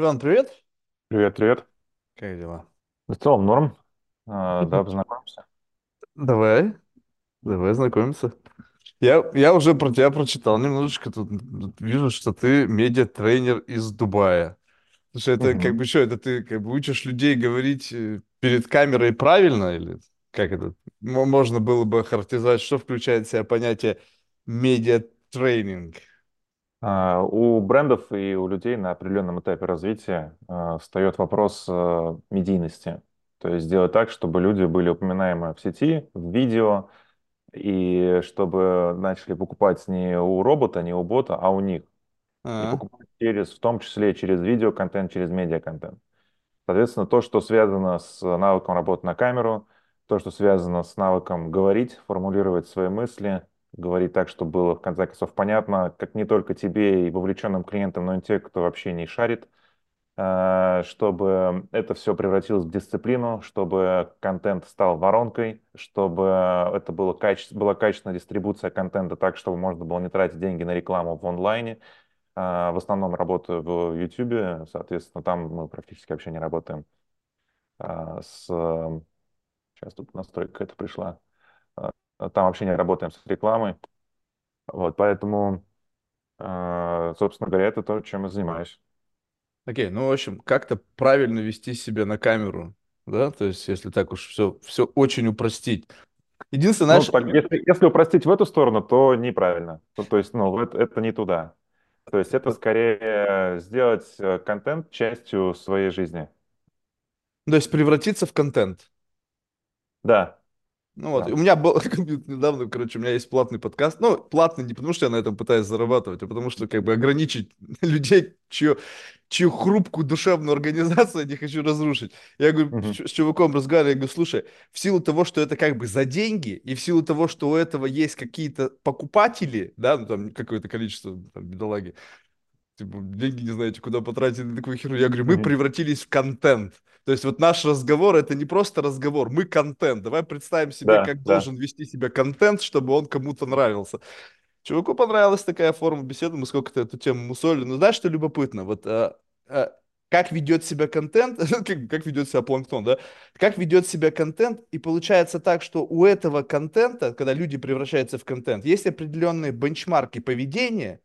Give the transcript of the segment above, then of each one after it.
Иван, привет. Привет, привет. Как дела? В целом норм. А, да, познакомимся. Давай, давай знакомиться. Я, я уже про тебя прочитал немножечко. Тут, вижу, что ты медиа-тренер из Дубая. Слушай, это как Мгм. бы что, это ты как бы учишь людей говорить э, перед камерой правильно или как это? Мо- Можно было бы охарактеризовать, что включает в себя понятие медиа-тренинг. А, У брендов и у людей на определенном этапе развития а, встает вопрос а, медийности. То есть сделать так, чтобы люди были упоминаемы в сети, в видео, и чтобы начали покупать не у робота, не у бота, а у них. И А, покупать через, в том числе через видеоконтент, через медиаконтент. Соответственно, то, что связано с навыком работы на камеру, то, что связано с навыком говорить, формулировать свои мысли, говорить так, чтобы было в конце концов понятно, как не только тебе и вовлеченным клиентам, но и те, кто вообще не шарит, э, чтобы это все превратилось в дисциплину, чтобы контент стал воронкой, чтобы это было каче... была качественная дистрибуция контента так, чтобы можно было не тратить деньги на рекламу в онлайне, а, В основном работаю в YouTube, соответственно, там мы практически вообще не работаем а, с... Сейчас тут настройка какая-то пришла. А, Там вообще не работаем с рекламой. Вот, поэтому, а, собственно говоря, это то, чем я занимаюсь. окей, ну, в общем, как-то правильно вести себя на камеру, да? То есть, если так уж все, все очень упростить. Единственное, Ну, знаешь, если, если упростить в эту сторону, то неправильно. То, то есть, ну, это, это не туда. То есть это скорее сделать э, контент частью своей жизни. То есть превратиться в контент. Да, Ну вот, да. у меня был недавно, короче, у меня есть платный подкаст. Ну, платный не потому, что я на этом пытаюсь зарабатывать, а потому что как бы ограничить людей, чью, чью хрупкую душевную организацию я не хочу разрушить. Я говорю, чу- с чуваком разговариваю, я говорю, слушай, в силу того, что это как бы за деньги, и в силу того, что у этого есть какие-то покупатели, да, ну там какое-то количество там, бедолаги, типа, деньги не знаете, куда потратить на такую херню. Я говорю, мы превратились в контент. То есть вот наш разговор это не просто разговор, мы контент. Давай представим себе, Да, как да. должен вести себя контент, чтобы он кому-то нравился. Чуваку понравилась такая форма беседы, мы сколько-то эту тему мусолили. Но знаешь, что любопытно? Вот а, а, как ведет себя контент, как, как ведет себя планктон, да? Как ведет себя контент, и получается так, что у этого контента, когда люди превращаются в контент, есть определенные бенчмарки поведения,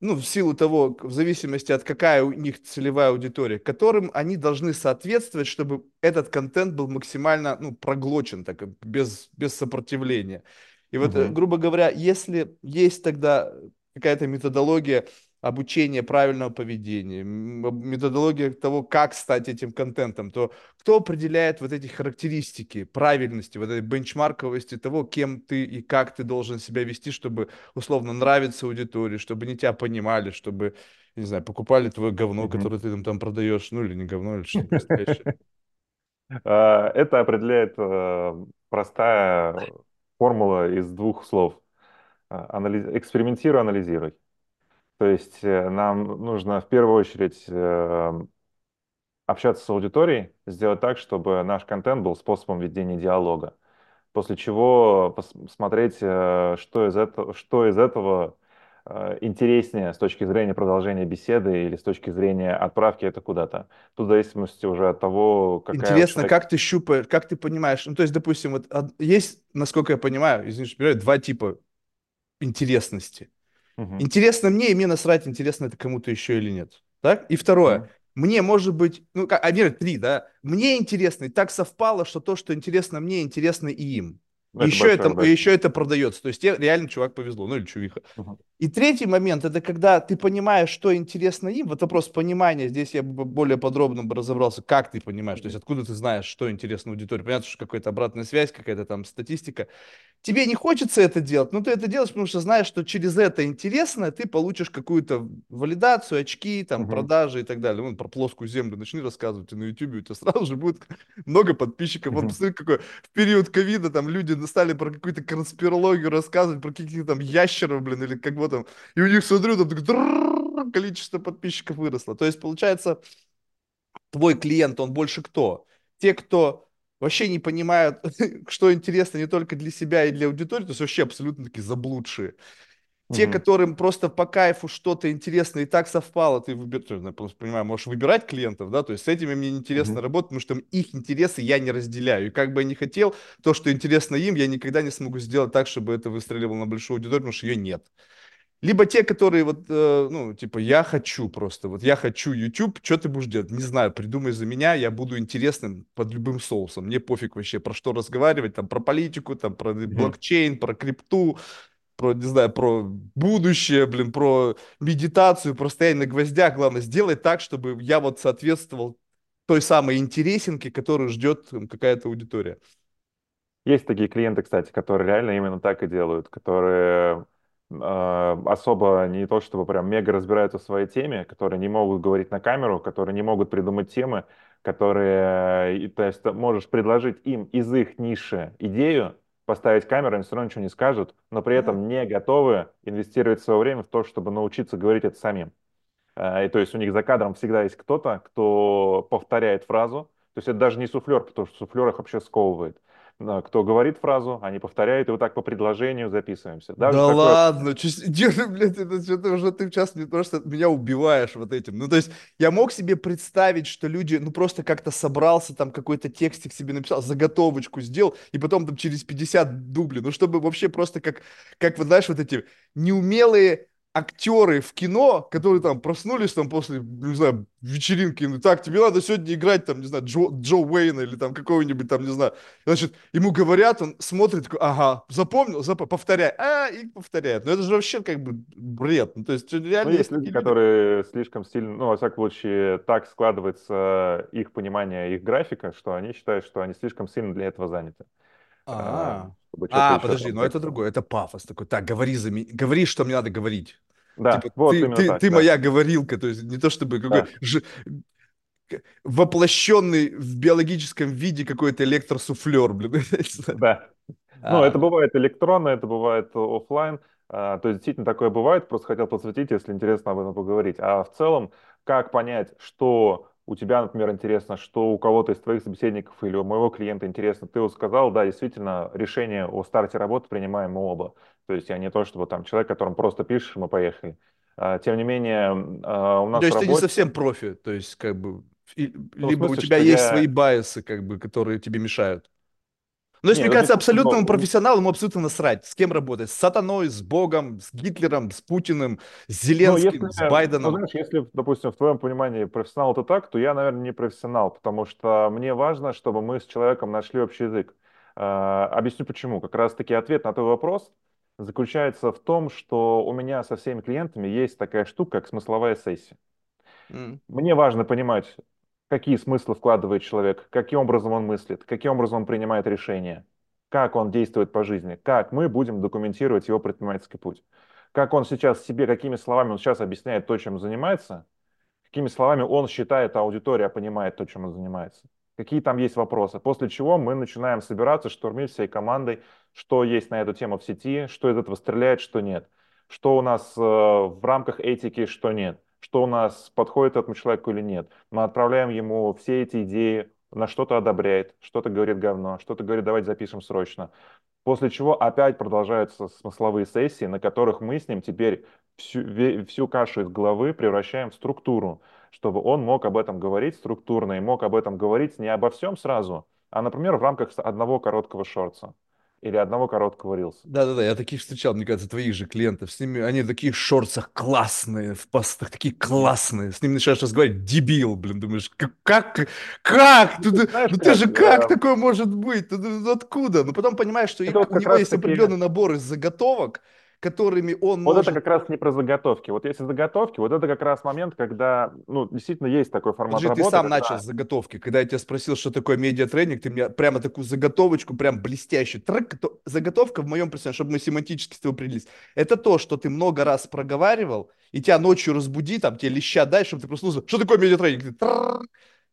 ну, в силу того, в зависимости от какая у них целевая аудитория, которым они должны соответствовать, чтобы этот контент был максимально, ну, проглочен, так, без, без сопротивления. И вот, Мгм. грубо говоря, если есть тогда какая-то методология обучения правильного поведения, методология того, как стать этим контентом, то кто определяет вот эти характеристики правильности, вот этой бенчмарковости того, кем ты и как ты должен себя вести, чтобы условно нравиться аудитории, чтобы они тебя понимали, чтобы, не знаю, покупали твое говно, Мгм. которое ты там, там продаешь, ну или не говно, или что-то настоящее. А, Это определяет э, простая формула из двух слов. А, Экспериментируй, анализируй. То есть э, нам нужно в первую очередь э, общаться с аудиторией, сделать так, чтобы наш контент был способом ведения диалога. После чего посмотреть, э, что из этого, что из этого интереснее с точки зрения продолжения беседы или с точки зрения отправки это куда-то. Тут в зависимости уже от того, какая Интересно, человека... как ты щупаешь, как ты понимаешь, ну то есть, допустим, вот есть, насколько я понимаю, извини, что перебиваю, два типа интересности. Мгм. Интересно мне, и мне насрать, интересно это кому-то еще или нет. Так? И второе. Мгм. Мне, может быть, ну, как, а, вернее, три, да? Мне интересно, и так совпало, что то, что интересно мне, интересно и им. Это еще это, еще это продается. То есть тебе реально чувак повезло, ну или чувиха. Мгм. И третий момент, это когда ты понимаешь, что интересно им. Вот вопрос понимания, здесь я бы более подробно бы разобрался, как ты понимаешь, то есть откуда ты знаешь, что интересно аудитории. Понятно, что какая-то обратная связь, какая-то там статистика. Тебе не хочется это делать, но ты это делаешь, потому что знаешь, что через это интересно ты получишь какую-то валидацию, очки, там, Мгм. продажи и так далее. Вон про плоскую землю начни рассказывать и на YouTube, у тебя сразу же будет много подписчиков. Вот Мгм. посмотри, какой в период ковида там люди стали про какую-то конспирологию рассказывать, про каких-то там ящеров, блин, или как вот там. И у них, смотрю, там количество подписчиков выросло. То есть, получается, твой клиент, он больше кто? Те, кто вообще не понимают, что интересно не только для себя и для аудитории, то есть вообще абсолютно такие заблудшие. Те, Мгм. которым просто по кайфу что-то интересное и так совпало, ты выбираешь, я просто понимаю, можешь выбирать клиентов, да, то есть с этими мне неинтересно Мгм. работать, потому что их интересы я не разделяю. И как бы я не хотел, то, что интересно им, я никогда не смогу сделать так, чтобы это выстреливало на большую аудиторию, потому что ее нет. Либо те, которые вот, э, ну, типа, я хочу просто, вот я хочу YouTube, что ты будешь делать? Не знаю, придумай за меня, я буду интересным под любым соусом. Мне пофиг вообще, про что разговаривать, там, про политику, там, про Мгм. блокчейн, про крипту, про, не знаю, про будущее, блин, про медитацию, про стояние на гвоздях. Главное, сделай так, чтобы я вот соответствовал той самой интересинке, которую ждет какая-то аудитория. Есть такие клиенты, кстати, которые реально именно так и делают, которые особо не то чтобы прям мега разбираются в своей теме, которые не могут говорить на камеру, которые не могут придумать темы, которые, то есть, ты можешь предложить им из их ниши идею, поставить камеру, они все равно ничего не скажут, но при этом не готовы инвестировать свое время в то, чтобы научиться говорить это самим. Э, И то есть у них за кадром всегда есть кто-то, кто повторяет фразу. То есть это даже не суфлер, потому что суфлер их вообще сковывает. Кто говорит фразу, они повторяют, и вот так по предложению записываемся. Даже Да такое... ладно, держи, блядь, это что-то уже ты сейчас мне просто меня убиваешь вот этим. Ну, то есть я мог себе представить, что люди, ну, просто как-то собрался, там какой-то текстик себе написал, заготовочку сделал, и потом там через 50 дублей, ну, чтобы вообще просто как, как вот знаешь, вот эти неумелые актеры в кино, которые там проснулись там после, не знаю, вечеринки, ну, так, тебе надо сегодня играть там, не знаю, Джо, Джо Уэйна или там какого-нибудь там, не знаю, Значит, ему говорят, он смотрит, такой, ага, запомнил, запомнил, повторяй, а, и повторяет. Ну, это же вообще как бы бред. Ну, то есть, Ну, реально есть есть люди, которые слишком сильно, ну, во всяком случае, так складывается их понимание, их графика, что они считают, что они слишком сильно для этого заняты, э, А, чтобы а, подожди, там ну это другое, это пафос такой. Так, говори за меня, говори, что мне надо говорить. Типа, Да, вот ты, ты, так, ты да, моя говорилка, то есть не то чтобы какой да, ж- воплощенный в биологическом виде какой-то электросуфлер, блин. да. Ну, А, это бывает электронно, это бывает оффлайн. А, То есть действительно такое бывает, просто хотел подсветить, если интересно об этом поговорить. А в целом, как понять, что у тебя, например, интересно, что у кого-то из твоих собеседников или у моего клиента интересно. Ты вот сказал, да, действительно, решение о старте работы принимаем мы оба. То есть я не то, чтобы там человек, которому просто пишешь, мы поехали. А, Тем не менее, а, у то нас в есть ты не работе, совсем профи, то есть как бы, и- ну, либо у смысле, тебя что есть свои я... байесы, как бы, которые тебе мешают. Ну, то есть, Не, мне ну не кажется, абсолютному профессионалу ему абсолютно насрать, с кем работать. С сатаной, с Богом, с Гитлером, с Путиным, с Ну, если, Зеленским, с ну, Байденом. знаешь, если, допустим, в твоем понимании профессионал это так, то я, наверное, не профессионал, потому что мне важно, чтобы мы с человеком нашли общий язык. А, Объясню почему. Как раз-таки ответ на твой вопрос заключается в том, что у меня со всеми клиентами есть такая штука, как смысловая сессия. М. Мне важно понимать, какие смыслы вкладывает человек, каким образом он мыслит, каким образом он принимает решения, как он действует по жизни, как мы будем документировать его предпринимательский путь, как он сейчас себе, какими словами он сейчас объясняет то, чем занимается, какими словами он считает, а аудитория понимает то, чем он занимается. Какие там есть вопросы. После чего мы начинаем собираться, штурмить всей командой, что есть на эту тему в сети, что из этого стреляет, что нет. Что у нас э, в рамках этики, что нет. Что у нас подходит этому человеку или нет. Мы отправляем ему все эти идеи, на что-то одобряет, что-то говорит говно, что-то говорит, давайте запишем срочно. После чего опять продолжаются смысловые сессии, на которых мы с ним теперь всю, всю кашу из головы превращаем в структуру, чтобы он мог об этом говорить структурно и мог об этом говорить не обо всем сразу, а, например, в рамках одного короткого шорта или одного короткого рилса. Да-да-да, я таких встречал, мне кажется, твоих же клиентов. С ними, они в таких шорцах классные, в постах такие классные. С ними начинаешь разговаривать, дебил, блин, думаешь, как, как, как? Ну, ты ты, знаешь ну ты как, же как э, такое может быть? Ну, ну, откуда? Ну потом понимаешь, что это и- вот у него есть определенный набор из заготовок, которыми он Вот это может как раз не про заготовки. Вот если заготовки, вот это как раз момент, когда, ну, действительно есть такой формат Подожди, ты работы, сам начал с когда заготовки. Когда я тебя спросил, что такое медиатренинг, ты мне прямо такую заготовочку, прям блестящую. Трек, то- заготовка в моем представлении, чтобы мы семантически с тобой определились, это то, что ты много раз проговаривал, и тебя ночью разбуди, там тебе леща дай, чтобы ты проснулся. Что такое медиатренинг? Ты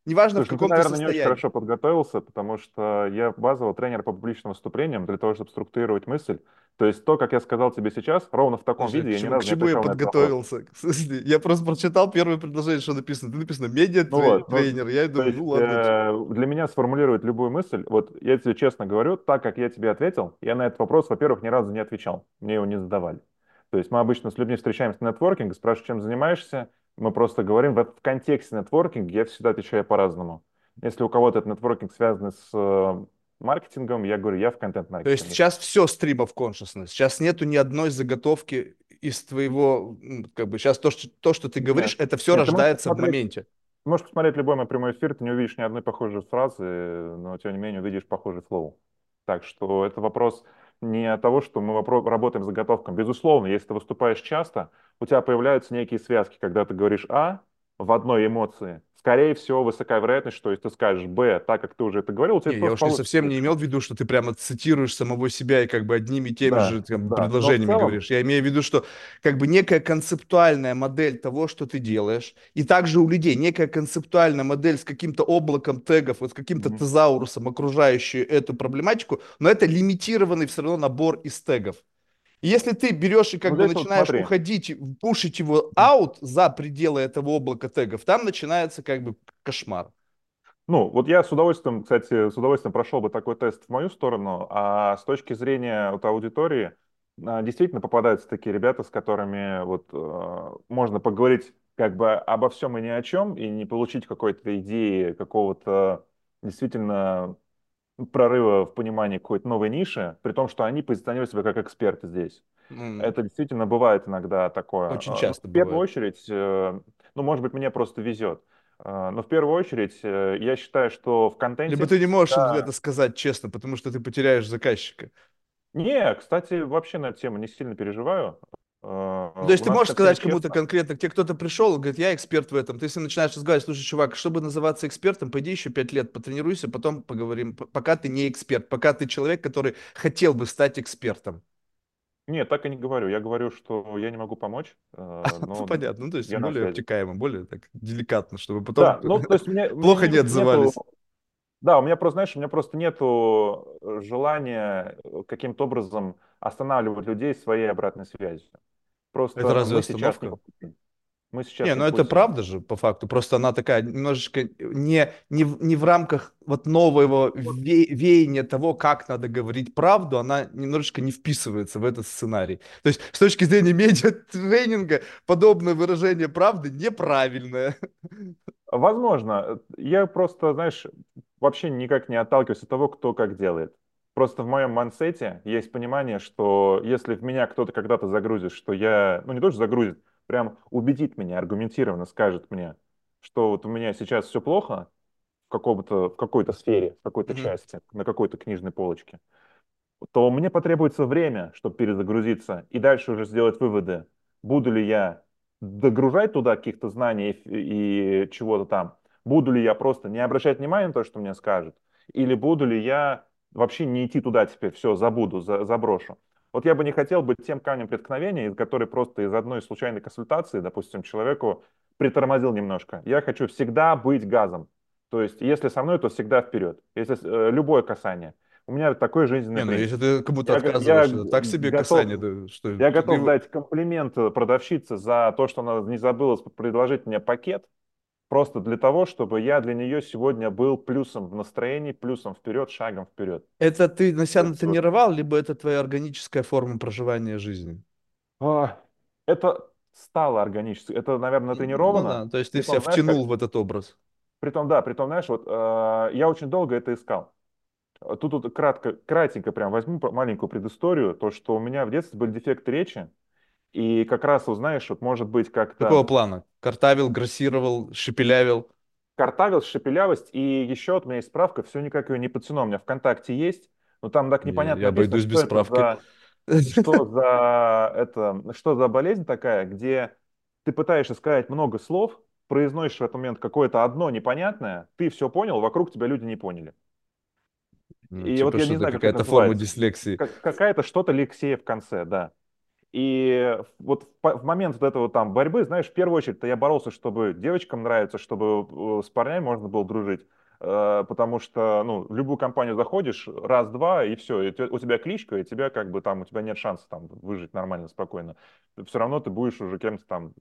Неважно, в Слушай, ну ты, каком ты наверное, не очень состоянии. хорошо подготовился, потому что я базовый тренер по публичным выступлениям для того, чтобы структурировать мысль. То есть то, как я сказал тебе сейчас, ровно в таком к виде я ни чему, к разу не чему я подготовился? В Я просто прочитал первое предложение, что написано. Ты написано Ну вот, ну, медиатренер. Я думаю, есть ну ладно. э, для меня сформулировать любую мысль, вот я тебе честно говорю, так как я тебе ответил, я на этот вопрос, во-первых, ни разу не отвечал, мне его не задавали. То есть мы обычно с людьми встречаемся на нетворкинге, спрашивают, чем занимаешься, мы просто говорим, в, в контексте нетворкинга я всегда отвечаю по-разному. Если у кого-то этот нетворкинг связан с э, маркетингом, я говорю, я в То есть контент-маркетинге. сейчас все stream of consciousness. Сейчас нету ни одной заготовки из твоего, как бы сейчас то, что, то, что ты говоришь, Нет, это все нет, ты рождается в моменте. можешь посмотреть любой мой прямой эфир, ты не увидишь ни одной похожей фразы, но тем не менее увидишь похожий флоу. Так что это вопрос не от того, что мы работаем с заготовками. Безусловно, если ты выступаешь часто, у тебя появляются некие связки, когда ты говоришь А в одной эмоции. Скорее всего, высокая вероятность, что если ты скажешь Б, так как ты уже это говорил, у тебя Не, я уж не получится. совсем не имел в виду, что ты прямо цитируешь самого себя и как бы одними и теми Да, же там, да. Предложениями целом, говоришь. Я имею в виду, что как бы некая концептуальная модель того, что ты делаешь, и также у людей некая концептуальная модель с каким-то облаком тегов, вот с каким-то мгм. тезаурусом, окружающую эту проблематику, но это лимитированный все равно набор из тегов. Если ты берешь и ну как бы здесь вот начинаешь смотри. уходить, пушить его аут за пределы этого облака тегов, там начинается как бы кошмар. Ну, вот я с удовольствием, кстати, с удовольствием прошел бы такой тест в мою сторону, а с точки зрения вот аудитории, а, действительно попадаются такие ребята, с которыми вот э, можно поговорить как бы обо всем и ни о чем, и не получить какой-то идеи, какого-то действительно прорыва в понимании какой-то новой ниши, при том, что они позиционируют себя как эксперты здесь. М, Это действительно бывает иногда такое. Очень Э, Но часто в первую бывает. очередь, э, ну, может быть, мне просто везет. Э, Но в первую очередь, э, я считаю, что в Либо контенте ты не можешь всегда... это сказать честно, потому что ты потеряешь заказчика. Не, кстати, вообще на эту тему не сильно переживаю. Э, Ну, То есть ты можешь сказать кому-то конкретно, тебе кто-то пришел, говорит, я эксперт в этом. Ты если начинаешь разговаривать, слушай, чувак, чтобы называться экспертом, пойди еще пять лет потренируйся, потом поговорим, пока ты не эксперт, пока ты человек, который хотел бы стать экспертом. Нет, так и не говорю. Я говорю, что я не могу помочь, э, Ну, но понятно, ну, то есть я более обтекаемо, более так деликатно, чтобы потом Да, ну, то есть мне, мне плохо не- не отзывались. нету Да, у меня просто, знаешь, у меня просто нету э, желания э, каким-то образом останавливать людей своей обратной связью. Это Просто разве мы сейчас не остановка? по пути. Мы сейчас Не, не ну это правда же, по факту. Просто она такая немножечко не, не, не в рамках вот нового ве- веяния того, как надо говорить правду, она немножечко не вписывается в этот сценарий. То есть с точки зрения медиа-тренинга подобное выражение правды неправильное. Возможно. Я просто, знаешь, вообще никак не отталкиваюсь от того, кто как делает. Просто в моем мансете есть понимание, что если в меня кто-то когда-то загрузит, что я, ну не то, что загрузит, прям убедит меня, аргументированно скажет мне, что вот у меня сейчас все плохо в каком-то, в какой-то сфере, в какой-то Мгм. части, на какой-то книжной полочке, то мне потребуется время, чтобы перезагрузиться и дальше уже сделать выводы. Буду ли я догружать туда каких-то знаний и, и чего-то там? Буду ли я просто не обращать внимания на то, что мне скажут? Или буду ли я вообще не идти туда теперь, все, забуду, за- заброшу? Вот я бы не хотел быть тем камнем преткновения, который просто из одной случайной консультации, допустим, человеку притормозил немножко. Я хочу всегда быть газом. То есть, если со мной, то всегда вперед. Если э, любое касание. У меня такой жизненный Не, ну если ты кому-то Я, я отказываешь, г- так себе готов, касание, да, что я готов его- дать комплимент продавщице за то, что она не забыла предложить мне пакет, просто для того, чтобы я для нее сегодня был плюсом в настроении, плюсом вперед, шагом вперед. Это ты на себя натренировал, либо это твоя органическая форма проживания жизни? а, это стало органически. Это, наверное, Ну натренировано. да, то есть ты себя знаешь, как, втянул в этот образ. притом, да, притом, знаешь, вот э, я очень долго это искал. Тут вот кратко, кратенько прям возьму маленькую предысторию, то, что у меня в детстве были дефекты речи, и как раз, вот знаешь, вот может быть Какого как-то плана? Картавил, грассировал, шепелявил. картавил, шепелявость, и еще вот у меня есть справка, все никак ее не подтяну, у меня ВКонтакте есть, но там так Я, непонятно я написано, обойдусь без справки. за, что за, это, что за болезнь такая, где ты пытаешься сказать много слов, произносишь в этот момент какое-то одно непонятное, ты все понял, вокруг тебя люди не поняли. Ну, И вот типа я не знаю, какая-то форма дислексии. Как- какая-то что-то лексия в конце, да. И вот в, момент вот этого там борьбы, знаешь, в первую очередь я боролся, чтобы девочкам нравиться, чтобы э, с парнями можно было дружить. Э, Потому что, ну, в любую компанию заходишь, раз-два, и все, и у тебя кличка, и тебя как бы там, у тебя нет шанса там выжить нормально, спокойно. Все равно ты будешь уже кем-то там,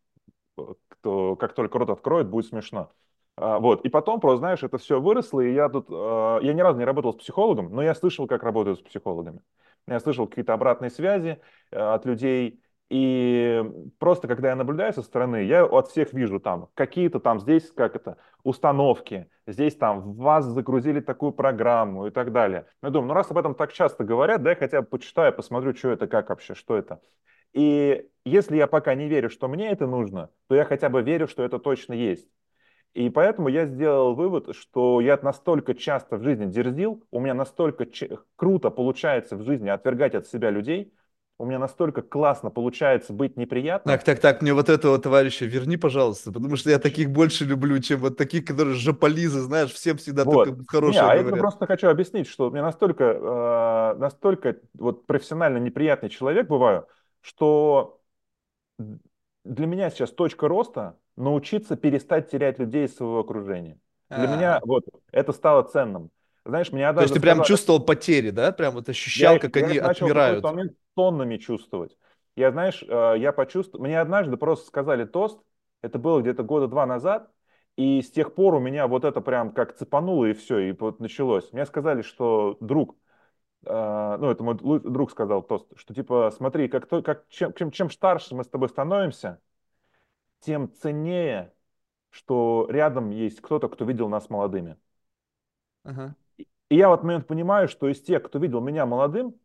э, кто, как только рот откроет, будет смешно. А, Вот, и потом, просто, знаешь, это все выросло, и я тут, я ни разу не работал с психологом, но я слышал, как работают с психологами. Я слышал какие-то обратные связи э, от людей, И просто когда я наблюдаю со стороны, я от всех вижу там какие-то там здесь, как это, установки, здесь там вас загрузили такую программу и так далее. Я думаю, ну раз об этом так часто говорят, да, я хотя бы почитаю, посмотрю, что это, как вообще, что это. И если я пока не верю, что мне это нужно, то я хотя бы верю, что это точно есть. И поэтому я сделал вывод, что я настолько часто в жизни дерзил, у меня настолько круто получается в жизни отвергать от себя людей, у меня настолько классно получается быть неприятным. Так, так, так, мне вот этого товарища верни, пожалуйста, потому что я таких больше люблю, чем вот таких, которые жополизы, знаешь, всем всегда вот. только хорошее Не, а говорят. я просто хочу объяснить, что мне настолько, э, настолько вот профессионально неприятный человек бываю, что для меня сейчас точка роста научиться перестать терять людей из своего окружения. Для А-а-а. меня вот это стало ценным. Знаешь, мне То есть ты прям чувствовал потери, да? Прям вот ощущал, я, как я они начал отмирают. момент тоннами чувствовать. Я, знаешь, э, я почувствовал... Мне однажды просто сказали тост, это было где-то года два назад, и с тех пор у меня вот это прям как цепануло, и все, и вот началось. Мне сказали, что друг, э, ну, это мой друг сказал тост, что типа, смотри, как, то, как чем, чем, чем старше мы с тобой становимся, тем ценнее, что рядом есть кто-то, кто видел нас молодыми. Uh-huh. И я в этот момент понимаю, что из тех, кто видел меня молодым,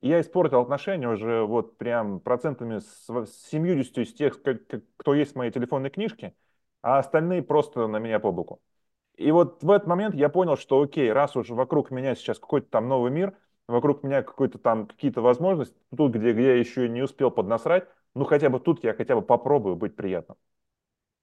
я испортил отношения уже вот прям процентами с, с 70 из тех, кто есть в моей телефонной книжке, а остальные просто на меня по боку. И вот в этот момент я понял, что окей, раз уж вокруг меня сейчас какой-то там новый мир, вокруг меня какой-то там какие-то возможности, тут, где, где я еще не успел поднасрать, ну хотя бы тут я хотя бы попробую быть приятным.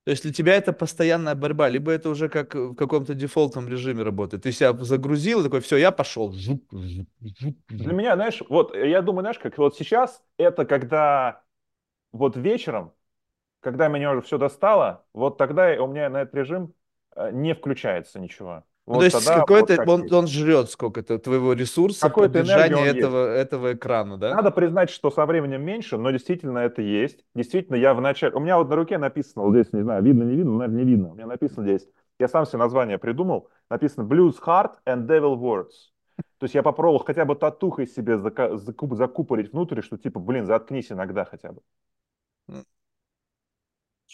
То есть для тебя это постоянная борьба, либо это уже как в каком-то дефолтном режиме работает. Ты себя загрузил, такой, все, я пошел. Для меня, знаешь, вот я думаю, знаешь, как вот сейчас это когда вот вечером, когда меня уже все достало, вот тогда у меня на этот режим э, не включается ничего. Вот ну, то есть какой-то вот он, он жрет сколько-то твоего ресурса, поддержания этого, этого экрана, да? Надо признать, что со временем меньше, но действительно это есть. Действительно, я вначале... У меня вот на руке написано, вот здесь, не знаю, видно, не видно, наверное, не видно. У меня написано здесь, я сам себе название придумал, написано Blues Heart and Devil Words. То есть я попробовал хотя бы татухой себе закуп, закупорить внутрь, что типа, блин, заткнись иногда хотя бы.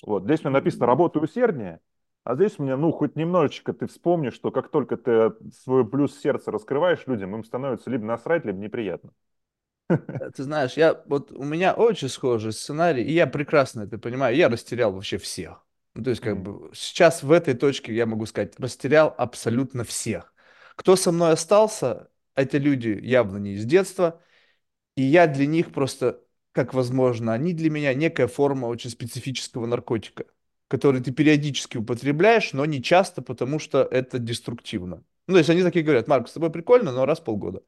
Вот, здесь у меня написано «работай усерднее», а здесь у меня, ну, хоть немножечко ты вспомнишь, что как только ты свой плюс сердца раскрываешь людям, им становится либо насрать, либо неприятно. Э, ты знаешь, я вот у меня очень схожий сценарий, и я прекрасно это понимаю. Я растерял вообще всех. Ну, то есть, как бы сейчас в этой точке я могу сказать, растерял абсолютно всех. Кто со мной остался, эти люди явно не из детства, и я для них просто, как возможно, они для меня некая форма очень специфического наркотика который ты периодически употребляешь, но не часто, потому что это деструктивно. Ну, то есть они такие говорят, Марк, с тобой прикольно, но раз в полгода.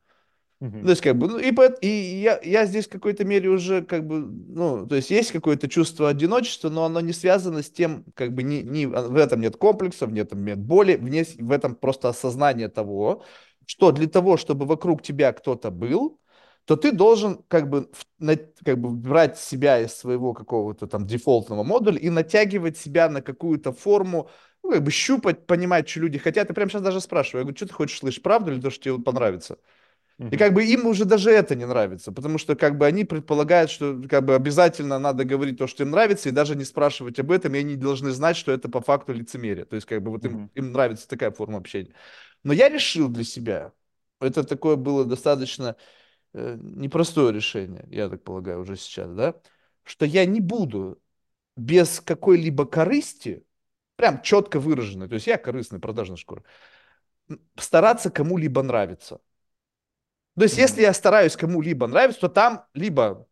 Uh-huh. То есть, как бы, ну, и, и я, я здесь в какой-то мере уже, как бы, ну, то есть есть какое-то чувство одиночества, но оно не связано с тем, как бы, не, не, в этом нет комплексов, нет, нет боли, вне, в этом просто осознание того, что для того, чтобы вокруг тебя кто-то был, то ты должен как бы, как бы брать себя из своего какого-то там дефолтного модуля и натягивать себя на какую-то форму, ну, как бы щупать, понимать, что люди хотят. И прямо сейчас даже спрашиваю, я говорю, что ты хочешь слышать, правду или то, что тебе понравится? И как бы им уже даже это не нравится, потому что как бы они предполагают, что как бы обязательно надо говорить то, что им нравится, и даже не спрашивать об этом, и они должны знать, что это по факту лицемерие. То есть как бы вот им, им нравится такая форма общения. Но я решил для себя, это такое было достаточно непростое решение, я так полагаю, уже сейчас, да, что я не буду без какой-либо корысти, прям четко выраженной, то есть я корыстный, продажный шкура, стараться кому-либо нравиться. То есть, mm-hmm. если я стараюсь кому-либо нравиться, то там либо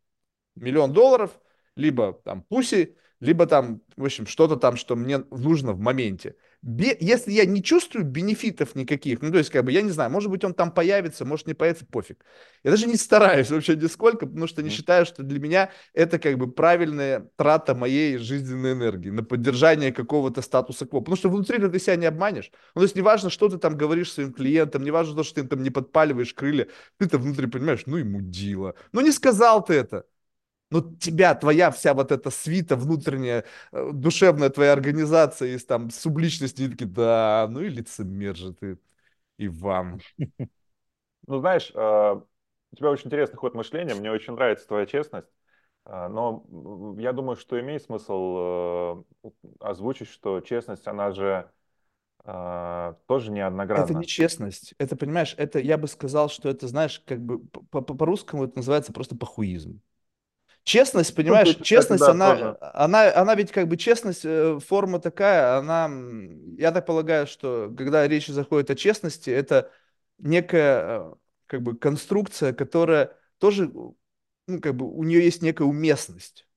миллион долларов, либо там пуси, либо там, в общем, что-то там, что мне нужно в моменте если я не чувствую бенефитов никаких, ну, то есть, как бы, я не знаю, может быть, он там появится, может, не появится, пофиг. Я даже не стараюсь вообще нисколько, потому что не считаю, что для меня это, как бы, правильная трата моей жизненной энергии на поддержание какого-то статуса кво. Потому что внутри ты себя не обманешь. Ну, то есть, неважно, что ты там говоришь своим клиентам, неважно, что ты там не подпаливаешь крылья, ты-то внутри понимаешь, ну и мудила. Ну, не сказал ты это. Ну, тебя, твоя вся вот эта свита внутренняя, э, душевная твоя организация из там субличности, и такие, да, ну и лицемер же ты, Иван. Ну, знаешь, э, у тебя очень интересный ход мышления, мне очень нравится твоя честность. А, Но я думаю, что имеет смысл э, озвучить, что честность, она же тоже Это не честность. Это, понимаешь, это, я бы сказал, что это, знаешь, как бы по- по- по-русскому это называется просто похуизм. Честность, Ну, понимаешь, кстати, честность, да, она, тоже. она, она ведь как бы честность, э, форма такая, она, я так полагаю, что когда речь заходит о честности, это некая э, как бы конструкция, которая тоже, ну, как бы у нее есть некая уместность.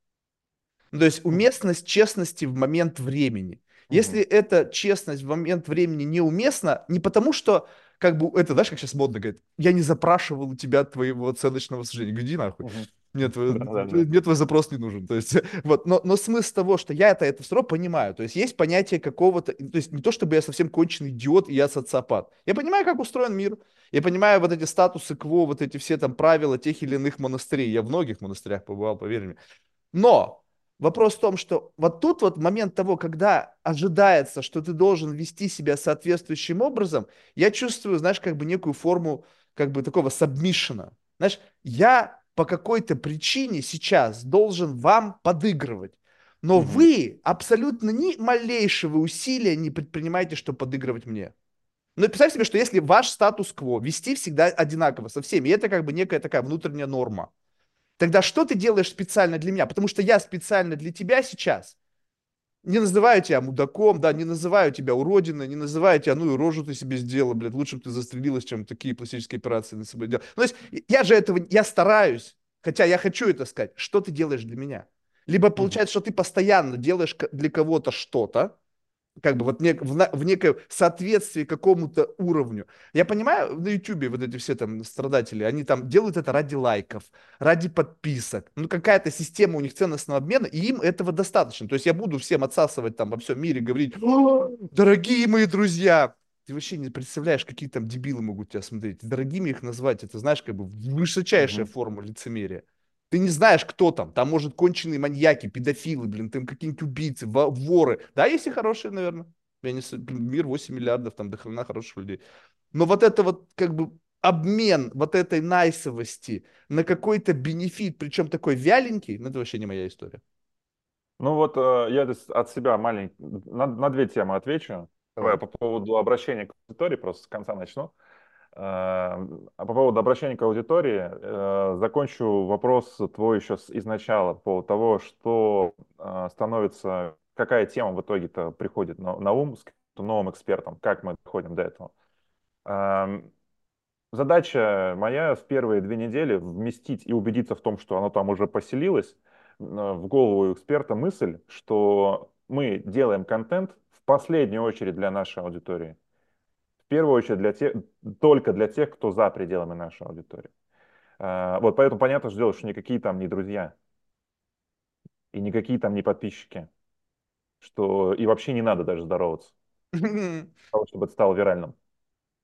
Ну, то есть уместность честности в момент времени. Если Мгм. эта честность в момент времени неуместна, не потому что, как бы, это, знаешь, как сейчас модно говорит, я не запрашивал у тебя твоего оценочного суждения. Иди нахуй. Мгм. Мне твой, Да, да, да. мне твой запрос не нужен. То есть, вот, но, но смысл того, что я это, это все равно понимаю. То есть есть понятие какого-то, то есть не то, чтобы я совсем конченый идиот и я социопат. Я понимаю, как устроен мир. Я понимаю вот эти статусы кво, вот эти все там правила тех или иных монастырей. Я в многих монастырях побывал, поверь мне. Но вопрос в том, что вот тут вот момент того, когда ожидается, что ты должен вести себя соответствующим образом, я чувствую, знаешь, как бы некую форму как бы такого сабмишена. Знаешь, я по какой-то причине сейчас должен вам подыгрывать. Но Мгм. вы абсолютно ни малейшего усилия не предпринимаете, чтобы подыгрывать мне. Ну, представь себе, что если ваш статус-кво вести всегда одинаково со всеми, это как бы некая такая внутренняя норма, Тогда что ты делаешь специально для меня? Потому что я специально для тебя сейчас не называю тебя мудаком, да, не называю тебя уродиной, не называю тебя, ну и рожу ты себе сделала, блядь, лучше бы ты застрелилась, чем такие пластические операции на себе делать. Ну, то есть я же этого, я стараюсь, хотя я хочу это сказать. Что ты делаешь для меня? Либо получается, что ты постоянно делаешь для кого-то что-то, как бы вот нек- в, на- в некое соответствии какому-то уровню. Я понимаю, на Ютубе вот эти все там страдатели, они там делают это ради лайков, ради подписок. Ну, какая-то система у них ценностного обмена, и им этого достаточно. То есть я буду всем отсасывать там во всем мире, говорить, «О, дорогие мои друзья, ты вообще не представляешь, какие там дебилы могут тебя смотреть. Дорогими их назвать, это, знаешь, как бы высочайшая форма лицемерия. Ты не знаешь, кто там. Там, может, конченые маньяки, педофилы, блин, там какие-нибудь убийцы, во- воры. Да, есть и хорошие, наверное. Я не... блин, Мир 8 миллиардов, там до хрена хороших людей. Но вот это вот как бы обмен вот этой найсовости на какой-то бенефит, причем такой вяленький, ну это вообще не моя история. Ну вот э, я от себя маленький, на, на две темы отвечу. Давай. по поводу обращения к аудитории, просто с конца начну. Э, А по поводу обращения к аудитории, э, закончу вопрос твой еще изначала, по поводу того, что э, становится, какая тема в итоге-то приходит на, на ум с новым экспертом, как мы доходим до этого. Эм, Задача моя в первые две недели вместить и убедиться в том, что оно там уже поселилось, в голову эксперта мысль, что мы делаем контент в последнюю очередь для нашей аудитории. Первую очередь для тех, только для тех, кто за пределами нашей аудитории. А, Вот поэтому понятно, что дело, что никакие там не друзья и никакие там не подписчики, что и вообще не надо даже здороваться, того, чтобы это стало виральным.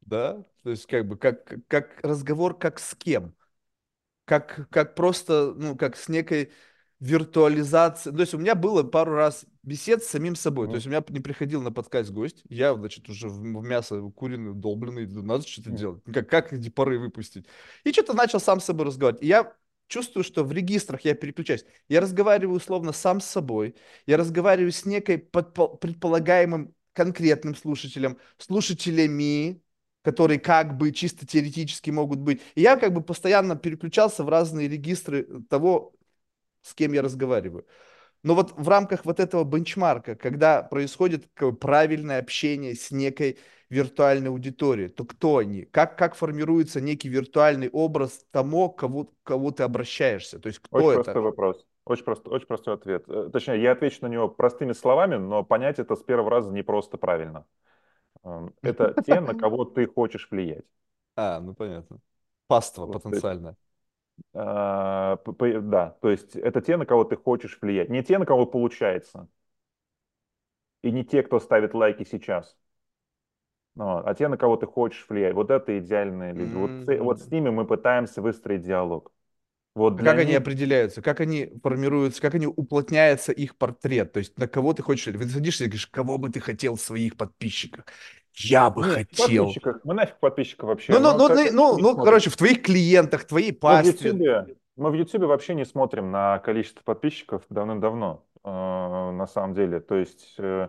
Да, то есть как бы как, как разговор как с кем? как, как просто, ну, как с некой виртуализацией. То есть у меня было пару раз бесед с самим собой. То Мгм. есть у меня не приходил на подкаст гость. Я, значит, уже в, мясо куриный, долбленный, надо что-то Мгм. делать. Как, как эти пары выпустить? И что-то начал сам с собой разговаривать. И я чувствую, что в регистрах я переключаюсь. Я разговариваю условно сам с собой. Я разговариваю с некой предполагаемым конкретным слушателем, слушателями, которые как бы чисто теоретически могут быть. И я как бы постоянно переключался в разные регистры того, с кем я разговариваю. Но вот в рамках вот этого бенчмарка, когда происходит правильное общение с некой виртуальной аудиторией, то кто они? Как, как формируется некий виртуальный образ тому, кого, кого ты обращаешься? То есть кто Очень это? простой вопрос. Очень простой, очень простой ответ. Э, Точнее, я отвечу на него простыми словами, но понять это с первого раза не просто правильно. Эм, Это те, на кого ты хочешь влиять. А, ну понятно. Паства потенциальная. А, да, то есть это те, на кого ты хочешь влиять. Не те, на кого получается. И не те, кто ставит лайки сейчас. Ну, а те, на кого ты хочешь влиять. Вот это идеальные люди. Вот, с- вот с ними мы пытаемся выстроить диалог. Вот А как они них определяются? Как они формируются? Как они уплотняется их портрет? То есть на кого ты хочешь? Вы садишься и говоришь, кого бы ты хотел в своих подписчиках? Я бы Нет, в хотел. мы нафиг подписчиков вообще. Ну, ну, ну, ну, ну, ну, смотрим. короче, в твоих клиентах, твоей Мы в пастве. Мы в Ютубе вообще не смотрим на количество подписчиков давным-давно, э, на самом деле. То есть, э,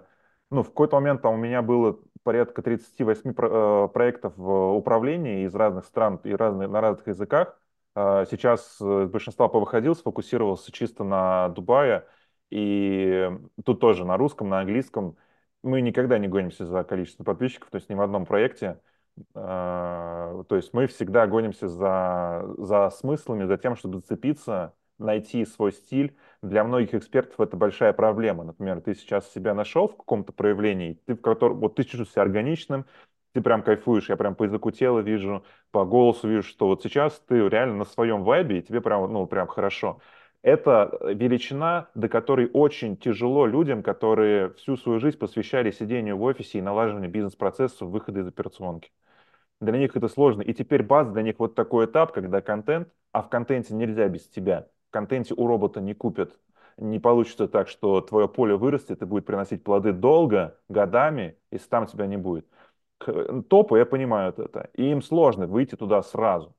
ну, в какой-то момент там у меня было порядка 38 про- э, проектов в управлении из разных стран и разных, на разных языках. Э, Сейчас э, с большинства повыходил, сфокусировался чисто на Дубае. И тут тоже на русском, на английском. Мы никогда не гонимся за количество подписчиков, то есть ни в одном проекте. А, То есть мы всегда гонимся за, за смыслами, за тем, чтобы зацепиться, найти свой стиль. Для многих экспертов это большая проблема. Например, ты сейчас себя нашел в каком-то проявлении, ты в котором, вот ты чувствуешь себя органичным, ты прям кайфуешь, я прям по языку тела вижу, по голосу вижу, что вот сейчас ты реально на своем вайбе, и тебе прям, ну, прям хорошо. Это величина, до которой очень тяжело людям, которые всю свою жизнь посвящали сидению в офисе и налаживанию бизнес-процессов, выхода из операционки. Для них это сложно. И теперь бац, для них вот такой этап, когда контент, а в контенте нельзя без тебя. В контенте у робота не купят. Не получится так, что твое поле вырастет и будет приносить плоды долго, годами, если там тебя не будет. К- Топы, я понимаю это. И им сложно выйти туда сразу.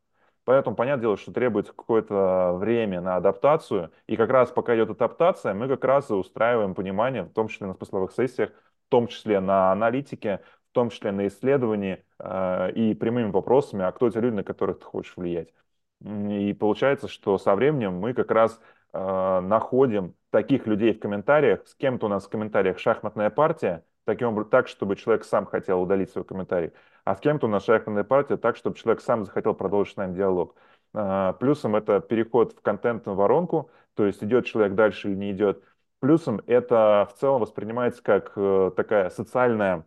Поэтому, понятное дело, что требуется какое-то время на адаптацию. И как раз пока идет адаптация, мы как раз и устраиваем понимание, в том числе на смысловых сессиях, в том числе на аналитике, в том числе на исследовании э, и прямыми вопросами, а кто те люди, на которых ты хочешь влиять. И получается, что со временем мы как раз э, находим таких людей в комментариях, с кем-то у нас в комментариях шахматная партия, таким образом, так, чтобы человек сам хотел удалить свой комментарий, а с кем-то у нас шахматная партия так, чтобы человек сам захотел продолжить с нами диалог. Э, Плюсом это переход в контентную воронку, то есть идет человек дальше или не идет. Плюсом это в целом воспринимается как э, такая социальная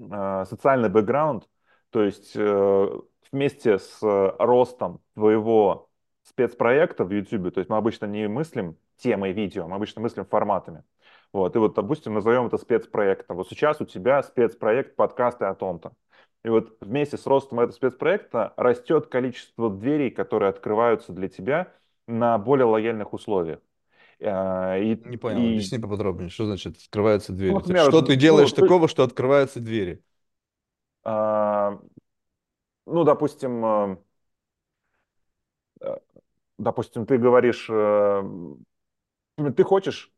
э, социальный бэкграунд, то есть э, вместе с ростом твоего спецпроекта в YouTube, то есть мы обычно не мыслим темой видео, мы обычно мыслим форматами. Вот, и вот, допустим, назовем это спецпроектом. Вот сейчас у тебя спецпроект подкасты о том-то. И вот вместе с ростом этого спецпроекта растет количество дверей, которые открываются для тебя на более лояльных условиях. Э, И, Не понял, и объясни поподробнее, что значит открываются ну, двери? Есть например, Что ты ну, делаешь ты, такого, что открываются двери? а, ну, допустим, э, э, допустим, ты говоришь, ты хочешь,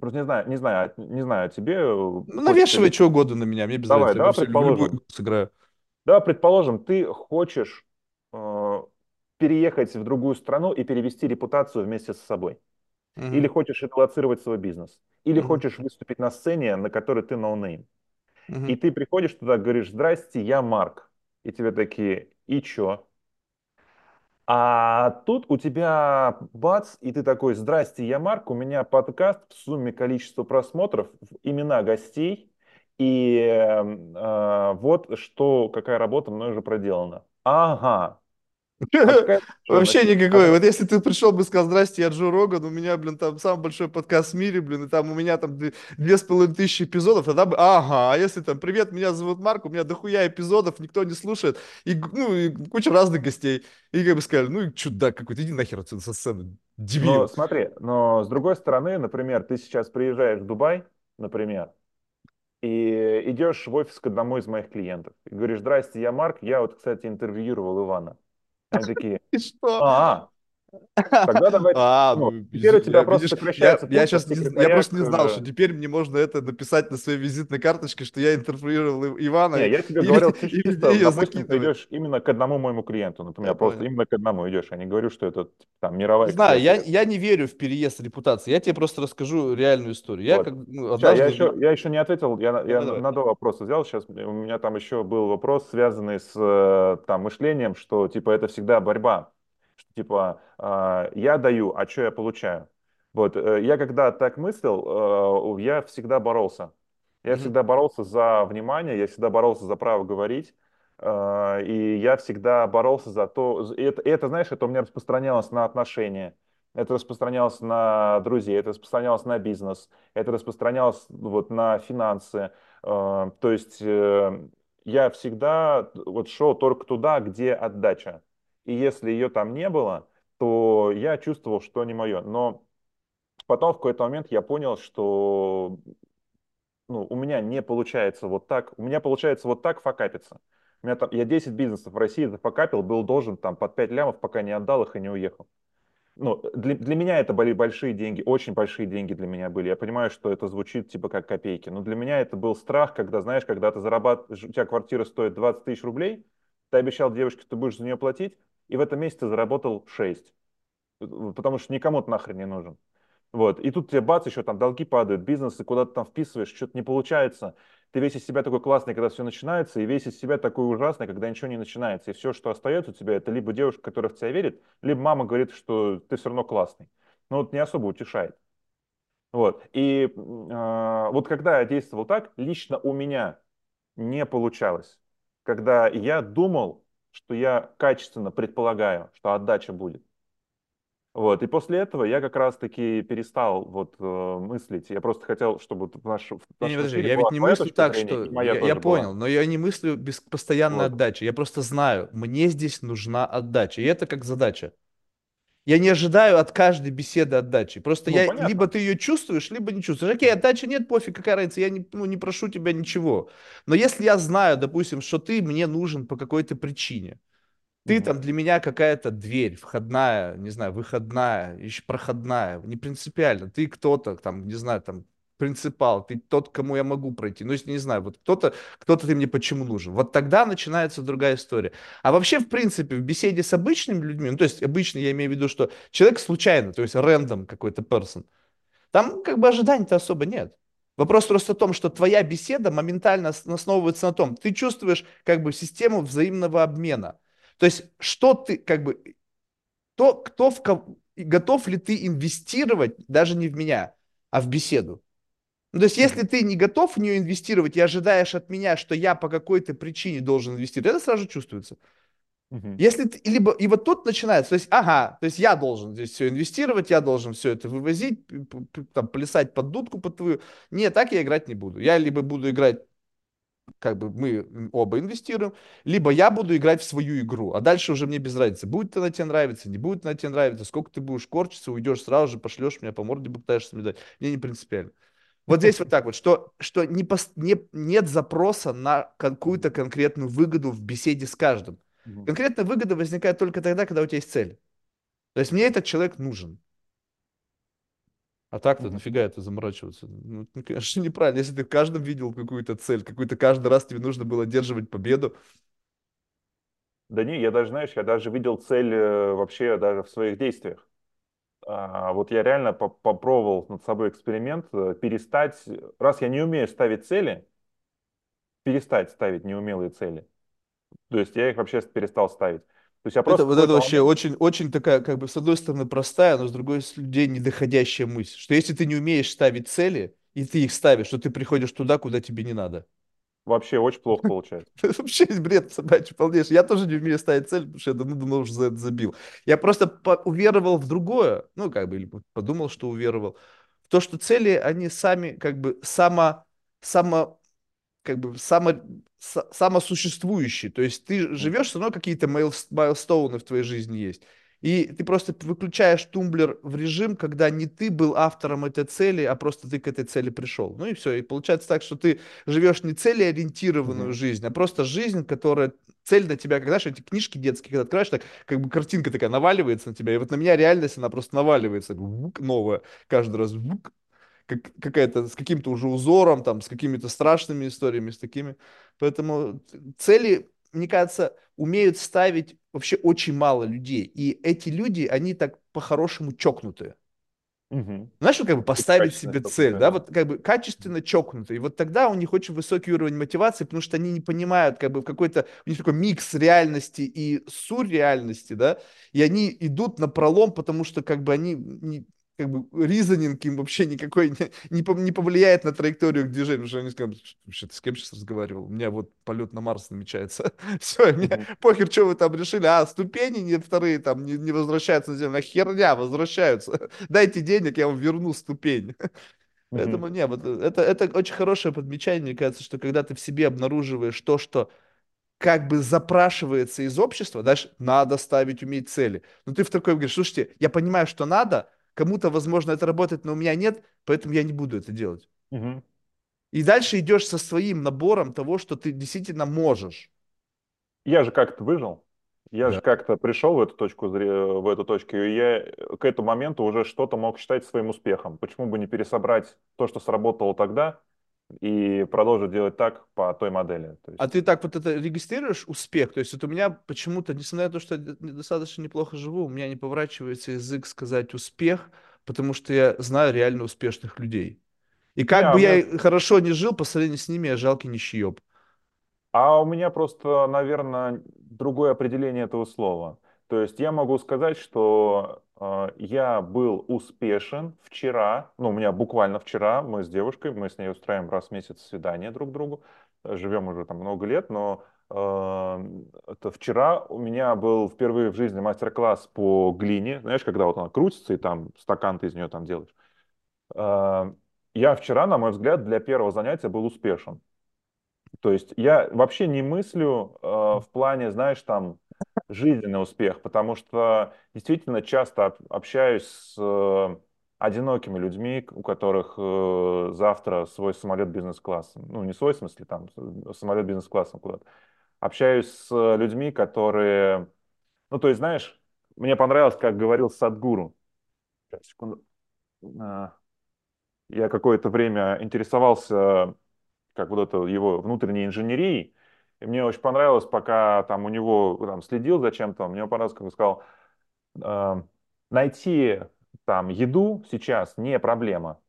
просто не знаю, не знаю, не знаю, тебе э, Ну, навешивай что угодно на меня, мне без Давай, разницы, я давай любую предположим, игру сыграю. давай предположим, ты хочешь э, переехать в другую страну и перевести репутацию вместе с собой. Или Мгм, хочешь релоцировать свой бизнес. Или мгм, хочешь выступить на сцене, на которой ты no name. И мгм. ты приходишь туда, говоришь, здрасте, я Марк. И тебе такие, и чё? А тут у тебя бац, и ты такой, здрасте, я Марк, у меня подкаст в сумме количества просмотров, имена гостей, и э, вот что, какая работа мной уже проделана. Ага? Вообще никакой. Вот если ты пришел бы и сказал, здрасте, я Джо Роган, у меня, блин, там самый большой подкаст в мире, блин, и там у меня там две, с половиной тысячи эпизодов, тогда бы, ага, а если там, привет, меня зовут Марк, у меня дохуя эпизодов, никто не слушает, и, ну, и куча разных гостей. И как бы сказали, ну, чудак какой-то, иди нахер отсюда со сцены, но дебил. смотри, но с другой стороны, например, ты сейчас приезжаешь в Дубай, например, и идешь в офис к одному из моих клиентов. И говоришь, здрасте, я Марк, я вот, кстати, интервьюировал Ивана. Они такие, И что? Тогда давай, А, ну, ну, теперь у я, тебя просто видишь, сокращается я сейчас не, я просто не знал, что теперь мне можно это написать на своей визитной карточке, что я интервьюировал Ивана. Не, я тебе и, говорил и чисто, допустим, ты идешь именно к одному моему клиенту, Я например, просто понял. именно к одному идешь, я не говорю, что это там Не мировая знаю, я, я не верю в переезд репутации. Я тебе просто расскажу реальную историю. Я Вот. как ну, я еще, я еще не ответил, я, на- я на два вопроса взял, сейчас у меня там еще был вопрос, связанный с э, там, мышлением, что типа это всегда борьба, типа а, я даю, а что я получаю? Вот, э, я когда так мыслил, э, я всегда боролся. Я всегда боролся за внимание, я всегда боролся за право говорить, э, и я всегда боролся за то, и это, и это, знаешь, это у меня распространялось на отношения, это распространялось на друзей, это распространялось на бизнес, это распространялось вот на финансы. То есть я всегда вот шел только туда, где отдача. И если ее там не было, то я чувствовал, что не мое. Но потом в какой-то момент я понял, что ну, у меня не получается вот так, у меня получается вот так факапиться. У меня там, я 10 бизнесов в России зафакапил, был должен там под 5 лямов, пока не отдал их и не уехал. Ну, для, для меня это были большие деньги, очень большие деньги для меня были. Я понимаю, что это звучит типа как копейки, но для меня это был страх, когда, знаешь, когда ты зарабатываешь, у тебя квартира стоит 20 тысяч рублей, ты обещал девушке, что ты будешь за нее платить, и в этом месяце заработал 6, потому что никому ты нахрен не нужен. Вот. И тут тебе бац, еще там долги падают, бизнес, и куда ты там вписываешь, что-то не получается. Ты весь из себя такой классный, когда все начинается, и весь из себя такой ужасный, когда ничего не начинается. И все, что остается у тебя, это либо девушка, которая в тебя верит, либо мама говорит, что ты все равно классный. Но вот не особо утешает. Вот. И э, вот когда я действовал так, лично у меня не получалось. Когда я думал, что я качественно предполагаю, что отдача будет. Вот. И после этого я как раз-таки перестал вот, э, мыслить. Я просто хотел, чтобы в наш, в не, не, подожди, я ведь не мыслю так, что... Я, я понял, но я не мыслю без постоянной вот. отдачи. Я просто знаю, мне здесь нужна отдача. И это как задача. Я не ожидаю от каждой беседы отдачи. Просто ну, я понятно. либо ты ее чувствуешь, либо не чувствуешь. Окей, отдачи нет, пофиг, какая разница, я не, ну, не прошу тебя ничего. Но если я знаю, допустим, что ты мне нужен по какой-то причине, ты там для меня какая-то дверь, входная, не знаю, выходная, еще проходная, не принципиально. Ты кто-то там, не знаю, там принципал, ты тот, кому я могу пройти. Ну, если не знаю, вот кто-то, кто-то ты мне почему нужен. Вот тогда начинается другая история. А вообще, в принципе, в беседе с обычными людьми, ну, то есть обычно я имею в виду, что человек случайно, то есть рандом какой-то person, там как бы ожиданий-то особо нет. Вопрос просто в том, что твоя беседа моментально основывается на том, ты чувствуешь как бы систему взаимного обмена. То есть, что ты, как бы, то, кто в кого, готов ли ты инвестировать даже не в меня, а в беседу. Ну, то есть, если ты не готов в нее инвестировать и ожидаешь от меня, что я по какой-то причине должен инвестировать, это сразу чувствуется. Uh-huh. Если ты, либо, и вот тут начинается, то есть, ага, то есть я должен здесь все инвестировать, я должен все это вывозить, там, плясать под дудку под твою. Нет, так я играть не буду. Я либо буду играть как бы мы оба инвестируем, либо я буду играть в свою игру, а дальше уже мне без разницы, будет она тебе нравиться, не будет она тебе нравиться, сколько ты будешь корчиться, уйдешь сразу же, пошлешь меня по морде, попытаешься мне дать, мне не принципиально. Вот здесь вот так вот, что, что не, пос, не, нет запроса на какую-то конкретную выгоду в беседе с каждым. Конкретная выгода возникает только тогда, когда у тебя есть цель. То есть мне этот человек нужен. А так-то mm-hmm. нафига это заморачиваться? Ну, конечно, неправильно. Если ты в каждом видел какую-то цель, какую-то каждый раз тебе нужно было одерживать победу. Да не, я даже, знаешь, я даже видел цель э, вообще даже в своих действиях. А, вот я реально по попробовал над собой эксперимент э, перестать, раз я не умею ставить цели, перестать ставить неумелые цели. То есть я их вообще перестал ставить. То есть я просто это, вот это вообще очень, очень такая, как бы, с одной стороны, простая, но с другой с людей недоходящая мысль, что если ты не умеешь ставить цели, и ты их ставишь, то ты приходишь туда, куда тебе не надо. Вообще очень плохо получается. Вообще бред собачий полнейший. Я тоже не умею ставить цель, потому что я давно уже за это забил. Я просто уверовал в другое, ну, как бы, или подумал, что уверовал, в то, что цели, они сами, как бы, само, само как бы само, самосуществующий. То есть ты живешь, все равно какие-то майлстоуны в твоей жизни есть. И ты просто выключаешь тумблер в режим, когда не ты был автором этой цели, а просто ты к этой цели пришел. Ну и все. И получается так, что ты живешь не целеориентированную mm-hmm. жизнь, а просто жизнь, которая цель на тебя, когда знаешь, эти книжки детские, когда открываешь, так как бы картинка такая наваливается на тебя, и вот на меня реальность, она просто наваливается, новая, каждый раз, как, какая-то с каким-то уже узором, там, с какими-то страшными историями, с такими. Поэтому цели, мне кажется, умеют ставить вообще очень мало людей. И эти люди, они так по-хорошему чокнутые. Угу. Знаешь, вот как бы поставить себе цель, да, вот как бы качественно чокнутые. И вот тогда у них очень высокий уровень мотивации, потому что они не понимают, как бы какой-то, у них такой микс реальности и сурреальности, да, и они идут на пролом, потому что как бы они не, как бы ризонинг им вообще никакой не, не, не повлияет на траекторию движения, потому что они скажут, что ты с кем сейчас разговаривал? У меня вот полет на Марс намечается. Все, мне mm-hmm. похер, что вы там решили, а ступени не вторые там не, не возвращаются на Землю, а херня возвращаются. Дайте денег, я вам верну ступень. Mm-hmm. Поэтому, не, вот это, это очень хорошее подмечание, мне кажется, что когда ты в себе обнаруживаешь то, что как бы запрашивается из общества, знаешь, надо ставить, уметь цели. Но ты в такой говоришь, слушайте, я понимаю, что надо, Кому-то, возможно, это работает, но у меня нет, поэтому я не буду это делать. Угу. И дальше идешь со своим набором того, что ты действительно можешь. Я же как-то выжил. Я же Да. как-то пришел в эту точку, в эту точку, и я к этому моменту уже что-то мог считать своим успехом. Почему бы не пересобрать то, что сработало тогда, и продолжить делать так по той модели? То А есть, ты так вот это регистрируешь успех? То есть вот у меня почему-то, несмотря на то, что я достаточно неплохо живу, у меня не поворачивается язык сказать успех, потому что я знаю реально успешных людей. И как а бы я меня хорошо не жил, по сравнению с ними, я жалкий нищеёб. А у меня просто, наверное, другое определение этого слова. То есть я могу сказать, что я был успешен вчера, ну, у меня буквально вчера, мы с девушкой, мы с ней устраиваем раз в месяц свидание друг другу, э, живем уже там много лет, но э, это вчера у меня был впервые в жизни мастер-класс по глине, знаешь, когда вот она крутится и там стакан ты из нее там делаешь. Э, я вчера, на мой взгляд, для первого занятия был успешен. То есть я вообще не мыслю э, в плане, знаешь, там жизненный успех, потому что действительно часто об- общаюсь с э, одинокими людьми, у которых э, завтра свой самолет бизнес-классом, ну не свой в смысле там самолет бизнес-классом куда-то. Общаюсь с людьми, которые, ну то есть знаешь, мне понравилось, как говорил Садгуру. Сейчас, секунду. А, Я какое-то время интересовался как вот это его внутренней инженерии. И мне очень понравилось, пока там у него там следил за чем-то, мне понравилось, как он сказал, э, найти там еду сейчас не проблема.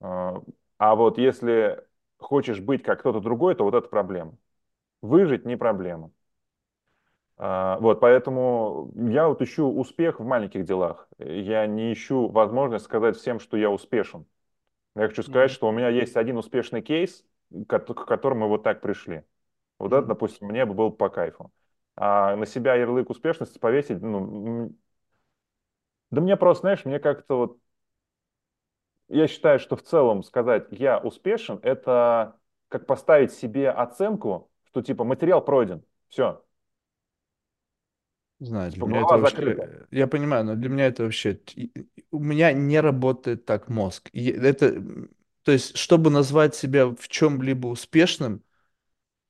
Э, а вот если хочешь быть как кто-то другой, то вот это проблема. Выжить не проблема. Э, вот, поэтому я вот ищу успех в маленьких делах. Я не ищу возможность сказать всем, что я успешен. Я хочу сказать, Мгм. что у меня есть один успешный кейс, к к которому мы вот так пришли. Вот это, допустим, мне бы было по кайфу. А на себя ярлык успешности повесить, ну, да мне просто, знаешь, мне как-то вот, я считаю, что в целом сказать «я успешен» — это как поставить себе оценку, что типа материал пройден, все, Не знаю, для типа меня это вообще, закрыта. я понимаю, но для меня это вообще, у меня не работает так мозг. И это, то есть, чтобы назвать себя в чем-либо успешным,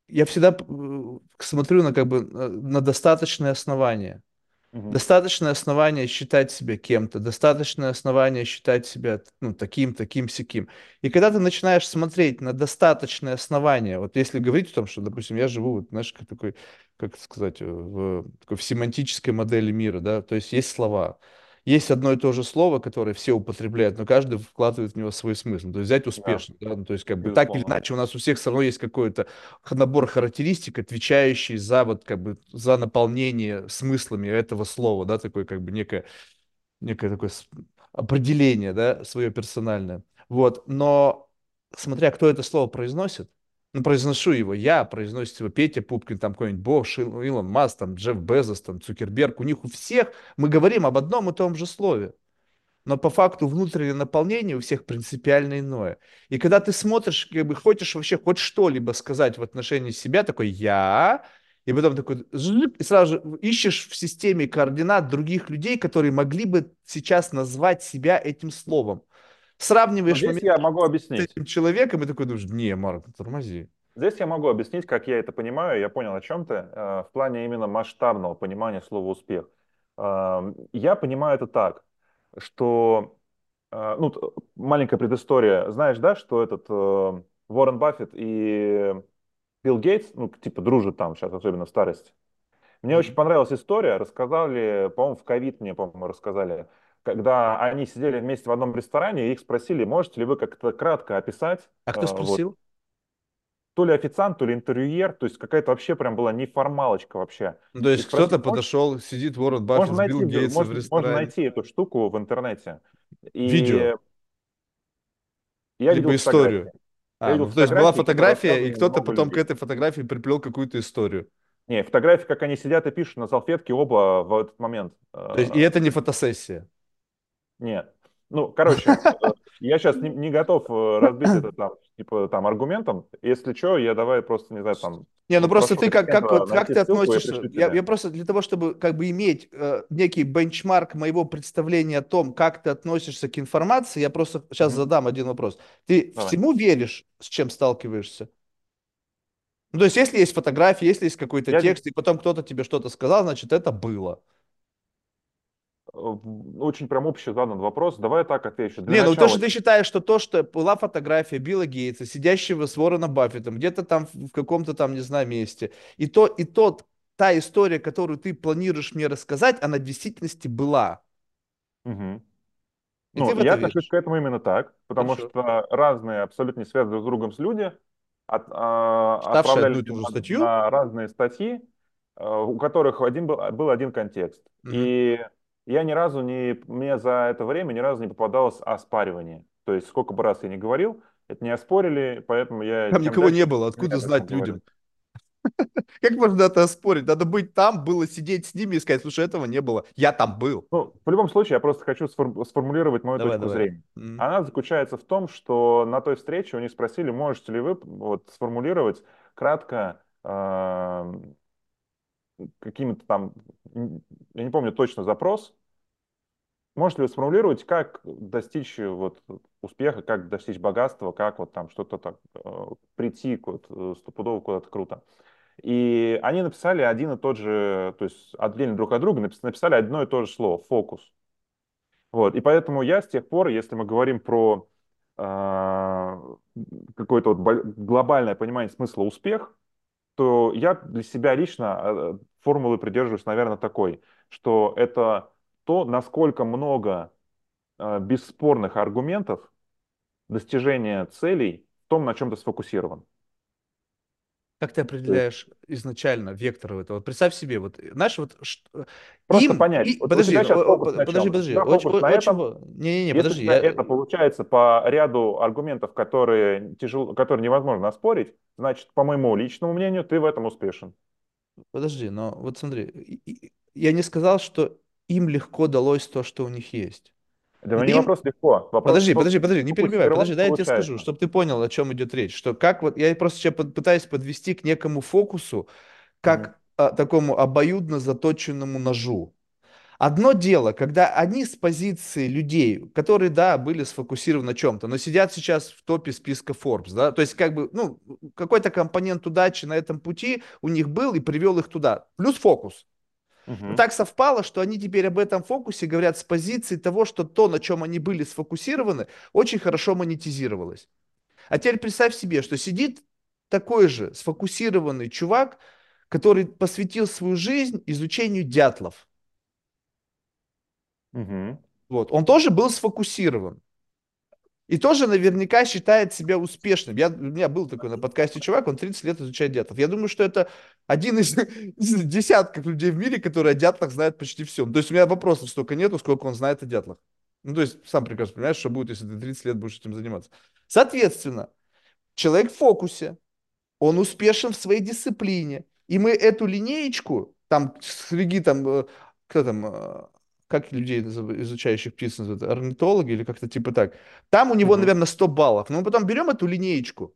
я всегда э, смотрю на как бы э, на достаточные основания. Мгм. Достаточное основание считать себя кем-то, достаточное основание считать себя ну, таким, таким, сяким. И когда ты начинаешь смотреть на достаточное основание, вот если говорить о том, что, допустим, я живу, вот, знаешь, как такой, как сказать, э, в, такой в семантической модели мира, да, то есть есть слова, есть одно и то же слово, которое все употребляют, но каждый вкладывает в него свой смысл. То есть взять Да, успешно, да, ну, то есть как бы так или иначе у нас у всех все равно есть какой-то набор характеристик, отвечающий за вот как бы за наполнение смыслами этого слова, да, такое как бы некое, некое такое определение, да, свое персональное. Вот, но смотря кто это слово произносит, ну, произношу его я, произносит его Петя Пупкин, там какой-нибудь Бош, Ил- Илон Маск, там Джефф Безос, там Цукерберг, у них у всех мы говорим об одном и том же слове но по факту внутреннее наполнение у всех принципиально иное. И когда ты смотришь, как бы хочешь вообще хоть что-либо сказать в отношении себя, такой «я», и потом такой и сразу же ищешь в системе координат других людей, которые могли бы сейчас назвать себя этим словом. Сравниваешь здесь момент я могу с объяснить. этим человеком и такой думаешь, не, Марк, тормози. Здесь я могу объяснить, как я это понимаю, я понял о чем ты, э, в плане именно масштабного понимания слова «успех». Эм, Я понимаю это так, что, э, ну, маленькая предыстория. Знаешь, да, что этот э, Уоррен Баффет и Билл Гейтс, ну, типа, дружат там сейчас, особенно в старости. Мне очень Мгм. понравилась история, рассказали, по-моему, в ковид мне, по-моему, рассказали, когда они сидели вместе в одном ресторане, и их спросили, можете ли вы как-то кратко описать, А кто вот, спросил? то ли официант, то ли интервьюер, то есть какая-то вообще прям была неформалочка вообще. Ну, то И есть кто-то «Мож- подошел, сидит Уоррен Баффет можно с Билл найти, в- Гейтсом в можно, можно ресторане. найти эту штуку в интернете. Видео, И я видел либо историю. фотографии. Я А, ну то есть была которые фотография, и кто-то потом к людей. этой фотографии приплел какую-то историю. Не, фотографии, как они сидят и пишут на салфетке оба в этот момент. То есть, и Э, это не фотосессия. Нет. Ну, короче, э, я сейчас не, не готов э, разбить это там, типа, там, аргументом. Если что, я давай просто, не знаю, там, Не, ну Ну, просто ты как, как, вот, как ты относишься? Я, я просто для того, чтобы как бы иметь э, некий бенчмарк моего представления о том, как ты относишься к информации, я просто сейчас Мгм. задам один вопрос. Ты Давай. всему веришь, с чем сталкиваешься? Ну, то есть, если есть фотографии, если есть какой-то Я текст, и потом кто-то тебе что-то сказал, значит, это было. Э, очень прям общий задан вопрос. Давай так отвечу. Для Не, ну то, начала, что ты считаешь, что то, что была фотография Билла Гейтса, сидящего с Уорреном Баффетом, где-то там в каком-то там, не знаю, месте, и то, и тот, та история, которую ты планируешь мне рассказать, она в действительности была. Мгм. И Ну, я отношусь к этому именно так, потому Хорошо. что разные, абсолютно не связанные друг с другом с люди от- а, отправляли одну статью. на разные статьи, а, у которых один был, был один контекст. Мгм. И я ни разу не, мне за это время ни разу не попадалось оспаривание. То есть сколько бы раз я не говорил, это не оспорили, поэтому я Там никого дальше, не было, откуда знать людям? Как можно это оспорить? Надо быть там, было сидеть с ними и сказать, слушай, этого не было. Я там был. Ну, в любом случае, я просто хочу сформ- сформулировать мою Давай, точку давай. зрения. М. Она заключается в том, что на той встрече у них спросили, можете ли вы вот, сформулировать кратко э, какими-то там, я не помню точно запрос, можете ли вы сформулировать, как достичь вот успеха, как достичь богатства, как вот там что-то так э, прийти вот, э, стопудово куда-то круто. И они написали один и тот же, то есть отдельно друг от друга, напис- написали одно и то же слово, фокус. Вот. И поэтому я с тех пор, если мы говорим про а, какое-то вот глобальное понимание смысла успех, то я для себя лично формулы придерживаюсь, наверное, такой, что это то, насколько много а, бесспорных аргументов достижения целей в том, на чем ты сфокусирован. Как ты определяешь изначально вектор этого? Вот представь себе, вот, знаешь, вот ш- просто им, понять, и, вот подожди, подожди? У подожди, тебя очень, очень, этом, не-не-не, Если у подожди, я, это получается по ряду аргументов, которые, тяжело, которые невозможно оспорить, значит, по моему личному мнению, ты в этом успешен. подожди, но вот смотри, я не сказал, что им легко далось то, что у них есть. Это не Им, вопрос легко. Вопрос, Подожди, что подожди, подожди, не перебивай, подожди, дай я тебе скажу, чтобы ты понял, о чем идет речь. Что как вот, я просто сейчас пытаюсь подвести к некому фокусу, как а, такому обоюдно заточенному ножу. Одно дело, когда они с позиции людей, которые, да, были сфокусированы на чем-то, но сидят сейчас в топе списка Forbes, да, то есть как бы, ну, какой-то компонент удачи на этом пути у них был и привел их туда, плюс фокус. Но Мгм. так совпало, что они теперь об этом фокусе говорят с позиции того, что то, на чем они были сфокусированы, очень хорошо монетизировалось. А теперь представь себе, что сидит такой же сфокусированный чувак, который посвятил свою жизнь изучению дятлов. Мгм. Вот. Он тоже был сфокусирован. И тоже наверняка считает себя успешным. Я, у меня был такой на подкасте чувак, он 30 лет изучает дятлов. Я думаю, что это один из, десятков людей в мире, которые о дятлах знают почти все. То есть у меня вопросов столько нету, сколько он знает о дятлах. Ну, то есть сам прекрасно понимаешь, что будет, если ты 30 лет будешь этим заниматься. Соответственно, человек в фокусе, он успешен в своей дисциплине. И мы эту линеечку, там, среди там, э, кто там, э, как людей, изучающих птиц называют, орнитологи или как-то типа так, там у него, Мгм. наверное, 100 баллов. Но мы потом берем эту линеечку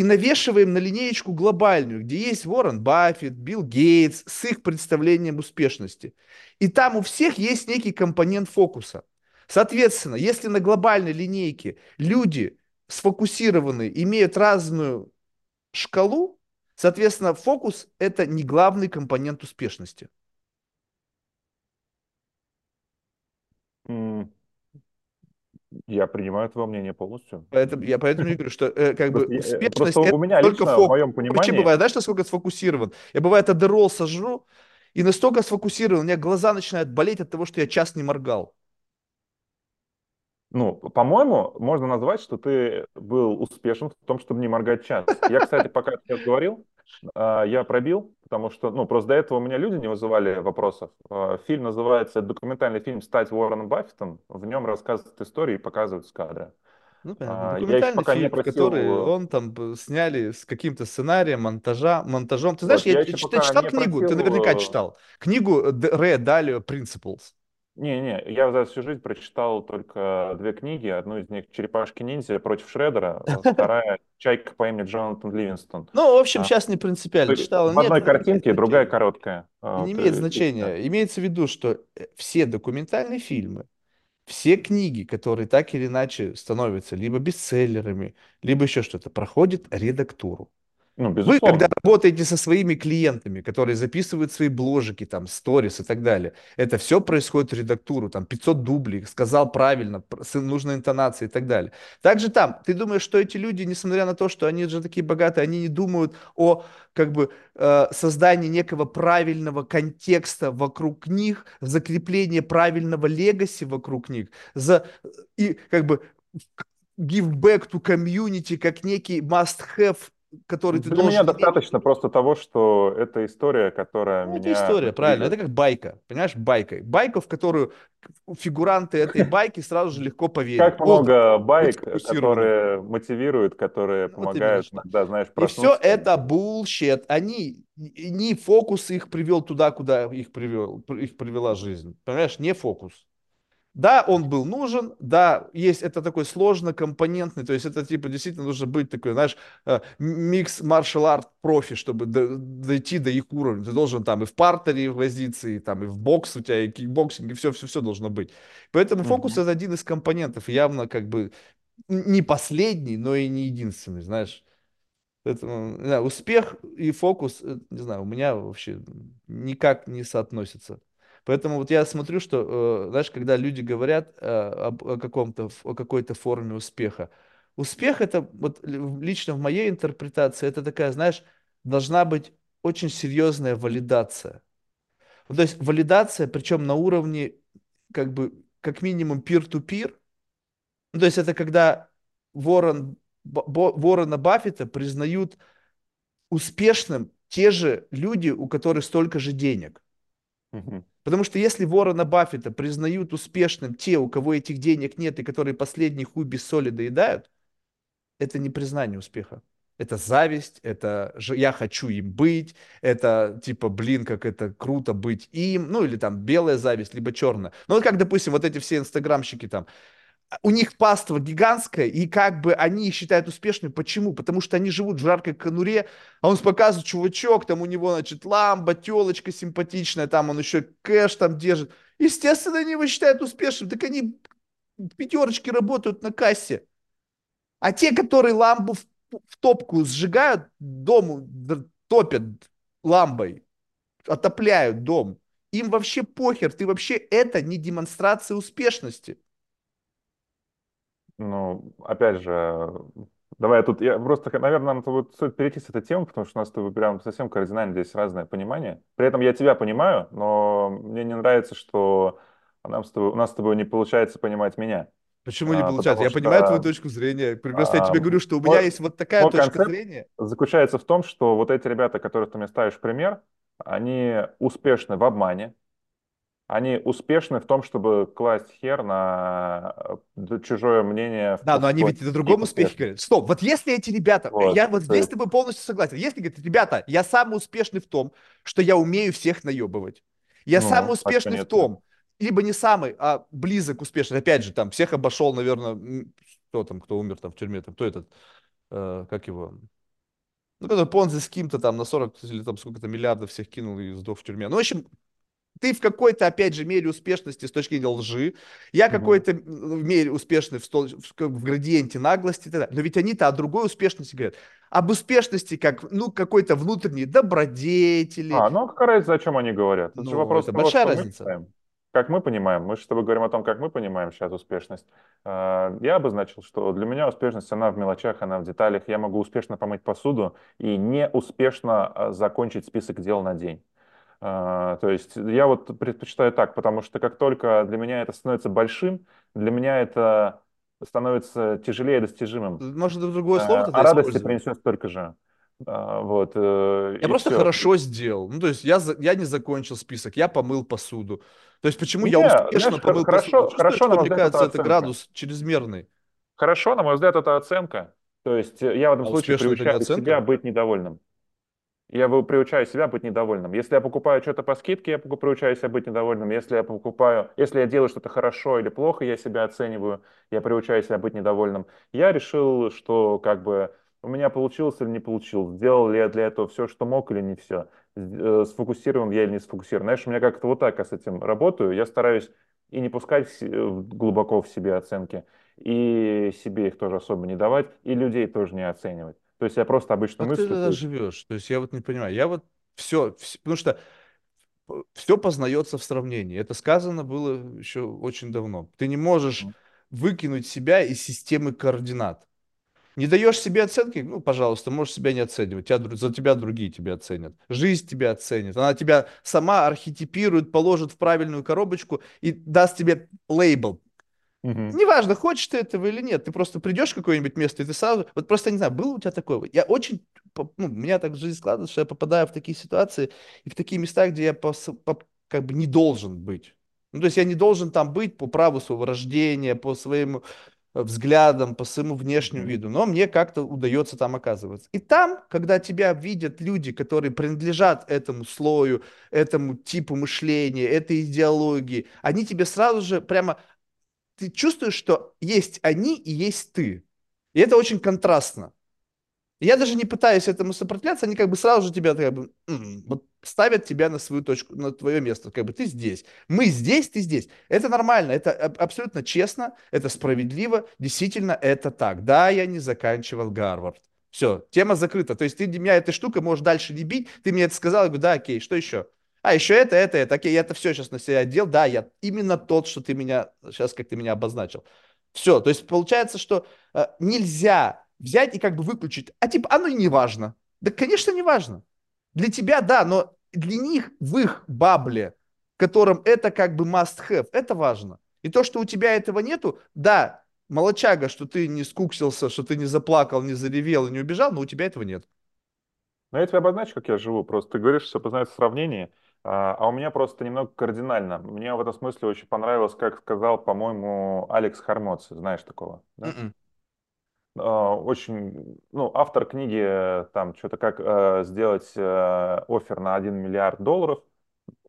и навешиваем на линеечку глобальную, где есть Уоррен Баффет, Билл Гейтс с их представлением успешности. И там у всех есть некий компонент фокуса. Соответственно, если на глобальной линейке люди сфокусированы, имеют разную шкалу, соответственно, фокус – это не главный компонент успешности. Я принимаю твое мнение полностью. Поэтому я поэтому и говорю, что э, как бы э, успешность– у меня только лично, в фокус. моем Вообще понимании, бывает, знаешь, насколько сфокусирован? Я бывает адерол сожру, и настолько сфокусирован, у меня глаза начинают болеть от того, что я час не моргал. Ну, по-моему, можно назвать, что ты был успешен в том, чтобы не моргать час. Я, кстати, пока ты говорил, я пробил, потому что, ну, просто до этого у меня люди не вызывали вопросов. А, Фильм называется, документальный фильм «Стать Уорреном Баффетом». В нем рассказывают истории и показывают с кадра. Ну, понятно. А, Я Документальный пока не фильм, который просил... э, он там б- сняли с каким-то сценарием, монтажа, монтажом. Ты знаешь, Вот, я, я я еще чит- ты пока читал не книгу? Ты просил... наверняка э, читал. Книгу Рэя Далио «Principles». Не-не, я за всю жизнь прочитал только две книги. Одну из них «Черепашки-ниндзя против Шредера», вторая «Чайка по имени Джонатан Ливингстон». Ну, в общем, А, сейчас не принципиально. Читал, В одной картинке, другая короткая. А, не имеет э, значения. Имеется в виду, что э, все документальные фильмы, все книги, которые так или иначе становятся либо бестселлерами, либо еще что-то, проходят редактуру. Ну, Вы, когда работаете со своими клиентами, которые записывают свои бложики, там, сторис и так далее, это все происходит в редактуру, там, 500 дублей, сказал правильно, нужной интонацией и так далее. Также там, ты думаешь, что эти люди, несмотря на то, что они же такие богатые, они не думают о, как бы, э, создании некого правильного контекста вокруг них, закрепления правильного легаси вокруг них, за, и, как бы, give back to community как некий must-have который ты Для меня должен иметь. достаточно просто того, что это история, которая Ну, это меня история, правильно. Это как байка, понимаешь, байка. Байка, в которую фигуранты этой байки сразу же легко поверят. Как много байк, которые мотивируют, которые помогают иногда, знаешь, И все это bullshit. Они, не фокус их привел туда, куда их, привел, их привела жизнь. Понимаешь, не фокус. Да, он был нужен, да, есть это такой сложно-компонентный, то есть это типа действительно нужно быть такой, знаешь, э, mixed martial art профи, чтобы до- дойти до их уровня. Ты должен там и в партере возиться, и там и в бокс у тебя, и кикбоксинг, и все-все-все должно быть. Поэтому фокус Мгм. это один из компонентов, явно как бы не последний, но и не единственный, знаешь. Поэтому, знаю, успех и фокус, э, не знаю, у меня вообще никак не соотносятся. Поэтому вот я смотрю, что, э, знаешь, когда люди говорят э, об, о каком-то, о какой-то форме успеха, успех это, вот ли- лично в моей интерпретации, это такая, знаешь, должна быть очень серьезная валидация. Ну, то есть валидация, причем на уровне, как бы, как минимум peer-to-peer, ну, то есть это когда Ворон, Бо- Ворона Баффета признают успешным те же люди, у которых столько же денег. Мгм. Потому что если Ворона Баффета признают успешным те, у кого этих денег нет и которые последний хуй без соли доедают, это не признание успеха. Это зависть, это я хочу им быть, это типа, блин, как это круто быть им, ну или там белая зависть, либо черная. Ну вот как, допустим, вот эти все инстаграмщики там, у них паства гигантская, и как бы они считают успешными. Почему? Потому что они живут в жаркой конуре, а он показывает, чувачок, там у него, значит, ламба, телочка симпатичная, там он еще кэш там держит. Естественно, они его считают успешным. Так они пятерочки работают на кассе. А те, которые ламбу в, в топку сжигают, дому топят ламбой, отопляют дом, им вообще похер. Ты вообще это не демонстрация успешности. Ну, опять же, давай тут, я просто, наверное, нам тут стоит перейти с этой темы, потому что у нас тобой прям совсем кардинально здесь разное понимание. При этом я тебя понимаю, но мне не нравится, что нам с тобой, у нас с тобой не получается понимать меня. Почему не А, получается? Потому Я понимаю твою что точку зрения. Просто я а, тебе говорю, что у меня мой, есть вот такая точка зрения. заключается в том, что вот эти ребята, которых ты мне ставишь пример, они успешны в обмане, они успешны в том, чтобы класть хер на э, чужое мнение в, Да, но они ведь их другом успехе говорят. Стоп, вот если эти ребята, Вот, я вот здесь с тобой полностью согласен. Если говорят, ребята, я самый успешный в том, что я умею всех наебывать. Я самый ну, что успешный в том, либо не самый, а близок успешный. Опять же, там всех обошел, наверное, кто там, кто умер там в тюрьме, там, кто этот, э, как его, ну, когда Понзи с кем-то там на 40 или там сколько-то миллиардов всех кинул и сдох в тюрьме. Ну, в общем, ты в какой-то, опять же, мере успешности с точки зрения лжи, я Мгм. какой-то в мере успешный в, стол- в, в градиенте наглости и так далее. Но ведь они-то о другой успешности говорят. Об успешности как, ну, какой-то внутренней добродетели. А, ну какая разница, о чем они говорят? Это же Ну, вопрос это того, большая мы разница. считаем. Как мы понимаем. Мы же с тобой говорим о том, как мы понимаем сейчас успешность. А, Я обозначил, что для меня успешность, она в мелочах, она в деталях. Я могу успешно помыть посуду и не успешно а, закончить список дел на день. А, То есть я вот предпочитаю так, потому что как только для меня это становится большим, для меня это становится тяжелее достижимым. Может, другое слово А тогда а радости принесет столько же. А, Вот, э, Я просто все. хорошо сделал. Ну, то есть я, я не закончил список, я помыл посуду. То есть почему Не, я успешно знаешь, помыл посуду? хорошо, Чувствуешь, хорошо, на что, мой мне взгляд, это кажется, это оценка. градус чрезмерный. Хорошо, на мой взгляд, это оценка. То есть я в этом А случае это приучаю себя быть недовольным. Я приучаю себя быть недовольным. Если я покупаю что-то по скидке, я приучаю себя быть недовольным. Если я покупаю, если я делаю что-то хорошо или плохо, я себя оцениваю, я приучаю себя быть недовольным. Я решил, что как бы у меня получилось или не получилось, сделал ли я для этого все, что мог или не все, э, сфокусирован я или не сфокусирован. Знаешь, у меня как-то вот так я с этим работаю. Я стараюсь и не пускать э, глубоко в себе оценки, и себе их тоже особо не давать, и людей тоже не оценивать. То есть я просто обычно Как ты тогда то живешь? То есть я вот не понимаю. Я вот все, потому что все познается в сравнении. Это сказано было еще очень давно. Ты не можешь выкинуть себя из системы координат. Не даешь себе оценки, ну, пожалуйста, можешь себя не оценивать. Тебя, за тебя другие тебя оценят. Жизнь тебя оценит. Она тебя сама архетипирует, положит в правильную коробочку и даст тебе лейбл. Мгм. Неважно, хочешь ты этого или нет, ты просто придешь в какое-нибудь место, и ты сразу... Вот просто, не знаю, было у тебя такое? Я очень... по- Ну, у меня так жизнь складывается, что я попадаю в такие ситуации и в такие места, где я пос- по- как бы не должен быть. Ну, то есть я не должен там быть по праву своего рождения, по своим э, взглядам, по своему внешнему виду, но мне как-то удается там оказываться. И там, когда тебя видят люди, которые принадлежат этому слою, этому типу мышления, этой идеологии, они тебе сразу же прямо ты чувствуешь, что есть они и есть ты. И это очень контрастно. Я даже не пытаюсь этому сопротивляться, они как бы сразу же тебя как бы, вот ставят тебя на свою точку, на твое место. Как бы ты здесь. Мы здесь, ты здесь. Это нормально, это аб- абсолютно честно, это справедливо. Действительно, это так. Да, я не заканчивал Гарвард. Все, тема закрыта. То есть ты меня этой штукой можешь дальше не бить. Ты мне это сказал, я говорю, да, окей, что еще? А, еще это, это, это. Окей, я это все сейчас на себя одел. Да, я именно тот, что ты меня, сейчас как ты меня обозначил. Все, то есть получается, что э, нельзя взять и как бы выключить. А типа, оно и не важно. Да, конечно, не важно. Для тебя, да, но для них в их бабле, в котором это как бы must have, это важно. И то, что у тебя этого нету, да, молочага, что ты не скуксился, что ты не заплакал, не заревел не убежал, но у тебя этого нет. Ну, я тебе обозначу, как я живу. Просто ты говоришь, что познается в сравнении, а а у меня просто немного кардинально. Мне в этом смысле очень понравилось, как сказал, по-моему, Алекс Хармоци. Знаешь такого, да? М-м. А, Очень, ну, автор книги, там, что-то как э, сделать э, оффер на 1 миллиард долларов.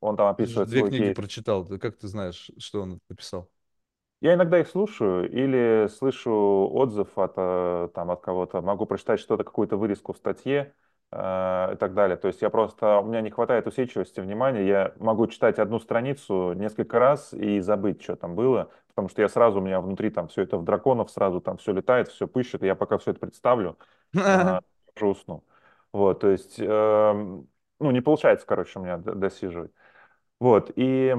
Он там описывает две книги кейс. прочитал. Как ты знаешь, что он написал? Я иногда их слушаю или слышу отзыв от, э, там, от кого-то, могу прочитать что-то, какую-то вырезку в статье и так далее. То есть я просто, у меня не хватает усидчивости, внимания, я могу читать одну страницу несколько раз и забыть, что там было, потому что я сразу, у меня внутри там все это в драконов, сразу там все летает, все пыщет, и я пока все это представлю, э, уже усну. Вот, то есть, эм, ну, не получается, короче, у меня досиживать. Вот, и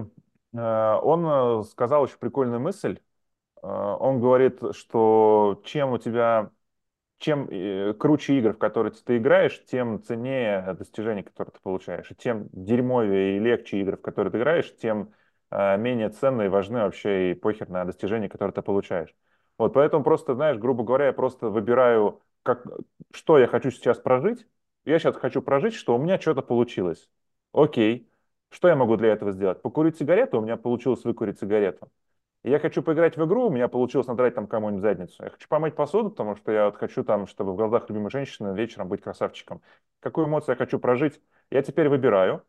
э, он э, сказал очень прикольную мысль. Э, Он говорит, что чем у тебя, чем э, круче игр, в которые ты играешь, тем ценнее достижения, которые ты получаешь. И тем дерьмовее и легче игры, в которые ты играешь, тем э, менее ценные и важны вообще и похер на достижения, которые ты получаешь. Вот, поэтому просто, знаешь, грубо говоря, я просто выбираю, как, что я хочу сейчас прожить. Я сейчас хочу прожить, что у меня что-то получилось. Окей. Что я могу для этого сделать? Покурить сигарету, у меня получилось выкурить сигарету. Я хочу поиграть в игру, у меня получилось надрать там кому-нибудь задницу. Я хочу помыть посуду, потому что я вот хочу там, чтобы в глазах любимой женщины вечером быть красавчиком. Какую эмоцию я хочу прожить, я теперь выбираю.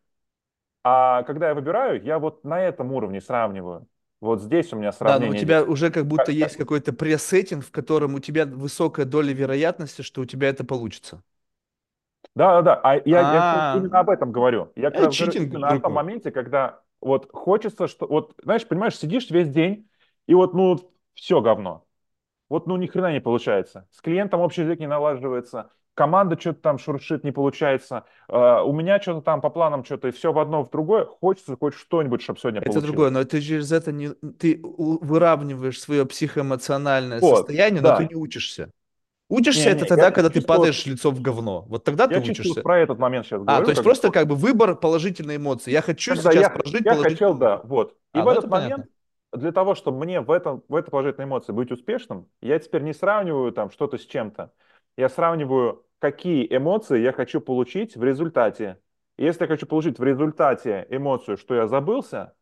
А когда я выбираю, я вот на этом уровне сравниваю. Вот здесь у меня Да, но у сравнение тебя уже как будто Как- есть какой-то пресеттинг, в котором у тебя высокая доля вероятности, что у тебя это получится. Да, да, да. А я, я А, именно об этом говорю. Я раз говорю читинг именно о том моменте, когда вот хочется, что вот, знаешь, понимаешь, сидишь весь день, и вот, ну, все говно. Вот, ну, ни хрена не получается. С клиентом общий язык не налаживается, команда что-то там шуршит, не получается. Э, у меня что-то там по планам что-то, и все в одно, в другое. Хочется хоть что-нибудь, чтобы сегодня Это получилось. другое, но ты через это не, ты выравниваешь свое психоэмоциональное Вот, состояние, но ты да. не учишься. Учишься это Не-не, тогда, я когда ты чисто вот, падаешь лицом в говно. Вот тогда ты я вот учишься. про этот момент сейчас А, говорю, то есть когда просто вот как бы выбор положительной эмоции. Я хочу Когда сейчас я, прожить я хотел, да, вот. И А, в ну этот это момент, понятно. для того, чтобы мне в, этом, в этой положительной эмоции быть успешным, я теперь не сравниваю там что-то с чем-то. Я сравниваю, какие эмоции я хочу получить в результате. И если я хочу получить в результате эмоцию, что я забылся,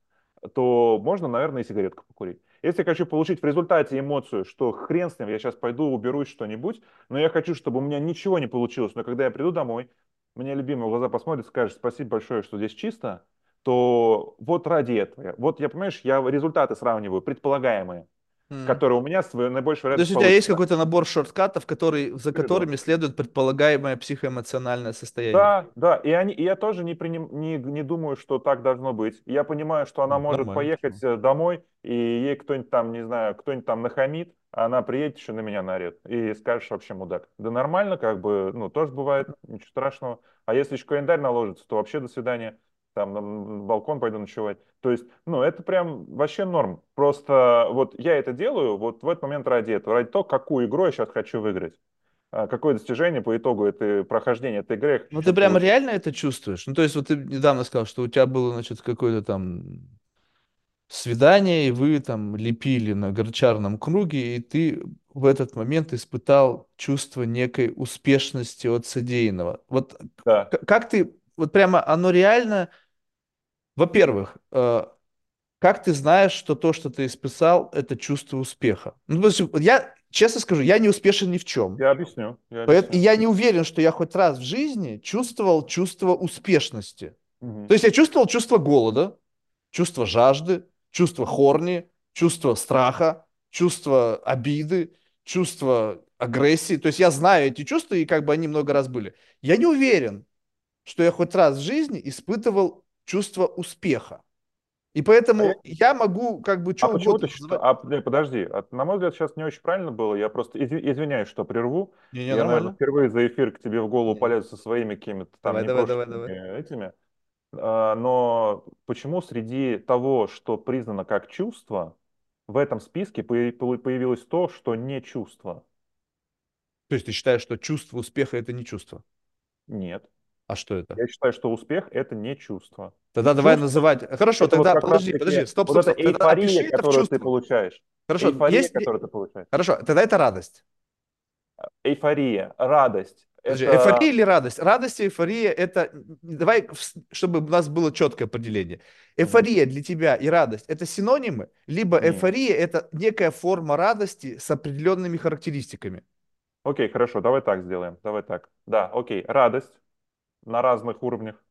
то можно, наверное, и сигаретку покурить. Если я хочу получить в результате эмоцию, что хрен с ним, я сейчас пойду уберусь что-нибудь, но я хочу, чтобы у меня ничего не получилось, но когда я приду домой, мне любимый в глаза посмотрит, скажет спасибо большое, что здесь чисто, то вот ради этого. Вот я, понимаешь, я результаты сравниваю, предполагаемые, М. которые у меня с наибольшей То есть вероятностью у тебя есть какой-то набор шорткатов, который, за которыми следует предполагаемое психоэмоциональное состояние. Да, да, и, они, и я тоже не, приним, не, не думаю, что так должно быть. Я понимаю, что она Ну, может Нормально. поехать э, домой, и ей кто-нибудь там, не знаю, кто-нибудь там нахамит, а она приедет еще на меня нарет и скажешь вообще мудак. Да нормально, как бы, ну, тоже бывает, ничего страшного. А если еще календарь наложится, то вообще до свидания. Там на балкон пойду ночевать. То есть, ну, это прям вообще норм. Просто вот я это делаю вот в этот момент ради этого, ради того, какую игру я сейчас хочу выиграть. А Какое достижение по итогу этой прохождения этой игры Ну ты получить. реально это чувствуешь? Ну то есть вот ты недавно сказал, что у тебя было, значит, какое-то там свидание, и вы там лепили на горчарном круге, и ты в этот момент испытал чувство некой успешности от содеянного. Вот Да. как ты, вот прямо оно реально, во-первых, э, как ты знаешь, что то, что ты исписал, это чувство успеха? Ну, я честно скажу, я не успешен ни в чем. Я объясню, я Поэт- И объясню. я не уверен, что я хоть раз в жизни чувствовал чувство успешности. Мгм. То есть я чувствовал чувство голода, чувство жажды, чувство хорни, чувство страха, чувство обиды, чувство агрессии. То есть я знаю эти чувства, и как бы они много раз были. Я не уверен, что я хоть раз в жизни испытывал чувство успеха. И А, я- поэтому я могу как бы а почему ты считаешь? А, подожди. А, на мой взгляд, сейчас не очень правильно было. Я просто изви- извиняюсь, что прерву. Не-не, Я, наверное, нормально. впервые за эфир к тебе в голову Не. полезу со своими какими-то там Давай, давай, давай, давай. этими. А, Но почему среди того, что признано как чувство, в этом списке появ- появилось то, что не чувство? То есть ты считаешь, что чувство успеха это не чувство? Нет. А что это? Я считаю, что успех — это не чувство. Тогда давай Чувство называть. Хорошо, Это вот тогда как подожди, подожди, стоп, вот стоп, эта стоп. Тогда эйфория, которую ты получаешь. Хорошо, Эйфория, есть которую ты получаешь. Хорошо, тогда это радость. Эйфория, радость. Подожди, это... эйфория или радость? Радость и эйфория это... Давай, чтобы у нас было четкое определение. Эйфория для тебя и радость это синонимы? Либо Нет. эйфория это некая форма радости с определенными характеристиками? Окей, хорошо, давай так сделаем. Давай так. Да, окей, радость на разных уровнях.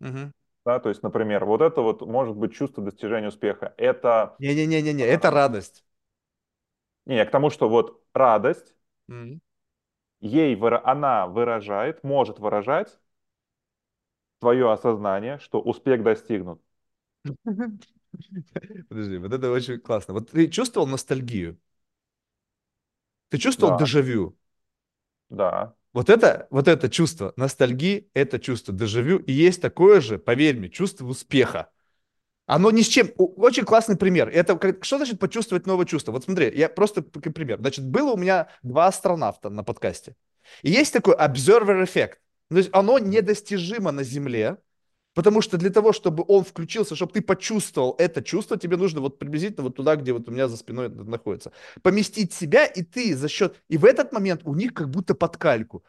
Мгм. Да, то есть, например, вот это вот может быть чувство достижения успеха. Это, Не-не-не-не, это радость. не, я к тому, что вот радость, Мгм. ей выра- она выражает, может выражать твое осознание, что успех достигнут. Подожди, вот это очень классно. Вот ты чувствовал ностальгию? Ты чувствовал Да, дежавю? да. Вот это, вот это чувство ностальгии, это чувство дежавю, и есть такое же, поверь мне, чувство успеха. Оно ни с чем. Очень классный пример. Это как- что значит почувствовать новое чувство? Вот смотри, я просто пример. Значит, было у меня два астронавта на подкасте. И есть такой observer эффект. То есть оно недостижимо на Земле, потому что для того, чтобы он включился, чтобы ты почувствовал это чувство, тебе нужно вот приблизительно вот туда, где вот у меня за спиной это находится, поместить себя, и ты за счет... И в этот момент у них как будто под кальку.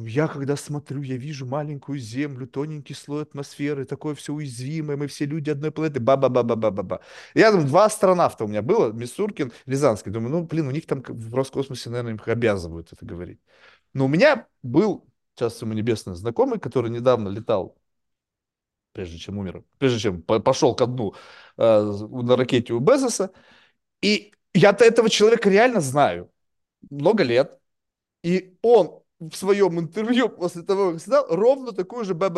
Я когда смотрю, я вижу маленькую землю, тоненький слой атмосферы, такое все уязвимое, мы все люди одной планеты, ба-ба-ба-ба-ба-ба. Я там два астронавта у меня было, Мисуркин, Рязанский. Думаю, ну, блин, у них там в Роскосмосе, наверное, их обязывают это говорить. Но у меня был, сейчас ему небесный знакомый, который недавно летал, прежде чем умер, прежде чем по- пошел ко дну э, на ракете у Безоса. И я-то этого человека реально знаю много лет. И он в своем интервью после того, как снял, ровно такую же б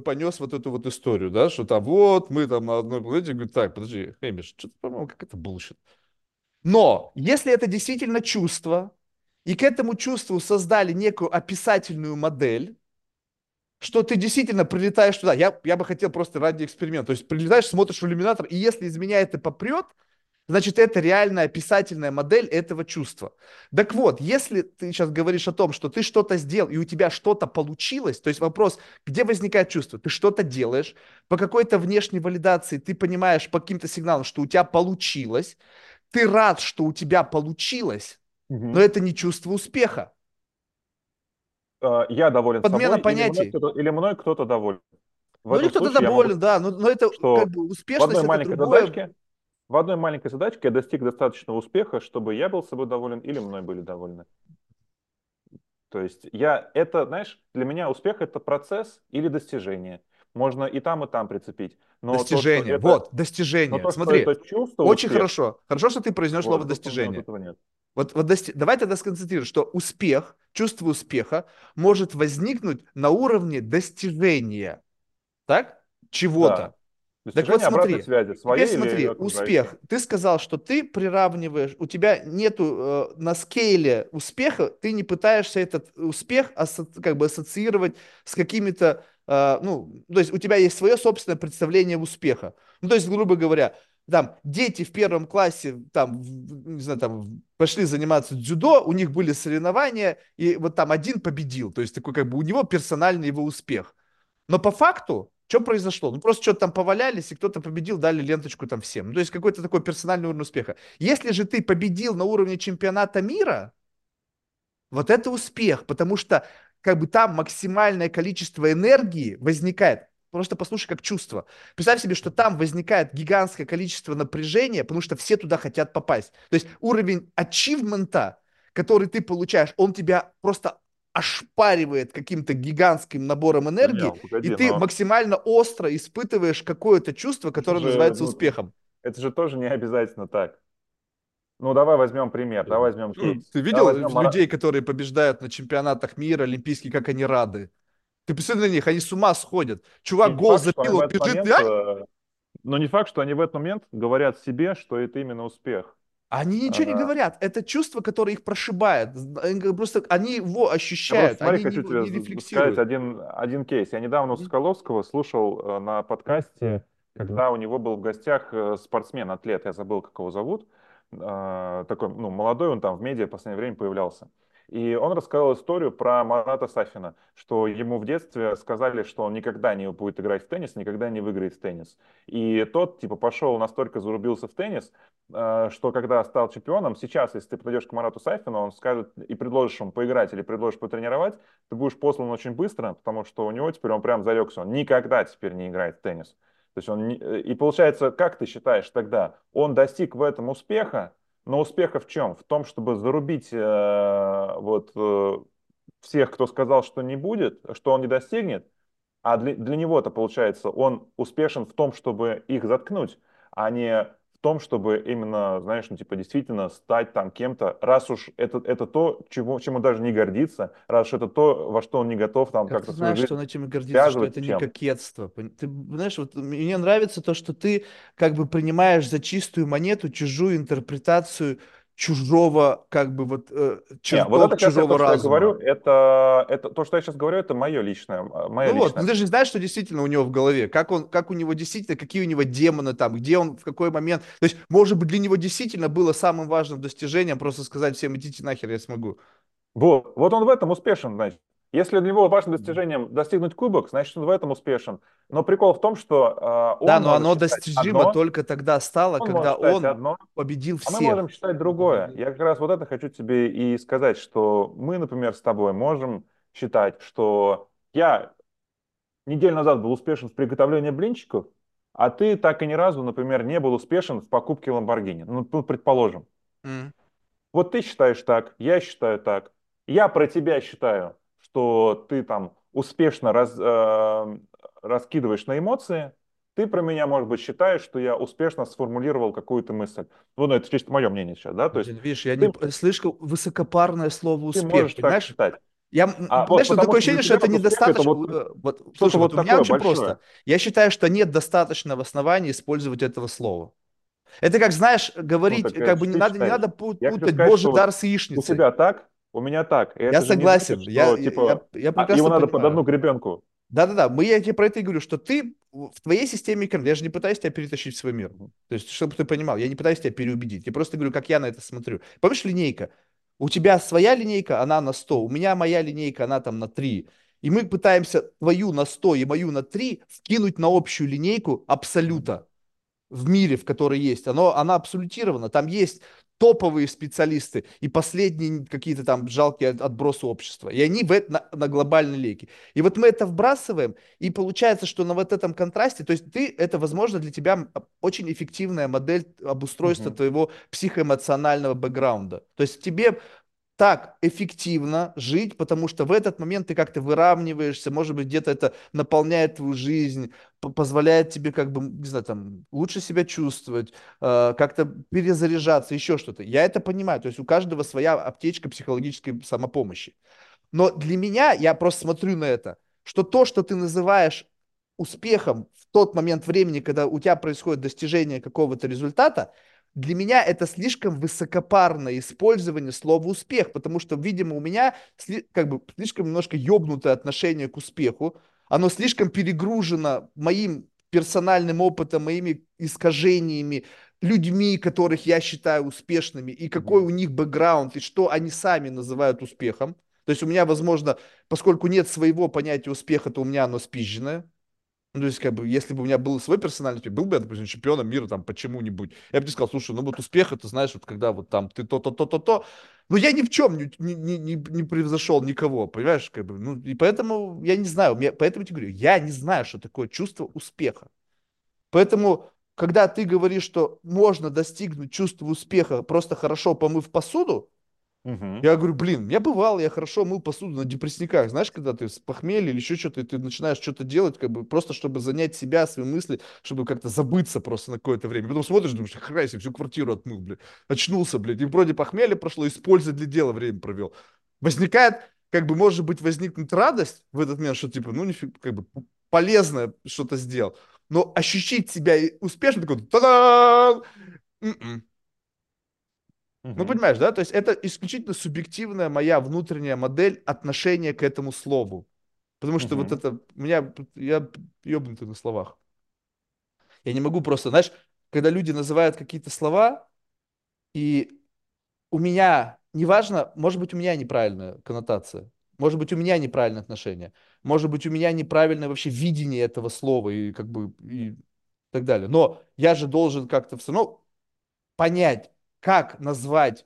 понес вот эту вот историю, да, что там вот мы там на одной планете, говорит, так, подожди, Хэмиш, что-то, по-моему, как это bullshit. Но если это действительно чувство, и к этому чувству создали некую описательную модель, что ты действительно прилетаешь туда. Я, я бы хотел просто ради эксперимента. То есть прилетаешь, смотришь в иллюминатор, и если из меня это попрет, значит, это реальная описательная модель этого чувства. Так вот, если ты сейчас говоришь о том, что ты что-то сделал, и у тебя что-то получилось, то есть вопрос, где возникает чувство? Ты что-то делаешь, по какой-то внешней валидации ты понимаешь по каким-то сигналам, что у тебя получилось, ты рад, что у тебя получилось, Мгм. но это не чувство успеха. Э, Я доволен Подмена собой, или мной понятий. или мной кто-то доволен. В Ну, или кто-то я могу доволен, да, но, но это что как бы в успешность, одной это маленькой другое. задачке, в одной маленькой задачке я достиг достаточного успеха, чтобы я был собой доволен или мной были довольны. То есть я, это, знаешь, для меня успех это процесс или достижение. Можно и там, и там прицепить. Но то, что Достижение. это, Вот, но достижение. то, что Смотри, это чувство очень успеха, хорошо. Хорошо, что ты произнес слово вот, вот достижение. нет. Вот, вот дости- давай тогда сконцентрируем, что успех, чувство успеха может возникнуть на уровне достижения, так? Чего-то. Да. Так вот смотри, связи, теперь своей или смотри, успех. Ты сказал, что ты приравниваешь, у тебя нету э, на скейле успеха, ты не пытаешься этот успех асо- как бы ассоциировать с какими-то, э, ну, то есть у тебя есть свое собственное представление успеха. Ну, то есть, грубо говоря, там дети в первом классе, там, не знаю, там, пошли заниматься дзюдо, у них были соревнования, и вот там один победил, то есть такой как бы у него персональный его успех. Но по факту, что произошло? Ну, просто что-то там повалялись, и кто-то победил, дали ленточку там всем. Ну, то есть какой-то такой персональный уровень успеха. Если же ты победил на уровне чемпионата мира, вот это успех, потому что как бы там максимальное количество энергии возникает. Просто послушай, как чувство. Представь себе, что там возникает гигантское количество напряжения, потому что все туда хотят попасть. То есть уровень ачивмента, который ты получаешь, он тебя просто ошпаривает каким-то гигантским набором Не, энергии, и погоди, ты но максимально остро испытываешь какое-то чувство, это которое же, называется ну, успехом. это же тоже не обязательно так. Ну, давай возьмем пример, давай возьмем Ну. Ты Давай видел возьмем Мара- людей, которые побеждают на чемпионатах мира, олимпийские, как они рады? Ты посмотри на них, они с ума сходят. Чувак не гол факт, забил, он бежит, момент, ай! э, но не факт, что они в этот момент говорят себе, что это именно успех. Они ничего не А, говорят. Это чувство, которое их прошибает. Просто они его Я просто, ощущают, смотри, они не, хочу тебе не з- сказать рефлексируют. один, один кейс. Я недавно у. Соколовского слушал э, на подкасте, когда у него был в гостях э, спортсмен, атлет, я забыл, как его зовут, э, такой, ну, молодой, он там в медиа в последнее время появлялся. И он рассказал историю про Марата Сафина, что ему в детстве сказали, что он никогда не будет играть в теннис, никогда не выиграет в теннис. И тот, типа, пошел, настолько зарубился в теннис, э, что когда стал чемпионом, сейчас, если ты подойдешь к Марату Сафину, он скажет и предложишь ему поиграть или предложишь потренировать, ты будешь послан очень быстро, потому что у него теперь он прям зарекся, он никогда теперь не играет в теннис. То есть он э, и получается, как ты считаешь тогда, он достиг в этом успеха, но успеха в чем? В том, чтобы зарубить э, вот э, всех, кто сказал, что не будет, что он не достигнет, а для, для него-то, получается, он успешен в том, чтобы их заткнуть, а не в том, чтобы именно, знаешь, ну, типа, действительно стать там кем-то, раз уж это, это то, чего, чему даже не гордится, раз уж это то, во что он не готов там Как как-то ты свою знаешь, что он этим и гордится, что это не чем. кокетство. Ты знаешь, вот мне нравится то, что ты как бы принимаешь за чистую монету чужую интерпретацию чужого, как бы вот э, Не, вот это чужого то, что я говорю, разума. это, это то, что я сейчас говорю, это мое личное, м- моя Ну вот, ну ты же знаешь, что действительно у него в голове, как он, как у него действительно, какие у него демоны там, где он, в какой момент. То есть, может быть, для него действительно было самым важным достижением просто сказать всем, идите нахер, я смогу. Вот, вот он в этом успешен, значит. Если для него важным достижением достигнуть кубок, значит, он в этом успешен. Но прикол в том, что э, Да, он но может оно достижимо одно, только тогда стало, он когда он одно, победил а мы можем всех. считать другое. Я как раз вот это хочу тебе и сказать, что мы, например, с тобой можем считать, что я неделю назад был успешен в приготовлении блинчиков, а ты так и ни разу, например, не был успешен в покупке Ламборгини. Ну, ну, предположим. М. Вот ты считаешь так, я считаю так. Я про тебя считаю, что ты там успешно раз, э, раскидываешь на эмоции. Ты про меня, может быть, считаешь, что я успешно сформулировал какую-то мысль. Ну, ну, это чисто мое мнение сейчас, да? То есть видишь, я ты, не слишком высокопарное слово ты успех, можешь так понимаешь? считать. Я, А вот что потому такое ощущение, что это вот успех это недостаточно. вот э, Вот, слушай, вот вот у меня очень большое. просто. Я считаю, что нет достаточного основания использовать этого слова. Это как, знаешь, Ну, говорить, так это как бы не ты надо, не надо путать сказать, Божий вот дар с у яичницей. тебя так, у меня так. Я же не согласен, я, что я, типа я, я а, прекрасно его надо под понимаю. одну гребенку. Да-да-да, мы, я тебе про это и говорю, что ты в твоей системе координат, я же не пытаюсь тебя перетащить в свой мир. То есть, чтобы ты понимал, я не пытаюсь тебя переубедить, я просто говорю, как я на это смотрю. Помнишь линейка? У тебя своя линейка, она на 100, у меня моя линейка, она там на 3. И мы пытаемся твою на 100 и мою на 3 вкинуть на общую линейку абсолюта в мире, в которой есть. Оно, она абсолютирована. Там есть топовые специалисты и последние какие-то там жалкие от- отбросы общества. И они в это, на, на глобальной лейке. И вот мы это вбрасываем, и получается, что на вот этом контрасте, то есть ты, это, возможно, для тебя м, очень эффективная модель обустройства Мгм. твоего психоэмоционального бэкграунда. То есть тебе так эффективно жить, потому что в этот момент ты как-то выравниваешься, может быть, где-то это наполняет твою жизнь, позволяет тебе как бы, не знаю, там, лучше себя чувствовать, э, как-то перезаряжаться, еще что-то. Я это понимаю, то есть у каждого своя аптечка психологической самопомощи. Но для меня, я просто смотрю на это, что то, что ты называешь успехом в тот момент времени, когда у тебя происходит достижение какого-то результата, для меня это слишком высокопарное использование слова успех, потому что, видимо, у меня как бы слишком немножко ёбнутое отношение к успеху, оно слишком перегружено моим персональным опытом, моими искажениями, людьми, которых я считаю успешными, и какой у них бэкграунд, и что они сами называют успехом. То есть у меня, возможно, поскольку нет своего понятия успеха, то у меня оно спизженное. Ну, то есть, как бы, если бы у меня был свой персональный успех, был бы я, допустим, чемпионом мира там почему-нибудь, я бы тебе сказал, слушай, ну вот успех, это знаешь, вот когда вот там ты то-то-то-то-то, но я ни в чем не, не, не, не превзошел никого, понимаешь, как бы, ну, и поэтому, я не знаю, я, поэтому я тебе говорю, я не знаю, что такое чувство успеха. Поэтому, когда ты говоришь, что можно достигнуть чувства успеха, просто хорошо помыв посуду, Угу. Я говорю, блин, я бывал, я хорошо мыл посуду на депрессниках. Знаешь, когда ты с похмелья или еще что-то, и ты начинаешь что-то делать, как бы просто чтобы занять себя, свои мысли, чтобы как-то забыться просто на какое-то время. Потом смотришь, думаешь, хрена себе, всю квартиру отмыл, блядь. Очнулся, блядь. И вроде похмелье прошло, используя для дела время провел. Возникает, как бы, может быть, возникнуть радость в этот момент, что типа, ну, нифиг, как бы полезное что-то сделал. Но ощущить себя успешно, такой, та-дам! Ну, понимаешь, да? То есть это исключительно субъективная моя внутренняя модель отношения к этому слову. Потому что вот это, у меня, я ебнутый на словах. Я не могу просто, знаешь, когда люди называют какие-то слова, и у меня, неважно, может быть, у меня неправильная коннотация, может быть, у меня неправильное отношение, может быть, у меня неправильное вообще видение этого слова и как бы и так далее. Но я же должен как-то все равно понять, как назвать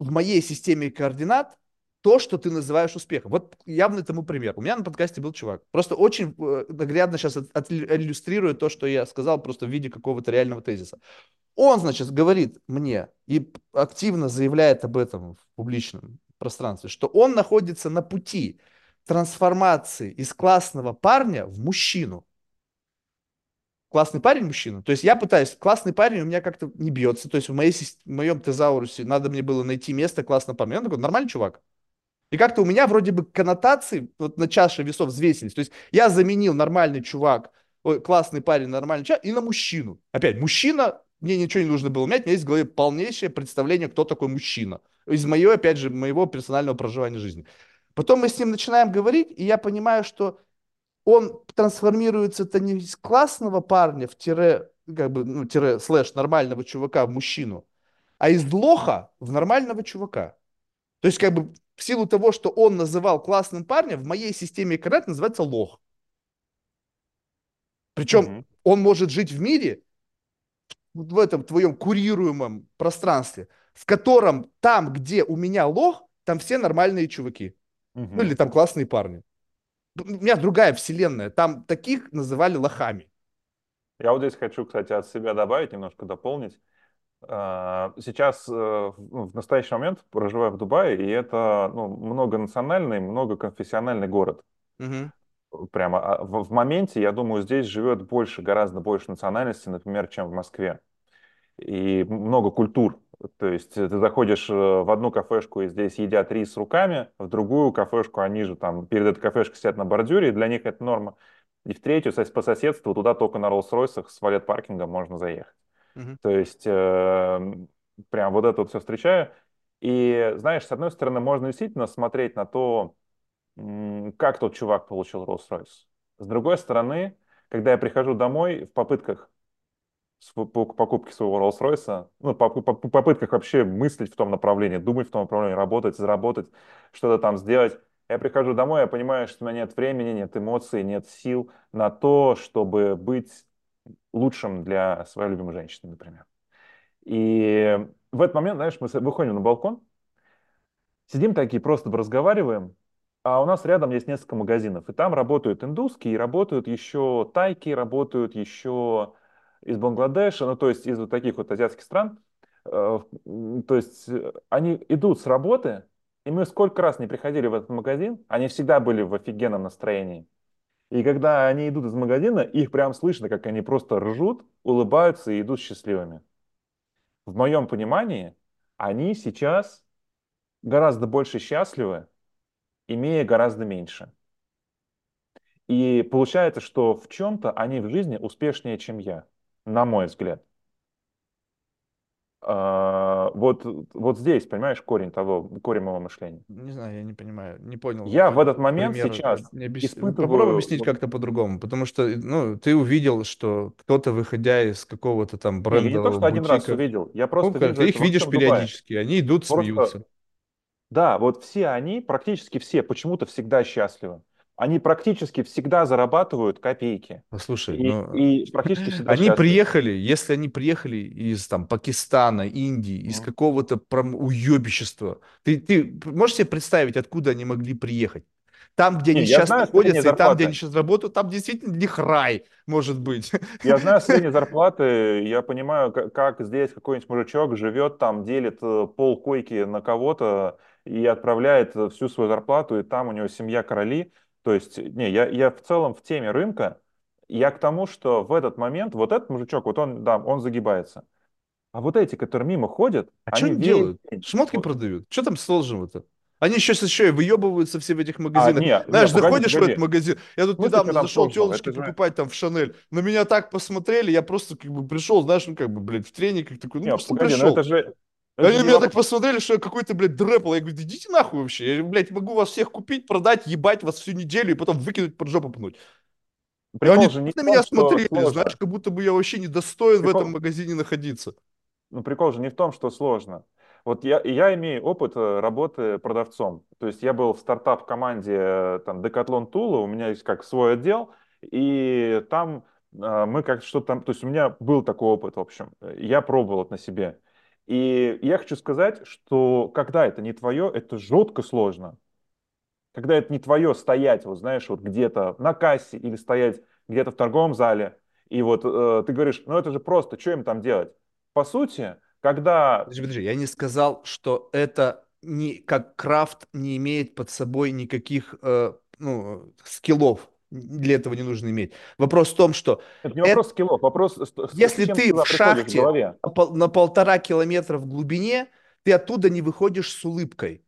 в моей системе координат то, что ты называешь успехом. Вот явно тому пример. У меня на подкасте был чувак. Просто очень э, наглядно сейчас от, от, иллюстрирует то, что я сказал, просто в виде какого-то реального тезиса. Он, значит, говорит мне и активно заявляет об этом в публичном пространстве, что он находится на пути трансформации из классного парня в мужчину классный парень мужчина. То есть я пытаюсь, классный парень у меня как-то не бьется. То есть в, моей, в моем тезаурусе надо мне было найти место классного парня. Он такой, нормальный чувак. И как-то у меня вроде бы коннотации вот на чаше весов взвесились. То есть я заменил нормальный чувак, ой, классный парень, нормальный чувак, и на мужчину. Опять, мужчина, мне ничего не нужно было менять, у меня есть в голове полнейшее представление, кто такой мужчина. Из моего, опять же, моего персонального проживания жизни. Потом мы с ним начинаем говорить, и я понимаю, что он трансформируется-то не из классного парня в тире, как бы, ну, тире, слэш, нормального чувака в мужчину, а из лоха в нормального чувака. То есть, как бы, в силу того, что он называл классным парнем, в моей системе координат называется лох. Причем угу. он может жить в мире, в этом твоем курируемом пространстве, в котором там, где у меня лох, там все нормальные чуваки. Угу. Ну, или там классные парни у меня другая вселенная. Там таких называли лохами. Я вот здесь хочу, кстати, от себя добавить, немножко дополнить. А, сейчас, э, ну, в настоящий момент, проживаю в Дубае, и это ну, многонациональный, многоконфессиональный город. Угу. Прямо а, в, в моменте, я думаю, здесь живет больше, гораздо больше национальностей, например, чем в Москве. И много культур. То есть ты заходишь э, в одну кафешку, и здесь едят рис руками, в другую кафешку они же там перед этой кафешкой сидят на бордюре, и для них это норма. И в третью, по соседству, туда только на Роллс-Ройсах с валет-паркингом можно заехать. Угу. То есть э, прям вот это вот все встречаю. И знаешь, с одной стороны, можно действительно смотреть на то, как тот чувак получил Роллс-Ройс. С другой стороны, когда я прихожу домой в попытках покупки своего Rolls-Royce, ну, по, по, по попытках вообще мыслить в том направлении, думать в том направлении, работать, заработать, что-то там сделать. Я прихожу домой, я понимаю, что у меня нет времени, нет эмоций, нет сил на то, чтобы быть лучшим для своей любимой женщины, например. И в этот момент, знаешь, мы выходим на балкон, сидим такие, просто разговариваем, а у нас рядом есть несколько магазинов, и там работают индусские, работают еще тайки, работают еще из Бангладеша, ну то есть из вот таких вот азиатских стран. Э, То есть э, они идут с работы, и мы сколько раз не приходили в этот магазин, они всегда были в офигенном настроении. И когда они идут из магазина, их прям слышно, как они просто ржут, улыбаются и идут счастливыми. В моем понимании, они сейчас гораздо больше счастливы, имея гораздо меньше. И получается, что в чем-то они в жизни успешнее, чем я, на мой взгляд. А, вот, вот здесь, понимаешь, корень того, корень моего мышления. Не знаю, я не понимаю, не понял. Я в этот момент пример. сейчас Не объяс- Попробуй испытываю... объяснить вот- как-то по-другому, потому что, ну, ты увидел, что кто-то, выходя из какого-то там Не, я не то, что один раз бутика, увидел, я ну, просто как, вижу ты их видишь периодически, они идут, Просто, смеются. да, вот все они, практически все, почему-то всегда счастливы. Они практически всегда зарабатывают копейки. Послушай, И, ну, и практически всегда они счастливы. приехали, если они приехали из там Пакистана, Индии, из какого-то прям уебищества, ты, ты можешь себе представить, откуда они могли приехать? Там, где Не, они сейчас знаю находятся, и там, где они сейчас работают, там действительно для них рай, может быть. Я знаю средние зарплаты, я понимаю, как, как здесь какой-нибудь мужичок живет, там делит э, пол койки на кого-то и отправляет э, всю свою зарплату, и там у него семья короли. То есть, не, я, я в целом в теме рынка, я к тому, что в этот момент вот этот мужичок, вот он, да, он загибается. А вот эти, которые мимо ходят, А что они они весь делают? день- Шмотки продают. Что там сложного-то? Они сейчас еще и выебываются все в этих А, магазинах. не, не, Знаешь, погоди, заходишь в погоди. этот магазин, я тут В смысле, недавно что зашел сложного? телочки покупать там в Шанель. На меня так посмотрели, я просто как бы пришел, знаешь, ну как бы, блядь, в трениках такой, ну Не, просто погоди, пришел. ну это же... Они меня так посмотрели, что я какой-то, блядь, дрэпл. Я говорю, идите нахуй вообще. Я, блядь, могу вас всех купить, продать, ебать вас всю неделю и потом выкинуть под жопу пнуть. Прикол они же не на том, меня смотрели, сложно. знаешь, как будто бы я вообще не достоин в Прикол- этом магазине находиться. Ну, прикол же не в том, что сложно. Вот я, я имею опыт э, работы продавцом. То есть я был в стартап-команде э, там Decathlon Тула, у меня есть как свой отдел, и там э, мы как что-то там, то есть у меня был такой опыт, в общем. Я пробовал это на себе. И я хочу сказать, что когда это не твое, это жутко сложно. Когда это не твое стоять, вот знаешь, вот где-то на кассе или стоять где-то в торговом зале, и вот э, ты говоришь, ну это же просто, что им там делать? По сути, когда... Подожди, подожди, я не сказал, что это не, как крафт не имеет под собой никаких э, ну, скиллов. Для этого не нужно иметь. Вопрос в том, что Это не вопрос скиллов, вопрос, если ты в шахте голове. на пол- на полтора километра в глубине, ты оттуда не выходишь с улыбкой.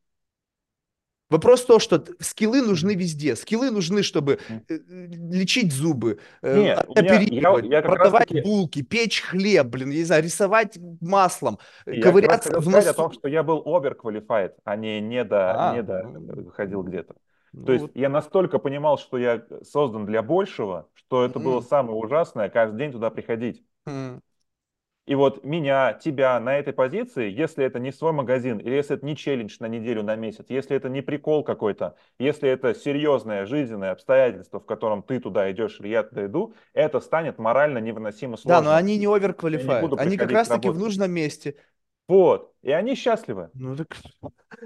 Вопрос в том, что скиллы нужны везде. Скиллы нужны, чтобы э, э, лечить зубы, э, Нет, оперировать, я- я продавать раз-таки- булки, печь хлеб, блин, я не знаю, рисовать маслом, Я ковыряться в сказать о носу. том, что я был overqualified, а не недо, А, недо ну, ходил где-то. Ну То есть вот. я настолько понимал, что я создан для большего, что это было Мгм. самое ужасное, каждый день туда приходить. М. И вот меня, тебя на этой позиции, если это не свой магазин, или если это не челлендж на неделю, на месяц, если это не прикол какой-то, если это серьезное жизненное обстоятельство, в котором ты туда идешь или я туда иду, это станет морально невыносимо Да, сложно. но они не буду Они как раз-таки в нужном месте. Вот. И они счастливы. Ну так...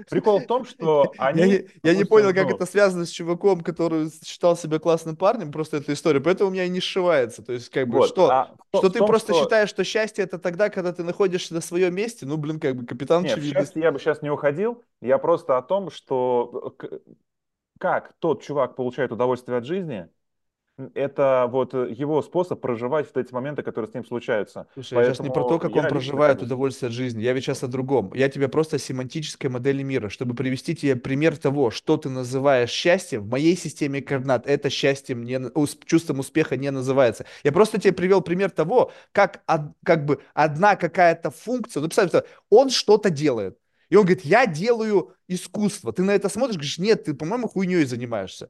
Прикол в том, что они... Я, не, я не понял, как ну, это связано с чуваком, который считал себя классным парнем, просто эта история. Поэтому у меня и не сшивается. То есть, как бы, Вот. что, А что ты том, просто что- считаешь, что счастье это тогда, когда ты находишься на своем месте. Ну, блин, как бы капитан Нет, в очевидность. счастье я бы сейчас не уходил. Я просто о том, что к- как тот чувак получает удовольствие от жизни, это вот э, его способ проживать вот эти моменты, которые с ним случаются. Слушай, я сейчас не про то, Поэтому как он проживает бы- удовольствие от жизни. Я ведь сейчас о другом. Я тебе просто о семантической модели мира, чтобы привести тебе пример того, что ты называешь счастьем. В моей системе координат это счастьем, не, чувством успеха не называется. Я просто тебе привел пример того, как, как бы одна какая-то функция, ну, представь, он что-то делает. И он говорит, я делаю искусство. Ты на это смотришь, говоришь, нет, ты, по-моему, хуйней занимаешься.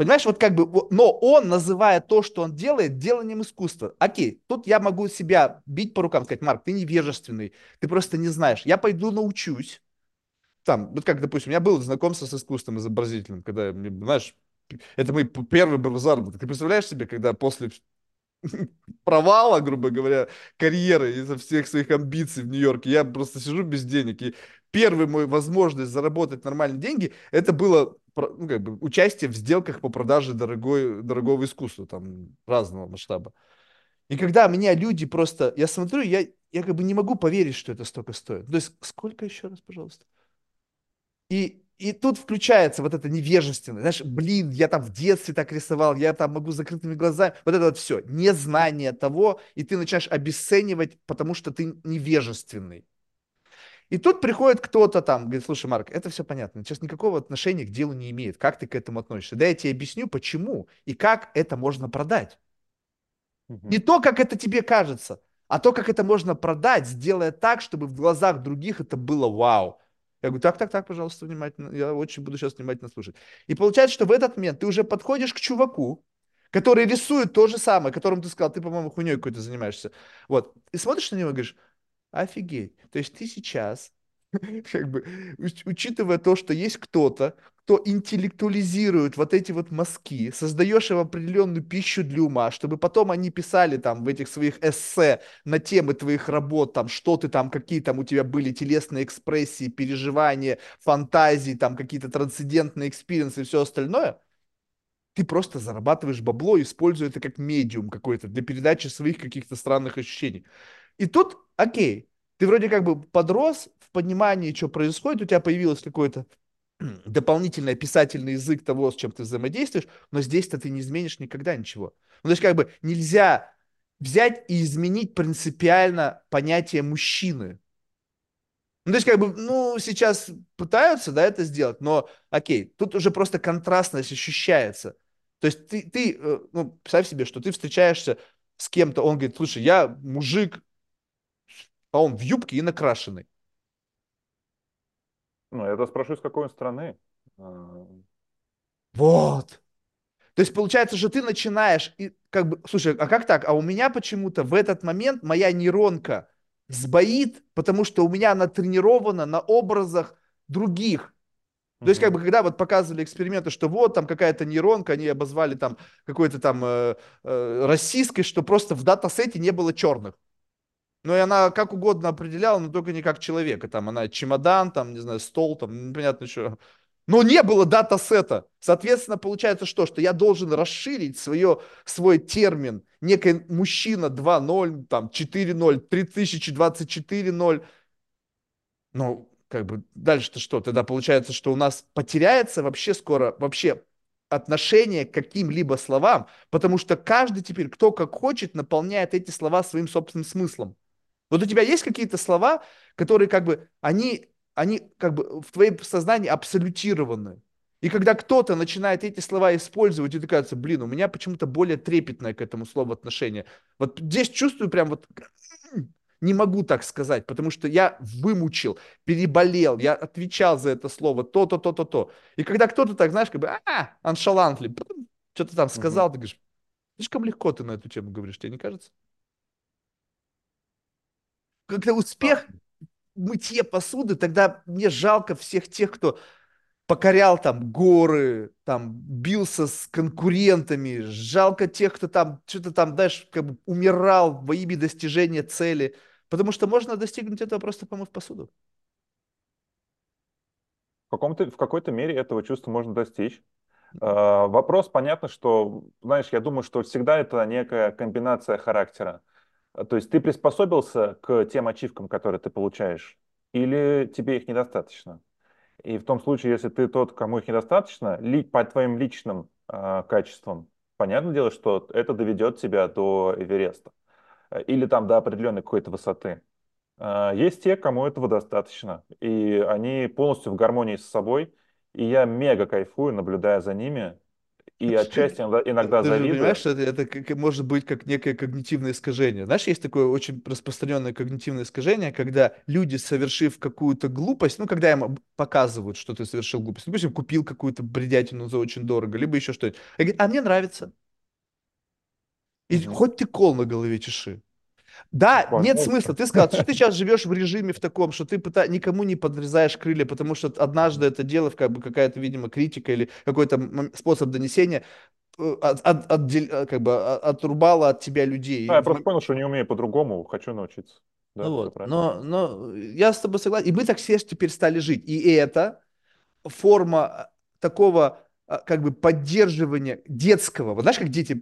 Понимаешь, вот как бы, но он, называя то, что он делает, деланием искусства. Окей, тут я могу себя бить по рукам, сказать, Марк, ты невежественный, ты просто не знаешь. Я пойду научусь. Там, вот как, допустим, у меня было знакомство с искусством изобразительным, когда, знаешь, это мой первый был заработок. Ты представляешь себе, когда после провала, грубо говоря, карьеры из-за всех своих амбиций в Нью-Йорке, я просто сижу без денег, и первый мой возможность заработать нормальные деньги, это было ну, как бы, участие в сделках по продаже дорогой, дорогого искусства, там, разного масштаба. И когда меня люди просто, я смотрю, я, я как бы не могу поверить, что это столько стоит. То есть сколько еще раз, пожалуйста? И, и тут включается вот это невежественное. Знаешь, блин, я там в детстве так рисовал, я там могу закрытыми глазами. Вот это вот все. Незнание того, и ты начинаешь обесценивать, потому что ты невежественный. И тут приходит кто-то там, говорит, слушай, Марк, это все понятно, сейчас никакого отношения к делу не имеет. Как ты к этому относишься? Да я тебе объясню, почему и как это можно продать. Угу. Не то, как это тебе кажется, а то, как это можно продать, сделая так, чтобы в глазах других это было вау. Я говорю, так, так, так, пожалуйста, внимательно. Я очень буду сейчас внимательно слушать. И получается, что в этот момент ты уже подходишь к чуваку, который рисует то же самое, которому ты сказал, ты, по-моему, хуйней какой-то занимаешься. Вот. И смотришь на него и говоришь, офигеть. То есть ты сейчас как бы, учитывая то, что есть кто-то, кто интеллектуализирует вот эти вот мазки, создаешь им определенную пищу для ума, чтобы потом они писали там в этих своих эссе на темы твоих работ, там, что ты там, какие там у тебя были телесные экспрессии, переживания, фантазии, там, какие-то трансцендентные experience ы и все остальное, ты просто зарабатываешь бабло, используя это как медиум какой-то для передачи своих каких-то странных ощущений. И тут, окей, ты вроде как бы подрос в понимании, что происходит, у тебя появилось какой-то дополнительный описательный язык того, с чем ты взаимодействуешь, но здесь-то ты не изменишь никогда ничего. Ну, то есть как бы нельзя взять и изменить принципиально понятие мужчины. Ну, то есть, как бы, ну, сейчас пытаются, да, это сделать, но, окей, тут уже просто контрастность ощущается. То есть ты, ты э, ну, представь себе, что ты встречаешься с кем-то, он говорит, слушай, я мужик, а он в юбке и накрашенный. Ну, я спрашиваю, с какой он страны. А. Вот. То есть получается, что ты начинаешь, и как бы, слушай, а как так? А у меня почему-то в этот момент моя нейронка сбоит, потому что у меня она тренирована на образах других. То есть, как бы, когда вот показывали эксперименты, что вот там какая-то нейронка, они обозвали там какой-то там э, э, расистской, что просто в датасете не было черных. Ну, и она как угодно определяла, но только не как человека. Там она чемодан, там, не знаю, стол, там, непонятно что. Но не было дата-сета. Соответственно, получается что? Что я должен расширить свое, свой термин. Некий мужчина 2.0, там, 4.0, 3024.0. Ну, как бы дальше-то что? Тогда получается, что у нас потеряется вообще скоро, вообще отношение к каким-либо словам, потому что каждый теперь, кто как хочет, наполняет эти слова своим собственным смыслом. Вот у тебя есть какие-то слова, которые как бы, они, они как бы в твоем сознании абсолютированы. И когда кто-то начинает эти слова использовать, и ты кажется, блин, у меня почему-то более трепетное к этому слову отношение. Вот здесь чувствую прям вот, не могу так сказать, потому что я вымучил, переболел, я отвечал за это слово, то-то, то-то, то. И когда кто-то так, знаешь, как бы, а, аншалантли, что-то там сказал, угу. ты говоришь, слишком легко ты на эту тему говоришь, тебе не кажется? Когда успех мытье посуды, тогда мне жалко всех тех, кто покорял там горы, там бился с конкурентами, жалко тех, кто там что-то там, знаешь, как бы умирал во имя достижения цели, потому что можно достигнуть этого просто помыв посуду. В, каком-то, в какой-то мере этого чувства можно достичь. Uh, вопрос, понятно, что, знаешь, я думаю, что всегда это некая комбинация характера. А, то есть ты приспособился к тем ачивкам, которые ты получаешь, или тебе их недостаточно? И в том случае, если ты тот, кому их недостаточно, ли, по твоим личным э, качествам, понятное дело, что это доведет тебя до Эвереста или там до определенной какой-то высоты. Э, есть те, кому этого достаточно, и они полностью в гармонии с собой, и я мега кайфую, наблюдая за ними, и отчасти иногда Ты завидую. понимаешь, что это, это может быть как некое когнитивное искажение. Знаешь, есть такое очень распространенное когнитивное искажение, когда люди, совершив какую-то глупость, ну, когда им показывают, что ты совершил глупость, ну, допустим, купил какую-то бредятину за очень дорого, либо еще что-нибудь, а мне нравится. И mm-hmm. хоть ты кол на голове чеши. Да, Возможно. нет смысла. Ты сказал, что ты сейчас живешь в режиме в таком, что ты пыта... никому не подрезаешь крылья, потому что однажды это дело, как бы какая-то, видимо, критика или какой-то способ донесения э, от, от, от, э, как бы а, отрубало от тебя людей. А, я просто понял, что не умею по-другому, хочу научиться. Да, ну вот. но, но я с тобой согласен. И мы так все теперь стали жить. И это форма такого как бы поддерживание детского. Вот знаешь, как дети...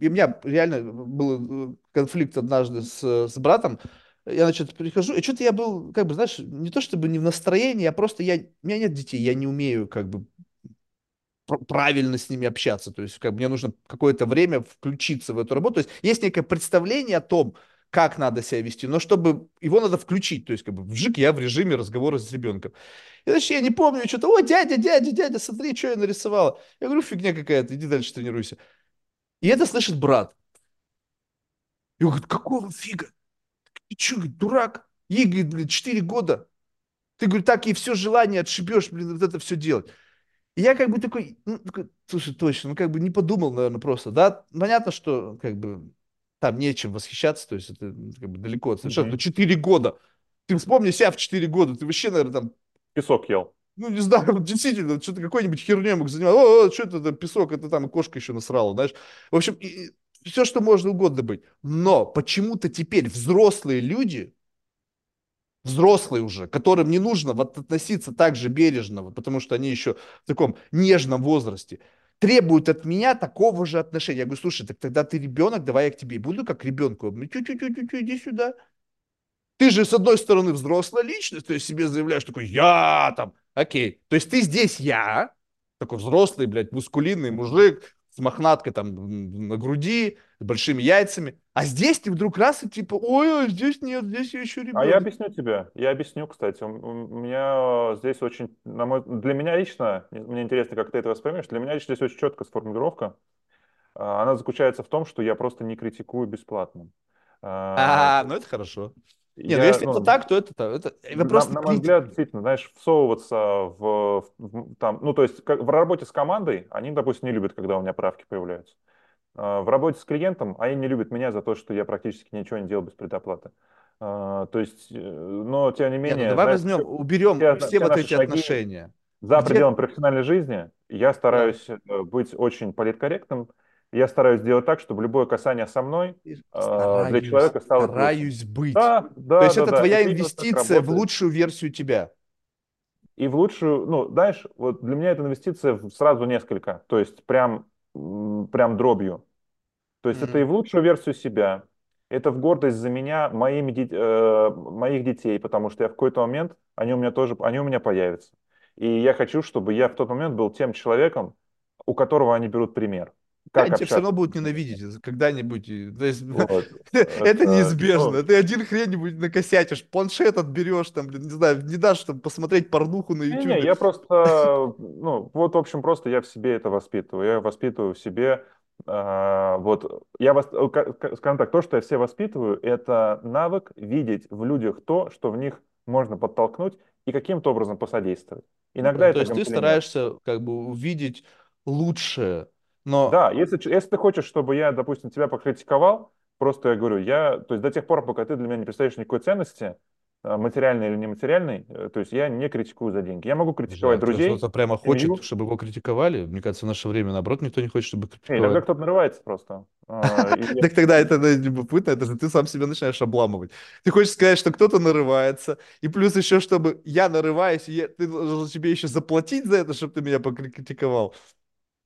И у меня реально был э, конфликт однажды с, с братом. Я, значит, прихожу, и что-то я был, как бы, знаешь, не то чтобы не в настроении, а просто я, у меня нет детей, я не умею, как бы, правильно с ними общаться. То есть, как бы, мне нужно какое-то время включиться в эту работу. То есть, есть некое представление о том, как надо себя вести, но чтобы его надо включить, то есть как бы вжик я в режиме разговора с ребенком. И значит, я не помню что-то, о, дядя, дядя, дядя, смотри, что я нарисовала. Я говорю, фигня какая-то, иди дальше тренируйся. И это слышит брат. И он говорит, какого фига? Ты что, дурак? Ей, говорит, 4 года. Ты, говорит, так и все желание отшибешь, блин, вот это все делать. И я как бы такой, ну, такой, слушай, точно, ну как бы не подумал, наверное, просто, да, понятно, что как бы там нечем восхищаться, то есть это как бы далеко от совершенно. Mm-hmm. Ну, 4 года. Ты вспомни себя в 4 года, ты вообще, наверное, там... Песок ел. Ну, не знаю, действительно, что-то какой-нибудь херней мог заниматься. О, о, что это, это песок, это там кошка еще насрала, знаешь. В общем, и, все, что можно угодно быть. Но почему-то теперь взрослые люди, взрослые уже, которым не нужно вот относиться так же бережно, потому что они еще в таком нежном возрасте, требуют от меня такого же отношения. Я говорю, слушай, так тогда ты ребенок, давай я к тебе буду как ребенку. Тю-тю-тю-тю, иди сюда. Ты же, с одной стороны, взрослая личность, то есть себе заявляешь такой, я там, окей. То есть ты здесь я, такой взрослый, блядь, мускулинный мужик, с мохнаткой там на груди, с большими яйцами. А здесь ты вдруг раз и типа, ой, а здесь нет, здесь я еще ребенок. А я объясню тебе, я объясню, кстати. У, меня здесь очень, на мой, для меня лично, мне интересно, как ты это воспримешь, для меня лично здесь очень четкая сформулировка. А, она заключается в том, что я просто не критикую бесплатно. А, ну это хорошо. Не, ну если ну, это так, то это, это, это просто на, на мой взгляд, действительно, знаешь, всовываться в, в там, ну то есть как, в работе с командой, они, допустим, не любят, когда у меня правки появляются. А, в работе с клиентом они не любят меня за то, что я практически ничего не делал без предоплаты. А, то есть, э, но тем не менее... Нет, ну, давай знаешь, возьмем, уберем все, все вот эти отношения. За Где... пределом профессиональной жизни я стараюсь да. Э, быть очень политкорректным, я стараюсь сделать так, чтобы любое касание со мной стараюсь, для человека стало... Стараюсь быть. Да, да, То есть да, это да. твоя это инвестиция в лучшую версию тебя. И в лучшую, ну, знаешь, вот для меня это инвестиция в сразу несколько. То есть прям, прям дробью. То есть mm-hmm. это и в лучшую версию себя, это в гордость за меня, моими, э, моих детей, потому что я в какой-то момент, они у меня тоже, они у меня появятся. И я хочу, чтобы я в тот момент был тем человеком, у которого они берут пример как Они тебя все равно будут ненавидеть когда-нибудь. То есть, вот. это неизбежно. Ну... Ты один хрень-нибудь накосячишь, планшет отберешь, там, блин, не знаю, не дашь там посмотреть порнуху на YouTube. Не, не, я просто, ну, вот, в общем, просто я в себе это воспитываю. Я воспитываю в себе Uh, вот я вас, скажем так, то, что я все воспитываю, это навык видеть в людях то, что в них можно подтолкнуть и каким-то образом посодействовать. Иногда да, это то есть ты стараешься как бы увидеть лучшее но... Да, если, если ты хочешь, чтобы я, допустим, тебя покритиковал, просто я говорю, я, то есть до тех пор, пока ты для меня не представляешь никакой ценности, а, материальной или нематериальной, э, то есть я не критикую за деньги. Я могу критиковать да, друзей. Кто-то прямо семью. хочет, чтобы его критиковали. Мне кажется, в наше время, наоборот, никто не хочет, чтобы критиковали. Иногда кто-то нарывается просто. А, так тогда это любопытно, это же ты сам себя начинаешь обламывать. Ты хочешь сказать, что кто-то нарывается, и плюс еще, чтобы я нарываюсь, ты должен тебе еще заплатить за это, чтобы ты меня покритиковал.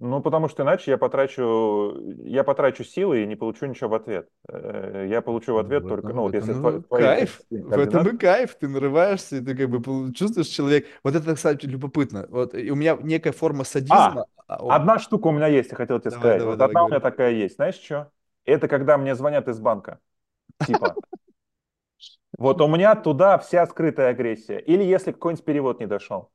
Ну, потому что иначе я потрачу, я потрачу силы и не получу ничего в ответ. Э, я получу в ответ в только, этом, ну, вот если твои... Кайф, в этом и кайф, ты нарываешься, и ты как бы чувствуешь человек. Вот это, кстати, любопытно. Вот и у меня некая форма садизма. А, а одна штука у меня есть, я хотел тебе давай, сказать. Давай, вот давай, одна говори. у меня такая есть. Знаешь что? Это когда мне звонят из банка. Типа, вот у меня туда вся скрытая агрессия. Или если какой-нибудь перевод не дошел.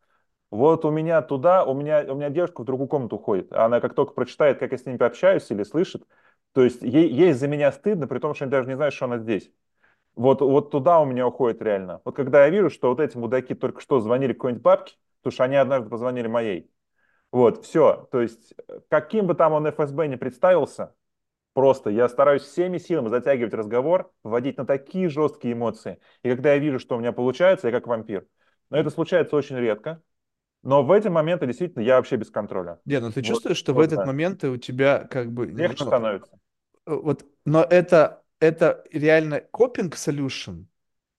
Вот у меня туда, у меня, у меня девушка в другую комнату уходит. Она как только прочитает, как я с ними пообщаюсь или слышит, то есть ей, ей за меня стыдно, при том, что они даже не знают, что она здесь. Вот, вот туда у меня уходит реально. Вот когда я вижу, что вот эти мудаки только что звонили какой-нибудь бабке, потому что они однажды позвонили моей. Вот, все. То есть, каким бы там он ФСБ не представился, просто я стараюсь всеми силами затягивать разговор, вводить на такие жесткие эмоции. И когда я вижу, что у меня получается, я как вампир. Но это случается очень редко. Но в эти моменты действительно я вообще без контроля. Нет, ну ты вот, чувствуешь, что вот, в этот да. момент у тебя как бы... Легче ну, становится. Э, вот, но это, это реально копинг solution,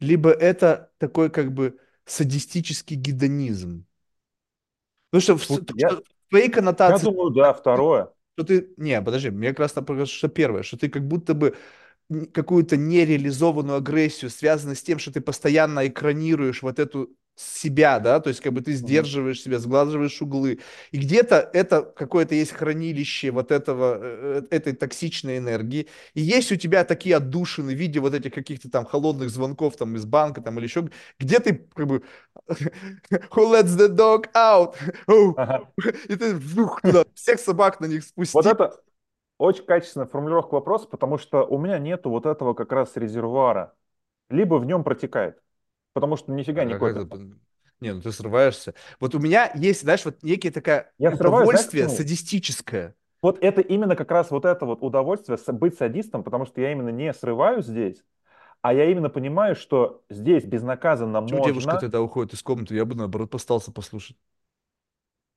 либо это такой как бы садистический гедонизм? Потому что в, я, в твоей коннотации... Я думаю, да, второе. Что ты... Не, подожди, мне как раз там что первое, что ты как будто бы какую-то нереализованную агрессию, связанную с тем, что ты постоянно экранируешь вот эту себя, да, то есть как бы ты сдерживаешь себя, сглаживаешь углы. И где-то это какое-то есть хранилище вот этого, э, э, этой токсичной энергии. И есть у тебя такие отдушины в виде вот этих каких-то там холодных звонков там из банка там или еще, где ты как бы Who lets the dog out? Ага. И ты вжух, туда, всех собак на них Вот спустил. это очень качественная формулировка вопроса, потому что у меня нету вот этого как раз резервуара. Либо в нем протекает, потому что нифига А не как это? Не, ну ты срываешься. Вот у меня есть, знаешь, вот некие такая Я срываюсь, знаешь удовольствие почему? садистическое. Вот это именно как раз вот это вот удовольствие быть садистом, потому что я именно не срываюсь здесь, а я именно понимаю, что здесь безнаказанно Чего девушка можно, тогда уходит из комнаты? Я бы, наоборот, постался послушать.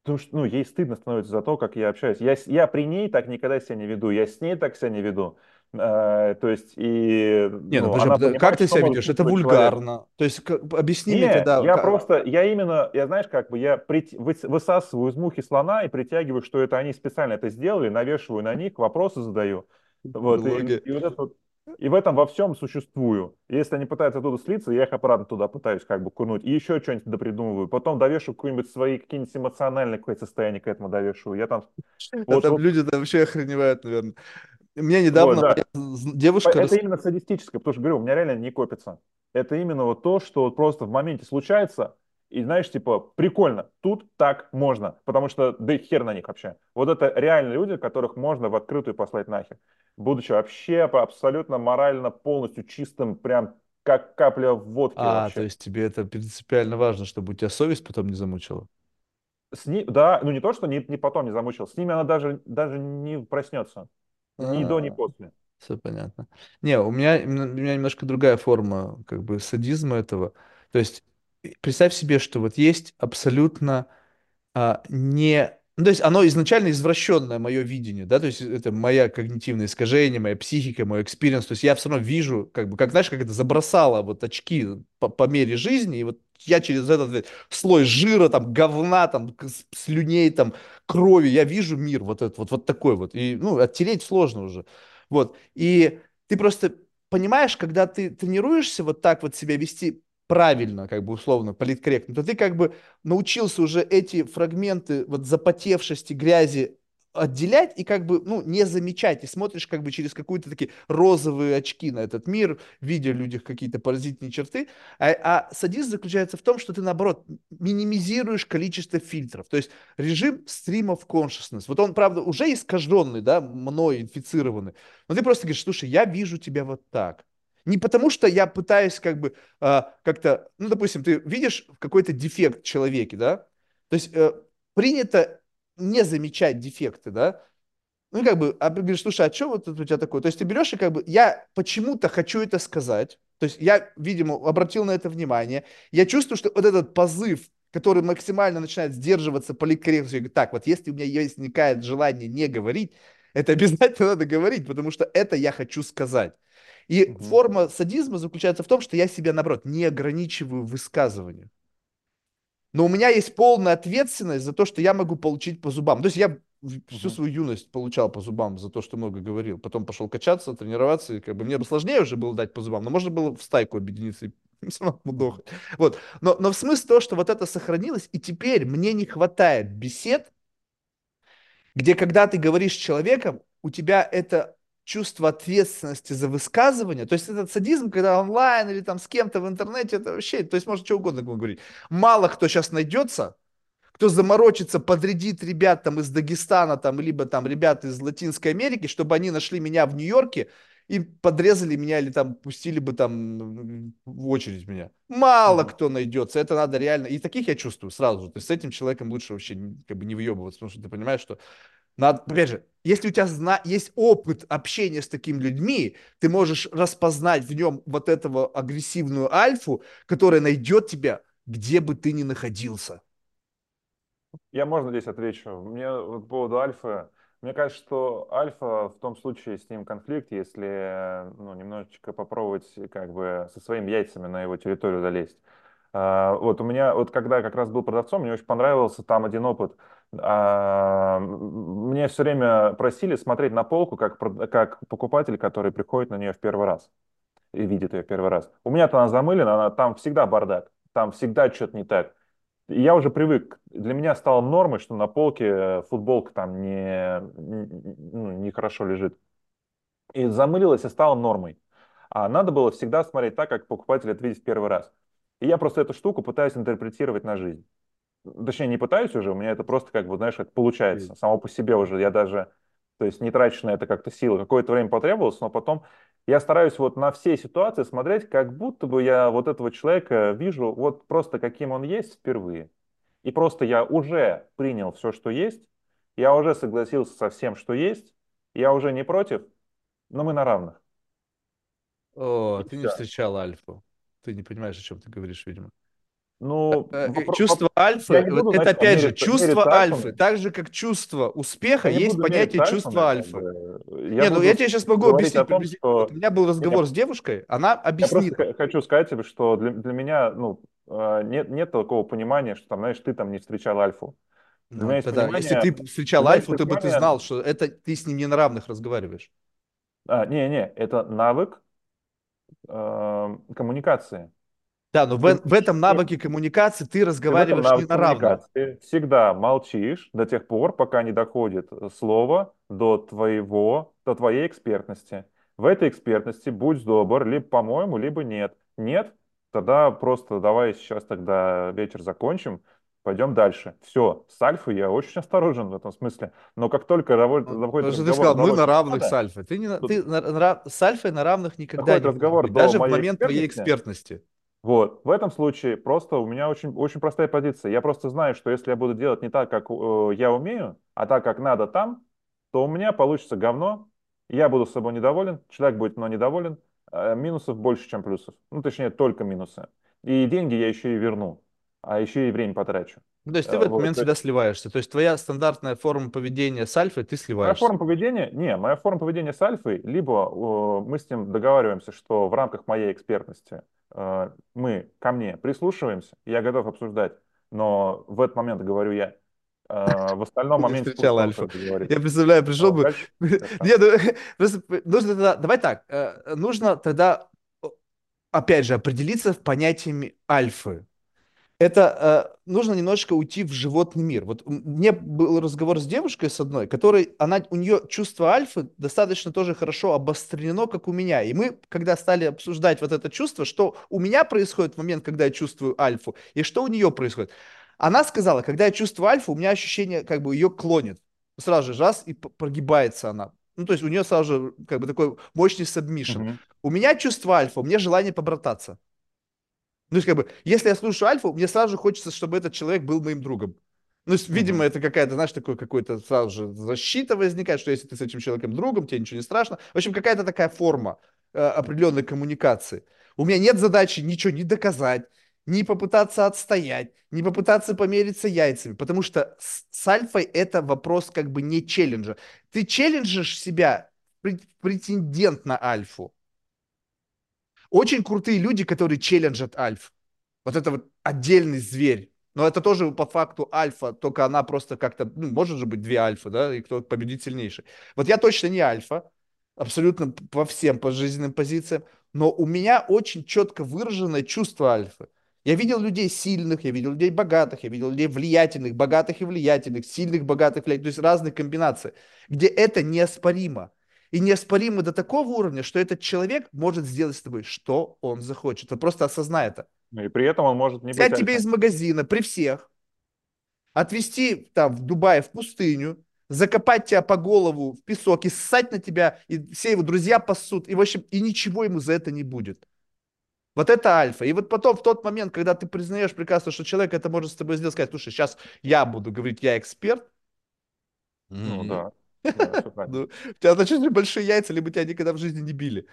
потому что, ну, ей стыдно становится за то, как я общаюсь. Я, я при ней так никогда себя не веду, я с ней так себя не веду. Э, то есть, и, Не, ну ну, подожди, подожди, как понимает, ты себя ведешь? Это чувствовать человек. вульгарно. То есть как- объясни мне Не, тогда. я ка- просто, я именно, я знаешь, как бы я прит- выс- высасываю из мухи слона и притягиваю, что это они специально это сделали, навешиваю на них, вопросы задаю. Вот, и, и вот это вот- и в этом во всем существую. Если они пытаются оттуда слиться, я их обратно туда пытаюсь как бы кунуть. И еще что-нибудь допридумываю. Потом довешу какие-нибудь свои, какие-нибудь эмоциональные какое-то состояние к этому довешиваю. Я там, А вот, там вот, люди там вообще охреневают, наверное. Мне вот, недавно да. моя з- девушка... Это рас- именно садистическое, потому что, говорю, у меня реально не копится. Это именно вот то, что вот просто в моменте случается, и знаешь, типа, прикольно, тут так можно, потому что, да и хер на них вообще. Вот это реально люди, которых можно в открытую послать нахер, будучи вообще абсолютно морально полностью чистым, прям как капля водки А, то вообще. есть тебе это принципиально важно, чтобы у тебя совесть потом не замучила? С ней, да, ну не то, что не, не потом не замучил, с ними она даже, даже не проснется. Ни до, ни А, после. все понятно. Не, у меня, у меня немножко другая форма как бы садизма этого. То есть представь себе, что вот есть абсолютно а, не... Ну, то есть оно изначально извращенное мое видение, да, то есть это моя когнитивное искажение, моя психика, мой experience, то есть я все равно вижу, как бы, как, знаешь, как это забросало вот очки по, по мере жизни, и вот я через этот слой жира, там, говна, там, слюней, там, крови, я вижу мир вот этот вот, вот такой вот, и, ну, оттереть сложно уже, вот, и ты просто понимаешь, когда ты тренируешься вот так вот себя вести правильно, как бы условно, политкорректно, то ты как бы научился уже эти фрагменты вот запотевшести, грязи отделять и как бы, ну, не замечать, и смотришь как бы через какие-то такие розовые очки на этот мир, видя в людях какие-то поразительные черты, а, а садизм заключается в том, что ты, наоборот, минимизируешь количество фильтров, то есть режим stream of consciousness, вот он, правда, уже искаженный, да, мной инфицированный, но ты просто говоришь, слушай, я вижу тебя вот так, не потому что я пытаюсь как бы а, как-то, ну, допустим, ты видишь какой-то дефект в человеке, да, то есть э, принято не замечать дефекты, да, ну, как бы, а ты говоришь, слушай, а что вот у тебя такое? То есть ты берешь и как бы, я почему-то хочу это сказать, то есть я, видимо, обратил на это внимание, я чувствую, что вот этот позыв, который максимально начинает сдерживаться говорю, так, вот если у меня есть возникает желание не говорить, это обязательно надо говорить, потому что это я хочу сказать. И Мгм. форма садизма заключается в том, что я себя, наоборот, не ограничиваю в высказывании. Но у меня есть полная ответственность за то, что я могу получить по зубам. То есть я всю свою юность получал по зубам за то, что много говорил. Потом пошел качаться, тренироваться. И как бы мне бы сложнее уже было дать по зубам, но можно было в стайку объединиться и самому дохать. Вот. Но, но в смысле то, что вот это сохранилось, и теперь мне не хватает бесед, где когда ты говоришь с человеком, у тебя это чувство ответственности за высказывание, то есть этот садизм, когда онлайн или там с кем-то в интернете, это вообще, то есть можно что угодно говорить. Мало кто сейчас найдется, кто заморочится, подрядит ребят там из Дагестана, там, либо там ребят из Латинской Америки, чтобы они нашли меня в Нью-Йорке и подрезали меня или там пустили бы там в очередь меня. Мало Мгм. кто найдется, это надо реально, и таких я чувствую сразу же, то есть с этим человеком лучше вообще как бы не выебываться, потому что ты понимаешь, что надо, опять же, если у тебя зна- есть опыт общения с такими людьми, ты можешь распознать в нем вот этого агрессивную альфу, которая найдет тебя, где бы ты ни находился. Я, можно здесь отвечу? Мне вот по поводу альфы. Мне кажется, что альфа в том случае с ним конфликт, если ну, немножечко попробовать как бы со своими яйцами на его территорию залезть. А, Вот у меня, вот когда как раз был продавцом, мне очень понравился там один опыт. А, мне все время просили смотреть на полку как, как покупатель, который приходит на нее в первый раз и видит ее первый раз. У меня-то она замылена, она, там всегда бардак, там всегда что-то не так. И я уже привык. Для меня стало нормой, что на полке футболка там не, ну, не хорошо лежит. И замылилась и стала нормой. А надо было всегда смотреть так, как покупатель это видит в первый раз. И я просто эту штуку пытаюсь интерпретировать на жизнь. Точнее, не пытаюсь уже, у меня это просто как бы, знаешь, это получается. Само по себе уже я даже, то есть не трачу на это как-то силы. Какое-то время потребовалось, но потом я стараюсь вот на все ситуации смотреть, как будто бы я вот этого человека вижу вот просто каким он есть впервые. И просто я уже принял все, что есть, я уже согласился со всем, что есть, я уже не против, но мы на равных. О, и ты все. не встречал альфу. Ты не понимаешь, о чем ты говоришь, видимо. Ну, э, э, вопрос, чувство альфы, буду, это знаешь, опять же, чувство альфы, так же, как чувство успеха, я есть понятие чувства альфы. Я Нет, ну я тебе сейчас могу объяснить. Том, что... У меня был разговор я... с девушкой, она объяснила. Я хочу сказать тебе, что для, для меня ну, э, нет, нет такого понимания, что там, знаешь, ты там не встречал альфу. Ну, тогда, если ты встречал альфу, то бы ты знал, что это ты с ним не на равных разговариваешь. А, не, не, это навык э, коммуникации. Да, но в, в этом навыке коммуникации ты разговариваешь не на равных. Всегда молчишь до тех пор, пока не доходит слово до твоего, до твоей экспертности. В этой экспертности будь добр, либо по-моему, либо нет. Нет, тогда просто давай сейчас тогда вечер закончим, пойдем дальше. Все, с альфой я очень осторожен в этом смысле. Но как только доводит, доводит разговор... Ты сказал, мы на равных с альфой. Ты, не, ты на, на, с альфой на равных никогда не разговор даже в момент твоей экспертности. Вот. В этом случае просто у меня очень, очень простая позиция. Я просто знаю, что если я буду делать не так, как э, я умею, а так, как надо там, то у меня получится говно, я буду с собой недоволен, человек будет мной недоволен, э, минусов больше, чем плюсов. Ну, точнее, только минусы. И деньги я еще и верну, а еще и время потрачу. То есть ты в этот вот, момент всегда сливаешься. То есть твоя стандартная форма поведения с альфой, ты сливаешься. Моя форма поведения, не, моя форма поведения с альфой, либо э, мы с ним договариваемся, что в рамках моей экспертности Э, мы ко мне прислушиваемся, я готов обсуждать, но в этот момент говорю я. Э, в остальном моменте... встречал Альфа. Я представляю, пришел бы... Нет, ну, просто нужно тогда... Давай так, э, нужно тогда, опять же, определиться в понятиями альфы это э, нужно немножко уйти в животный мир. Вот мне был разговор с девушкой с одной, которой она у нее чувство альфы достаточно тоже хорошо обострено, как у меня. И мы, когда стали обсуждать вот это чувство, что у меня происходит в момент, когда я чувствую альфу, и что у нее происходит. Она сказала, когда я чувствую альфу, у меня ощущение, как бы ее клонит. Сразу же раз и прогибается она. Ну, то есть у нее сразу же как бы такой мощный submission. Mm-hmm. У меня чувство альфа, у меня желание побрататься. Ну, есть, как бы, если я слушаю альфу, мне сразу же хочется, чтобы этот человек был моим другом. Ну, есть, видимо, mm-hmm. это какая-то, знаешь, такой какой-то сразу же защита возникает, что если ты с этим человеком другом, тебе ничего не страшно. В общем, какая-то такая форма э, определенной коммуникации. У меня нет задачи ничего не доказать, не попытаться отстоять, не попытаться помериться яйцами, потому что с, с альфой это вопрос как бы не челленджа. Ты челленджишь себя, претендент на альфу. Очень крутые люди, которые челленджат альф. Вот это вот отдельный зверь. Но это тоже по факту альфа, только она просто как-то, ну, может же быть две альфа, да, и кто победит сильнейший. Вот я точно не альфа, абсолютно по всем по жизненным позициям, но у меня очень четко выраженное чувство альфа. Я видел людей сильных, я видел людей богатых, я видел людей влиятельных, богатых и влиятельных, сильных, богатых, влиятельных, то есть разные комбинации, где это неоспоримо и неоспоримо до такого уровня, что этот человек может сделать с тобой, что он захочет. Он просто осознай это. Ну и при этом он может не Взять быть... тебя из магазина при всех, отвезти там в Дубай в пустыню, закопать тебя по голову в песок и ссать на тебя, и все его друзья пасут, и в общем, и ничего ему за это не будет. Вот это альфа. И вот потом, в тот момент, когда ты признаешь прекрасно, что человек это может с тобой сделать, сказать, слушай, сейчас я буду говорить, я эксперт. Ну mm-hmm. да. Ну, у тебя значительно большие яйца, либо тебя никогда в жизни не били.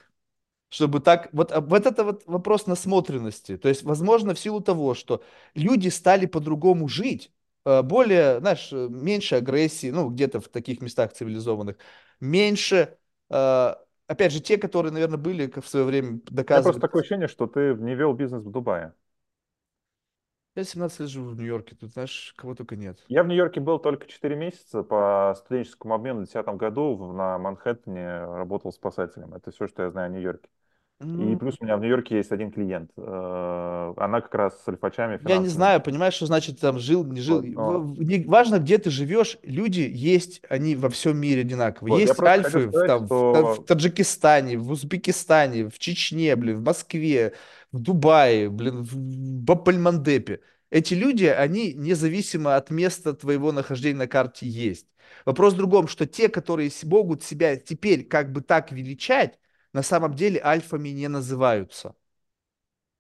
Чтобы так, вот, а, вот это вот вопрос насмотренности. То есть, возможно, в силу того, что люди стали по-другому жить, э, более, знаешь, э, меньше агрессии, ну, где-то в таких местах цивилизованных, меньше, э, опять же, те, которые, наверное, были в свое время доказывали. У просто такое ощущение, что ты не вел бизнес в Дубае. Я 17 лет живу в Нью-Йорке, тут, знаешь, кого только нет. Я в Нью-Йорке был только 4 месяца по студенческому обмену в 2010 году в- на Манхэттене работал спасателем. Это все, что я знаю о Нью-Йорке. И Ну, плюс у меня в Нью-Йорке есть один клиент. Э, Она как раз с альфачами Я не знаю, понимаешь, что значит там жил, не жил. Но В- в- важно, где ты живешь, люди есть, они во всем мире одинаковые. вот, Есть альфы в, сказать, там, в, Та- в что Таджикистане, в Узбекистане, в Чечне, блин, в Москве, в Дубае, блин, в Бапальмандепе. Эти люди, они независимо от места твоего нахождения на карте есть. Вопрос в другом, что те, которые могут себя теперь как бы так величать, на самом деле альфами не называются.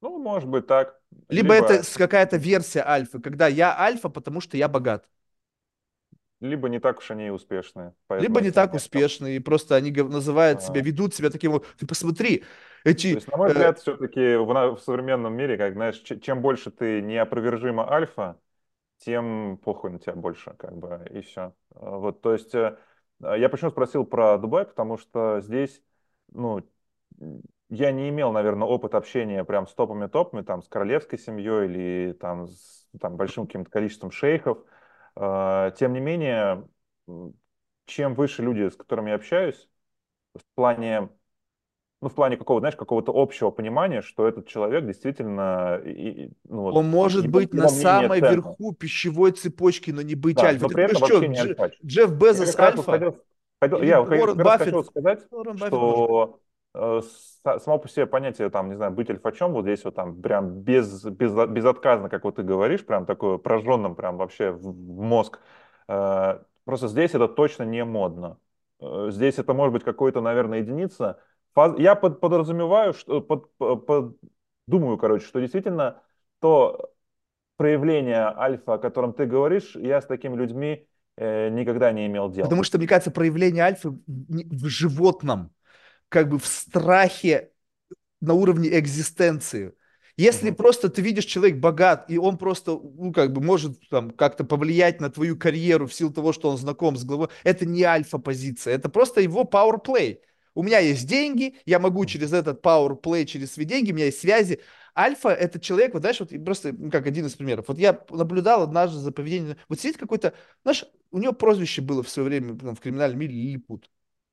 Ну, может быть так. Либо это Либо, с- какая-то версия альфы, когда я альфа, потому что я богат. либо не так уж они и успешные. Либо не так местом. успешны, и просто они называют себя, а, ведут себя таким вот. Ты посмотри, То эти... есть, на мой э, взгляд, все-таки в, в современном мире, как знаешь, чем больше ты неопровержимо альфа, тем похуй на тебя больше, как бы, и все. Вот, то есть, э, я почему спросил про Дубай, потому что здесь, ну, я не имел, наверное, опыт общения прям с топами-топами, там, с королевской семьей или там с там, большим каким-то количеством шейхов. Э, Тем не менее, чем выше люди, с которыми я общаюсь, в плане ну, в плане какого, знаешь, какого-то общего понимания, что этот человек действительно, и- и, ну, вот, Он может его, быть на самой ценно. верху пищевой цепочки, но не быть Да, альфа. но при этом вообще не альфач. Джефф Я Безос вот альфа? хотел, я вот Уоррен Баффет? хотел сказать, Уоррен Баффет может. что э, са- само по себе понятие, там, не знаю, быть альфачом, вот здесь вот там прям без, без, безотказно, как вот ты говоришь, прям такое прожженным прям вообще в, в мозг. Э, Просто здесь это точно не модно. Э, Здесь это может быть какой-то, наверное, единица. Я под- подразумеваю, что, под, под- думаю, короче, что действительно то проявление альфа, о котором ты говоришь, я с такими людьми э, никогда не имел дел. Потому что, мне кажется, проявление альфы в животном, как бы в страхе на уровне экзистенции. Если Мгм. просто ты видишь, человек богат, и он просто, ну, как бы может там как-то повлиять на твою карьеру в силу того, что он знаком с главой, это не альфа-позиция, это просто его power play. У меня есть деньги, я могу через этот power play, через свои деньги, у меня есть связи. Альфа – это человек, вот знаешь, вот просто ну, как один из примеров. Вот я наблюдал однажды за поведением, вот сидит какой-то, знаешь, у него прозвище было в свое время там, в криминальном мире Лилипут.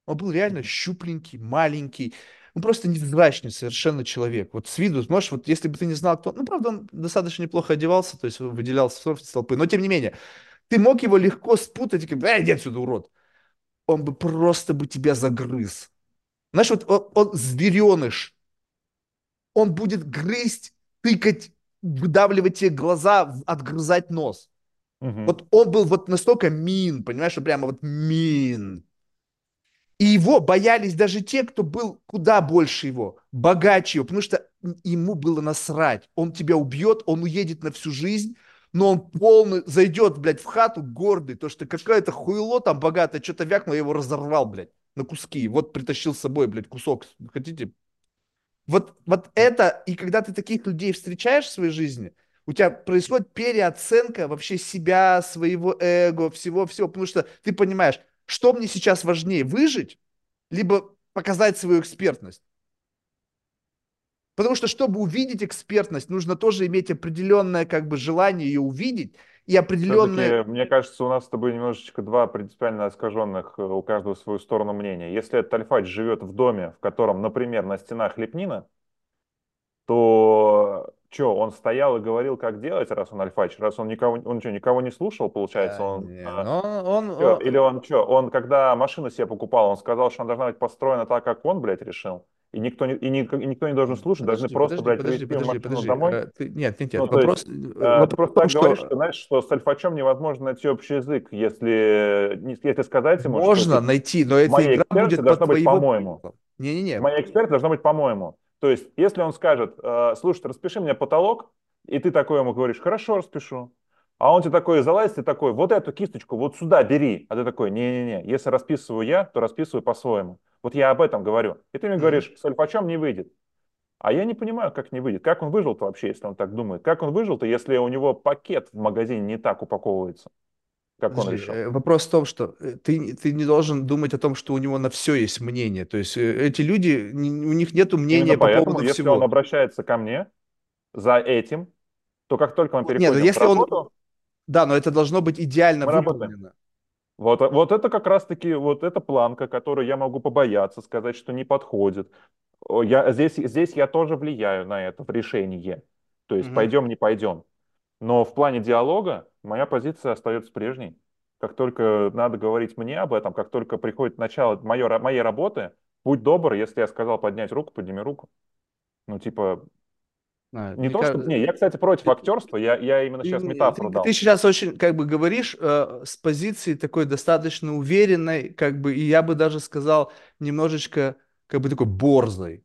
Он был реально щупленький, маленький, ну, просто невзрачный совершенно человек. Вот с виду, можешь, вот если бы ты не знал, кто... Ну, правда, он достаточно неплохо одевался, то есть выделялся в толпы, но тем не менее, ты мог его легко спутать и говорить, эй, иди отсюда, урод. Он бы просто бы тебя загрыз. Знаешь, вот он, он звереныш, он будет грызть, тыкать, выдавливать тебе глаза, отгрызать нос. Мгм. Вот он был вот настолько мин, понимаешь, что прямо вот мин. И его боялись даже те, кто был куда больше его, богаче его, потому что ему было насрать. Он тебя убьет, он уедет на всю жизнь, но он полный, зайдет, блядь, в хату гордый, то, что какое-то хуйло там богатое, что-то вякнуло, я его разорвал, блядь, на куски. Вот притащил с собой, блядь, кусок. Хотите? Вот, вот это, и когда ты таких людей встречаешь в своей жизни, у тебя происходит переоценка вообще себя, своего эго, всего-всего, потому что ты понимаешь, что мне сейчас важнее, выжить, либо показать свою экспертность. Потому что, чтобы увидеть экспертность, нужно тоже иметь определенное как бы желание ее увидеть и определенное... Все-таки, мне кажется, у нас с тобой немножечко два принципиально искаженных, э, у каждого свою сторону мнения. Если этот альфач живет в доме, в котором, например, на стенах лепнина, то что, он стоял и говорил, как делать, раз он альфач, раз он никого, он что, никого не слушал, получается, Да, он... не, а, он, он- чё, он- или он что, он когда машину себе покупал, он сказал, что она должна быть построена так, как он, блядь, решил, и никто не, и ни- и никто не должен слушать, должны Подожди, просто, подожди, блядь, подожди, подожди, подожди. домой. Э, ты- Нет, нет, Ну, нет. то Вопрос, есть, э, э, вопрос ты просто так что говоришь, что, знаешь, что с альфачом невозможно найти общий язык, если, не- если сказать ему, что можно типа, найти, но в эта моей игра будет по должно быть твоего по-моему. Не-не-не. Моя эксперт должна быть по-моему. То есть, если он скажет, слушай, ты распиши мне потолок, и ты такой ему говоришь, хорошо, распишу. А он тебе такой залазит и такой, вот эту кисточку вот сюда бери. А ты такой, не-не-не, если расписываю я, то расписываю по-своему. Вот я об этом говорю. И ты мне говоришь, с альфачом не выйдет. А я не понимаю, как не выйдет. Как он выжил-то вообще, если он так думает? Как он выжил-то, если у него пакет в магазине не так упаковывается, как он Подожди, решил? э, вопрос в том, что э, ты, ты не должен думать о том, что у него на все есть мнение. То есть э, эти люди, у них нет мнения Именно по поэтому, поводу если всего. он обращается ко мне за этим, то как только Нет, ну переходим в если он... работу, Да, но это должно быть идеально мы работаем. Вот, вот это как раз-таки вот эта планка, которую я могу побояться, сказать, что не подходит. Я, здесь, здесь я тоже влияю на это в решении. То есть Мгм. пойдем, не пойдем. Но в плане диалога моя позиция остается прежней. Как только надо говорить мне об этом, как только приходит начало моей, моей работы, будь добр, если я сказал поднять руку, подними руку. Ну, типа, А, не то, что... Не, кажется, я, кстати, против актерства, я, я именно сейчас Ты, метафору ты- ты дал. сейчас очень как бы говоришь э, с позиции такой достаточно уверенной, как бы, и я бы даже сказал немножечко как бы такой борзой.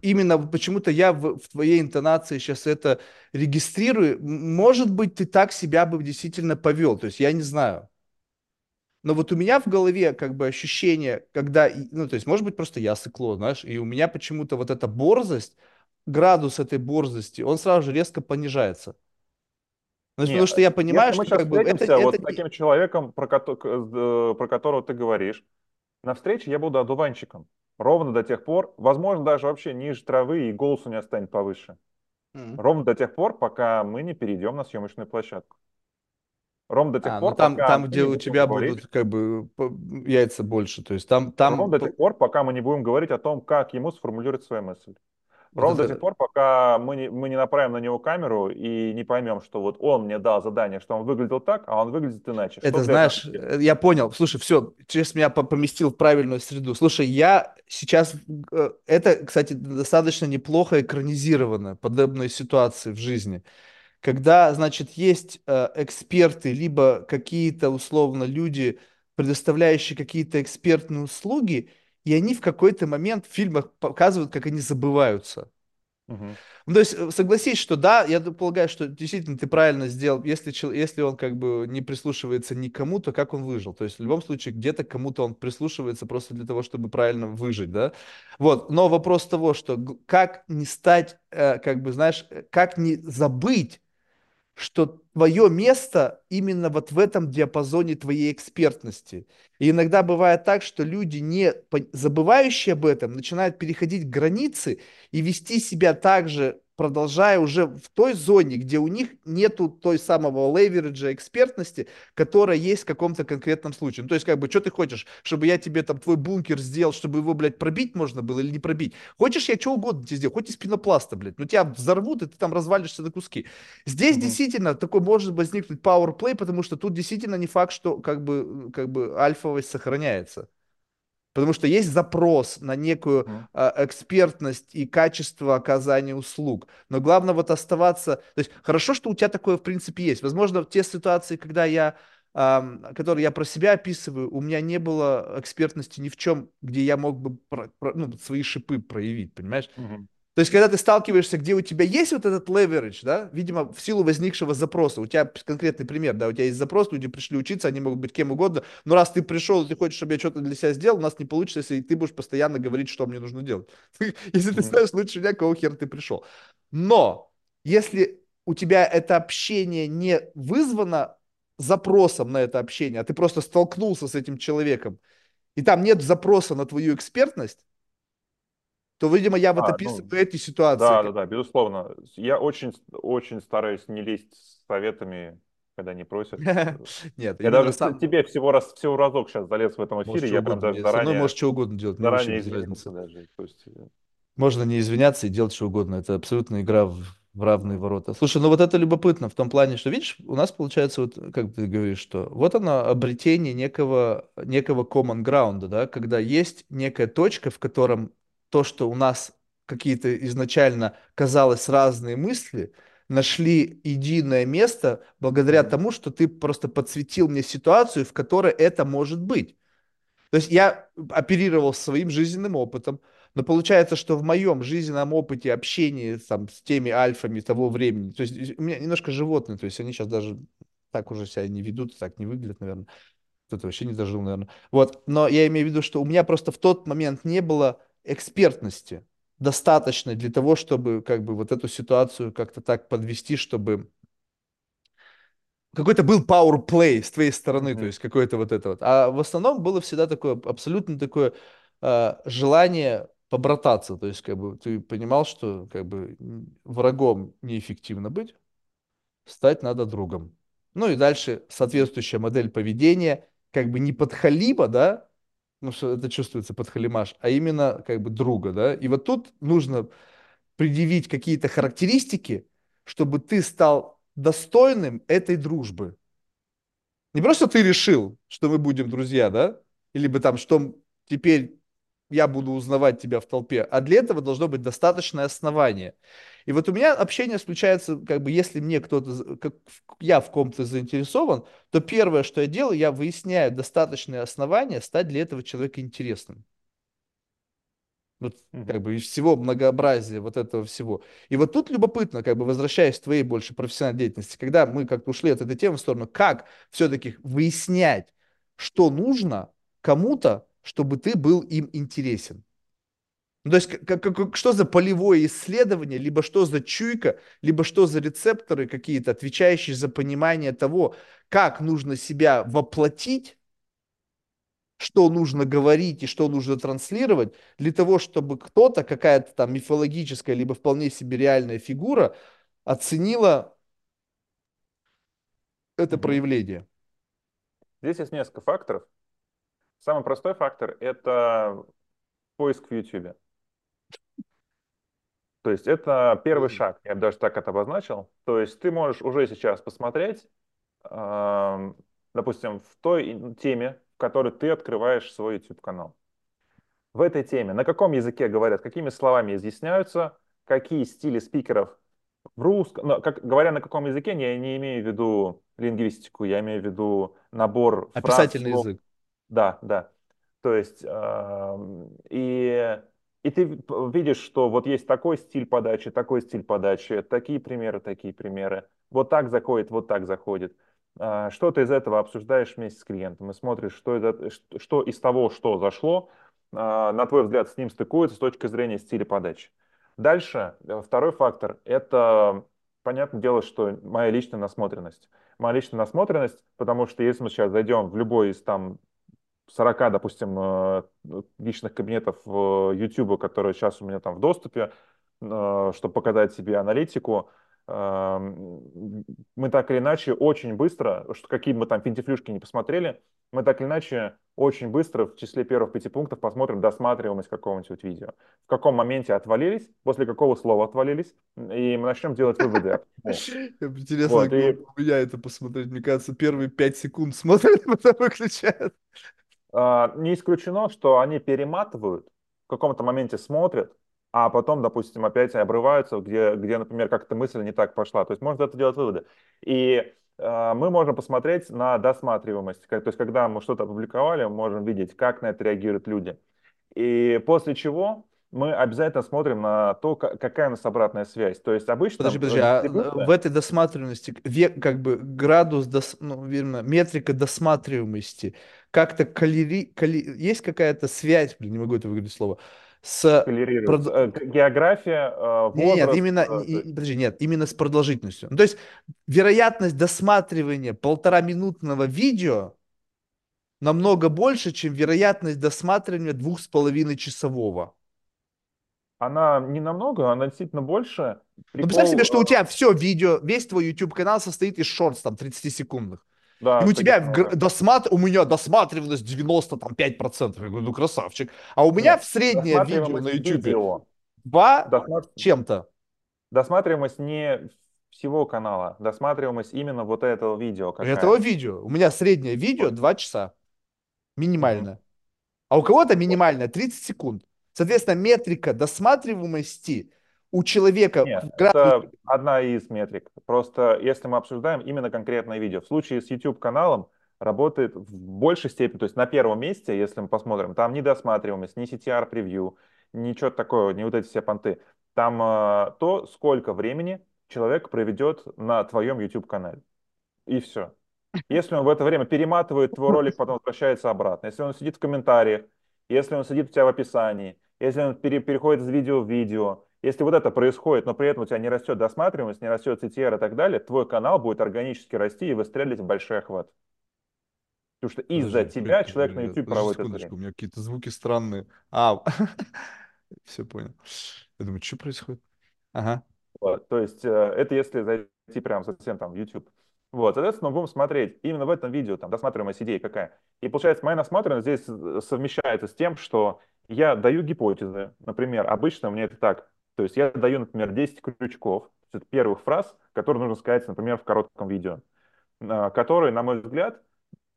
Именно почему-то я в, в твоей интонации сейчас это регистрирую. Может быть, ты так себя бы действительно повел, то есть я не знаю. Но вот у меня в голове как бы ощущение, когда, ну, то есть, может быть, просто я сыкло, знаешь, и у меня почему-то вот эта борзость, градус этой борзости, он сразу же резко понижается. Ну, то есть, Не, потому что я если понимаю, мы что сейчас как бы это, это вот с не... таким человеком, про, кото- к- э, про которого ты говоришь, на встрече я буду одуванчиком. Ровно до тех пор, возможно, даже вообще ниже травы и голосу не станет повыше. Мгм. Ровно до тех пор, пока мы не перейдем на съемочную площадку. Ровно до тех А, ну пор, там, пока там, мы где у тебя говорить, будут как бы яйца больше, то есть там, ровно там до п- тех пор, пока мы не будем говорить о том, как ему сформулировать свою мысль. Вот Ровно до тех пор, пока мы не, мы не направим на него камеру и не поймем, что вот он мне дал задание, что он выглядел так, а он выглядит иначе. Что это знаешь, э, я понял. Слушай, все, сейчас меня по- поместил в правильную среду. Слушай, я сейчас, э, это, кстати, достаточно неплохо экранизировано, подобные ситуации в жизни. когда, значит, есть э, эксперты, либо какие-то, условно, люди, предоставляющие какие-то экспертные услуги, и они в какой-то момент в фильмах показывают, как они забываются. Мгм. Ну, то есть, э, согласись, что да, я полагаю, что действительно ты правильно сделал, если, если он как бы не прислушивается никому, то как он выжил? То есть, в любом случае, где-то кому-то он прислушивается просто для того, чтобы правильно выжить, да? Вот, но вопрос того, что как не стать, э, как бы, знаешь, э, как не забыть, что твое место именно вот в этом диапазоне твоей экспертности. И иногда бывает так, что люди, не забывающие об этом, начинают переходить границы и вести себя так же, продолжая уже в той зоне, где у них нету той самого левериджа экспертности, которая есть в каком-то конкретном случае. Ну, то есть, как бы, что ты хочешь, чтобы я тебе там твой бункер сделал, чтобы его, блядь, пробить можно было или не пробить? Хочешь, я что угодно тебе сделаю, хоть из пенопласта, блядь, но тебя взорвут, и ты там развалишься на куски. Здесь Мгм. действительно такой может возникнуть powerplay, потому что тут действительно не факт, что как бы, как бы альфовость сохраняется. Потому что есть запрос на некую а, экспертность и качество оказания услуг. Но главное вот оставаться... То есть хорошо, что у тебя такое в принципе есть. Возможно, в те ситуации, когда я ам, которые я про себя описываю, у меня не было экспертности ни в чем, где я мог бы про- про- ну, свои шипы проявить, понимаешь? Мгм. То есть, когда ты сталкиваешься, где у тебя есть вот этот leverage, да, видимо, в силу возникшего запроса, у тебя конкретный пример, да, у тебя есть запрос, люди пришли учиться, они могут быть кем угодно, но раз ты пришел, ты хочешь, чтобы я что-то для себя сделал, у нас не получится, если ты будешь постоянно говорить, что мне нужно делать. Если ты знаешь лучше меня, кого хер ты пришел. Но, если у тебя это общение не вызвано запросом на это общение, а ты просто столкнулся с этим человеком, и там нет запроса на твою экспертность, то, видимо, я вот А, ну, описываю эти ситуации. да, да, да, безусловно. Я очень, очень стараюсь не лезть с советами, когда не просят. Нет, Я даже сам тебе всего раз, всего разок сейчас залез в этом эфире, я прям даже мной заранее, можешь что угодно делать, заранее извинился даже. Э, Можно не извиняться и делать что угодно. Это абсолютно игра в, в равные ворота. Слушай, ну вот это любопытно в том плане, что, видишь, у нас получается, вот как ты говоришь, что вот оно обретение некого, некого common ground, да, когда есть некая точка, в котором то, что у нас какие-то изначально казалось разные мысли, нашли единое место благодаря тому, что ты просто подсветил мне ситуацию, в которой это может быть. То есть я оперировал своим жизненным опытом, но получается, что в моем жизненном опыте общения там, с теми альфами того времени, то есть у меня немножко животные, то есть они сейчас даже так уже себя не ведут, так не выглядят, наверное. Кто-то вообще не дожил, наверное. Вот, но я имею в виду, что у меня просто в тот момент не было экспертности достаточной для того, чтобы как бы вот эту ситуацию как-то так подвести, чтобы какой-то был power play с твоей стороны, то мгм. есть какое-то вот это вот. А в основном было всегда такое, абсолютно такое э, желание побрататься, то есть как бы ты понимал, что как бы врагом неэффективно быть, стать надо другом. Ну и дальше соответствующая модель поведения, как бы не подхалима, да, ну что это чувствуется подхалимаш, а именно как бы друга, да. И вот тут нужно предъявить какие-то характеристики, чтобы ты стал достойным этой дружбы. Не просто ты решил, что мы будем друзья, да? Или бы там, что теперь я буду узнавать тебя в толпе, а для этого должно быть достаточное основание. И вот у меня общение случается, как бы, если мне кто-то, как я в ком-то заинтересован, то первое, что я делаю, я выясняю достаточные основания стать для этого человека интересным. Вот как бы из всего многообразия вот этого всего. И вот тут любопытно, как бы возвращаясь к твоей больше профессиональной деятельности, когда мы как-то ушли от этой темы в сторону, как все-таки выяснять, что нужно кому-то, чтобы ты был им интересен. Ну, то есть, как, как, что за полевое исследование, либо что за чуйка, либо что за рецепторы какие-то, отвечающие за понимание того, как нужно себя воплотить, что нужно говорить и что нужно транслировать, для того, чтобы кто-то, какая-то там мифологическая, либо вполне себе реальная фигура, оценила это проявление. Здесь есть несколько факторов. Самый простой фактор – это поиск в YouTube. То есть это первый шаг, я бы даже так это обозначил. То есть ты можешь уже сейчас посмотреть, допустим, в той теме, в которой ты открываешь свой YouTube-канал. В этой теме на каком языке говорят, какими словами изъясняются, какие стили спикеров в русском, но, как, говоря на каком языке, я не имею в виду лингвистику, я имею в виду набор Описательный фраз, язык. Да, да. То есть, и и ты видишь, что вот есть такой стиль подачи, такой стиль подачи, такие примеры, такие примеры. Вот так заходит, вот так заходит. А, что ты из этого обсуждаешь вместе с клиентом и смотришь, что, это, что из того, что зашло, а, на твой взгляд, с ним стыкуется с точки зрения стиля подачи. Дальше, э, второй фактор – это, понятное дело, что моя личная насмотренность. Моя личная насмотренность, потому что если мы сейчас зайдем в любой из там 40, допустим, э, личных кабинетов YouTube, которые сейчас у меня там в доступе, э, чтобы показать себе аналитику, эм, мы так или иначе очень быстро, что какие мы там финтифлюшки не посмотрели, мы так или иначе очень быстро в числе первых пяти пунктов посмотрим досматриваемость какого-нибудь видео. В каком моменте отвалились, после какого слова отвалились, и мы начнем делать выводы. Интересно, у меня это посмотреть. Мне кажется, первые пять секунд смотрят, потом выключают. А, не исключено, что они перематывают, в каком-то моменте смотрят, а потом, допустим, опять обрываются, где, где например, как-то мысль не так пошла. То есть можно это делать выводы. И э, мы можем посмотреть на досматриваемость. То есть когда мы что-то опубликовали, мы можем видеть, как на это реагируют люди. И после чего мы обязательно смотрим на то, какая у нас обратная связь. То есть обычно... Подожди, подожди, а в этой досматриваемости, как бы градус, дос, ну, верно, метрика досматриваемости, как-то калери, кали, есть какая-то связь, блин, не могу это выговорить слово, с... Прод... Э, география, возраст... Нет, нет, именно, э, подожди, нет, именно с продолжительностью. Ну, то есть вероятность досматривания полтора-минутного видео намного больше, чем вероятность досматривания двух с половиной часового она не намного, она действительно больше. Прикол... Ну, представь себе, что у э, тебя все видео, весь твой YouTube-канал состоит из шортс, там, 30-секундных. Да, и у тебя в, досмат... у меня досматриваемость 95%. Я говорю, ну красавчик. А у меня Нет, в среднее видео на YouTube видео. два Досмат... чем-то. Досматриваемость не всего канала, досматриваемость именно вот этого видео. Какая? Этого видео. У меня среднее видео 2 часа. Минимальное. Mm-hmm. А у кого-то минимальное 30 секунд. Соответственно, метрика досматриваемости у человека... Нет, это одна из метрик. Просто если мы обсуждаем именно конкретное видео, в случае с YouTube-каналом работает в большей степени, то есть на первом месте, если мы посмотрим, там не досматриваемость, не CTR-превью, ничего такого, не вот эти все понты. Там э, то, сколько времени человек проведет на твоем YouTube-канале. И все. Если он в это время перематывает твой ролик, потом возвращается обратно, если он сидит в комментариях, если он сидит у тебя в описании, если он пере, переходит из видео в видео, если вот это происходит, но при этом у тебя не растет досматриваемость, не растет CTR и так далее, твой канал будет органически расти и выстрелить в большой охват. Потому что из-за тебя человек на YouTube проводит это время. У меня какие-то звуки странные. А, все понял. Я думаю, что происходит? Ага. Вот, то есть э, это если идти прям совсем там в YouTube. Вот, соответственно, мы будем смотреть именно в этом видео, там, досматриваемость идеи какая. И получается, моя насмотренность здесь э, совмещается с тем, что я даю гипотезы. Например, обычно мне это так. То есть я даю, например, 10 крючков, первых фраз, которые нужно сказать, например, в коротком видео, а, которые, на мой взгляд,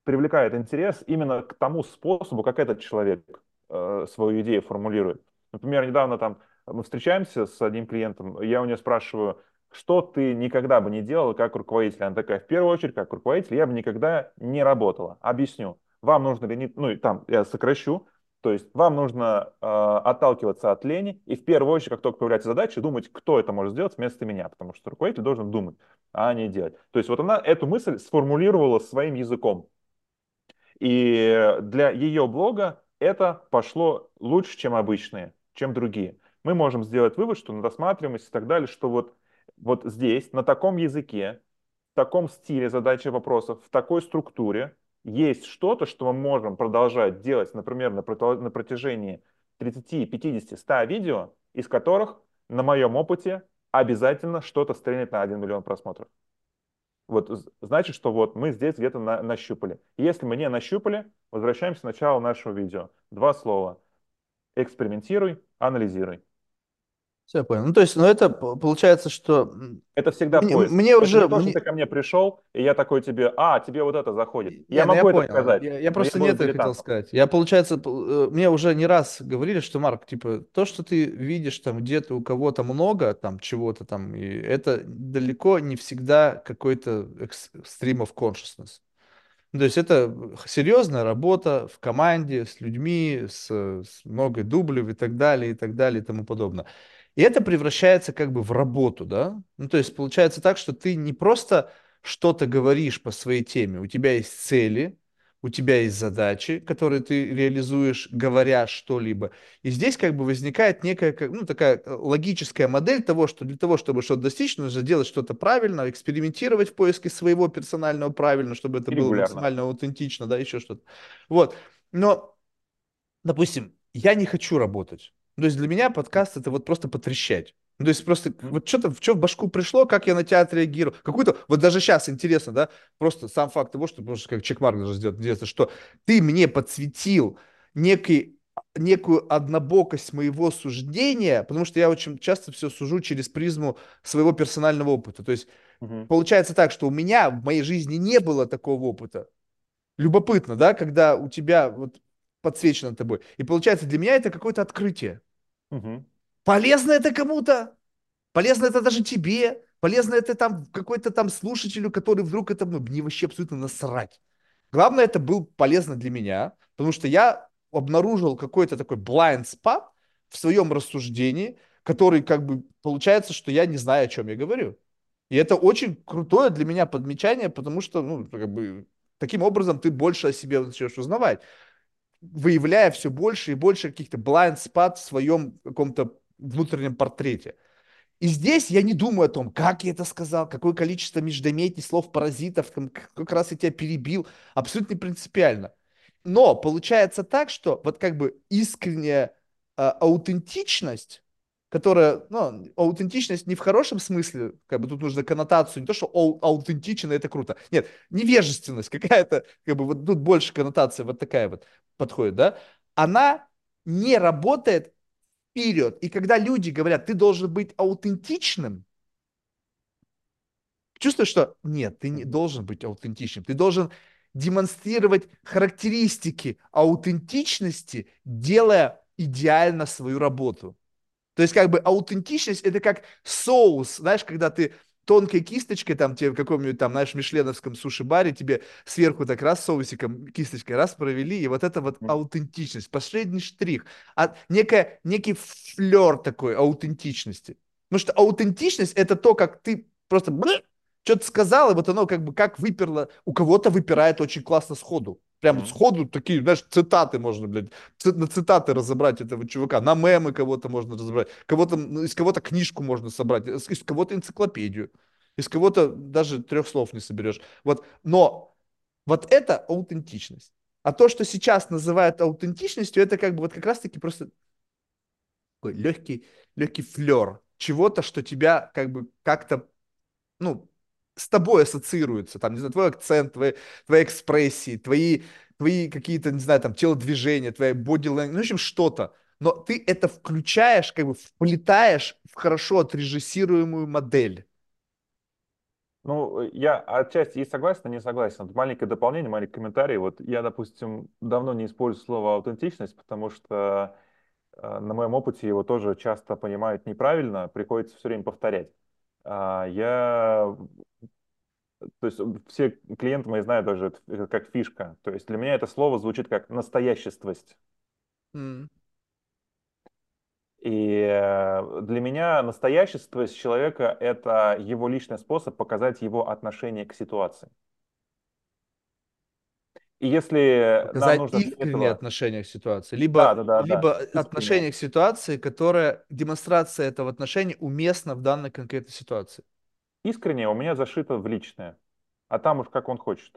привлекают интерес именно к тому способу, как этот человек э, свою идею формулирует. Например, недавно там мы встречаемся с одним клиентом, я у нее спрашиваю, что ты никогда бы не делала как руководитель? Она такая, в первую очередь, как руководитель, я бы никогда не работала. Объясню. Вам нужно ли, ну, там, я сокращу, то есть вам нужно э, отталкиваться от лени и в первую очередь, как только появляется задача, думать, кто это может сделать вместо меня, потому что руководитель должен думать, а не делать. То есть вот она эту мысль сформулировала своим языком. И для ее блога это пошло лучше, чем обычные, чем другие. Мы можем сделать вывод, что на досматриваемость и так далее, что вот вот здесь, на таком языке, в таком стиле задачи вопросов, в такой структуре есть что-то, что мы можем продолжать делать, например, на, протяжении 30, 50, 100 видео, из которых, на моем опыте, обязательно что-то стрельнет на 1 миллион просмотров. Вот значит, что вот мы здесь где-то на, нащупали. Если мы не нащупали, возвращаемся к началу нашего видео. Два слова. Экспериментируй, анализируй. Все, я понял. Ну, то есть, ну, это получается, что... Это всегда мне, поиск. Мне уже... Это не то, мне... что ты ко мне пришел, и я такой тебе, а, тебе вот это заходит. Я, я могу я это понял. сказать. Я, я просто не это хотел сказать. Я, получается, э, мне уже не раз говорили, что, Марк, типа, то, что ты видишь там где-то у кого-то много, там, чего-то там, и это далеко не всегда какой-то stream of consciousness. Ну, то есть это серьезная работа в команде, с людьми, с, с много дублев и так далее, и так далее, и тому подобное. И это превращается как бы в работу, да? Ну, то есть получается так, что ты не просто что-то говоришь по своей теме, у тебя есть цели, у тебя есть задачи, которые ты реализуешь, говоря что-либо. И здесь как бы возникает некая, ну, такая э, логическая модель того, что для того, чтобы что-то достичь, нужно делать что-то правильно, экспериментировать в поиске своего персонального правильно, чтобы это было максимально аутентично, да, еще что-то. Вот. Но, допустим, я не хочу работать. Ну, то есть для меня подкаст это вот просто потрещать. Ну, то есть просто вот что-то, что в башку пришло, как я на тебя отреагирую. Какую-то, вот даже сейчас интересно, да, просто сам факт того, что, может, как чекмарк даже сделать, интересно, что ты мне подсветил некий, некую однобокость моего суждения, потому что я очень часто все сужу через призму своего персонального опыта. То есть угу. получается так, что у меня в моей жизни не было такого опыта. Любопытно, да, когда у тебя вот подсвечено тобой. И получается, для меня это какое-то открытие. Угу. Полезно это кому-то, полезно это даже тебе, полезно это там какой-то там слушателю, который вдруг это, ну, мне вообще абсолютно насрать. Главное, это был полезно для меня, потому что я обнаружил какой-то такой blind spot в своем рассуждении, который как бы получается, что я не знаю, о чем я говорю. И это очень крутое для меня подмечание, потому что, ну, как бы, таким образом ты больше о себе начнешь узнавать выявляя все больше и больше каких-то blind spot в своем каком-то внутреннем портрете. И здесь я не думаю о том, как я это сказал, какое количество междометий, слов, паразитов, как раз я тебя перебил. Абсолютно принципиально. Но получается так, что вот как бы искренняя э, аутентичность которая, ну, аутентичность не в хорошем смысле, как бы тут нужно коннотацию, не то, что ау- это круто. Нет, невежественность какая-то, как бы вот тут больше коннотация вот такая вот подходит, да, она не работает вперед. И когда люди говорят, ты должен быть аутентичным, чувствуешь, что нет, ты не должен быть аутентичным, ты должен демонстрировать характеристики аутентичности, делая идеально свою работу. То есть как бы аутентичность это как соус, знаешь, когда ты тонкой кисточкой, там тебе в каком-нибудь там, знаешь, мишленовском суши-баре тебе сверху так раз соусиком, кисточкой раз провели, и вот это вот аутентичность, последний штрих, а некая, некий флер такой аутентичности. Потому что аутентичность это то, как ты просто что-то сказал, и вот оно как бы как выперло, у кого-то выпирает очень классно сходу. Прям сходу такие, знаешь, цитаты можно, блядь, на цитаты разобрать этого чувака, на мемы кого-то можно разобрать, кого-то, из кого-то книжку можно собрать, из, из кого-то энциклопедию, из кого-то даже трех слов не соберешь. Вот, но вот это аутентичность. А то, что сейчас называют аутентичностью, это как бы вот как раз-таки просто такой легкий, легкий флер чего-то, что тебя как бы как-то, ну, с тобой ассоциируется, там, не знаю, твой акцент, твои, твои экспрессии, твои, твои какие-то, не знаю, там, телодвижения, body language, ну, в общем, что-то. Но ты это включаешь, как бы вплетаешь в хорошо отрежиссируемую модель. Ну, я отчасти и согласен, и не согласен. Вот маленькое дополнение, маленький комментарий. Вот я, допустим, давно не использую слово аутентичность, потому что э, на моем опыте его тоже часто понимают неправильно, приходится все время повторять. А, я, то есть все клиенты мои знают даже это как фишка. То есть для меня это слово звучит как настояществость. Mm. И э, для меня настояществость человека — это его личный способ показать его отношение к ситуации. И если показать нужно искреннее этого... отношение к ситуации, либо, да, да, да, либо да. отношение к ситуации, которая демонстрация этого отношения уместна в данной конкретной ситуации. Искреннее у меня зашито в личное, а там уж как он хочет.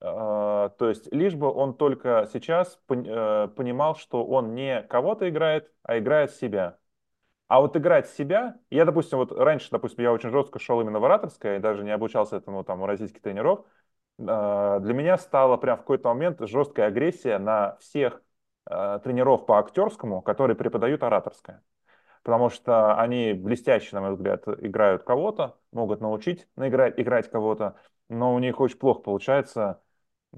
А, то есть лишь бы он только сейчас э, понимал, что он не кого-то играет, а играет себя. А вот играть себя, я, допустим, вот раньше, допустим, я очень жестко шел именно в ораторское, даже не обучался этому там у российских тренеров, для меня стала прям в какой-то момент жесткая агрессия на всех а, тренеров по актерскому, которые преподают ораторское. Потому что они блестяще, на мой взгляд, играют кого-то, могут научить наиграть, играть кого-то, но у них очень плохо получается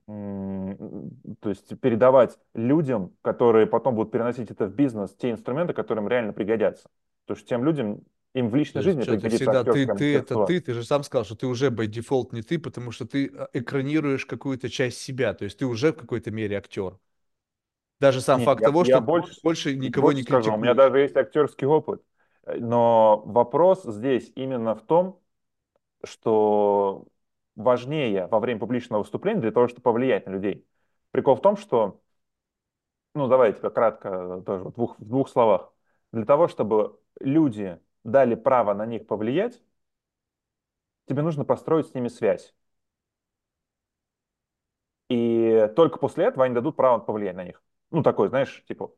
то есть передавать людям, которые потом будут переносить это в бизнес, те инструменты, которые им реально пригодятся. Потому что тем людям им в личной жизни что, пригодится всегда ты, ты это ты, ты же сам сказал, что ты уже by default не ты, потому что ты а, экранируешь какую-то часть себя, то есть ты уже в какой-то мере актер. Даже сам Нет, факт я, того, я что больше, больше никого больше не критикуешь. Скажу, у меня даже есть актерский опыт. Но вопрос здесь именно в том, что важнее во время публичного выступления для того, чтобы повлиять на людей. Прикол в том, что, ну давайте кратко тоже в двух, в двух словах. Для того, чтобы люди дали право на них повлиять, тебе нужно построить с ними связь. И только после этого они дадут право повлиять на них. Ну, такой, знаешь, типа,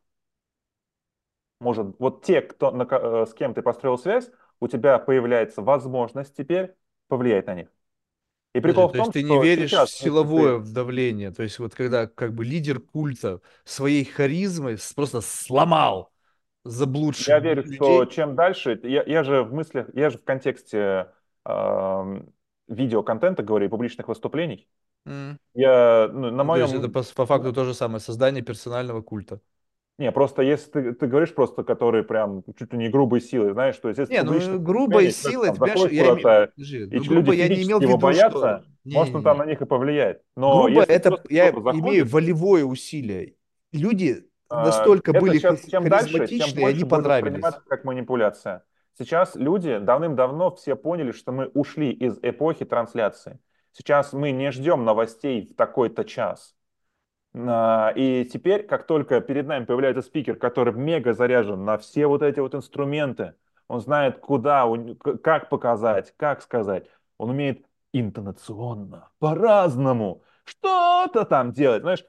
может, вот те, кто, на, э, с кем ты построил связь, у тебя появляется возможность теперь повлиять на них. И прикол Подожди, в том, то есть ты не веришь сейчас, в силовое ты... давление, то есть вот когда как бы лидер культа своей харизмой просто сломал заблудших Я верю, людей. что чем дальше, я, я же в мыслях, я же в контексте э, видеоконтента говорю и публичных выступлений. Mm. Я, ну, на моем... То есть это по, по факту то же самое, создание персонального культа. Не, просто если ты, ты говоришь просто, которые прям чуть ли не грубой силой, знаешь, что здесь... Не, ну грубой силой, ты понимаешь, я. Подожди, и ну, грубо я не имел в виду, боятся, что... может, не, он там на них и повлияет. Но грубо это, я заходит... имею волевое усилие. Люди настолько это были сейчас, чем дальше, тем больше они понравились. как манипуляция. Сейчас люди давным-давно все поняли, что мы ушли из эпохи трансляции. Сейчас мы не ждем новостей в такой-то час. А, и теперь, как только перед нами появляется спикер, который мега заряжен на все вот эти вот инструменты, он знает, куда, как показать, как сказать, он умеет интонационно, по-разному, что-то там делать, знаешь,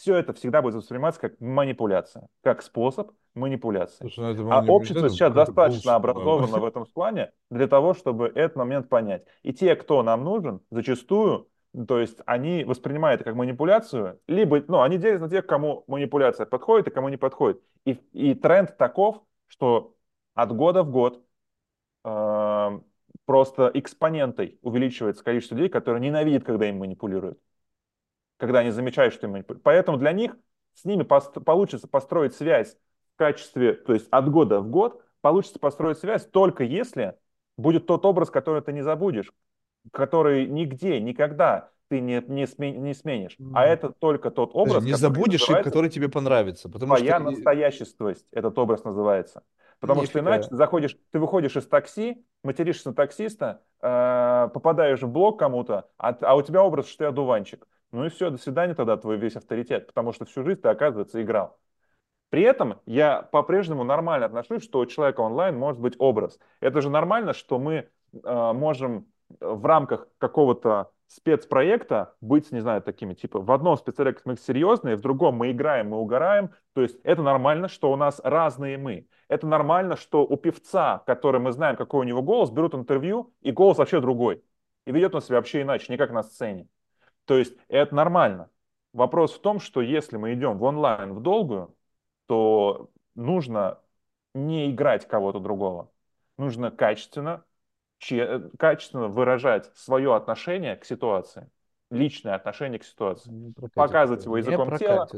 все это всегда будет восприниматься как манипуляция, как способ манипуляции. Слушай, ну, а общество сейчас достаточно образовано в этом плане для того, чтобы этот момент понять. И те, кто нам нужен, зачастую то есть они воспринимают это как манипуляцию, либо, ну, они делятся на тех, кому манипуляция подходит и кому не подходит. И, и тренд таков, что от года в год э, просто экспонентой увеличивается количество людей, которые ненавидят, когда им манипулируют. Когда они замечают, что им манипулируют. Поэтому для них с ними пост- получится построить связь в качестве, то есть от года в год, получится построить связь только если будет тот образ, который ты не забудешь, который нигде, никогда ты не, не, смен, не сменишь. Mm. А это только тот образ, Не забудешь и который тебе понравится. Потому твоя что... настояществость, этот образ называется. Потому Нифига. что иначе ты заходишь, ты выходишь из такси, материшься на таксиста, э, попадаешь в блок кому-то, а, а у тебя образ, что я дуванчик. Ну и все, до свидания тогда твой весь авторитет, потому что всю жизнь ты, оказывается, играл. При этом я по-прежнему нормально отношусь, что у человека онлайн может быть образ. Это же нормально, что мы э, можем в рамках какого-то спецпроекта быть, не знаю, такими, типа, в одном спецпроекте мы серьезные, в другом мы играем, мы угораем. То есть это нормально, что у нас разные мы. Это нормально, что у певца, который мы знаем, какой у него голос, берут интервью, и голос вообще другой. И ведет он себя вообще иначе, не как на сцене. То есть это нормально. Вопрос в том, что если мы идем в онлайн в долгую, то нужно не играть кого-то другого. Нужно качественно, че, качественно выражать свое отношение к ситуации, личное отношение к ситуации. Показывать его языком тела,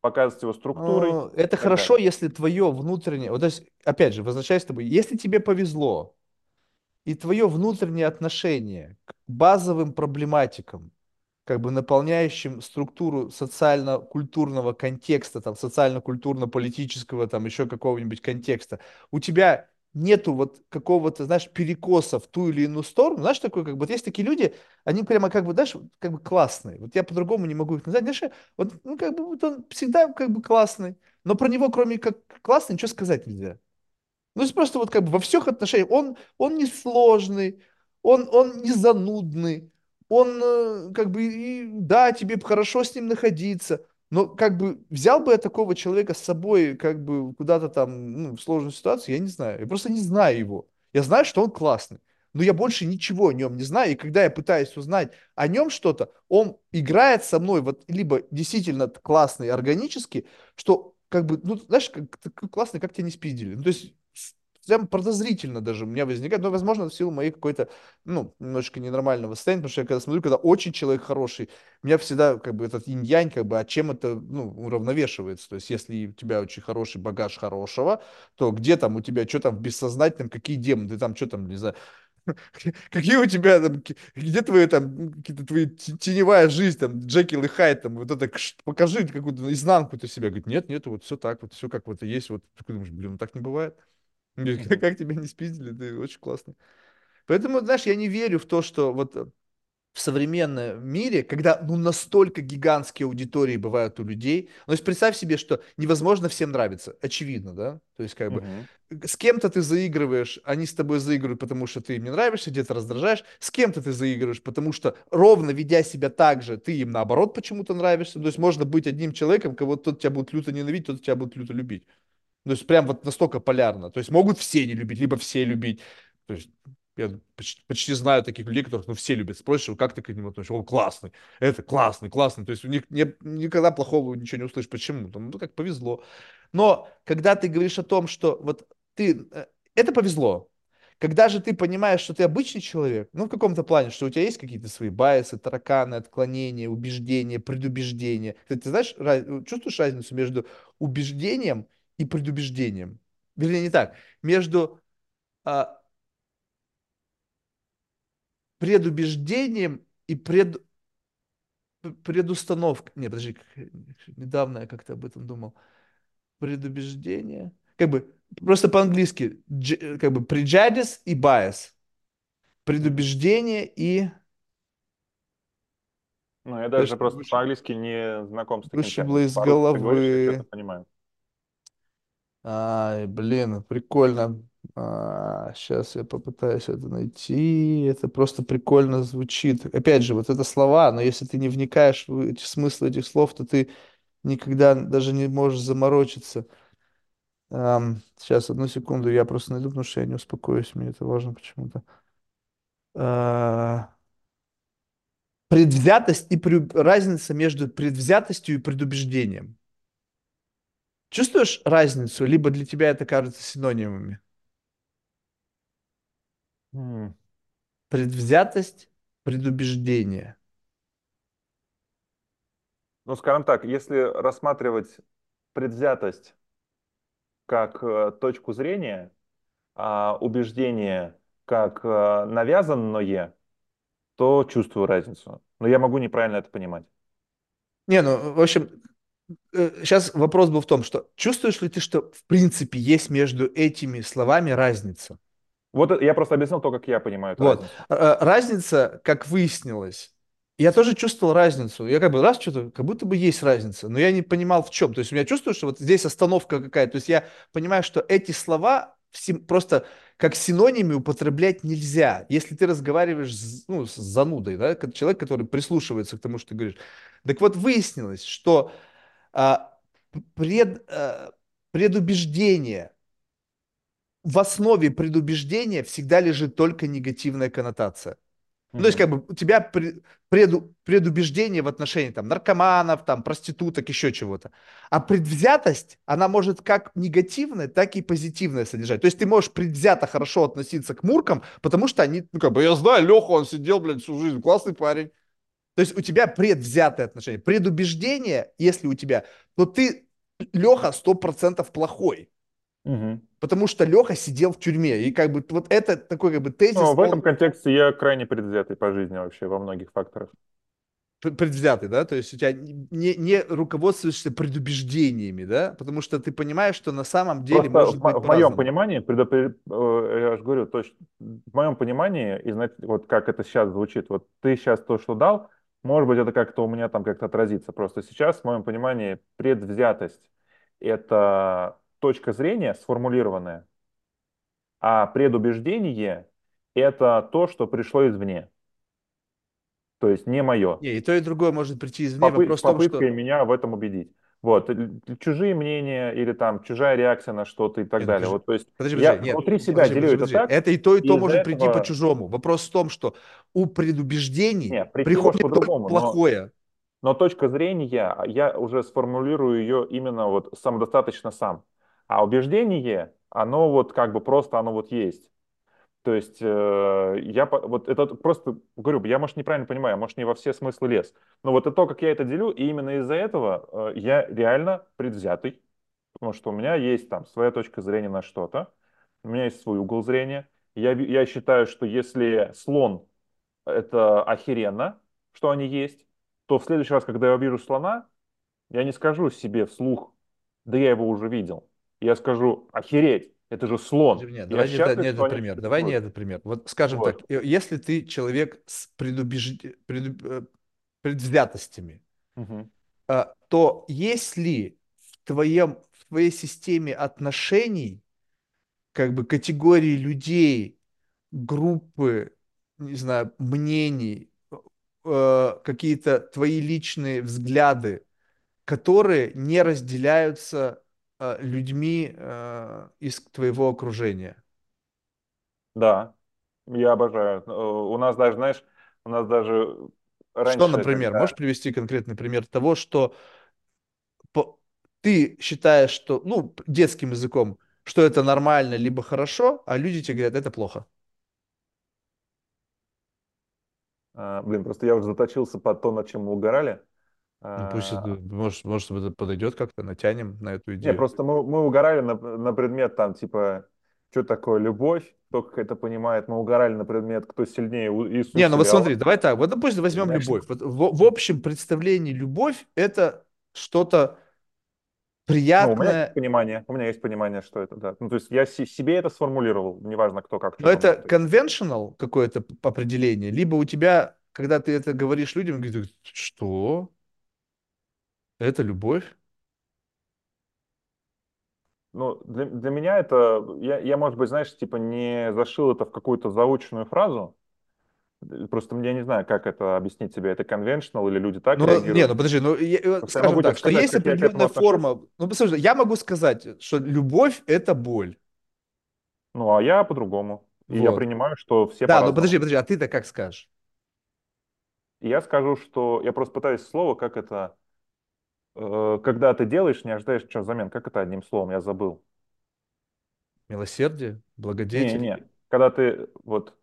показывать его структурой Ну, это хорошо, далее. если твое внутреннее... Вот, то есть, опять же, возвращаясь с тобой, если тебе повезло, и твое внутреннее отношение к базовым проблематикам, как бы наполняющим структуру социально-культурного контекста, там, социально-культурно-политического, там, еще какого-нибудь контекста, у тебя нету вот какого-то, знаешь, перекоса в ту или иную сторону, знаешь, такой, как бы, вот есть такие люди, они прямо, как бы, знаешь, как бы классные, вот я по-другому не могу их назвать, знаешь, вот, ну, как бы, вот он всегда, как бы, классный, но про него, кроме как классный, ничего сказать нельзя. Ну, есть просто вот как бы во всех отношениях. Он, он не сложный, он, он не занудный, он э, как бы, и, да, тебе хорошо с ним находиться, но как бы взял бы я такого человека с собой как бы куда-то там, ну, в сложную ситуацию, я не знаю. Я просто не знаю его. Я знаю, что он классный, но я больше ничего о нем не знаю, и когда я пытаюсь узнать о нем что-то, он играет со мной вот либо действительно классный органически, что как бы, ну, знаешь, как, классно, как тебя не спиздили. Ну, то есть прям подозрительно даже у меня возникает, но, возможно, в силу моей какой-то, ну, немножечко ненормального состояния, потому что я когда смотрю, когда очень человек хороший, у меня всегда, как бы, этот инь-янь, как бы, а чем это, ну, уравновешивается, то есть, если у тебя очень хороший багаж хорошего, то где там у тебя, что там в бессознательном, какие демоны, ты там, что там, не знаю, Какие у тебя там, где твои там, какие-то твои теневая жизнь, там, Джекил и там, вот это, покажи какую-то изнанку ты себя. Говорит, нет, нет, вот все так, вот все как вот есть, вот, ты думаешь, блин, ну так не бывает. Как, как тебя не спиздили, ты очень классно. Поэтому, знаешь, я не верю в то, что вот э, в современном мире, когда ну настолько гигантские аудитории бывают у людей, ну, то есть представь себе, что невозможно всем нравиться, очевидно, да, то есть как бы Мгм. э, с кем-то ты заигрываешь, они с тобой заигрывают, потому что ты им не нравишься, где-то раздражаешь, с кем-то ты заигрываешь, потому что ровно ведя себя так же, ты им наоборот почему-то нравишься, то есть можно быть одним человеком, кого тот тебя будет люто ненавидеть, тот тебя будет люто любить. То есть прям вот настолько полярно. То есть могут все не любить, либо все любить. То есть я почти, почти знаю таких людей, которых ну, все любят. Спросишь, как ты к нему относишься? Он классный, это классный, классный. То есть у них не, никогда плохого ничего не услышишь. Почему? Там, ну, как повезло. Но когда ты говоришь о том, что вот ты... э, Это повезло. Когда же ты понимаешь, что ты обычный человек, ну, в каком-то плане, что у тебя есть какие-то свои байсы, тараканы, отклонения, убеждения, предубеждения. Ты, ты знаешь, раз- чувствуешь разницу между убеждением и предубеждением. Вернее, не так. Между а, предубеждением и пред, предустановкой. Не, подожди, недавно я как-то об этом думал. Предубеждение. Как бы просто по-английски, как бы prejudice и bias. Предубеждение и... Ну, я Даже даже просто по-английски не знаком с таким вышибло из ты говоришь, головы. понимаю. Ай, блин, прикольно. сейчас я попытаюсь это найти. Это просто прикольно звучит. Опять же, вот это слова, но если ты не вникаешь в эти смыслы этих слов, то ты никогда даже не можешь заморочиться. Ам, сейчас, одну секунду, я просто найду, потому что я не успокоюсь, мне это важно почему-то. А, предвзятость и прю- разница между предвзятостью и предубеждением. Чувствуешь разницу, либо для тебя это кажется синонимами? М. Предвзятость, предубеждение. Ну, скажем так, если рассматривать предвзятость как э, точку зрения, а убеждение как э, навязанное, то чувствую разницу. Но я могу неправильно это понимать. Не, ну, в общем, сейчас вопрос был в том, что чувствуешь ли ты, что в принципе есть между этими словами разница? Вот это- я просто объяснил то, как я понимаю эту Вот. разницу. Э, Разница, как выяснилось, я тоже чувствовал разницу. Я как бы раз что-то, как будто бы есть разница, но я не понимал в чем. То есть у меня чувствую, что вот здесь остановка какая-то. То есть я понимаю, что эти слова просто как синонимы употреблять нельзя. Если ты разговариваешь с, ну, с занудой, да, человек, который прислушивается к тому, что ты говоришь. Так вот, выяснилось, что пред, а, предубеждение, в основе предубеждения всегда лежит только негативная коннотация. Ну, то есть, как бы у тебя пре- преду- предубеждение в отношении там наркоманов, там проституток, еще чего-то. А предвзятость, она может как негативное, так и позитивное содержать. То есть ты можешь предвзято хорошо относиться к муркам, потому что они, ну, как бы, я знаю, Леха, он сидел, блядь, всю жизнь, классный парень. То есть у тебя предвзятое отношение. Предубеждение, если у тебя, то ты, Леха, сто процентов плохой. Мгм. Потому что Леха сидел в тюрьме. И как бы вот это такой как бы тезис, Ну, в этом он контексте я крайне предвзятый по жизни вообще во многих факторах. пр- предвзятый, да? То есть у тебя не, не руководствуешься предубеждениями, да? Потому что ты понимаешь, что на самом деле Просто в, может мо- быть в моем понимании, предопре- э, я же говорю, то есть в моем понимании, и знаете, вот как это сейчас звучит, вот ты сейчас то, что дал, может быть, это как-то у меня там как-то отразится. Просто сейчас, в моем понимании, предвзятость– это точка зрения сформулированная, а предубеждение– это то, что пришло извне, то есть не мое. Не, и то, и другое может прийти извне. попы- Вопрос в том, что... меня в этом убедить. Вот, чужие мнения или там чужая реакция на что-то и так Не, ну далее. подожди, Вот, то есть подожди, я нет, внутри себя подожди, делю подожди, это подожди. так, Это и то, и и то из-за может прийти этого, по-чужому. Вопрос в том, что у предубеждений не, прийти может приходит только по-другому, но, плохое. но точка зрения, а я уже сформулирую ее именно вот самодостаточно сам. А убеждение, оно вот как бы просто, оно вот есть. То есть э, я вот это просто говорю, я может неправильно понимаю, может не во все смыслы лез, но вот это то, как я это делю, и именно из-за этого э, я реально предвзятый, потому что у меня есть там своя точка зрения на что-то, у меня есть свой угол зрения. Я, я считаю, что если слон это охеренно, что они есть, то в следующий раз, когда я увижу слона, я не скажу себе вслух, да я его уже видел. Я скажу, охереть, это же слон. Нет, Я давай не, это- не счастлив, что этот они пример. Давай не этот пример. Вот скажем так, Вот. э, если ты человек с предубеж- преду- э, предвзятостями, а, то есть ли в твоем, в твоей системе отношений как бы категории людей, группы, не знаю, мнений, э, какие-то твои личные взгляды, которые не разделяются людьми э, из твоего окружения? Да, я обожаю. Э, У нас даже, знаешь, у нас даже Что, раньше, например, когда... можешь привести конкретный пример того, что ты считаешь, что, ну, детским языком, что это нормально либо хорошо, а люди тебе говорят, это плохо. а, Блин, просто я уже заточился под то, над чем мы угорали. Ну, пусть это, А, может, может, это подойдет как-то, натянем на эту Не, идею. просто мы, мы угорали на, на предмет там, типа, что такое любовь, кто как это понимает. Мы угорали на предмет, кто сильнее, Иисус Не, ну вот смотри, давай так, вот допустим возьмем Знаешь, любовь. Вот в, в общем представлении любовь это что-то Ну, у меня есть приятное, понимание, у меня есть понимание, что это, да. Ну, то есть я си- себе это сформулировал, неважно, кто как но это conventional какое-то определение, либо у тебя, когда ты это говоришь людям, говорят, что? Это любовь? Ну, для, для меня это, я, я, может быть, знаешь, типа не зашил это в какую-то заученную фразу, просто я не знаю, как это объяснить себе, это conventional или люди так Ну, реагируют. ну подожди, ну, я- э, я скажем тебе так, что сказать, есть я определенная форма, ну, послушай, я могу сказать, что любовь это боль. Ну, а я по-другому. И я Вот. принимаю, что все Да, ну подожди, подожди, а ты-то как скажешь? Я скажу, что я просто пытаюсь слово, как это, когда ты делаешь, не ожидаешь ничего взамен. Как это одним словом, я забыл. Милосердие, благодетель, Не-не, когда ты вот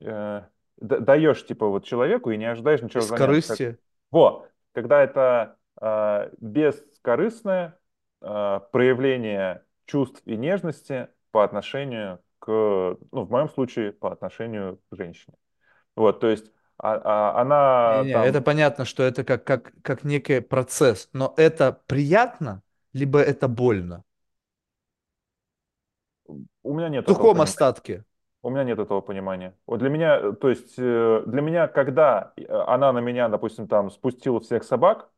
э, даешь типа вот человеку и не ожидаешь ничего взамен. Как, бескорыстие. во, когда это э, бескорыстное э, проявление чувств и нежности по отношению к, ну, в моем случае, по отношению к женщине. Вот, то есть а- а- она Не-не, это там, понятно, что это как, как, как некий процесс, но это приятно, либо это больно. у меня нет В сухом остатке. У меня нет этого понимания. Вот для меня, э, то есть э, для меня, когда э, она на меня, допустим, там спустила всех собак,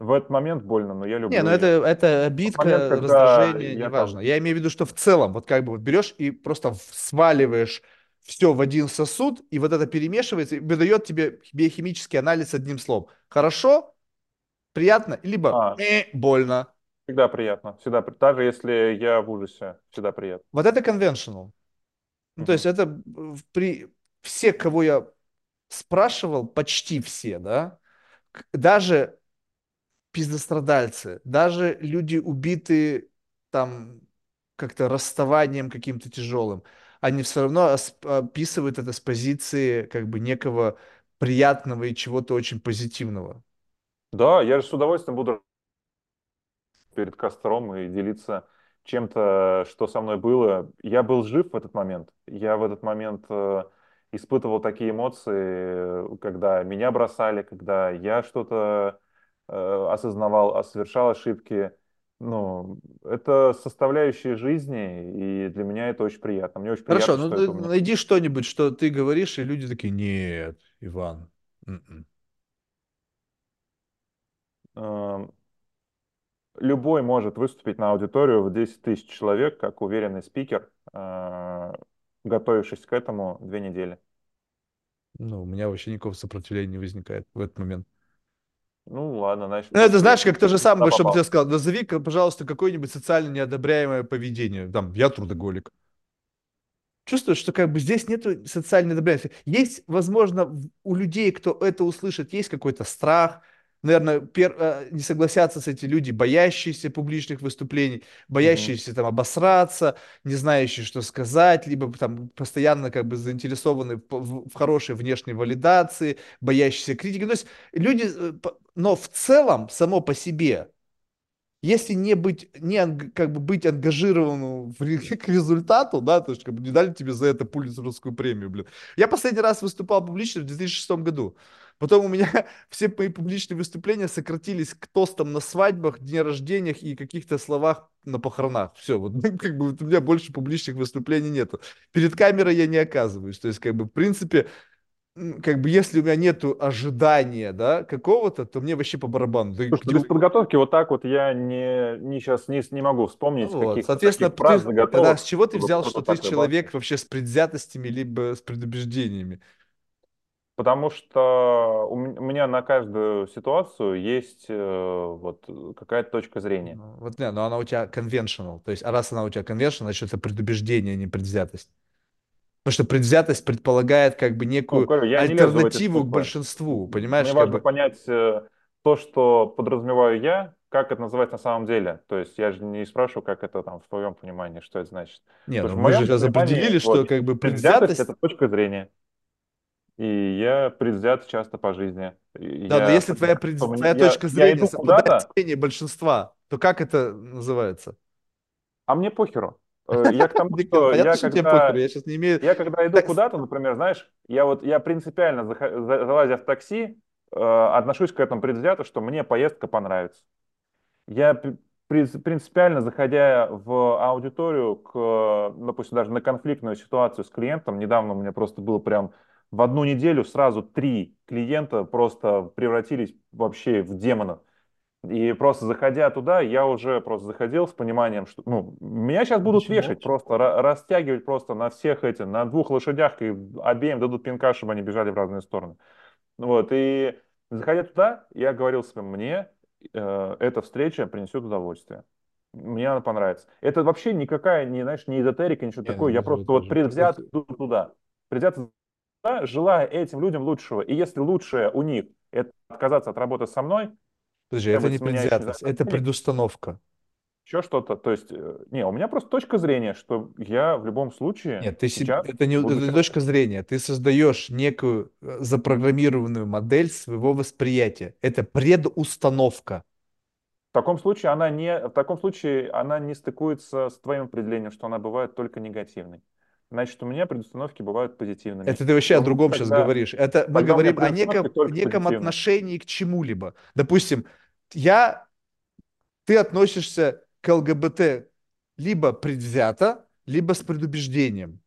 в этот момент больно, но я Не, люблю ну это, это момент, обидка, когда раздражение, я неважно. там, Я имею в виду, что в целом, вот как бы вот берешь и просто сваливаешь все в один сосуд, и вот это перемешивается, и выдает тебе биохимический анализ одним словом. Хорошо, приятно, либо а, «Э, больно. всегда приятно, всегда, даже если я в ужасе, всегда приятно. Вот это conventional. Ну, то есть это в- при... все, кого я спрашивал, почти все, да, даже пиздострадальцы, даже люди, убитые там как-то расставанием каким-то тяжелым, они все равно описывают это с позиции как бы некого приятного и чего-то очень позитивного. Да, я же с удовольствием буду перед костром и делиться чем-то, что со мной было. Я был жив в этот момент. Я в этот момент э, испытывал такие эмоции, э, когда меня бросали, когда я что-то э, осознавал, а совершал ошибки. Ну, это составляющие жизни, и для меня это очень приятно. Мне очень Хорошо, приятно, ну что ты найди что-нибудь, что ты говоришь, и люди такие, нет, Иван. м-м». Эм, Любой может выступить на аудиторию в 10 тысяч человек, как уверенный спикер, э, готовившись к этому две недели. Ну, у меня вообще никакого сопротивления не возникает в этот момент. Ну ладно, значит, Ну, это знаешь, как то же самое, чтобы тебе сказал, назови, пожалуйста, какое-нибудь социально неодобряемое поведение. Там, я трудоголик. чувствую, что как бы здесь нету социальной одобряемости. Есть, возможно, у людей, кто это услышит, есть какой-то страх. Наверное, пер- э, не согласятся с эти люди, боящиеся публичных выступлений, боящиеся там обосраться, не знающие, что сказать, либо там постоянно как бы заинтересованы в, в- в хорошей внешней валидации, боящиеся критики. То есть люди, э, но в целом, само по себе, если не быть, не как бы быть ангажированным в к результату, да, то есть как бы не дали тебе за это пулицеровскую премию, блин. Я последний раз выступал публично в 2006 году. Потом у меня все мои публичные выступления сократились к тостам на свадьбах, дне рождениях и каких-то словах на похоронах. Все, вот как бы у меня больше публичных выступлений нету. Перед камерой я не оказываюсь. То есть, как бы, в принципе, как бы, если у меня нету ожидания, да, какого-то, то мне вообще по барабану. Да Слушай, ну где без подготовки вот так вот я не, не сейчас не, не могу вспомнить Вот, каких-то соответственно, фраз, ты тогда с чего ты взял, что ты человек рыбачить. вообще с предвзятостями либо с предубеждениями? Потому что у меня на каждую ситуацию есть э, вот какая-то точка зрения. Ну, Вот не, но она у тебя conventional, то есть, а раз она у тебя conventional, значит, это предубеждение, а не предвзятость. Потому что предвзятость предполагает как бы Ну, некую я не в эти альтернативу к цифры. большинству, Мне понимаешь, как важно бы, понять э, то, что подразумеваю я, как это называть на самом деле. То есть я же не спрашиваю, как это там в твоем понимании, что это значит. не, Потому ну что мы же сейчас определили, что вот, как бы предвзятость– это точка зрения. И я предвзят часто по жизни. И да, но Я если твоя, что мне- твоя я, точка я зрения иду совпадает с мнением большинства, то как это называется? а мне похеру. Э, Я к тому, что я когда я сейчас не имею... Я когда иду куда-то, например, знаешь, я вот я принципиально, залазя в такси, э, отношусь к этому предвзято, что мне поездка понравится. Я при- при- принципиально, заходя в аудиторию, к, допустим, даже на конфликтную ситуацию с клиентом, недавно у меня просто было прям в одну неделю сразу три клиента просто превратились вообще в демонов. И просто заходя туда, я уже просто заходил с пониманием, что ну, меня сейчас будут Почему? вешать, просто ра- растягивать просто на всех эти, на двух лошадях, и обеим дадут пинка, чтобы они бежали в разные стороны. Вот, и заходя туда, я говорил себе, мне э, эта встреча принесет удовольствие. Мне она понравится. Это вообще никакая, не, знаешь, не эзотерика, ничего Не, такое. ну, Я просто вот предвзят иду туда. Предвзят туда, желая этим людям лучшего. И если лучшее у них это отказаться от работы со мной, Подожди, это не предвзятость, это предустановка. еще что-то. То есть, э, не, у меня просто точка зрения, что я в любом случае Нет, ты се- сейчас это не, это буду точка зрения. Ты создаешь некую э, запрограммированную модель своего восприятия. Это предустановка. В таком случае она не, в таком случае она не стыкуется с твоим определением, что она бывает только негативной. Значит, у меня предустановки бывают позитивными. Это ты вообще И о другом сейчас тогда, говоришь. Это мы тогда говорим о неком, неком отношении к чему-либо. Допустим, я, ты относишься к ЛГБТ либо предвзято, либо с предубеждением.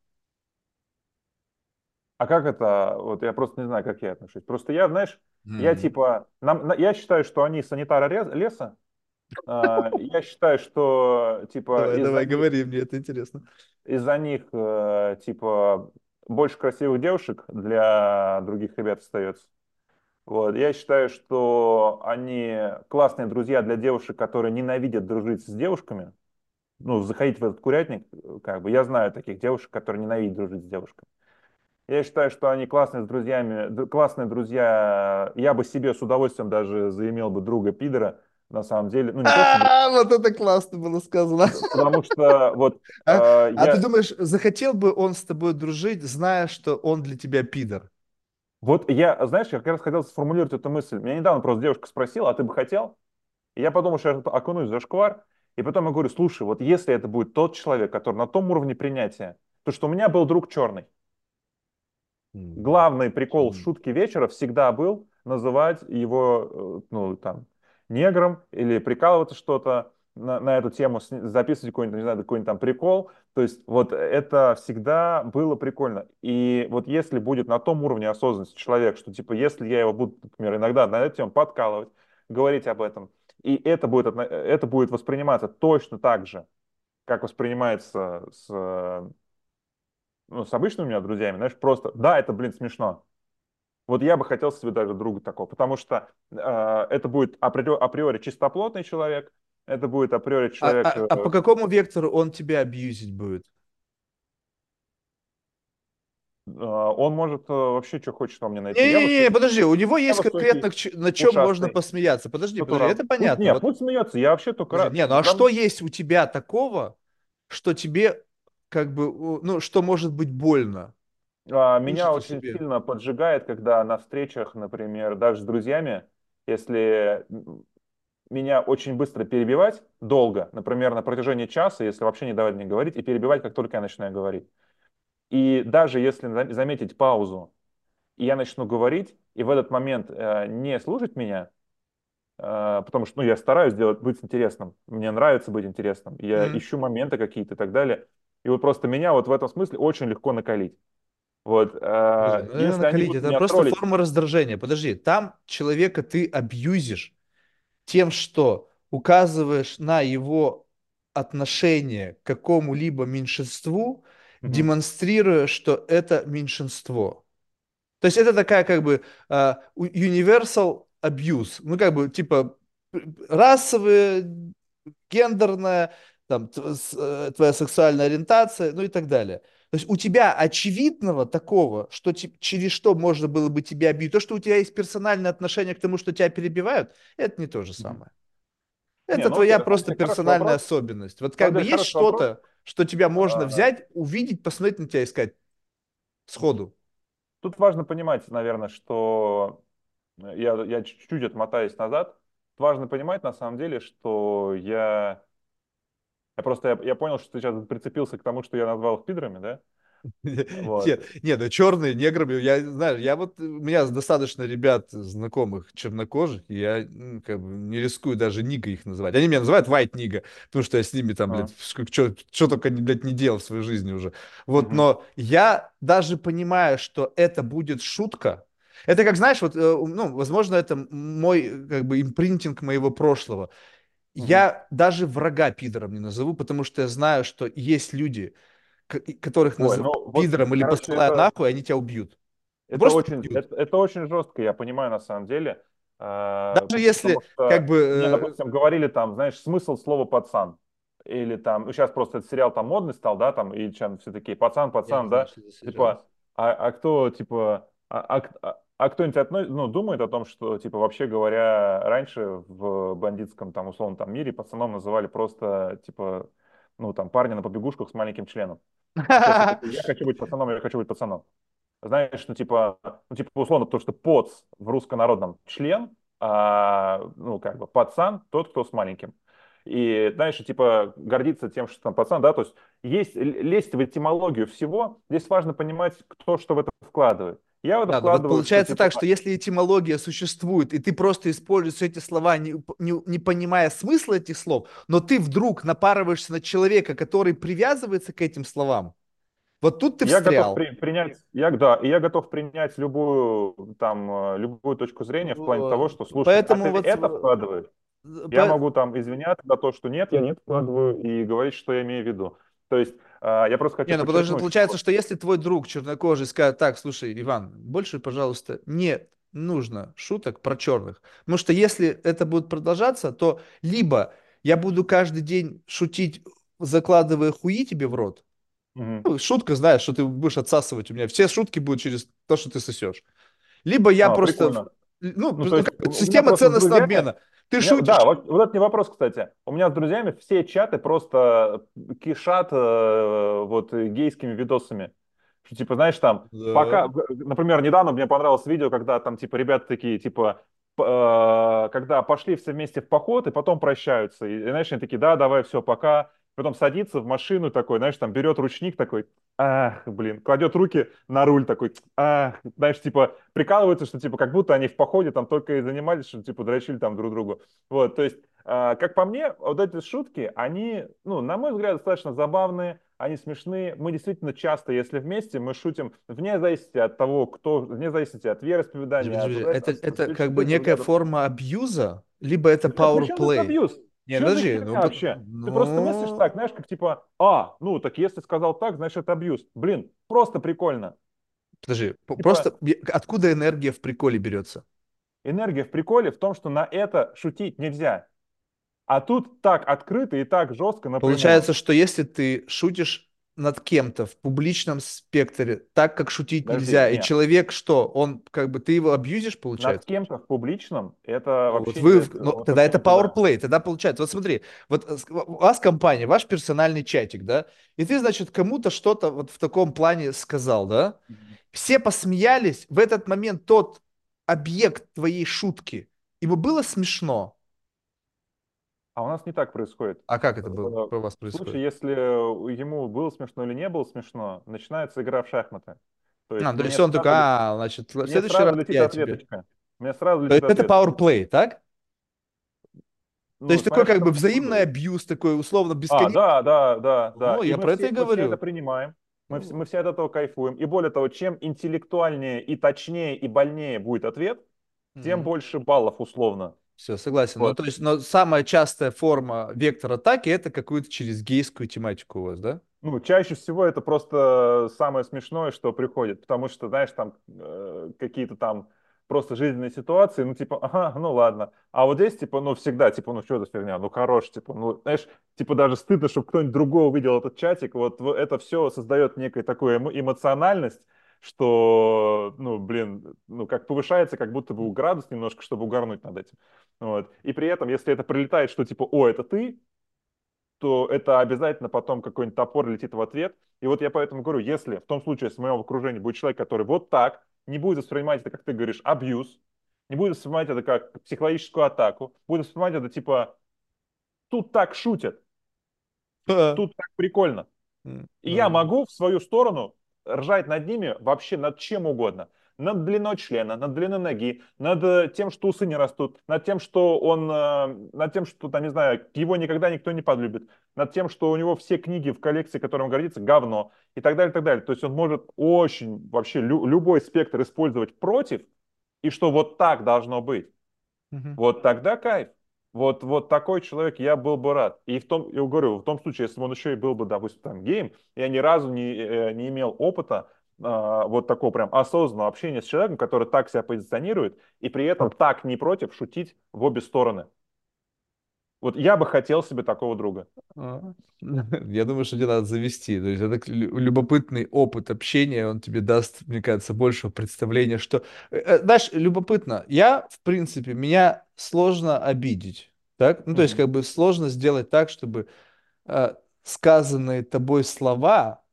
А как это? Вот я просто не знаю, как я отношусь. Просто я, знаешь, я М. типа, нам, на- я считаю, что они санитары леса. А, Я считаю, что типа Давай, давай, говори, мне это интересно. из-за них, э, типа, больше красивых девушек для других ребят остается. Вот. Я считаю, что они классные друзья для девушек, которые ненавидят дружить с девушками. Ну, заходить в этот курятник, э, как бы, я знаю таких девушек, которые ненавидят дружить с девушками. Я считаю, что они классные с друзьями, классные друзья. Я бы себе с удовольствием даже заимел бы друга пидора, на самом деле. Ну, не то, что друг, А, вот это классно было сказано. потому что вот А, э, а ты думаешь, захотел бы он с тобой дружить, зная, что он для тебя пидор? вот я, знаешь, я как раз хотел сформулировать эту мысль. Меня недавно просто девушка спросила, а ты бы хотел? И я подумал, что я окунусь за шквар. И потом я говорю, слушай, вот если это будет тот человек, который на том уровне принятия, то что у меня был друг черный. Главный прикол шутки вечера всегда был называть его, э, ну, там, негром или прикалываться что-то на, на эту тему, записывать какой-нибудь, не знаю, какой-нибудь там прикол. То есть вот это всегда было прикольно. И вот если будет на том уровне осознанности человек, что типа если я его буду, например, иногда на эту тему подкалывать, говорить об этом, и это будет, это будет восприниматься точно так же, как воспринимается с, ну, с обычными у меня друзьями, знаешь, просто, да, это, блин, смешно, вот я бы хотел себе даже друга такого, потому что э, это будет априори, априори чистоплотный человек, это будет априори А, человек, а- э, а по какому вектору он тебя абьюзить будет? э, он может э, вообще что хочет во мне найти. Я Не-не-не, высокий, подожди, у него есть конкретно на чем можно ушастый, посмеяться. Подожди, подожди, натурал. это Пусть, понятно. не, Вот, пусть смеется, я вообще только подожди, рад. не, ну а что Нам- есть у тебя такого, что тебе как бы, ну, что может быть больно? А, меня очень себе. сильно поджигает, когда на встречах, например, даже с друзьями, если меня очень быстро перебивать, долго, например, на протяжении часа, если вообще не давать мне говорить, и перебивать, как только я начинаю говорить. И даже если за- заметить паузу, и я начну говорить, и в этот момент э, не слушать меня, э, потому что ну, я стараюсь делать, быть интересным, мне нравится быть интересным, я Мгм. ищу моменты какие-то и так далее. И вот просто меня вот в этом смысле очень легко накалить. Вот, э, ну это если они это просто троллить, форма раздражения. Подожди, там человека ты абьюзишь тем, что указываешь на его отношение к какому-либо меньшинству, мгм, демонстрируя, что это меньшинство. То есть это такая как бы у- universal abuse. Ну как бы типа расовые, гендерная, там, э, твоя сексуальная ориентация, ну и так далее. То есть у тебя очевидного такого, что через что можно было бы тебя обидеть, то, что у тебя есть персональное отношение к тому, что тебя перебивают, это не то же самое. Не, Это ну твоя самом просто хороший персональная вопрос. особенность. Вот как бы деле есть вопрос. что-то, что тебя можно А, взять, увидеть, посмотреть на тебя и сказать сходу. Тут важно понимать, наверное, что э, я, я чуть-чуть отмотаюсь назад. Важно понимать, на самом деле, что я, я просто я, я понял, что ты сейчас прицепился к тому, что я назвал их пидорами, да? Вот. Нет, нет, ну черные, неграми, я, знаешь, я вот, у меня достаточно ребят знакомых чернокожих, и я как бы не рискую даже Нига их называть. Они меня называют White Нига, потому что я с ними там, блядь, А, что только, блядь, не делал в своей жизни уже. Вот, мгм, но я даже понимаю, что это будет шутка. Это как, знаешь, вот, э, ну, возможно, это мой, как бы, импринтинг моего прошлого. Я даже врага пидором не назову, потому что я знаю, что есть люди, которых Ой, называют ну вот, пидором или короче, посылая это, нахуй, они тебя убьют. это Просто очень, убьют. это, это очень жестко, я понимаю, на самом деле. А, Даже потому если, как что мне, бы, допустим, говорили там, знаешь, смысл слова пацан. Или там, ну сейчас просто этот сериал там модный стал, да, там, и чем все такие, пацан, э, я пацан, знаю, да, что сериал. типа, а, а кто, типа, а, а, к- а- кто-нибудь относит, ну, думает о том, что, типа, вообще говоря, раньше в бандитском, там, условно, там, мире пацаном называли просто, типа, ну, там, парня на побегушках с маленьким членом. А такие, я хочу быть пацаном, я хочу быть пацаном. Знаешь, ну, типа, ну, типа, условно, то, что поц в руссконародном член, а, ну, как бы, пацан тот, кто с маленьким. И, знаешь, типа, гордиться тем, что там пацан, да, то есть есть, лезть в этимологию всего, здесь важно понимать, кто что в это вкладывает. Я в это Да, вот вкладываю, что, получается типа, так, что если этимология существует, и ты просто используешь эти слова, не, не, не понимая смысла этих слов, но ты вдруг напарываешься на человека, который привязывается к этим словам, вот тут ты я готов встрял. при- принять, я, да, и я готов принять любую, там, э, любую точку зрения в плане того, Вот. что, слушай, а Поэтому ты вот это э, вкладываешь? Я по- могу там извиняться за то, что нет, я нет вкладываю, и говорить, что я имею в виду. То есть а, я просто хочу Не, ну потому что получается, что если твой друг чернокожий скажет, так, слушай, Иван, больше, пожалуйста, не нужно шуток про черных. Потому что если это будет продолжаться, то либо я буду каждый день шутить, закладывая хуи тебе в рот. Ну, шутка, знаешь, что ты будешь отсасывать у меня. Все шутки будут через то, что ты сосешь. Либо я А, просто, прикольно. ну, Ну, ну, есть как система ценностного друзьями, обмена. Ты меня, да, шутишь, вот, вот это не вопрос, кстати. У меня с друзьями все чаты просто кишат э, вот э, гейскими видосами. Что, типа, знаешь, там, да. пока, например, недавно мне понравилось видео, когда там, типа, ребята такие, типа, э, когда пошли все вместе в поход и потом прощаются. И, знаешь, они такие, да, давай, все, пока. Потом садится в машину такой, знаешь, там берет ручник такой, ах, блин, кладет руки на руль такой, ах, знаешь, типа, прикалываются, что, типа, как будто они в походе там только и занимались, что, типа, дрочили там друг другу. Вот, то есть, а, как по мне, вот эти шутки, они, ну, на мой взгляд, достаточно забавные, они смешные. Мы действительно часто, если вместе, мы шутим вне зависимости от того, кто, вне зависимости от вероисповедания, от подожди, знаешь, Это, с- это с- как бы некая форма абьюза, либо это power play. абьюз? Не, Что подожди, ну, вообще? Ты просто мыслишь так, ну, знаешь, как типа, а, ну так если сказал так, значит это абьюз. Блин, просто прикольно. подожди, Типа просто откуда энергия в приколе берется? энергия в приколе в том, что на это шутить нельзя. А тут так открыто и так жестко напрямую. Получается, что если ты шутишь над кем-то в публичном спектре, так как шутить Подожди, нельзя, и нет. человек что, он как бы ты его абьюзишь, Над получается? кем-то в публичном это Ну, вот вообще вы, в- ну, вот тогда это не туда. power play, тогда получается, вот смотри, вот э, у вас компания, ваш персональный чатик, да, и ты, значит, кому-то что-то вот в таком плане сказал, да, все посмеялись, в этот момент тот объект твоей шутки, ему было смешно, А у нас не так происходит. а как Э, это было, у вас В случае, происходит? если ему было смешно или не было смешно, начинается игра в шахматы. То есть А, то есть он лет- а, значит, в следующий раз летит я тебе. ответочка. Мне сразу То летит есть это ответочка. power play, так? То Ну, есть такой как бы взаимный абьюз, такой условно А, бесконечный. да, да, да, да. Ну, И я про это все, и мы все это говорю. принимаем. Мы, все, Ну, мы все от этого кайфуем. И более того, чем интеллектуальнее и точнее и больнее будет ответ, тем больше баллов условно. Все, согласен. Ну, Вот. то есть, но самая частая форма вектор атаки это какую-то через гейскую тематику у вас, да? Ну, чаще всего это просто самое смешное, что приходит, потому что, знаешь, там э, какие-то там просто жизненные ситуации, ну, типа, ага, ну, ладно. А вот здесь, типа, ну, всегда, типа, ну, что за фигня, ну, хорош, типа, ну, знаешь, типа, даже стыдно, чтобы кто-нибудь другой увидел этот чатик, вот это все создает некую такую эмо- эмоциональность, что, ну, блин, ну, как повышается, как будто бы градус немножко, чтобы угарнуть над этим. Вот. И при этом, если это прилетает, что, типа, о, это ты, то это обязательно потом какой-нибудь топор летит в ответ. И вот я поэтому говорю, если в том случае, если в моем окружении будет человек, который вот так, не будет воспринимать это, как ты говоришь, абьюз, не будет воспринимать это как психологическую атаку, будет воспринимать это типа, тут так шутят, тут так прикольно. И я могу в свою сторону ржать над ними вообще над чем угодно. Над длиной члена, над длиной ноги, над э, тем, что усы не растут, над тем, что он, э, над тем, что, там, не знаю, его никогда никто не подлюбит, над тем, что у него все книги в коллекции, которым он гордится, говно, и так далее, и так далее. То есть он может очень вообще лю- любой спектр использовать против, и что вот так должно быть. Мгм. Вот тогда кайф. Вот, вот такой человек я был бы рад. И в том, я говорю, в том случае, если бы он еще и был бы, допустим, там геем, я ни разу не, э, не имел опыта а, вот такого прям осознанного общения с человеком, который так себя позиционирует, и при этом так не против шутить в обе стороны. Вот я бы хотел себе такого друга. А. Я думаю, что тебе надо завести. То есть это любопытный опыт общения, он тебе даст, мне кажется, большего представления, что... Э, э, Знаешь, любопытно. Я, в принципе, меня сложно обидеть. Так? Ну, то есть, как бы сложно сделать так, чтобы э, сказанные тобой слова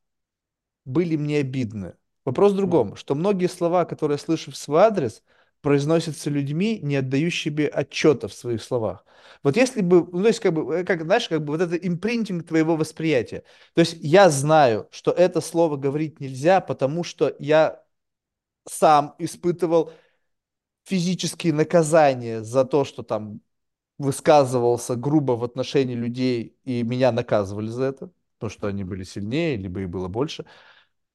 были мне обидны. Вопрос в другом, что многие слова, которые я слышу в свой адрес, произносятся людьми, не отдающими отчета в своих словах. Вот если бы, ну, то есть, как бы, э, как, знаешь, как бы вот это импринтинг твоего восприятия. То есть я знаю, что это слово говорить нельзя, потому что я сам испытывал физические наказания за то, что там высказывался грубо в отношении людей, и меня наказывали за это, потому что они были сильнее, либо их было больше.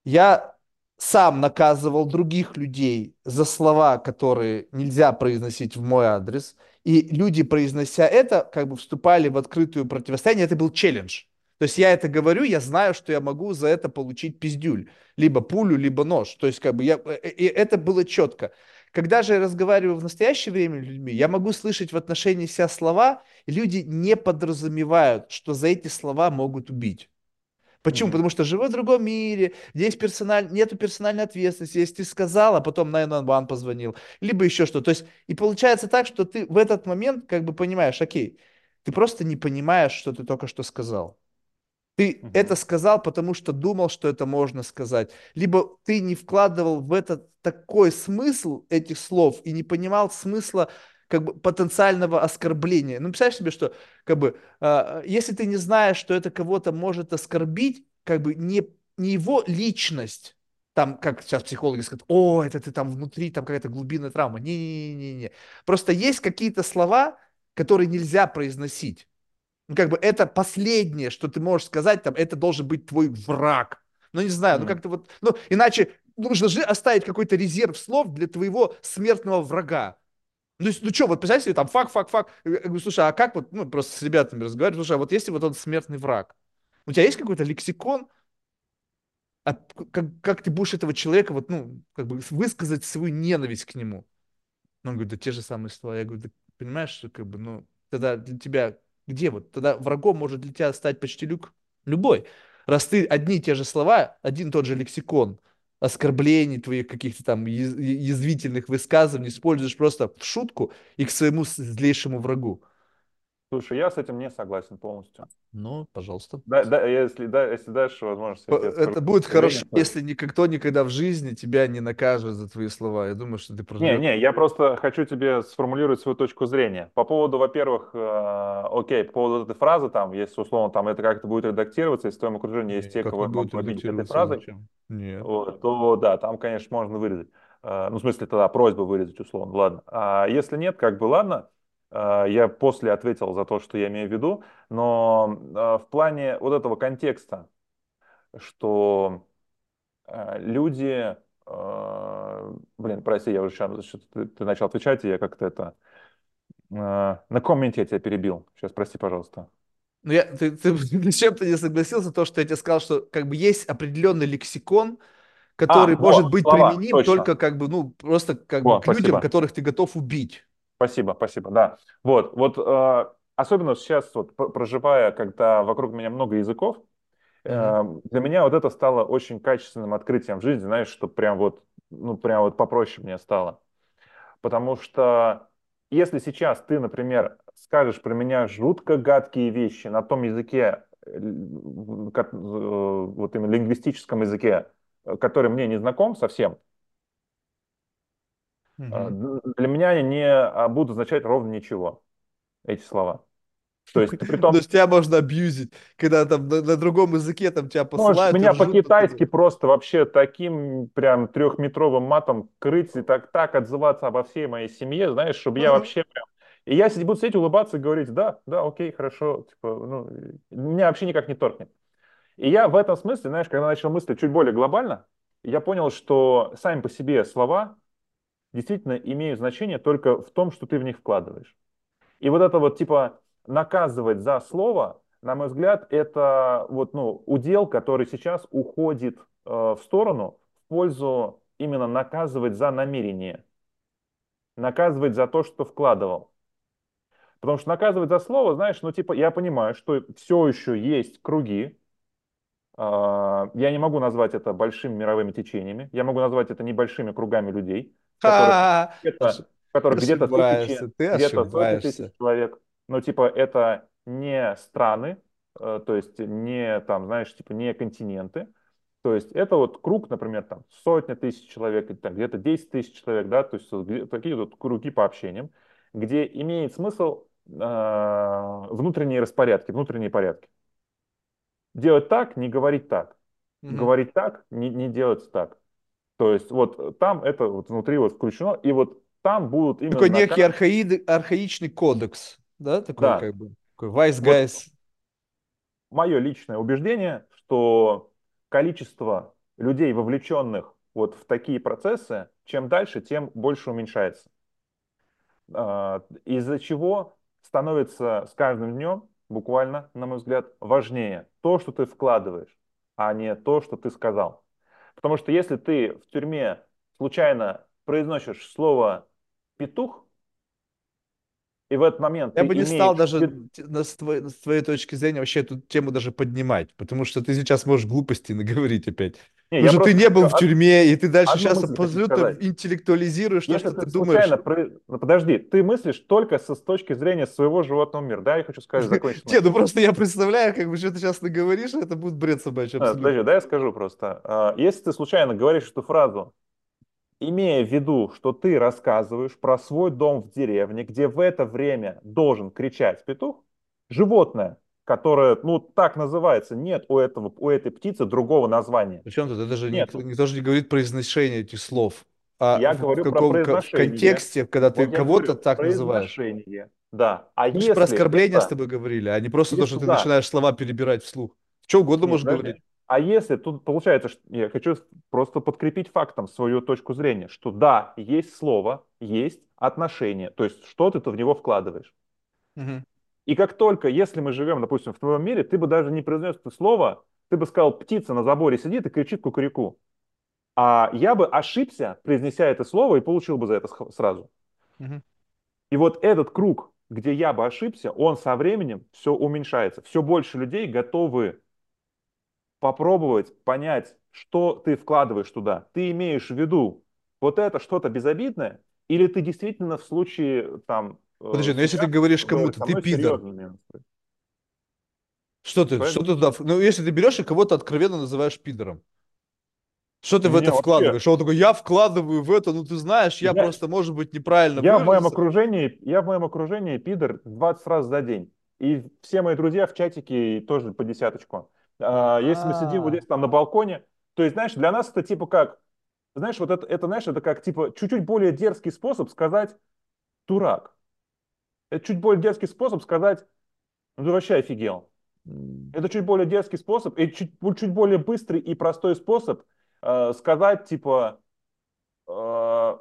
Я сам наказывал других людей за слова, которые нельзя произносить в мой адрес. И люди, произнося это, как бы вступали в открытую противостояние. Это был челлендж. То есть я это говорю, я знаю, что я могу за это получить пиздюль. Либо пулю, либо нож. То есть как бы я... э, э, И это было четко. Когда же я разговариваю в настоящее время с людьми, я могу слышать в отношении себя слова, и люди не подразумевают, что за эти слова могут убить. Почему? Мгм. Потому что живу в другом мире, где есть персональ... нету персональной ответственности. Если ты сказал, а потом 911 позвонил, либо еще что. То есть, и получается так, что ты в этот момент как бы понимаешь, окей, ты просто не понимаешь, что ты только что сказал. Ты это Мгм. сказал, потому что думал, что это можно сказать. Либо ты не вкладывал в это такой смысл этих слов и не понимал смысла как бы потенциального оскорбления. Ну, представляешь себе, что как бы, э, если ты не знаешь, что это кого-то может оскорбить, как бы не, не его личность, там, как сейчас психологи скажут, о, это ты там внутри, там какая-то глубинная травма. Не-не-не-не. Просто есть какие-то слова, которые нельзя произносить. Ну, как бы это последнее, что ты можешь сказать, там, это должен быть твой враг. Ну, не знаю, ну как-то вот, ну, иначе нужно же оставить какой-то резерв слов для твоего смертного врага. Ну, ну что, вот представляете, там fuck, fuck, fuck. Слушай, а как вот, ну, просто с ребятами разговариваю, слушай, а вот если вот он смертный враг, у тебя есть какой-то лексикон, а как, как ты будешь этого человека вот, ну, как бы высказать свою ненависть к нему? Он говорит, да те же самые слова. Я говорю, да понимаешь, что как бы, ну, тогда для тебя где вот? Тогда врагом может для тебя стать почти люк любой. Раз ты одни и те же слова, один и тот же лексикон, оскорблений твоих каких-то там яз- язвительных высказываний используешь просто в шутку и к своему злейшему врагу. Слушай, я с этим не согласен полностью. Ну, пожалуйста. Да, да, если, да, если дашь возможность, я Это будет хорошо, то- если никто никогда в жизни тебя не накажет за твои слова. Я думаю, что ты Не, проживешь. не, я просто хочу тебе сформулировать свою точку зрения. По поводу, во-первых, э, окей, по поводу этой фразы, там, если условно там это как-то будет редактироваться, если в твоем окружении есть те, не кого будет обидеть этой фразой? Нет. вот, то да, там, конечно, можно вырезать. Э, ну, в смысле, тогда просьба вырезать, условно, ладно. А если нет, как бы ладно, я после ответил за то, что я имею в виду, но э, в плане вот этого контекста, что э, люди, э, блин, прости, я уже сейчас, ты, ты начал отвечать, и я как-то это, э, на каком моменте я тебя перебил? Сейчас, прости, пожалуйста. Ну, я, ты, ты с чем-то не согласился, то, что я тебе сказал, что как бы есть определенный лексикон, который А, может вот, быть слова, применим точно. только как бы, ну, просто как бы Вот, к людям, спасибо. которых ты готов убить. Спасибо, спасибо, да. Вот, вот э, особенно сейчас, вот, проживая, когда вокруг меня много языков, э, для меня вот это стало очень качественным открытием в жизни, знаешь, что прям вот, ну, прям вот попроще мне стало. Потому что если сейчас ты, например, скажешь про меня жутко гадкие вещи на том языке, э, ко- э, вот именно лингвистическом языке, э, который мне не знаком совсем, д- для меня они не а, будут означать ровно ничего, эти слова. То есть, при То том, есть тебя можно абьюзить, когда там на, на другом языке там тебя можешь посылают и меня по-китайски просто вообще таким прям трехметровым матом крыть и так, так отзываться обо всей моей семье, знаешь, чтобы я вообще прям... И я буду сидеть, улыбаться и говорить, да, да, окей, хорошо, типа, ну, меня вообще никак не торкнет. И я в этом смысле, знаешь, когда начал мыслить чуть более глобально, я понял, что сами по себе слова действительно имеют значение только в том, что ты в них вкладываешь. И вот это вот типа наказывать за слово, на мой взгляд, это вот, ну, удел, который сейчас уходит э, в сторону в пользу именно наказывать за намерение, наказывать за то, что вкладывал. Потому что наказывать за слово, знаешь, ну типа я понимаю, что все еще есть круги, а, я не могу назвать это большими мировыми течениями, я могу назвать это небольшими кругами людей, которых! Ош- где-то, тысячи, где-то тысяч человек. Но типа это не страны, э, то есть не там, знаешь, типа не континенты. То есть это вот круг, например, там сотня тысяч человек, или там где-то 10 тысяч человек, да, то есть такие вот круги по общениям, где имеет смысл э, внутренние распорядки, внутренние порядки. Делать так, не говорить так. Мгм. Говорить так, не, не делать так. То есть вот там это вот внутри вот включено, и вот там будут именно Такой некий архаид, архаичный кодекс, да, такой Да. как бы, такой wise Вот guys. мое личное убеждение, что количество людей, вовлеченных вот в такие процессы, чем дальше, тем больше уменьшается. А, Из-за чего становится с каждым днем, буквально, на мой взгляд, важнее то, что ты вкладываешь, а не то, что ты сказал. Потому что если ты в тюрьме случайно произносишь слово «петух», И в этот момент Я бы не стал имеешь... в даже с твоей, с твоей точки зрения вообще эту тему даже поднимать, потому что ты сейчас можешь глупости наговорить опять. Не, Потому я что ты не был в тюрьме, и ты дальше сейчас абсолютно интеллектуализируешь то, что ты ты думаешь. случайно... про- ну, Подожди, ты мыслишь только со, с точки зрения своего животного мира. Да, я хочу сказать, закончить Не, ну просто я представляю, как бы, что ты сейчас наговоришь, это будет бред собачий А, абсолютно. Подожди, да я скажу просто. А, Если ты случайно говоришь эту фразу, имея в виду, что ты рассказываешь про свой дом в деревне, где в это время должен кричать петух, животное, которое, ну, так называется, нет у этого, у этой птицы другого названия. Причем тут это же никто, Нету. никто же не говорит произношение этих слов, а Я в, в говорю про каком ко- в произношение. контексте, когда ты Вот кого-то так называешь. Да. А Мы же про если оскорбления с это... тобой говорили, а не просто то, что Если ты да, начинаешь слова перебирать вслух. Что угодно Нет, можешь подожди. говорить. А если тут получается, что я хочу просто подкрепить фактом свою точку зрения, что да, есть слово, есть отношение, то есть что ты-то в него вкладываешь. Мгм. И как только, если мы живем, допустим, в твоем мире, ты бы даже не произнес это слово, ты бы сказал, птица на заборе сидит и кричит кукурику. А я бы ошибся, произнеся это слово, и получил бы за это сразу. Мгм. И вот этот круг, где я бы ошибся, он со временем все уменьшается. Все больше людей готовы попробовать понять, что ты вкладываешь туда. Ты имеешь в виду вот это что-то безобидное, или ты действительно в случае там Подожди, но если ты говоришь в- кому-то, ты пидор, что ты, Что я что ты туда, в- ну если ты берешь и кого-то откровенно называешь пидором, что ты в Не, это вообще, вкладываешь? Он такой, я вкладываю в это, ну ты знаешь, я я, просто, может быть, неправильно я в моем окружении, я в моем окружении пидор 20 раз за день. И все мои друзья в чатике тоже по десяточку. А, Если мы сидим вот А, здесь там на балконе, то есть, знаешь, для нас это типа как, знаешь, вот это, это, знаешь, это как типа чуть-чуть более дерзкий способ сказать дурак. Это чуть более дерзкий способ сказать, ну ты вообще офигел. Это чуть более дерзкий способ, и чуть, чуть более быстрый и простой способ э, сказать, типа, э,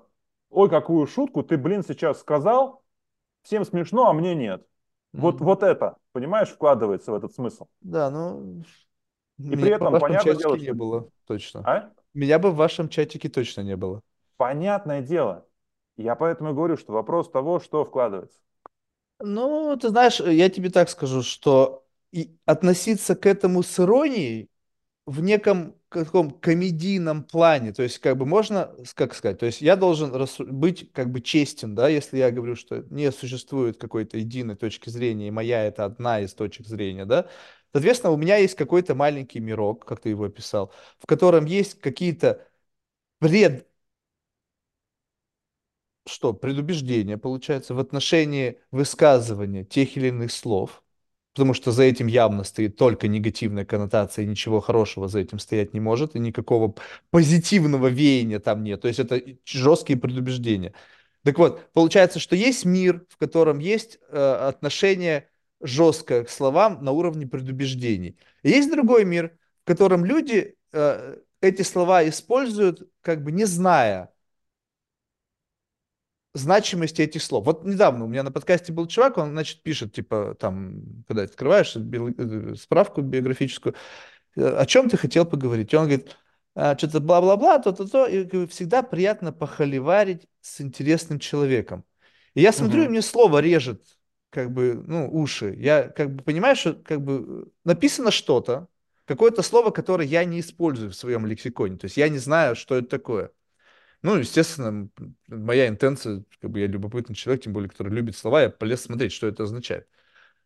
ой, какую шутку ты, блин, сейчас сказал, всем смешно, а мне нет. Вот, м. вот это, понимаешь, вкладывается в этот смысл. Да, ну, И при этом, понятное дело, не было, точно. А? Меня бы в вашем чатике точно не было. Понятное дело. Я поэтому и говорю, что вопрос того, что вкладывается. Ну, ты знаешь, я тебе так скажу, что и относиться к этому с иронией в неком каком комедийном плане, то есть как бы можно, как сказать, то есть я должен быть как бы честен, да, если я говорю, что не существует какой-то единой точки зрения, и моя это одна из точек зрения, да, соответственно, у меня есть какой-то маленький мирок, как ты его описал, в котором есть какие-то пред что, предубеждение, получается, в отношении высказывания тех или иных слов, потому что за этим явно стоит только негативная коннотация, и ничего хорошего за этим стоять не может, и никакого позитивного веяния там нет. То есть это жесткие предубеждения. Так вот, получается, что есть мир, в котором есть э, отношение жесткое к словам на уровне предубеждений. И есть другой мир, в котором люди э, эти слова используют, как бы не зная, значимости этих слов. Вот недавно у меня на подкасте был чувак, он, значит, пишет, типа, там, когда открываешь био- э, справку биографическую, э, о чем ты хотел поговорить? И он говорит, «А, что-то бла-бла-бла, то-то-то, и всегда приятно похоливарить с интересным человеком. И я смотрю, и Мгм. мне слово режет, как бы, ну, уши. Я, как бы, понимаю, что, как бы, написано что-то, какое-то слово, которое я не использую в своем лексиконе. То есть я не знаю, что это такое. Ну, естественно, моя интенция, как бы я любопытный человек, тем более, который любит слова, я полез смотреть, что это означает.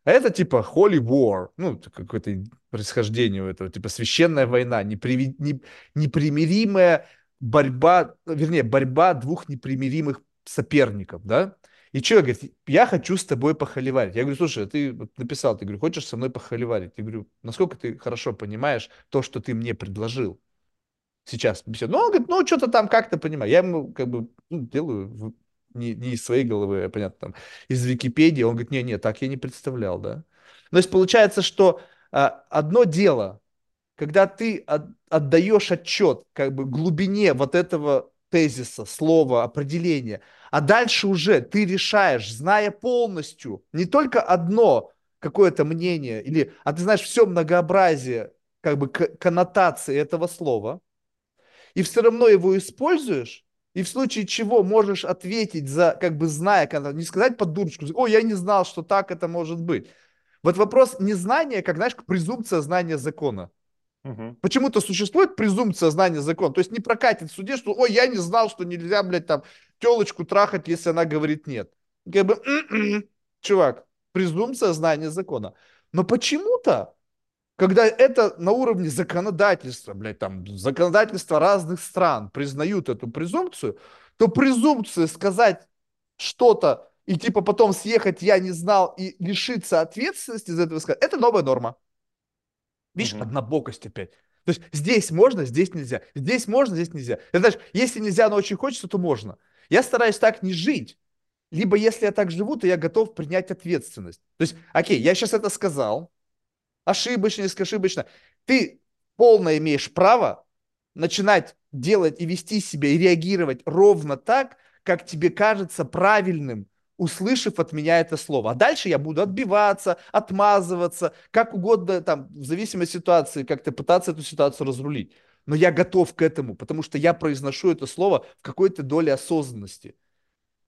А это типа Holy War, ну, какое-то происхождение у этого, типа священная война, неприви- не- непримиримая борьба, вернее, борьба двух непримиримых соперников, да? И человек говорит, я хочу с тобой похоливарить. Я говорю, слушай, ты написал, ты говорю, хочешь со мной похоливарить? Я говорю, насколько ты хорошо понимаешь то, что ты мне предложил? Сейчас беседу. Ну, он говорит, ну, что-то там как-то понимаю. Я ему как бы ну, делаю не, не из своей головы, а, понятно, там, из Википедии. Он говорит, не-не, так я не представлял, да. То есть получается, что а, одно дело, когда ты от- отдаешь отчет как бы глубине вот этого тезиса, слова, определения, а дальше уже ты решаешь, зная полностью не только одно какое-то мнение, или, а ты знаешь все многообразие как бы коннотации этого слова, и все равно его используешь, и в случае чего можешь ответить за, как бы зная, когда, не сказать под дурочку, о, я не знал, что так это может быть. Вот вопрос незнания, как, знаешь, презумпция знания закона. Угу. Почему-то существует презумпция знания закона. То есть не прокатит в суде, что, ой, я не знал, что нельзя, блядь, там, телочку трахать, если она говорит нет. Как бы, м-м-м, чувак, презумпция знания закона. Но почему-то, когда это на уровне законодательства, блядь, там, законодательства разных стран признают эту презумпцию, то презумпция сказать что-то и типа потом съехать я не знал и лишиться ответственности за этого сказать, это новая норма. Видишь, угу. однобокость опять. То есть здесь можно, здесь нельзя. Здесь можно, здесь нельзя. Это знаешь, если нельзя, но очень хочется, то можно. Я стараюсь так не жить. Либо если я так живу, то я готов принять ответственность. То есть, окей, я сейчас это сказал, ошибочно, ошибочно. Ты полно имеешь право начинать делать и вести себя и реагировать ровно так, как тебе кажется правильным, услышав от меня это слово. А дальше я буду отбиваться, отмазываться, как угодно, там, в зависимости от ситуации, как-то пытаться эту ситуацию разрулить. Но я готов к этому, потому что я произношу это слово в какой-то доле осознанности,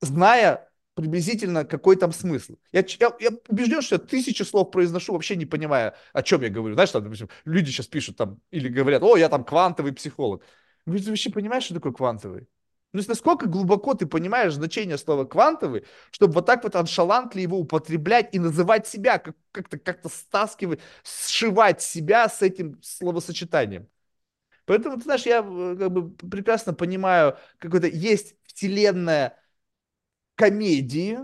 зная приблизительно какой там смысл. Я, я, я убежден, что я тысячи слов произношу, вообще не понимая, о чем я говорю. Знаешь, там, допустим, люди сейчас пишут там или говорят, о, я там квантовый психолог. Вы вообще понимаешь, что такое квантовый? Ну, есть насколько глубоко ты понимаешь значение слова квантовый, чтобы вот так вот аншалантли его употреблять и называть себя, как- как-то как стаскивать, сшивать себя с этим словосочетанием. Поэтому, ты знаешь, я э, как бы прекрасно понимаю, какой-то есть вселенная комедии.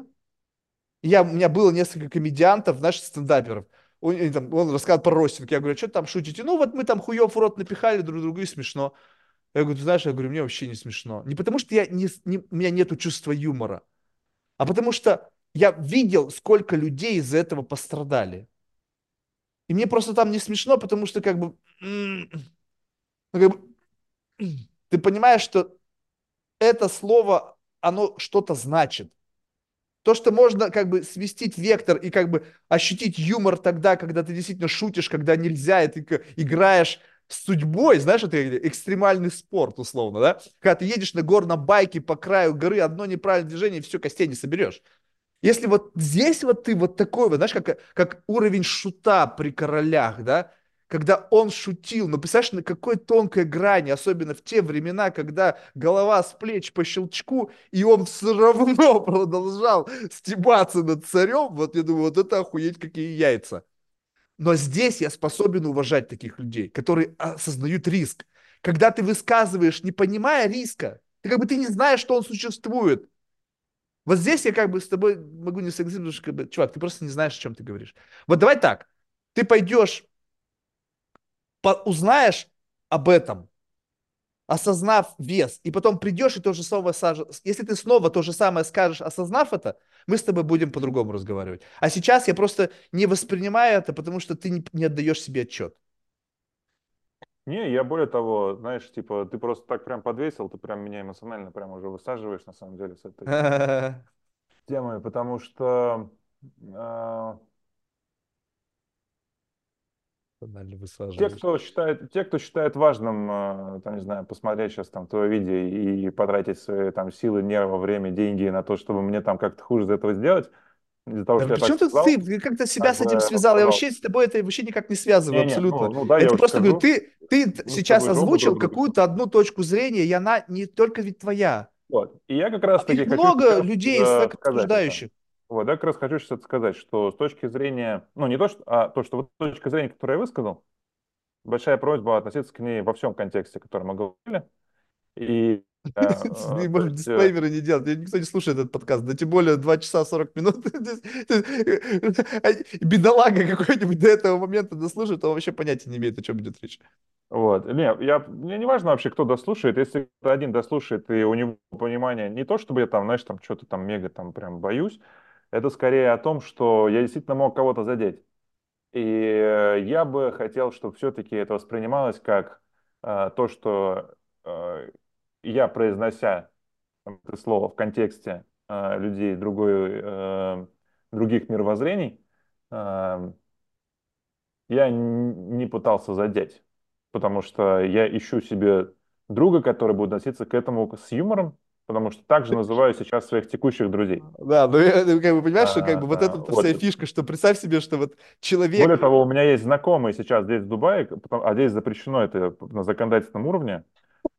Я, у меня было несколько комедиантов, наших стендаперов. Он, там, он рассказывал про ростинг. Я говорю, «А что там шутите? Ну, вот мы там хуев в рот напихали друг другу и смешно. Я говорю, ты знаешь, я говорю, мне вообще не смешно. Не потому что я не, не, у меня нет чувства юмора, а потому что я видел, сколько людей из-за этого пострадали. И мне просто там не смешно, потому что как бы, ну, как бы ты понимаешь, что это слово, оно что-то значит. То, что можно как бы свестить вектор и как бы ощутить юмор тогда, когда ты действительно шутишь, когда нельзя, и ты играешь с судьбой, знаешь, это экстремальный спорт, условно, да? Когда ты едешь на горном байке по краю горы, одно неправильное движение, и все, костей не соберешь. Если вот здесь вот ты вот такой вот, знаешь, как, как уровень шута при королях, да, когда он шутил, но представляешь, на какой тонкой грани, особенно в те времена, когда голова с плеч по щелчку, и он все равно продолжал стебаться над царем, вот я думаю, вот это охуеть какие яйца. Но здесь я способен уважать таких людей, которые осознают риск. Когда ты высказываешь, не понимая риска, ты как бы ты не знаешь, что он существует. Вот здесь я как бы с тобой могу не согласиться, потому что, как бы, чувак, ты просто не знаешь, о чем ты говоришь. Вот давай так, ты пойдешь, по, узнаешь об этом, осознав вес, и потом придешь и то же самое, если ты снова то же самое скажешь, осознав это, мы с тобой будем по-другому разговаривать. А сейчас я просто не воспринимаю это, потому что ты не, не отдаешь себе отчет. Не, я более того, знаешь, типа, ты просто так прям подвесил, ты прям меня эмоционально прям уже высаживаешь, на самом деле, с этой темой, потому что а, те, кто считает, те, кто считает важным, э, там, не знаю, посмотреть сейчас там твое видео и потратить свои там силы, нервы, время, деньги на то, чтобы мне там как-то хуже из этого сделать, из-за того, да что я так сказал, ты, ты как-то себя с этим связал? Я вообще с тобой это вообще никак не связываю, не, абсолютно. Ну, ну, да, это просто говорю, ты, ты сейчас озвучил какую-то одну точку зрения, и она не только ведь твоя. Вот. И я как раз а таки много людей, так обсуждающих. Вот, я как раз хочу сейчас сказать, что с точки зрения, ну не то, что, а то, что вот точка зрения, которую я высказал, большая просьба относиться к ней во всем контексте, который мы говорили. И э, Может, э, дисклеймеры не делать. Никто не слушает этот подкаст. Да тем более 2 часа 40 минут. Бедолага какой-нибудь до этого момента дослушает, он вообще понятия не имеет, о чем идет речь. Вот. Не, я, мне не важно вообще, кто дослушает. Если один дослушает, и у него понимание не то, чтобы я там, знаешь, там что-то там мега там прям боюсь, это скорее о том, что я действительно мог кого-то задеть. И э, я бы хотел, чтобы все-таки это воспринималось как э, то, что э, я, произнося это слово в контексте людей другой, других мировоззрений, я не пытался задеть, потому что я ищу себе друга, который будет относиться к этому с юмором, потому что так же называю сейчас своих текущих друзей. Да, ну, ну, как бы понимаешь, что как бы вот а, это вот. вся фишка, что представь себе, что вот Более человек... того, у меня есть знакомые сейчас здесь в Дубае, а здесь запрещено это на законодательном уровне,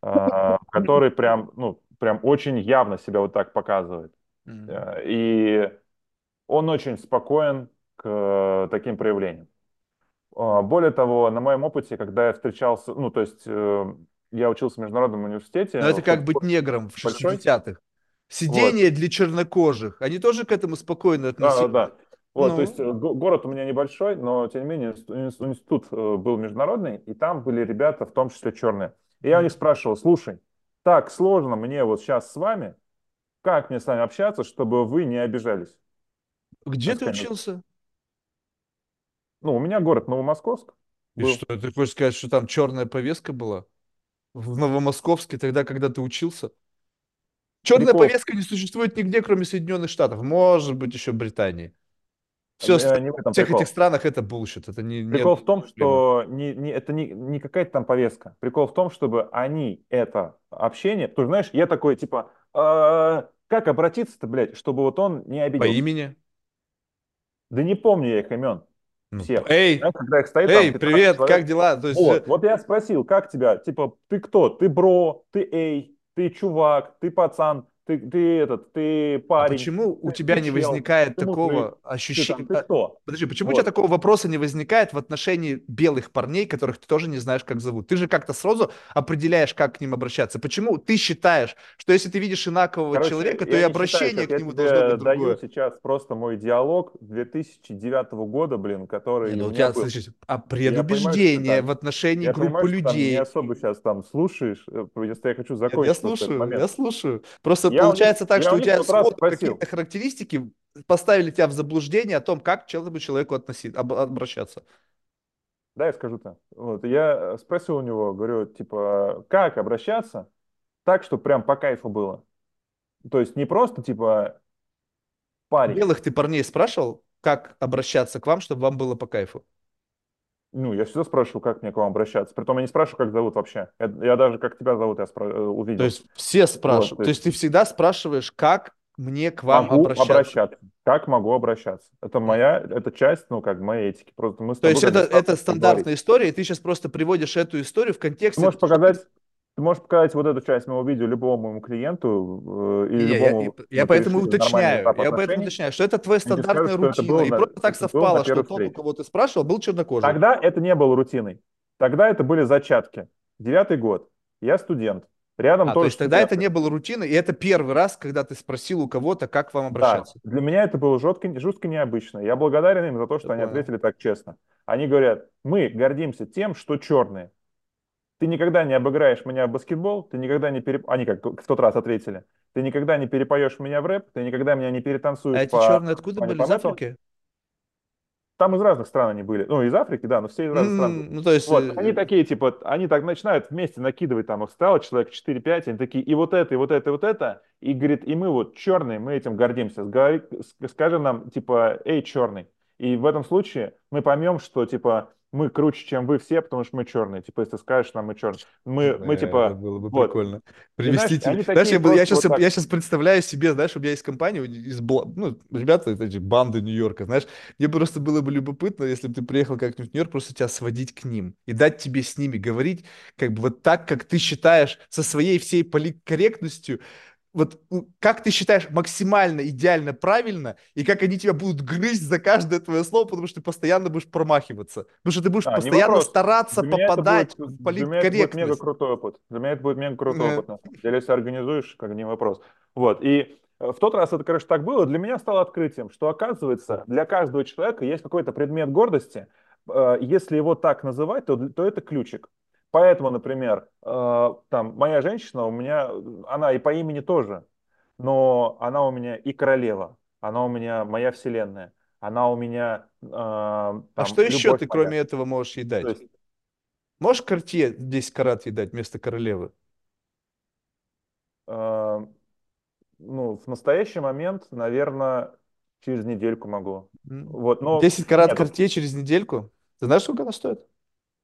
а, который прям, ну, прям очень явно себя вот так показывает. Э, И он очень спокоен к э, таким проявлениям. А, Более того, на моем опыте, когда я встречался, ну, то есть э, я учился в международном университете, Но это как быть негром в большой, 60-х. Сидение для чернокожих. Они тоже к этому спокойно Да, да, относились. да. Вот, то есть Ну, э, го- город у меня небольшой, но тем не менее инст- инст- институт э, был международный, и там были ребята, в том числе черные. И я у них спрашивал, слушай, так сложно мне вот сейчас с вами, как мне с вами общаться, чтобы вы не обижались? где ты учился? ну, у меня город Новомосковск И был. что, ты хочешь сказать, что там черная повестка была? В Новомосковске тогда, когда ты учился? Черная Прикол, повестка не существует нигде, кроме Соединенных Штатов. Может быть, еще Британии. Все э, не в этом всех этих прикол. странах это bullshit. Это не, Прикол в том, что не, не, это не, не какая-то там повестка. Прикол в том, чтобы они это общение... Ты знаешь, я такой, типа, «А, как обратиться-то, блядь, чтобы вот он не По обиделся? имени. Да не помню я их имен всех. эй, Знаешь, когда их стоит там эй, 15 привет, человек. как дела? То есть, Вот, э, вот я спросил, как тебя? Типа, ты кто? Ты бро, ты эй, ты чувак, ты пацан, ты, ты этот, ты а парень, почему у ты, тебя ты не чел, возникает ты такого ты ощущения? там, ты кто? Подожди, почему у тебя Вот. такого вопроса не возникает в отношении белых парней, которых ты тоже не знаешь, как зовут? Ты же как-то сразу определяешь, как к ним обращаться. Почему ты считаешь, что если ты видишь инакового Короче, человека, то я и не считаю, обращение сейчас к я нему должно быть даю другое? сейчас просто мой диалог 2009 года, блин, Не, который ну у тебя, был. значит, а Я понимаю, ты предубеждение там, в отношении я группы понимаю, что ты не людей. особо сейчас там слушаешь, э, просто я хочу я закончить этот слушаю, я слушаю. Просто Я у них, получается так, что у тебя сходу какие-то характеристики поставили тебя в заблуждение о том, как к этому человеку относиться, об- обращаться. да, я скажу-то. Вот, я э, спросил у него, говорю, типа, как обращаться так, чтобы прям по кайфу было. То есть не просто, типа, парень. Белых ты парней спрашивал, как обращаться к вам, чтобы вам было по кайфу? Ну, я всегда спрашиваю, как мне к вам обращаться. Притом я не спрашиваю, как зовут вообще. Я, я даже, как тебя зовут, я спра- э, То увидел. есть все Вот, спрашивают. то То есть есть ты всегда спрашиваешь, как мне к вам могу обращаться. обращаться. Как могу обращаться? Это моя, это часть, ну, как моей этики. Просто мы То есть это, это стандартная поговорить. история, и ты сейчас просто приводишь эту историю в Ты контексте можешь ты показать, ты можешь показать вот эту часть моего видео любому моему клиенту э, или Не, я, любому, я- я поэтому уточняю, я поэтому уточняю, что это твоя стандартная что это было рутина. И на, просто так это совпало, что тот, у кого ты спрашивал, был чернокожий. Тогда это не было рутиной. Тогда это были зачатки. Девятый год. Я студент. Рядом А, то тоже есть тогда это не было рутиной, и это первый раз, когда ты спросил у кого-то, как вам Да, обращаться. для меня это было жестко, жутко необычно. Я благодарен им за то, что Я они понял. ответили так честно. Они говорят, мы гордимся тем, что черные. Ты никогда не обыграешь меня в баскетбол, ты никогда не переп... Они как в тот раз ответили. Ты никогда не перепоешь меня в рэп, ты никогда меня не А перетанцуешь эти по черные откуда Ване были? Из. Африки? Там из разных стран они были. Ну, из Африки, да, но все из разных стран были. М, Ну, то есть, Вот, они э, такие, типа, они так начинают вместе накидывать, там их стало человек 4-5, они такие, и вот это, и вот это, и вот это, и говорит, и мы вот черные, мы этим гордимся, скажи нам, типа, эй, черный. И в этом случае мы поймем, что, типа, мы круче, чем вы все, потому что мы черные. Типа, если ты скажешь нам, мы черные. Мы, мы э, это типа, было бы вот. прикольно. И знаешь, Привести тебе. они Знаешь, я, такие бы- я сейчас, вот так. я сейчас представляю себе, знаешь, у меня есть компания из, ну, ребята, эти банды Нью-Йорка, знаешь, мне просто было бы любопытно, если бы ты приехал как-нибудь в Нью-Йорк, просто тебя сводить к ним и дать тебе с ними говорить, как бы вот так, как ты считаешь, со своей всей политкорректностью, вот как ты считаешь максимально идеально правильно, и как они тебя будут грызть за каждое твое слово, потому что ты постоянно будешь промахиваться. Потому что ты будешь А, не постоянно стараться Для попадать будет, в для меня это будет мега политкорректность. крутой опыт. Для меня это будет мега крутой опыт, на самом деле, если организуешь, как не вопрос. Вот, и э, в тот раз это, короче, так было. Для меня стало открытием, что, оказывается, для каждого человека есть какой-то предмет гордости. Э, Если его так называть, то, то это ключик. Поэтому, например, э, там, моя женщина у меня, она и по имени тоже, но она у меня и королева, она у меня моя вселенная, она у меня э, А там что еще ты, моя. кроме этого, можешь ей дать? есть Можешь Кортье 10 карат ей дать вместо королевы? Э, Ну, в настоящий момент, наверное, через недельку могу. М. Вот, но 10 карат нет. Кортье через недельку? Ты знаешь, сколько она стоит?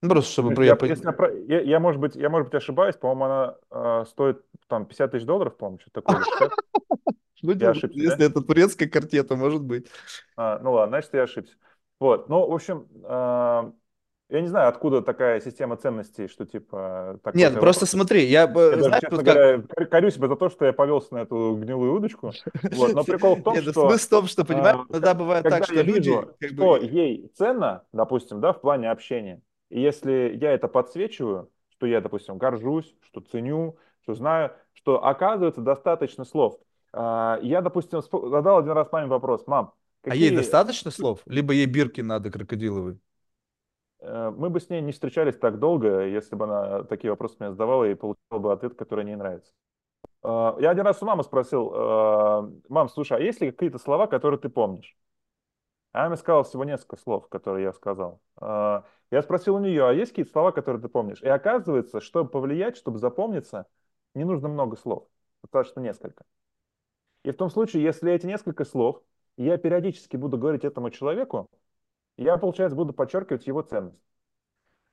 Ну, просто То чтобы я, я если я, я, я, может быть, я, может быть, ошибаюсь, по-моему, она э, стоит там 50 тысяч долларов, по-моему, что-то такое, или 60. Ну, Я ошибся, если да? это турецкая картета, может быть. А, ну ладно, значит, я ошибся. Вот, ну, в общем, а, я не знаю, откуда такая система ценностей, что типа такой Нет, просто вопрос. смотри, я, Я бы- даже, знаешь, честно вот как... говоря, кор- корю себя за то, что я повелся на эту гнилую удочку. Вот, но прикол в том, Нет, что смысл в том, что, понимаешь, иногда бывает так, что люди, вижу, что ей ценно, допустим, да, в плане общения, и если я это подсвечиваю, что я, допустим, горжусь, что ценю, что знаю, что оказывается достаточно слов. А, Я, допустим, задал один раз маме вопрос, мам, а ей какие достаточно слов? Либо ей бирки надо крокодиловые? Э, Мы бы с ней не встречались так долго, если бы она такие вопросы мне задавала и получила бы ответ, который ей нравится. Э, Я один раз у мамы спросил, э, мам, слушай, а есть ли какие-то слова, которые ты помнишь? Она мне сказала всего несколько слов, которые я сказал. Я спросил у нее, а есть какие-то слова, которые ты помнишь? И оказывается, чтобы повлиять, чтобы запомниться, не нужно много слов, достаточно несколько. И в том случае, если эти несколько слов я периодически буду говорить этому человеку, я, получается, буду подчеркивать его ценность.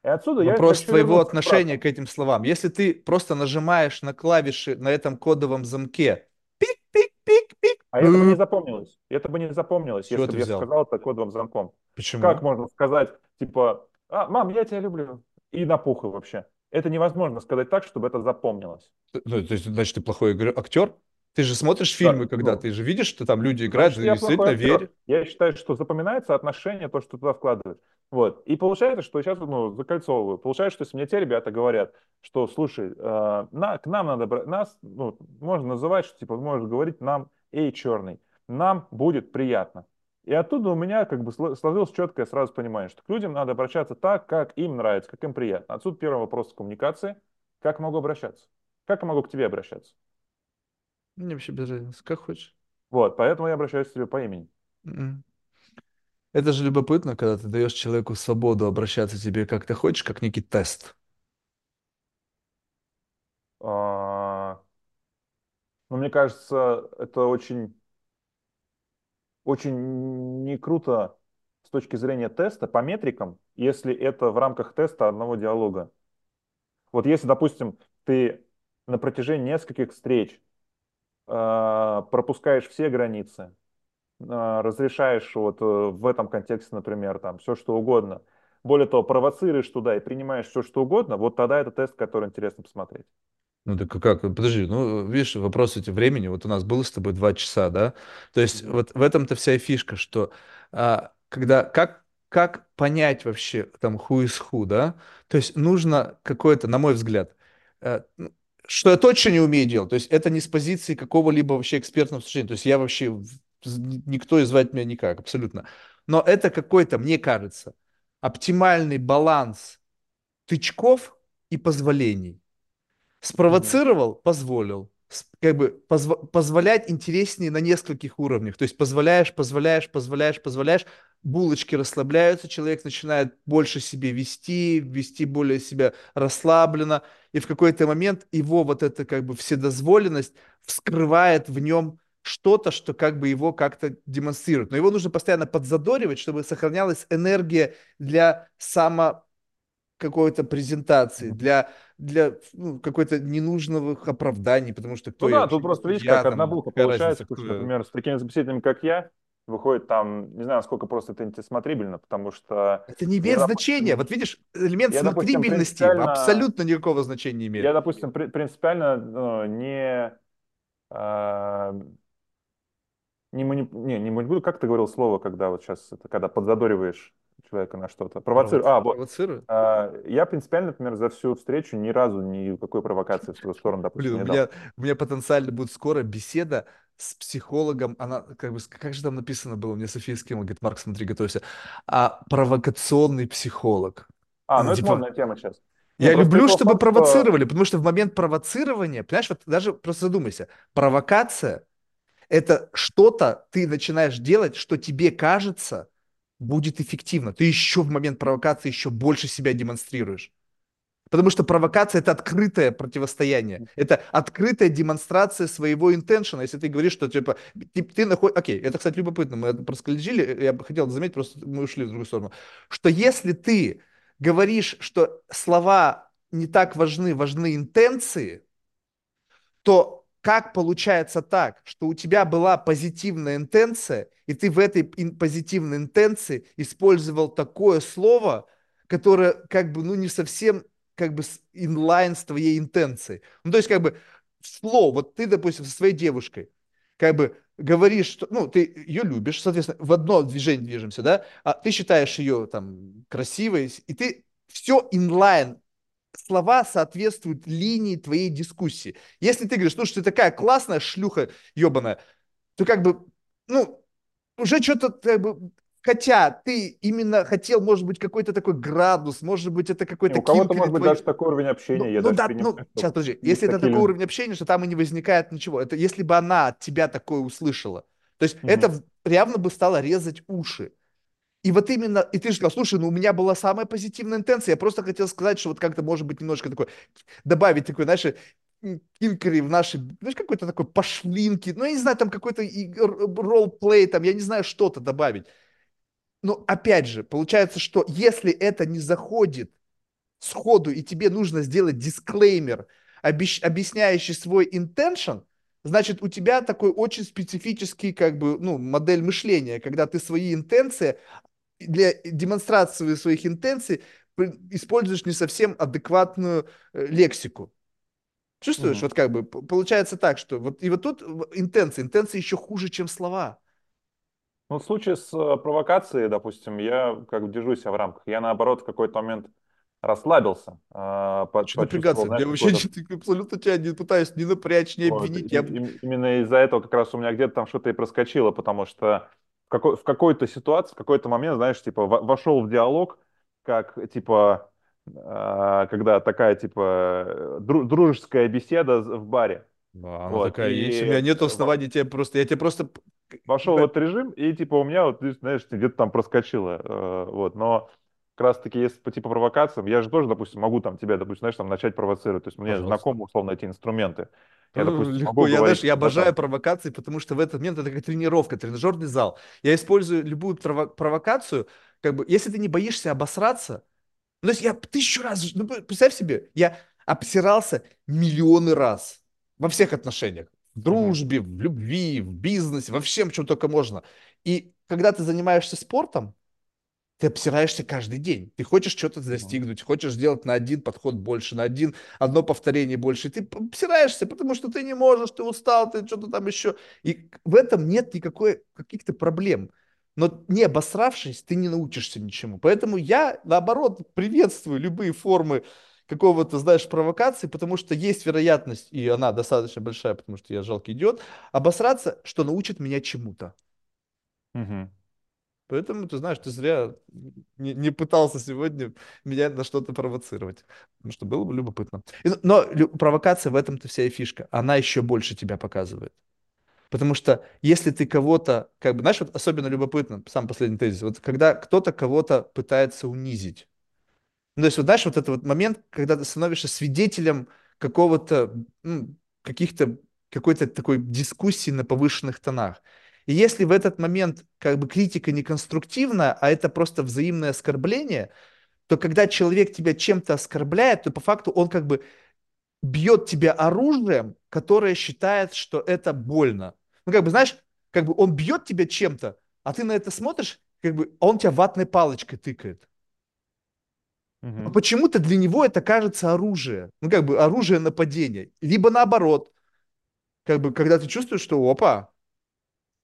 И отсюда я Вопрос хочу твоего вернуться отношения к этим словам. Если ты просто нажимаешь на клавиши на этом кодовом замке, пик-пик-пик-пик, А это бы не запомнилось. Это бы не запомнилось, чего если бы я сказал это кодовым замком. Как Почему? можно сказать, типа, а, мам, я тебя люблю, и напухай вообще. Это невозможно сказать так, чтобы это запомнилось. Ну, то есть, значит, ты плохой актер? Ты же смотришь Да, фильмы, когда ну, ты же видишь, что там люди играют, Значит, ты действительно веришь. Я считаю, что запоминается отношение, то, что туда вкладываешь. Вот. И получается, что сейчас ну, закольцовываю. Получается, что если мне те ребята говорят, что, слушай, э, на, к нам надо брать, нас, ну, можно называть, что, типа, можешь говорить нам, эй, черный, нам будет приятно. И оттуда у меня как бы сло- сложилось четкое сразу понимание, что к людям надо обращаться так, как им нравится, как им приятно. Отсюда первый вопрос коммуникации. Как могу обращаться? Как я могу к тебе обращаться? Мне вообще без разницы, как хочешь. Вот, поэтому я обращаюсь к тебе по имени. Это же любопытно, когда ты даешь человеку свободу обращаться тебе как ты хочешь, как некий тест. А, Но мне кажется, это очень, очень не круто с точки зрения теста по метрикам, если это в рамках теста одного диалога. Вот если, допустим, ты на протяжении нескольких встреч а, пропускаешь все границы, а, разрешаешь вот э, в этом контексте, например, там все что угодно, более того, провоцируешь туда и принимаешь все что угодно, вот тогда это тест, который интересно посмотреть. Ну так а как? Подожди, ну видишь, вопрос эти времени. Вот у нас было с тобой два часа, да? То есть вот в этом-то вся и фишка, что а, когда как как понять вообще там who is who, да? То есть нужно какое-то, на мой взгляд, ну, что я точно не умею делать. То есть это не с позиции какого-либо вообще экспертного суждения. То есть я вообще никто и звать меня никак, абсолютно. Но это какой-то, мне кажется, оптимальный баланс тычков и позволений. Спровоцировал, позволил. Как бы позво- позволять интереснее на нескольких уровнях. То есть позволяешь, позволяешь, позволяешь, позволяешь, булочки расслабляются, человек начинает больше себе вести, вести более себя расслабленно, и в какой-то момент его вот эта как бы вседозволенность вскрывает в нем что-то, что как бы его как-то демонстрирует. Но его нужно постоянно подзадоривать, чтобы сохранялась энергия для само какой-то презентации, для, для ну, какой-то ненужных оправданий, потому что Ну кто я да, тут не просто видишь, как судья, одна там, булка какая разница, получается, потому что, я. например, с такими собеседниками, как я, выходит там, не знаю, сколько просто это несмотрибельно, потому что Это не я, имеет значения. допустим, Вот видишь, элемент я, допустим, смотрибельности принципиально, абсолютно никакого значения не я, имеет. допустим, при- принципиально ну, не, а, не, манip- не, не манипулирую, как ты говорил слово, когда вот сейчас, это, когда подзадориваешь человека на что-то, провоцируешь, Провоци- а, вот, Провоцирует. А, Я принципиально, например, за всю встречу ни разу никакой провокации в свою сторону, Блин, допустим, у не дал. меня, у меня потенциально будет скоро беседа с психологом. Она, как бы, как же там написано было? Мне София скинула, говорит, Марк, смотри, готовься. А провокационный психолог. А, ну Ну, это типа, модная тема сейчас. Я просто люблю, чтобы том, что... провоцировали, потому что в момент провоцирования, понимаешь, вот даже просто задумайся, провокация– это что-то ты начинаешь делать, что тебе кажется будет эффективно. Ты еще в момент провокации еще больше себя демонстрируешь. Потому что провокация это открытое противостояние, это открытая демонстрация своего интеншена. Если ты говоришь, что типа ты, ты находишь, окей, это, кстати, любопытно, мы проскользили, я бы хотел заметить, просто мы ушли в другую сторону, что если ты говоришь, что слова не так важны, важны интенции, то как получается так, что у тебя была позитивная интенция, и ты в этой позитивной интенции использовал такое слово, которое как бы, ну, не совсем как бы инлайн с твоей интенцией. Ну, то есть как бы слово, вот ты, допустим, со своей девушкой, как бы говоришь, что, ну, ты ее любишь, соответственно, в одно движение движемся, да, а ты считаешь ее там красивой, и ты все инлайн, слова соответствуют линии твоей дискуссии. Если ты говоришь, ну, что ты такая классная шлюха ебаная, то как бы, ну, уже что-то как бы Хотя ты именно хотел, может быть, какой-то такой градус, может быть, это какой-то У кого-то, может быть, твой... даже такой уровень общения. Ну, я ну да, ну, сейчас, подожди. Если это такой уровень общения, что там и не возникает ничего. Это если бы она от тебя такое услышала. То есть угу. это явно бы стало резать уши. И вот именно, и ты же сказал, слушай, ну у меня была самая позитивная интенция, я просто хотел сказать, что вот как-то может быть немножко такой, добавить такой, знаешь, кинкери в нашей, знаешь, какой-то такой пошлинки, ну я не знаю, там какой-то ролл-плей, там, я не знаю, что-то добавить. Но опять же, получается, что если это не заходит сходу, и тебе нужно сделать дисклеймер, объясняющий свой intention, значит, у тебя такой очень специфический, как бы, ну, модель мышления, когда ты свои интенции для демонстрации своих интенций используешь не совсем адекватную э, лексику. Чувствуешь? Mm-hmm. Вот как бы получается так, что вот и вот тут интенции, интенции еще хуже, чем слова. Ну, в случае с э, провокацией, допустим, я как держусь в рамках. Я, наоборот, в какой-то момент расслабился. Э, Что напрягаться? Знаешь, я вообще не, абсолютно тебя не пытаюсь ни напрячь, ни вот. обвинить. Я... Именно из-за этого как раз у меня где-то там что-то и проскочило, потому что какой- в какой-то ситуации, в какой-то момент, знаешь, типа вошел в диалог, как, типа, э, когда такая, типа, дружеская беседа в баре. Да, она вот, такая, и... если у меня нет оснований, тебе просто, я тебе просто вошел в этот режим, и типа у меня, вот, знаешь, где-то там проскочило. Э, вот, но как раз таки, если по типу провокациям, я же тоже, допустим, могу там тебя, допустим, знаешь, там начать провоцировать. То есть мне Пожалуйста. знакомы, условно, эти инструменты. Я, допустим, Легко. Я, знаешь, я обожаю провокации, потому что в этот момент это как тренировка, тренажерный зал. Я использую любую прово- провокацию, как бы, если ты не боишься обосраться, ну, то есть я тысячу раз, ну, представь себе, я обсирался миллионы раз во всех отношениях в дружбе, в любви, в бизнесе, во всем, чем только можно. И когда ты занимаешься спортом, ты обсираешься каждый день. Ты хочешь что-то достигнуть, хочешь сделать на один подход больше, на один, одно повторение больше. Ты обсираешься, потому что ты не можешь, ты устал, ты что-то там еще. И в этом нет никакой каких-то проблем. Но не обосравшись, ты не научишься ничему. Поэтому я, наоборот, приветствую любые формы какого-то, знаешь, провокации, потому что есть вероятность, и она достаточно большая, потому что я жалкий идиот, обосраться, что научит меня чему-то. Угу. Поэтому, ты знаешь, ты зря не, не пытался сегодня меня на что-то провоцировать. Потому что было бы любопытно. И, но провокация в этом-то вся и фишка. Она еще больше тебя показывает. Потому что если ты кого-то, как бы, знаешь, вот особенно любопытно, сам последний тезис, вот когда кто-то кого-то пытается унизить, ну, то есть, вот знаешь, вот этот вот момент, когда ты становишься свидетелем какого-то, ну, каких-то, какой-то такой дискуссии на повышенных тонах. И если в этот момент как бы критика не конструктивная, а это просто взаимное оскорбление, то когда человек тебя чем-то оскорбляет, то по факту он как бы бьет тебя оружием, которое считает, что это больно. Ну, как бы, знаешь, как бы он бьет тебя чем-то, а ты на это смотришь, как бы а он тебя ватной палочкой тыкает. Угу. Но почему-то для него это кажется оружие. Ну, как бы оружие нападения. Либо наоборот. Как бы, когда ты чувствуешь, что опа,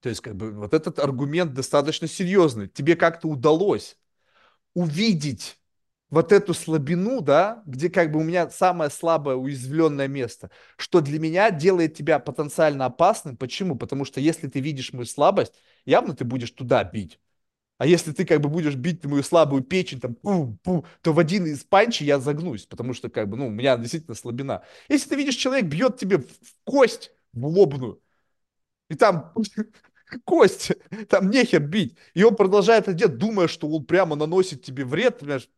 то есть, как бы, вот этот аргумент достаточно серьезный. Тебе как-то удалось увидеть вот эту слабину, да, где как бы у меня самое слабое уязвленное место, что для меня делает тебя потенциально опасным. Почему? Потому что если ты видишь мою слабость, явно ты будешь туда бить. А если ты как бы будешь бить мою слабую печень, там, пу, пу, то в один из панчи я загнусь, потому что как бы, ну, у меня действительно слабина. Если ты видишь, человек бьет тебе в кость, в лобную, и там кость, там нехер бить, и он продолжает это делать, думая, что он прямо наносит тебе вред, понимаешь,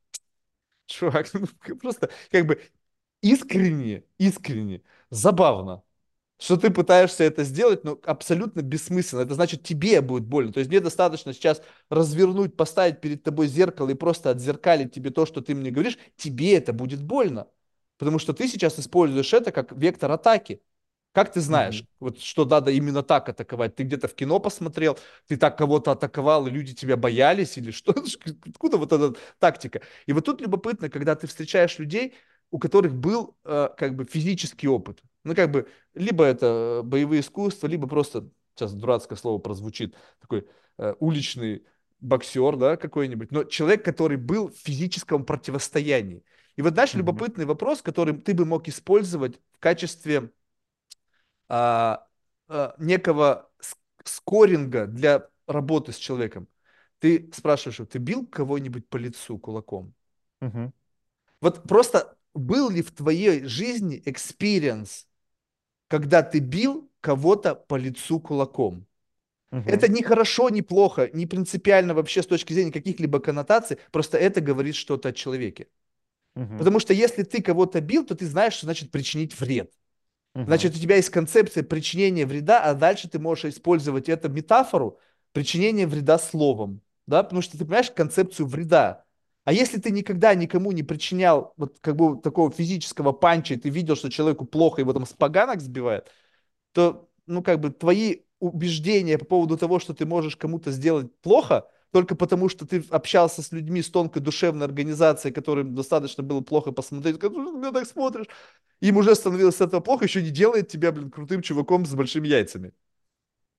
чувак, ну, просто как бы искренне, искренне, забавно что ты пытаешься это сделать, но абсолютно бессмысленно. Это значит, тебе будет больно. То есть мне достаточно сейчас развернуть, поставить перед тобой зеркало и просто отзеркалить тебе то, что ты мне говоришь, тебе это будет больно. Потому что ты сейчас используешь это как вектор атаки, Как ты знаешь, Мгм. вот что надо именно так атаковать? Ты где-то в кино посмотрел, ты так кого-то атаковал, и люди тебя боялись, или что? Откуда вот эта тактика? И вот тут любопытно, когда ты встречаешь людей, у которых был э, как бы физический опыт. Ну, как бы, либо это боевые искусства, либо просто, сейчас дурацкое слово прозвучит, такой э, уличный боксер, да, какой-нибудь, но человек, который был в физическом противостоянии. И вот, знаешь, Мгм. любопытный вопрос, который ты бы мог использовать в качестве а, а, некого ск- скоринга для работы с человеком. Ты спрашиваешь, ты бил кого-нибудь по лицу кулаком? Мгм. Вот просто был ли в твоей жизни experience, когда ты бил кого-то по лицу кулаком? Это Мгм. не хорошо, не плохо, не принципиально вообще с точки зрения каких-либо коннотаций, просто это говорит что-то о человеке. Мгм. Потому что если ты кого-то бил, то ты знаешь, что значит причинить вред. Значит, у тебя есть концепция причинения вреда, а дальше ты можешь использовать эту метафору причинения вреда словом. Да? Потому что ты понимаешь концепцию вреда. А если ты никогда никому не причинял вот как бы такого физического панча, и ты видел, что человеку плохо, его там с поганок сбивает, то, ну, как бы твои убеждения по поводу того, что ты можешь кому-то сделать плохо, только потому, что ты общался с людьми с тонкой душевной организацией, которым достаточно было плохо посмотреть, как «Ну, ты меня так смотришь, им уже становилось с этого плохо, еще не делает тебя, блин, крутым чуваком с большими яйцами.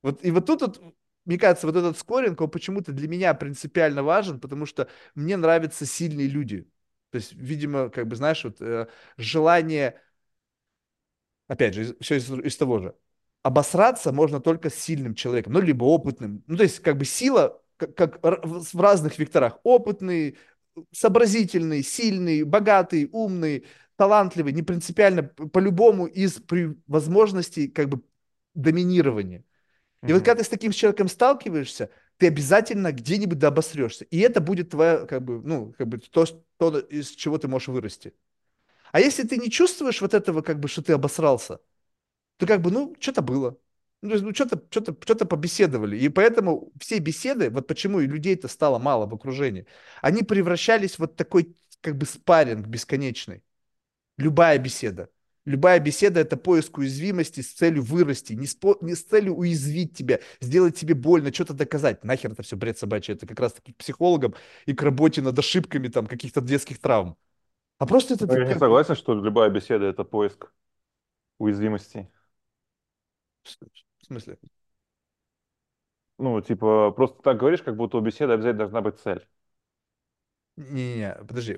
Вот, и вот тут, вот, мне кажется, вот этот скоринг, он почему-то для меня принципиально важен, потому что мне нравятся сильные люди. То есть, видимо, как бы, знаешь, вот э, желание опять же, все из, из того же. Обосраться можно только с сильным человеком, ну, либо опытным. Ну, то есть, как бы сила, как, как в разных векторах. Опытный, сообразительный, сильный, богатый, умный, талантливый, не принципиально, по-любому из при возможностей, как бы, доминирования. И вот Мгм. когда ты с таким человеком сталкиваешься, ты обязательно где-нибудь обосрешься. И это будет твоя, как бы, ну, как бы то, то, из чего ты можешь вырасти. А если ты не чувствуешь вот этого, как бы, что ты обосрался, то как бы, ну, что-то было. Ну, то есть, ну, что-то, что-то, что-то побеседовали. И поэтому все беседы, вот почему и людей-то стало мало в окружении, они превращались в вот такой, как бы, спарринг бесконечный. Любая беседа. Любая беседа– это поиск уязвимости с целью вырасти, не с, по- не с целью уязвить тебя, сделать тебе больно, что-то доказать. Нахер это все бред собачий. Это как раз-таки к психологам и к работе над ошибками там каких-то детских травм. А просто это Но я не согласен, что любая беседа— это поиск уязвимостей. Смысле? Ну, типа, просто так говоришь, как будто у беседы обязательно должна быть цель. Не-не-не, подожди,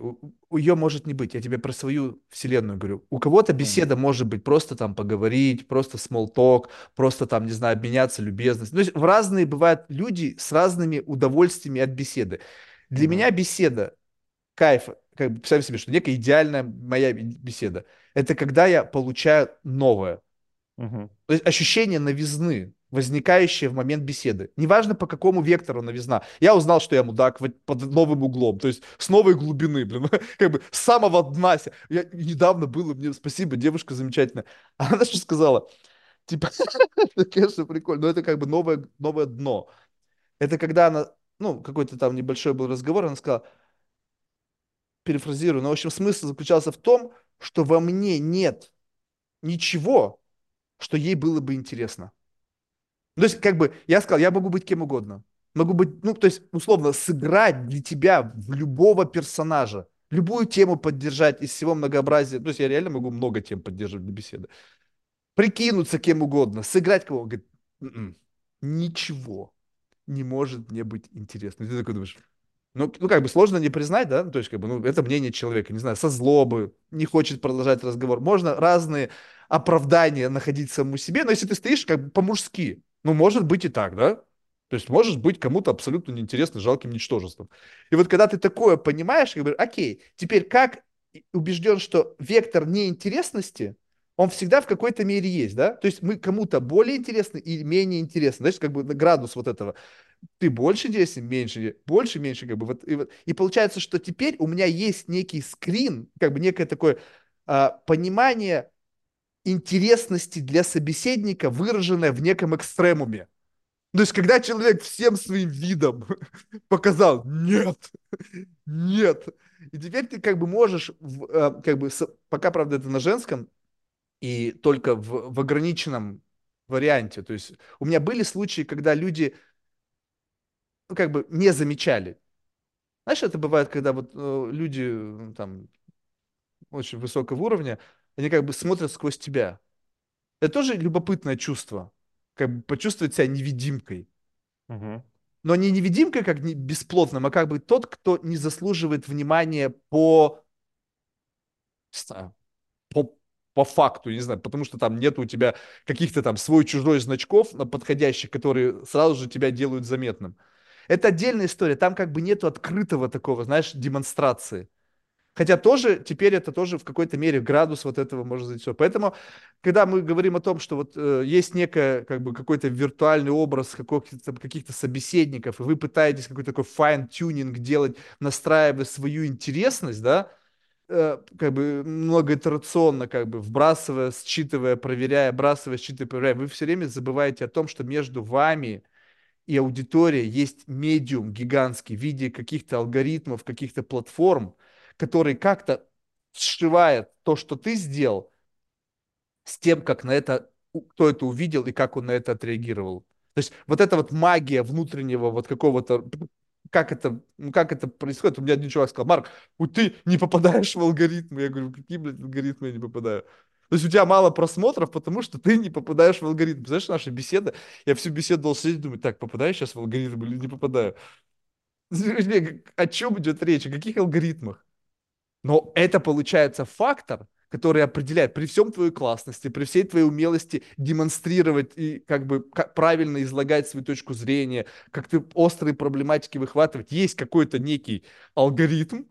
ее может не быть, я тебе про свою вселенную говорю. У кого-то Мгм. беседа может быть просто там поговорить, просто small talk, просто там, не знаю, обменяться любезностью. То есть в разные бывают люди с разными удовольствиями от беседы. Для Мгм. меня беседа, кайф, как бы представь себе, что некая идеальная моя беседа, это когда я получаю новое. Мгм. То есть ощущение новизны, возникающее в момент беседы. Неважно, по какому вектору новизна. Я узнал, что я мудак под новым углом, то есть с новой глубины, блин, как бы с самого дна. Я недавно было, мне спасибо, девушка замечательная. А Она что сказала? Типа, это, конечно, прикольно, но это как бы новое, новое дно. Это когда она, ну, какой-то там небольшой был разговор, она сказала, перефразирую, но, в общем, смысл заключался в том, что во мне нет ничего, что ей было бы интересно. То есть, как бы, я сказал, я могу быть кем угодно. Могу быть, ну, то есть, условно, сыграть для тебя в любого персонажа, любую тему поддержать из всего многообразия. То есть, я реально могу много тем поддерживать для беседы. Прикинуться кем угодно, сыграть кого. Говорит, «М-м, ничего не может мне быть интересно. Ты такой думаешь, ну, ну, как бы сложно не признать, да, ну, то есть, как бы, ну, это мнение человека, не знаю, со злобы, не хочет продолжать разговор. Можно разные оправдания находить самому себе, но если ты стоишь как бы по-мужски, ну, может быть и так, да? То есть, можешь быть кому-то абсолютно неинтересным, жалким ничтожеством. И вот когда ты такое понимаешь, как бы, окей, теперь как убежден, что вектор неинтересности, он всегда в какой-то мере есть, да? То есть мы кому-то более интересны или менее интересны, знаешь, как бы градус вот этого ты больше интересен, меньше, больше, меньше, как бы вот и, вот. и получается, что теперь у меня есть некий скрин, как бы некое такое а, понимание интересности для собеседника, выраженное в неком экстремуме. То есть, когда человек всем своим видом показал «нет, нет», и теперь ты как бы можешь, а, как бы, пока, правда, это на женском, и только в, в ограниченном варианте. То есть у меня были случаи, когда люди ну, как бы не замечали. Знаешь, это бывает, когда вот э, люди э, там очень высокого уровня, они как бы смотрят сквозь тебя. Это тоже любопытное чувство, как бы почувствовать себя невидимкой. Мгм. Но не невидимкой как не бесплотным, а как бы тот, кто не заслуживает внимания по, по, по факту, не знаю, потому что там нет у тебя каких-то там свой-чужой значков на подходящих, которые сразу же тебя делают заметным. Это отдельная история, там как бы нету открытого такого, знаешь, демонстрации. Хотя тоже, теперь это тоже в какой-то мере градус вот этого может быть все. Поэтому, когда мы говорим о том, что вот э, есть некое, как бы какой-то виртуальный образ каких-то, каких-то собеседников, и вы пытаетесь какой-то такой fine-tuning делать, настраивая свою интересность, да, э, как бы многоитерационно, как бы вбрасывая, считывая, проверяя, бросая, считывая, проверяя, вы все время забываете о том, что между вами и аудиторией есть медиум гигантский в виде каких-то алгоритмов, каких-то платформ, который как-то сшивает то, что ты сделал, с тем, как на это, кто это увидел и как он на это отреагировал. То есть вот эта вот магия внутреннего вот какого-то, как это, ну как это происходит? У меня один чувак сказал, Марк, вот ты не попадаешь в алгоритмы. Я говорю, какие, блядь, алгоритмы я не попадаю? То есть у тебя мало просмотров, потому что ты не попадаешь в алгоритм. Знаешь, наша беседа, я всю беседу должен сидеть и думать, так, попадаю сейчас в алгоритм или не попадаю? О чем идет речь? О каких алгоритмах? Но это получается фактор, который определяет при всем твоей классности, при всей твоей умелости демонстрировать и как бы как правильно излагать свою точку зрения, как ты острые проблематики выхватывать, есть какой-то некий алгоритм,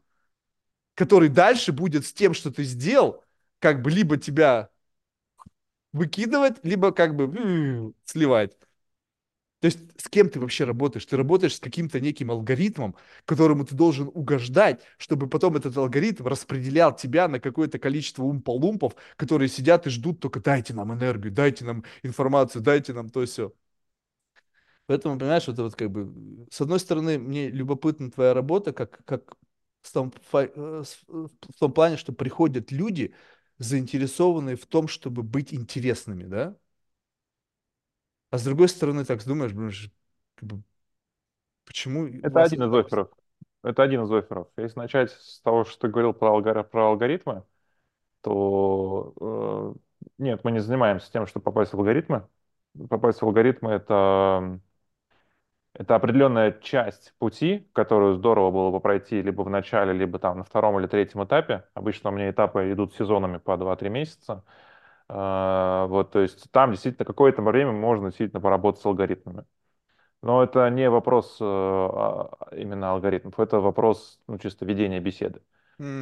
который дальше будет с тем, что ты сделал, как бы либо тебя выкидывать, либо как бы сливать. То есть с кем ты вообще работаешь? Ты работаешь с каким-то неким алгоритмом, которому ты должен угождать, чтобы потом этот алгоритм распределял тебя на какое-то количество умполумпов, которые сидят и ждут только дайте нам энергию, дайте нам информацию, дайте нам то все. Поэтому, понимаешь, это вот как бы, с одной стороны, мне любопытна твоя работа, как, как в, том, э, в том плане, что приходят люди, заинтересованные в том, чтобы быть интересными, да? А с другой стороны, так думаешь, блин, как бы, почему Это один из так офферов. Это один из офферов. Если начать с того, что ты говорил про, алгор- про алгоритмы, то э, нет, мы не занимаемся тем, чтобы попасть в алгоритмы. Попасть в алгоритмы это, это определенная часть пути, которую здорово было бы пройти либо в начале, либо там на втором или третьем этапе. Обычно у меня этапы идут сезонами по 2-3 месяца. Э, вот, то есть там действительно какое-то время можно действительно поработать с алгоритмами. Но это не вопрос э, а, именно алгоритмов, это вопрос ну, чисто ведения беседы.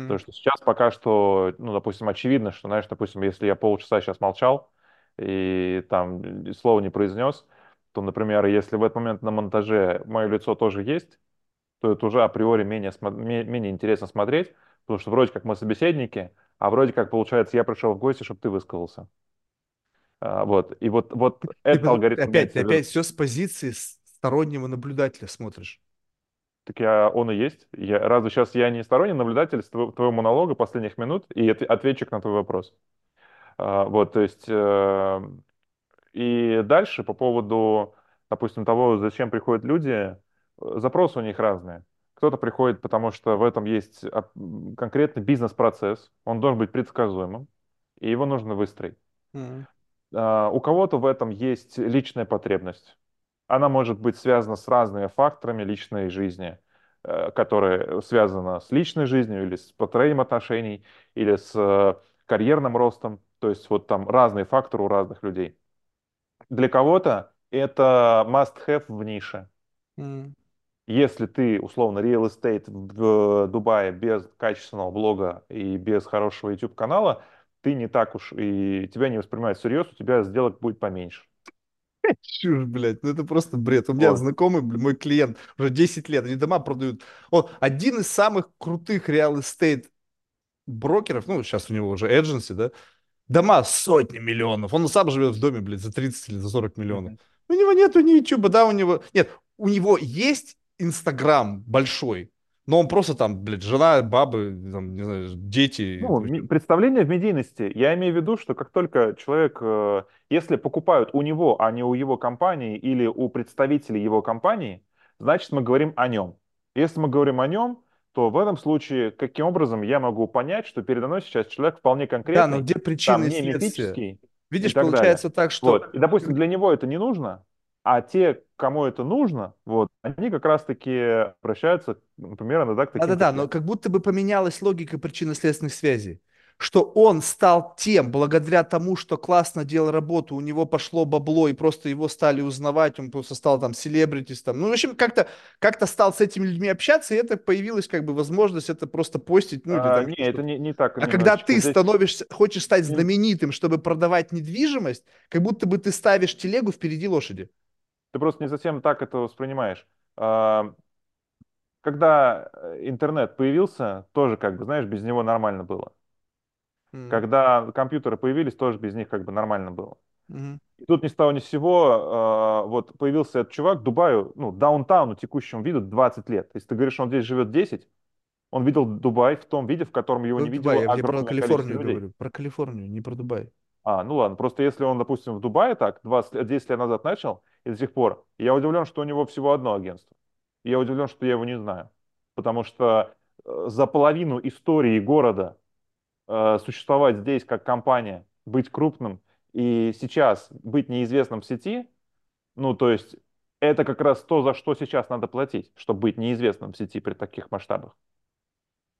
Потому М, что сейчас пока что, ну, допустим, очевидно, что, знаешь, допустим, если я полчаса сейчас молчал и там и слова не произнес, то, например, если в этот момент на монтаже мое лицо тоже есть, то это уже априори менее, менее интересно смотреть, потому что вроде как мы собеседники, а вроде как, получается, я пришел в гости, чтобы ты высказался. А, вот. И вот, вот Ты, этот ты алгоритм опять, ты опять все с позиции стороннего наблюдателя смотришь. Так я, он и есть. Я, разве сейчас я не сторонний наблюдатель твоего, твоего монолога последних минут и от- ответчик на твой вопрос? А, вот, то есть, э, и дальше по поводу, допустим, того, зачем приходят люди, э, запросы у них разные. Кто-то приходит, потому что в этом есть конкретный бизнес-процесс, он должен быть предсказуемым, и его нужно выстроить. А, У кого-то в этом есть личная потребность. Она может быть связана с разными факторами личной жизни, э, которые связаны с личной жизнью или с построением отношений, или с э, карьерным ростом. То есть вот там разные факторы у разных людей. Для кого-то это must-have в нише. м. Если ты, условно, real estate в Дубае без качественного блога и без хорошего YouTube-канала, ты не так уж и тебя не воспринимают всерьез, у тебя сделок будет поменьше. Чушь, блядь, ну это просто бред. У меня Вот. знакомый, блин, мой клиент, уже 10 лет, они дома продают. Он один из самых крутых real estate брокеров, ну, сейчас у него уже agency, да, дома сотни миллионов. Он сам живет в доме, блядь, за 30 или за 40 миллионов. У него нету ни ютуба, да, у него... Нет, у него есть Инстаграм большой, Но он просто там, блядь, жена, бабы, там, не знаю, дети. Ну, представление в медийности. Я имею в виду, что как только человек, э, если покупают у него, а не у его компании или у представителей его компании, значит, мы говорим о нем. Если мы говорим о нем, то в этом случае каким образом я могу понять, что передо мной сейчас человек вполне Да, но конкретный, где там причины и не следствия? мифический и Видишь, так далее. получается так, что... Вот. И, допустим, для него это не нужно, а те, кому это нужно, вот, они как раз-таки обращаются, например, иногда к таким Да-да-да, но как будто бы поменялась логика причинно-следственных связей. Что он стал тем, благодаря тому, что классно делал работу, у него пошло бабло, и просто его стали узнавать, он просто стал там селебритис, там, ну, в общем, как-то как стал с этими людьми общаться, и это появилась как бы возможность это просто постить, ну, или А, там не, это не, не так А когда немножечко. ты Здесь становишься, хочешь стать знаменитым, чтобы продавать недвижимость, как будто бы ты ставишь телегу впереди лошади. Ты просто не совсем так это воспринимаешь. А, Когда э, интернет появился, тоже, как бы, знаешь, без него нормально было. М, Когда компьютеры появились, тоже без них как бы нормально было. мгм. И тут ни с того ни с сего, э, вот появился этот чувак, Дубаю, ну, даунтауну текущему виду 20 лет. Если ты говоришь, он здесь живет 10, он видел Дубай в том виде, в котором его Ну, не Дубай, видело я, я про Калифорнию людей. говорю, про Калифорнию, не про Дубай. А, ну ладно, просто если он, допустим, в Дубае так 20 лет, 10 лет назад начал, и до сих пор, я удивлен, что у него всего одно агентство. Я удивлен, что я его не знаю. Потому что э, за половину истории города э, существовать здесь как компания, быть крупным, и сейчас быть неизвестным в сети, ну, то есть это как раз то, за что сейчас надо платить, чтобы быть неизвестным в сети при таких масштабах.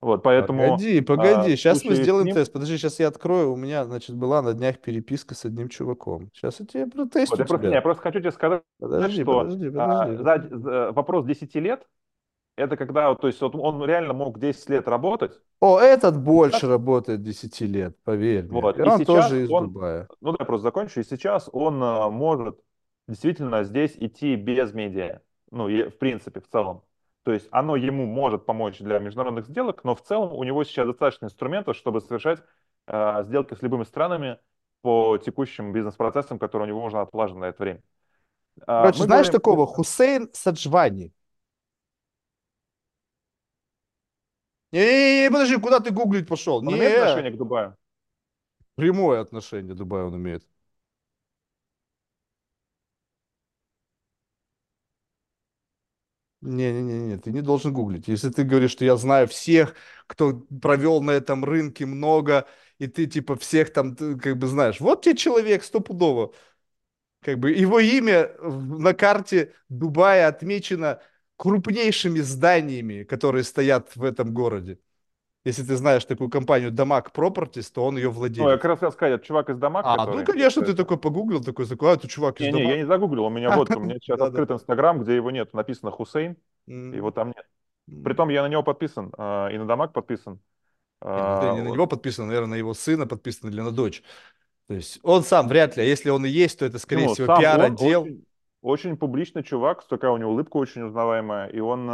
Вот, поэтому Погоди, э, погоди, сейчас мы сделаем ним, тест. Подожди, сейчас я открою. У меня, значит, была на днях переписка с одним чуваком. Сейчас я тебе вот, протестю я просто, я просто хочу тебе сказать, Подожди, что подожди, а, подожди. за- за- вопрос 10 лет, это когда, вот, то есть вот он реально мог 10 лет работать, О, этот больше сейчас, работает 10 лет, поверь мне. вот, И и он тоже из он, Дубая. ну да, я просто закончу, и сейчас он а, может действительно здесь идти без медиа, ну, и, в принципе, в целом. То есть оно ему может помочь для международных сделок, но в целом у него сейчас достаточно инструментов, чтобы совершать а, сделки с любыми странами по текущим бизнес-процессам, которые у него уже отлажены на это время. А, Короче, Мы знаешь говорим, такого? Хусейн Саджвани. Не-не-не, подожди, куда ты гуглить пошел? он имеет Не, отношение к Дубаю? прямое отношение Дубай он имеет. Не-не-не, ты не должен гуглить. Если ты говоришь, что я знаю всех, кто провел на этом рынке много, и ты типа всех там как бы знаешь, вот тебе человек стопудово. Как бы его имя на карте Дубая отмечено крупнейшими зданиями, которые стоят в этом городе. Если ты знаешь такую компанию Дамаг Properties, то он ее Ну, я как раз хотел сказать, это чувак из Дамаг, А, ну, который... конечно, ты такой погуглил, такой, такой, а, это чувак из Не-не, я Дамаг. не загуглил, у меня вот, у меня сейчас открыт Инстаграм, где его нет, написано Хусейн, его там нет. Притом я на него подписан, а, и на Дамаг подписан. Не, ну, ты А, не на него подписан, наверное, на его сына подписан или на дочь. То есть он сам вряд ли, а если он и есть, то это, скорее Ну, всего, пиар-отдел. очень, очень публичный чувак, такая у него улыбка очень узнаваемая, и он,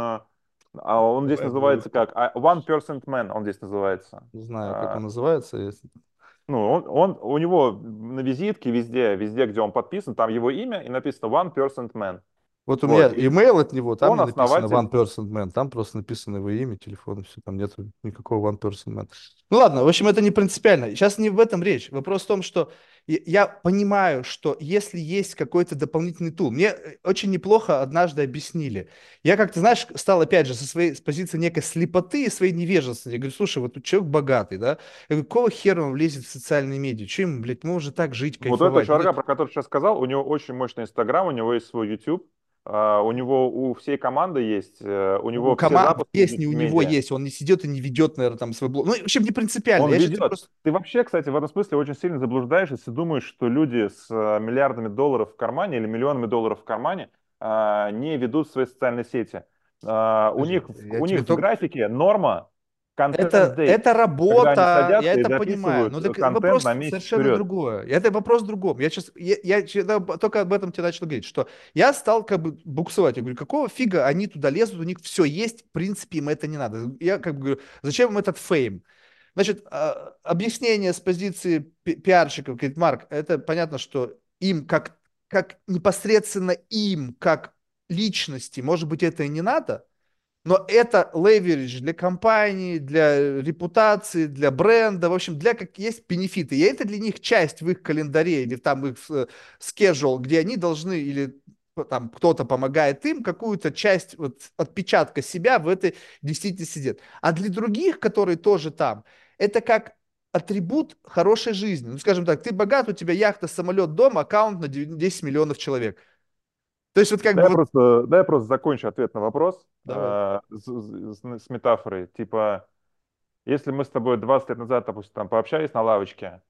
а, он здесь называется как? А, One Percent Man, он здесь называется. Не знаю, как А, он называется. если- Ну, он, он, у него на визитке везде, везде, где он подписан, там его имя и написано One Percent Man. Вот у Вот, меня и имейл от него, там он не написано основатель One Person Man, там просто написано его имя, телефон, и все, там нет никакого One Person Man. Ну ладно, в общем, это не принципиально. Сейчас не в этом речь. Вопрос в том, что я- понимаю, что если есть какой-то дополнительный тул, мне э, очень неплохо однажды объяснили. Я как-то, знаешь, стал опять же со своей с позиции некой слепоты и своей невежества. Я говорю, слушай, вот тут человек богатый, да? Я говорю, какого хера он влезет в социальные медиа? Че ему, блядь, мы уже так жить, Вот этого кайфовать? чувака, про которого сейчас сказал, у него очень мощный Инстаграм, у него есть свой YouTube, а, у него у всей команды есть, э, у него У команды есть, не у него есть, он не сидит и не ведет, наверное, там свой блог. Ну, в общем, не принципиально. Он Я ведет. просто... Ты вообще, кстати, в этом смысле очень сильно заблуждаешься, если думаешь, что люди с э, миллиардами долларов в кармане или миллионами долларов в кармане а, не ведут свои социальные сети. А, У них, у них в только- графике норма Это, day, это работа, я это понимаю. Но э, так вопрос совершенно вперед. другое. Это вопрос в другом. Я сейчас, я, я чё- только об этом тебе начал говорить, что я стал как бы буксовать. Я говорю, какого фига они туда лезут, у них все есть, в принципе, им это не надо. Я как бы говорю, зачем им этот фейм? Значит, а, объяснение с позиции пи- пиарщиков, говорит, Марк, это понятно, что им как, как непосредственно им, как личности, может быть, это и не надо, но это leverage для компании, для репутации, для бренда, в общем, для как есть бенефиты. И это для них часть в их календаре или там их э, schedule, где они должны или там кто-то помогает им, какую-то часть вот, отпечатка себя в этой действительности делать. А для других, которые тоже там, это как атрибут хорошей жизни. Ну, скажем так, ты богат, у тебя яхта, самолет, дом, аккаунт на 10 миллионов человек. То есть вот как бы... Я просто, дай я просто закончу ответ на вопрос э, с, с, с метафорой. Типа, если мы с тобой 20 лет назад, допустим, там пообщались на лавочке,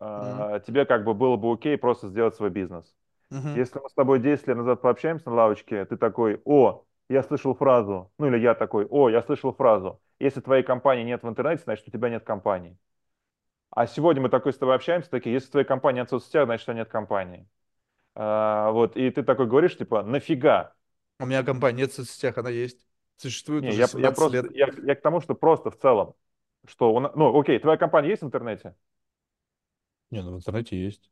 э, mm-hmm. тебе как бы было бы окей просто сделать свой бизнес. Mm-hmm. Если мы с тобой 10 лет назад пообщаемся на лавочке, ты такой, о, я слышал фразу, ну или я такой, о, я слышал фразу, если твоей компании нет в интернете, значит у тебя нет компании. А сегодня мы такой с тобой общаемся, такие, если в твоей компании нет соцсетях, значит у тебя нет компании. А, вот, и ты такой говоришь, типа, нафига? У меня компания нет в соцсетях, она есть. Существует Не, уже я, я просто, лет. Я, я к тому, что просто в целом, что, он, ну, окей, твоя компания есть в интернете? Не, ну в интернете есть.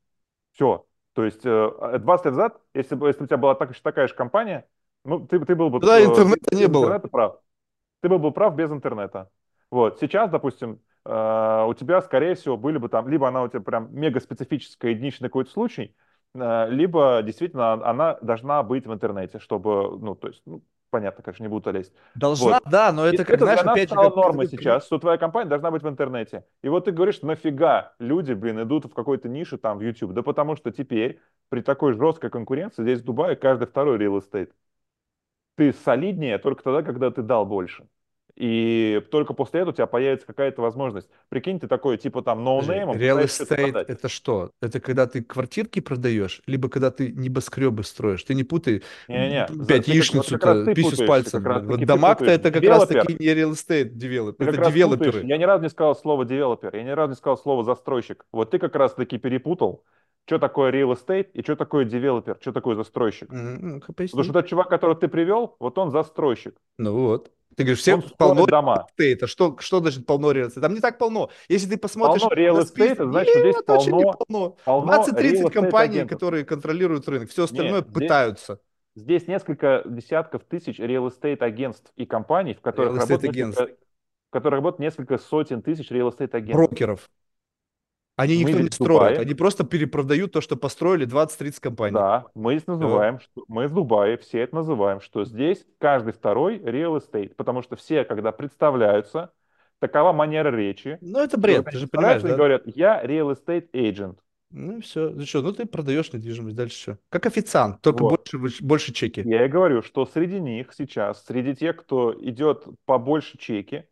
Все. То есть 20 э, лет назад, если бы если у тебя была так, такая же компания, ну, ты, ты был бы... Да, интернета не было. Интернета прав. Ты был бы прав без интернета. Вот. Сейчас, допустим, э, у тебя, скорее всего, были бы там, либо она у тебя прям мега специфическая, единичный какой-то случай, Э, либо действительно она должна быть в интернете, чтобы, ну, то есть, ну, понятно, конечно, не буду лезть. Должна, вот. да, но это, как, это знаешь, опять стала же, норма как... сейчас, что твоя компания должна быть в интернете. И вот ты говоришь, нафига люди, блин, идут в какой-то нише там в YouTube? Да потому что теперь при такой жесткой конкуренции здесь в Дубае каждый второй real estate. Ты солиднее только тогда, когда ты дал больше. И только после этого у тебя появится какая-то возможность. Прикинь, ты такой, типа там, ноунеймом. Real estate это что? Это когда ты квартирки продаешь, либо когда ты небоскребы строишь. Ты не путай не, не. опять яичницу-то, писю с пальцем. Вот дома-то это как раз таки не real estate девелопер. Это девелоперы. Я ни разу не сказал слово девелопер, я ни разу не сказал слово застройщик. Вот ты как раз таки перепутал что такое real estate и что такое девелопер, что такое застройщик. Mm-hmm. Потому что тот чувак, которого ты привел, вот он застройщик. Ну вот. Ты говоришь, все полно дома. Это что, что значит полно реал Там не так полно. Если ты посмотришь... Полно реал эстейта, значит, здесь полно, полно. полно 20-30 компаний, агентов. которые контролируют рынок. Все остальное Нет, пытаются. Здесь, здесь несколько десятков тысяч estate агентств и компаний, в которых, несколько, в которых работает несколько сотен тысяч estate агентов. Брокеров. Они мы никто не Дубае, они просто перепродают то, что построили 20-30 компаний. Да, мы здесь называем, да. что мы в Дубае все это называем, что здесь каждый второй real estate, потому что все, когда представляются, такова манера речи. Ну, это бред, ты же понимаешь, да? говорят, я real estate agent. Ну, все. Ну что, ну ты продаешь недвижимость, дальше все. Как официант, только вот. больше, больше чеки. Я и говорю, что среди них сейчас, среди тех, кто идет по больше чеки,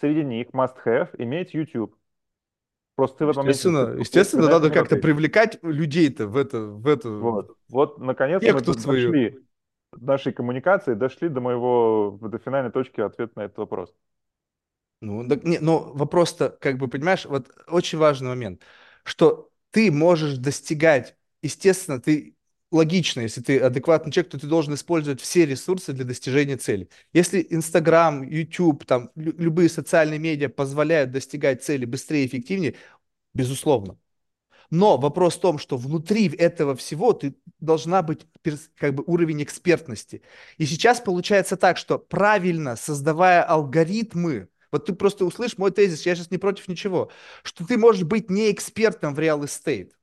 среди них must have иметь YouTube. Просто ты в этом естественно, моменте... Естественно, надо как-то привлекать людей-то в это... В это... Вот, вот наконец мы дошли нашей коммуникации, дошли до моего, до финальной точки ответа на этот вопрос. Ну, так, не, но вопрос-то, как бы, понимаешь, вот очень важный момент, что ты можешь достигать, естественно, ты логично, если ты адекватный человек, то ты должен использовать все ресурсы для достижения цели. Если Инстаграм, YouTube, там, любые социальные медиа позволяют достигать цели быстрее и эффективнее, безусловно. Но вопрос в том, что внутри этого всего ты должна быть как бы уровень экспертности. И сейчас получается так, что правильно создавая алгоритмы, вот ты просто услышишь мой тезис, я сейчас не против ничего, что ты можешь быть не экспертом в real estate.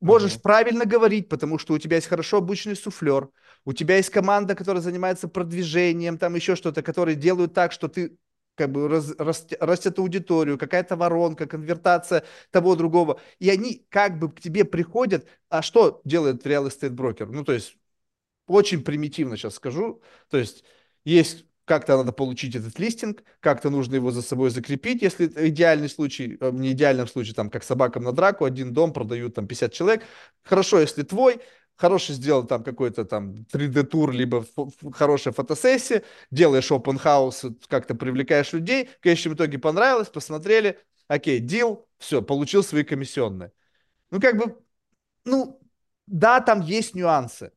Можешь uh-huh. правильно говорить, потому что у тебя есть хорошо обученный суфлер, у тебя есть команда, которая занимается продвижением, там еще что-то, которые делают так, что ты как бы раз, раст, растет аудиторию, какая-то воронка, конвертация того другого. И они как бы к тебе приходят. А что делает real estate брокер? Ну, то есть, очень примитивно сейчас скажу. То есть, есть как-то надо получить этот листинг, как-то нужно его за собой закрепить, если идеальный случай, э, не идеальном случае, там, как собакам на драку, один дом продают там 50 человек. Хорошо, если твой, хороший сделал там какой-то там 3D-тур, либо хорошая фотосессия, делаешь open house, как-то привлекаешь людей, в конечном итоге понравилось, посмотрели, окей, дел, все, получил свои комиссионные. Ну, как бы, ну, да, там есть нюансы,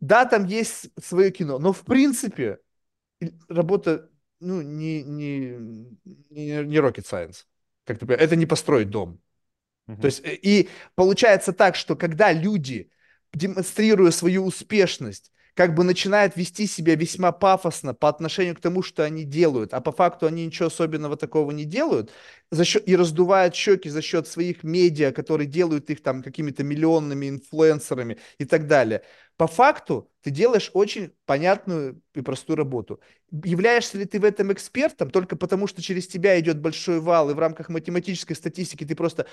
да, там есть свое кино, но в принципе работа, ну, не, не, не, не rocket science. Как ты понимаешь, это не построить дом. Uh-huh. То есть, э, и получается так, что когда люди, демонстрируя свою успешность, как бы начинают вести себя весьма пафосно по отношению к тому, что они делают, а по факту они ничего особенного такого не делают, за счет, и раздувают щеки за счет своих медиа, которые делают их там какими-то миллионными инфлюенсерами и так далее. По факту ты делаешь очень понятную и простую работу. Являешься ли ты в этом экспертом только потому, что через тебя идет большой вал, и в рамках математической статистики ты просто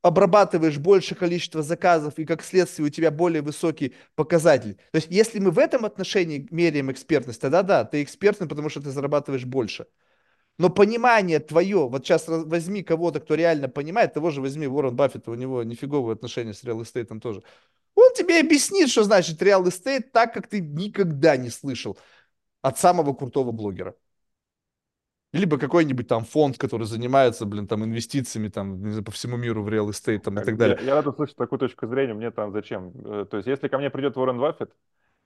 обрабатываешь больше количество заказов, и как следствие у тебя более высокий показатель. То есть, если мы в этом отношении меряем экспертность, тогда да, ты экспертный, потому что ты зарабатываешь больше. Но понимание твое, вот сейчас возьми кого-то, кто реально понимает, того же возьми Уоррен Баффета, у него нифиговые отношения с real estate ом тоже. Он тебе объяснит, что значит real estate так, как ты никогда не слышал от самого крутого блогера. Либо какой-нибудь там фонд, который занимается, блин, там инвестициями там знаю, по всему миру в real estate там, и так далее. Я, я рад услышать такую точку зрения, мне там зачем? Э, то есть если ко мне придет Уоррен Баффет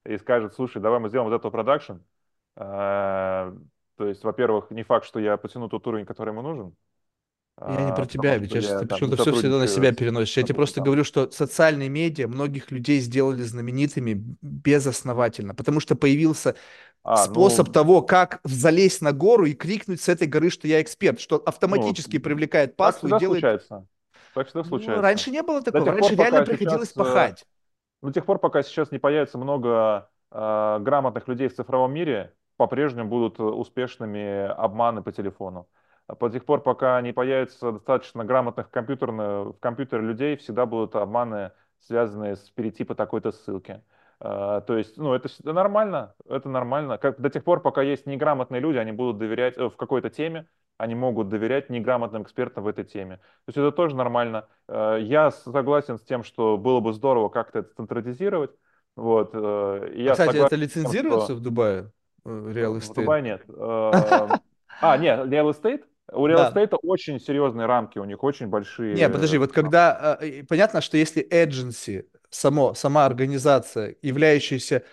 и скажет, слушай, давай мы сделаем вот этот продакшн, э, то есть, во-первых, не факт, что я потяну тот уровень, который ему нужен, я не про а, тебя, ведь я, ты почему-то все всегда на себя переносишь. Я тебе просто говорю, что социальные медиа многих людей сделали знаменитыми безосновательно, потому что появился а, способ ну, того, как залезть на гору и крикнуть с этой горы, что я эксперт, что автоматически ну, привлекает паству и делает... случается. Так всегда ну, случается. Ну, раньше не было такого, раньше пор, реально приходилось сейчас, э, пахать. До тех пор, пока сейчас не появится много э, грамотных людей в цифровом мире, по-прежнему будут успешными обманы по телефону. По тех пор, пока не появится достаточно грамотных компьютерных, в компьютере людей, всегда будут обманы, связанные с перетипа такой-то ссылки. Uh, то есть, ну, это, нормально, это нормально. Как, до тех пор, пока есть неграмотные люди, они будут доверять э, в какой-то теме, они могут доверять неграмотным экспертам в этой теме. То есть это тоже нормально. Uh, я согласен с тем, что было бы здорово как-то это стандартизировать. Вот, я Кстати, это лицензируется что... в Дубае? Real Estate? В Дубае нет. А, нет, Real Estate? У Real Estate да. очень серьезные рамки, у них очень большие. Не, подожди, вот когда э, понятно, что если agency, само, сама организация, являющаяся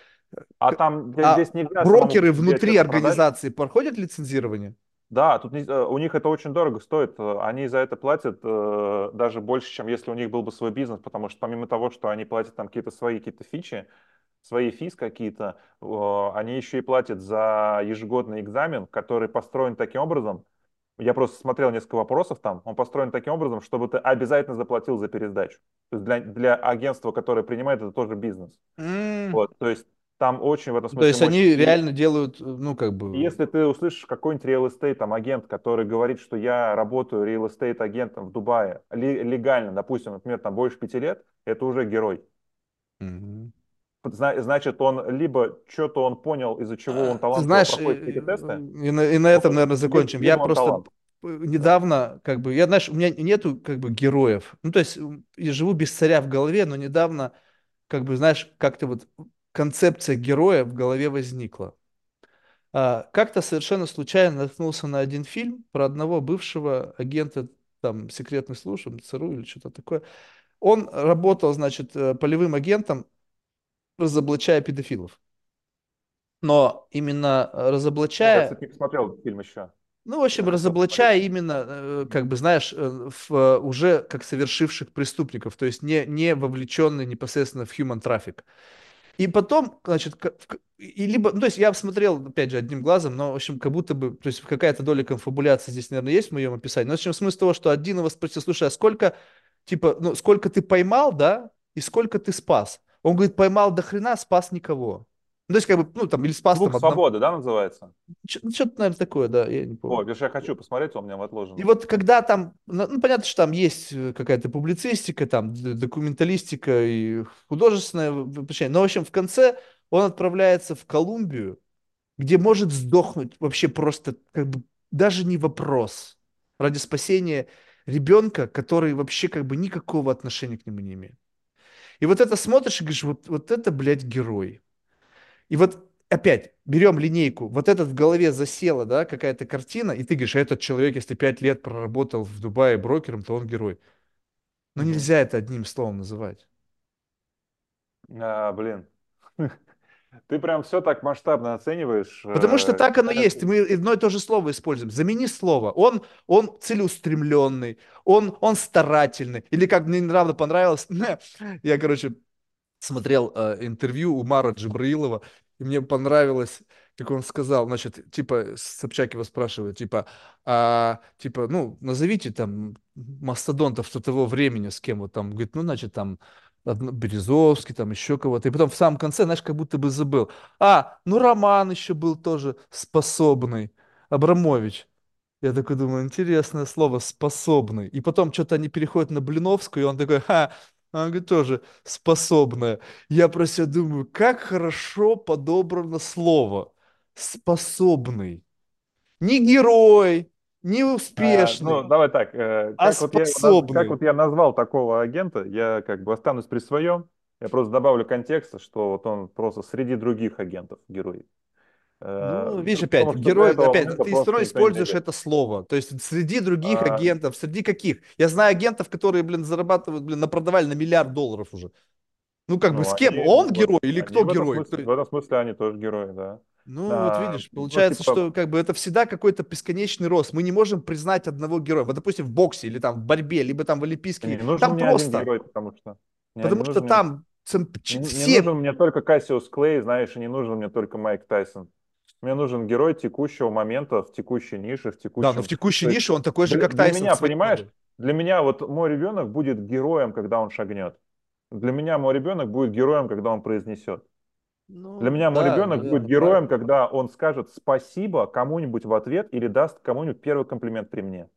а там а здесь нельзя брокеры внутри организации продать? проходят лицензирование? Да, тут э, у них это очень дорого стоит. Они за это платят э, даже больше, чем если у них был бы свой бизнес, потому что помимо того, что они платят там какие-то свои какие-то фичи, свои физ какие-то, э, они еще и платят за ежегодный экзамен, который построен таким образом, я просто смотрел несколько вопросов там. Он построен таким образом, чтобы ты обязательно заплатил за пересдачу. То есть для, для агентства, которое принимает, это тоже бизнес. Mm. Вот, то есть там очень в этом смысле... То есть они мощь. реально делают, ну, как бы... Если ты услышишь какой-нибудь real estate там, агент, который говорит, что я работаю real estate агентом в Дубае легально, допустим, например, там больше пяти лет, это уже герой. Mm-hmm значит, он либо что-то он понял, из-за чего он талантливый, Знаешь, проходит эти тесты. И на, и на этом, наверное, закончим. Я просто талант. недавно, как бы, я, знаешь, у меня нету, как бы, героев. Ну, то есть, я живу без царя в голове, но недавно, как бы, знаешь, как-то вот концепция героя в голове возникла. А, как-то совершенно случайно наткнулся на один фильм про одного бывшего агента там секретных служб, ЦРУ или что-то такое. Он работал, значит, э, полевым агентом разоблачая педофилов. Но именно э, разоблачая... Я, кстати, не посмотрел фильм еще. Ну, в общем, разоблачая именно, э, как бы, знаешь, э, в, уже как совершивших преступников, то есть не, не вовлеченные непосредственно в human traffic. И потом, значит, и либо, ну, то есть я смотрел, опять же, одним глазом, но, в общем, как будто бы, то есть какая-то доля конфабуляции здесь, наверное, есть в моем описании. Но, в общем, смысл того, что один его спросил, слушай, а сколько, типа, ну, сколько ты поймал, да, и сколько ты спас? Он говорит, поймал до хрена, спас никого. Ну, то есть, как бы, ну, там, или спас Звук там... свободы, одном... да, называется? Ну, что-то, наверное, такое, да, я не помню. О, видишь, я хочу посмотреть, он у меня отложен. И вот когда там, ну, ну, понятно, что там есть э, какая-то публицистика, там, документалистика и художественное воплощение, но, в общем, в конце он отправляется в Колумбию, где может сдохнуть вообще просто, как бы, даже не вопрос, ради спасения ребенка, который вообще, как бы, никакого отношения к нему не имеет. И вот это смотришь и говоришь, вот, вот это, блядь, герой. И вот опять берем линейку, вот этот в голове засела, да, какая-то картина, и ты говоришь, а этот человек, если пять лет проработал в Дубае брокером, то он герой. Но mm нельзя это одним словом называть. А, блин. Ты прям все так масштабно оцениваешь. Потому что э, так оно есть. Мы одно и то же слово используем. Замени слово. Он, он целеустремленный, он, он старательный. Или как мне недавно понравилось, я, короче, смотрел э, интервью у Мара Джибраилова, и мне понравилось, как он сказал, значит, типа, Собчак его спрашивает, типа, а, типа, ну, назовите там мастодонтов того времени, с кем вот там, говорит, ну, значит, там, Березовский, там еще кого-то. И потом в самом конце, знаешь, как будто бы забыл. А, ну Роман еще был тоже способный. Абрамович. Я такой думаю, интересное слово «способный». И потом что-то они переходят на Блиновскую, и он такой, ха, она говорит, тоже способная. Я про себя думаю, как хорошо подобрано слово. Способный. Не герой, не А, ну, давай так, э, а как вот я, как вот я назвал такого агента, я как бы останусь при своем, я просто добавлю контекста, что вот он просто среди других агентов герой. Э, Ну, видишь, опять, Потому герой, опять, ты все равно используешь это слово. То есть среди других А, агентов, среди каких? Я знаю агентов, которые, блин, зарабатывают, блин, напродавали на миллиард долларов уже. Ну, как бы ну, с кем? они, Он герой или кто в этом герой? смысле, в этом смысле они тоже герои, да. Ну, вот А, видишь, ну, получается, типа, что как бы это всегда какой-то бесконечный рост. Мы не можем признать одного героя. Вот, допустим, в боксе или там в борьбе, либо там в не Олимпийских. нужен Там мне один просто. герой, потому что не, не Потому что нужен мне, там цем- не, не все... нужен мне только Кассиус Клей, знаешь, и не нужен мне только Майк Тайсон. Мне нужен герой текущего момента в текущей нише, в Да, но в текущей есть нише он такой же, для, как для Тайсон меня, в своей понимаешь, для меня вот мой ребенок будет героем, когда он шагнет. Для меня мой ребенок будет героем, когда он произнесет. Для Ну, меня мой да, ребенок будет наверное, героем, правильно. когда он скажет спасибо кому-нибудь в ответ или даст кому-нибудь первый комплимент при мне.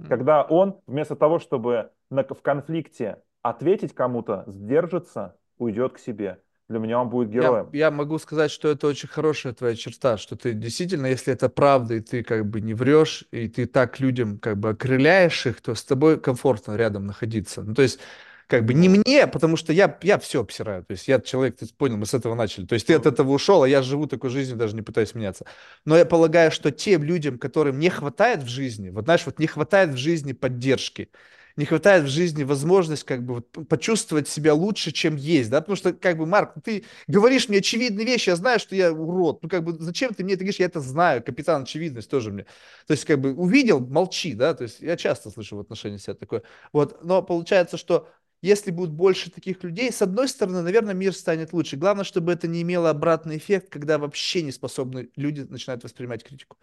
М. Когда он вместо того, чтобы на- в конфликте ответить кому-то, сдержится, уйдет к себе. Для меня он будет Я, героем. я могу сказать, что это очень хорошая твоя черта, что ты действительно, если это правда, и ты как бы не врешь, и ты так людям как бы окрыляешь их, то с тобой комфортно рядом находиться. Ну, то есть, как бы не мне, потому что я, я все обсираю. То есть я человек, ты понял, мы с этого начали. То есть ты от этого ушел, а я живу такой жизнью, даже не пытаюсь меняться. Но я полагаю, что тем людям, которым не хватает в жизни, вот знаешь, вот не хватает в жизни поддержки, не хватает в жизни возможность как бы вот почувствовать себя лучше, чем есть, да, потому что как бы, Марк, ты говоришь мне очевидные вещи, я знаю, что я урод, ну как бы зачем ты мне это говоришь, я это знаю, капитан очевидность тоже мне, то есть как бы увидел, молчи, да, то есть я часто слышу в отношении себя такое, вот, но получается, что если будет больше таких людей, с одной стороны, наверное, мир станет лучше. Главное, чтобы это не имело обратный эффект, когда вообще не способны люди начинают воспринимать критику.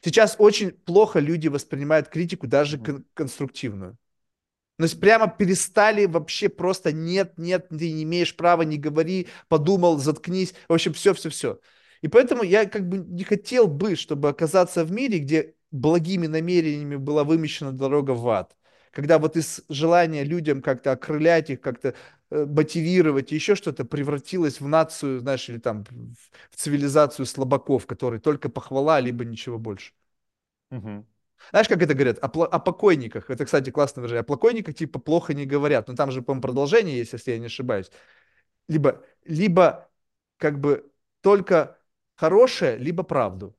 Сейчас очень плохо люди воспринимают критику, даже кон- конструктивную. То есть прямо перестали вообще просто нет, нет, ты не имеешь права, не говори, подумал, заткнись. В общем, все, все, все. И поэтому я как бы не хотел бы, чтобы оказаться в мире, где благими намерениями была вымещена дорога в ад. Когда вот из желания людям как-то окрылять их, как-то э, мотивировать, еще что-то превратилось в нацию, знаешь, или там в цивилизацию слабаков, которые только похвала, либо ничего больше. мгм. Знаешь, как это говорят? О, о покойниках. Это, кстати, классно выражение. О покойниках типа плохо не говорят. Но там же, по-моему, продолжение есть, если я не ошибаюсь. Либо, либо как бы только хорошее, либо правду.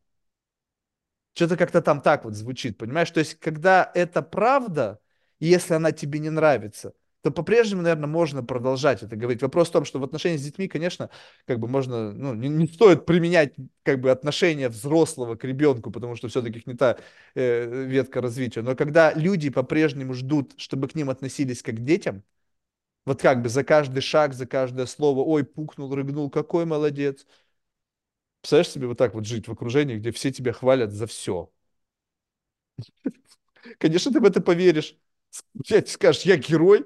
Что-то как-то там так вот звучит, понимаешь? То есть, когда это правда, и если она тебе не нравится, то по-прежнему, наверное, можно продолжать это говорить. Вопрос в том, что в отношении с детьми, конечно, как бы можно, ну, не, не стоит применять как бы отношения взрослого к ребенку, потому что все-таки не та э, ветка развития. Но когда люди по-прежнему ждут, чтобы к ним относились как к детям, вот как бы за каждый шаг, за каждое слово, ой, пукнул, рыгнул, какой молодец. Представляешь себе вот так вот жить в окружении, где все тебя хвалят за все. Конечно, ты в это поверишь. С- Блядь, скажешь, я герой,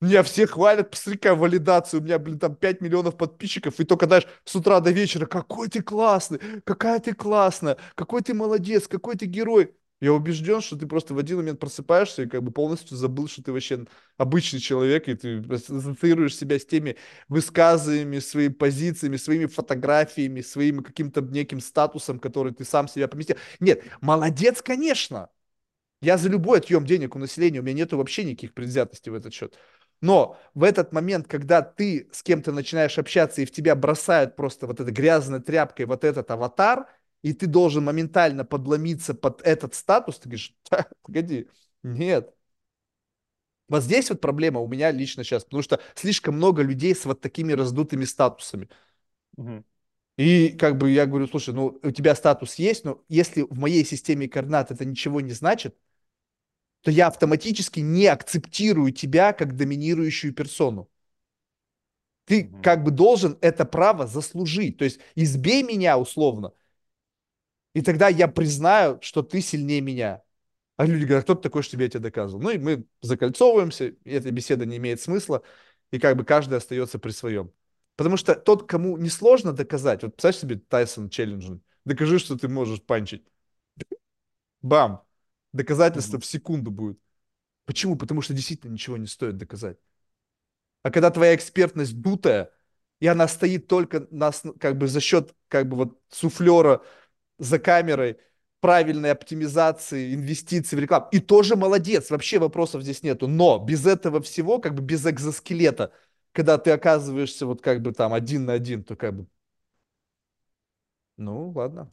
меня все хвалят, посмотри, какая валидация, у меня, блин, там 5 миллионов подписчиков, и только, знаешь, с утра до вечера, какой ты классный, какая ты классная, какой ты молодец, какой ты герой. Я убежден, что ты просто в один момент просыпаешься и как бы полностью забыл, что ты вообще обычный человек, и ты ассоциируешь себя с теми высказываниями, своими позициями, своими фотографиями, своим каким-то неким статусом, который ты сам себя поместил. Нет, молодец, конечно, я за любой отъем денег у населения, у меня нету вообще никаких предвзятостей в этот счет. Но в этот момент, когда ты с кем-то начинаешь общаться, и в тебя бросают просто вот этой грязной тряпкой вот этот аватар, и ты должен моментально подломиться под этот статус, ты говоришь, «Так, погоди, нет. Вот здесь вот проблема у меня лично сейчас, потому что слишком много людей с вот такими раздутыми статусами. Мгм. И как бы я говорю, слушай, ну у тебя статус есть, но если в моей системе координат это ничего не значит, то я автоматически не акцептирую тебя как доминирующую персону. Ты Мгм. как бы должен это право заслужить. То есть избей меня условно, и тогда я признаю, что ты сильнее меня. А люди говорят, кто ты такой, чтобы я тебе доказывал? Ну и мы закольцовываемся, и эта беседа не имеет смысла, и как бы каждый остается при своем. Потому что тот, кому несложно доказать, вот представь себе Тайсон челленджинг, докажи, что ты можешь панчить. Бам! Доказательство Мгм. в секунду будет. Почему? Потому что действительно ничего не стоит доказать. А когда твоя экспертность дутая, и она стоит только на, как бы за счет как бы вот суфлера за камерой, правильной оптимизации, инвестиций в рекламу. И тоже молодец, вообще вопросов здесь нету. Но без этого всего, как бы без экзоскелета, когда ты оказываешься вот как бы там один на один, то как бы, ну ладно.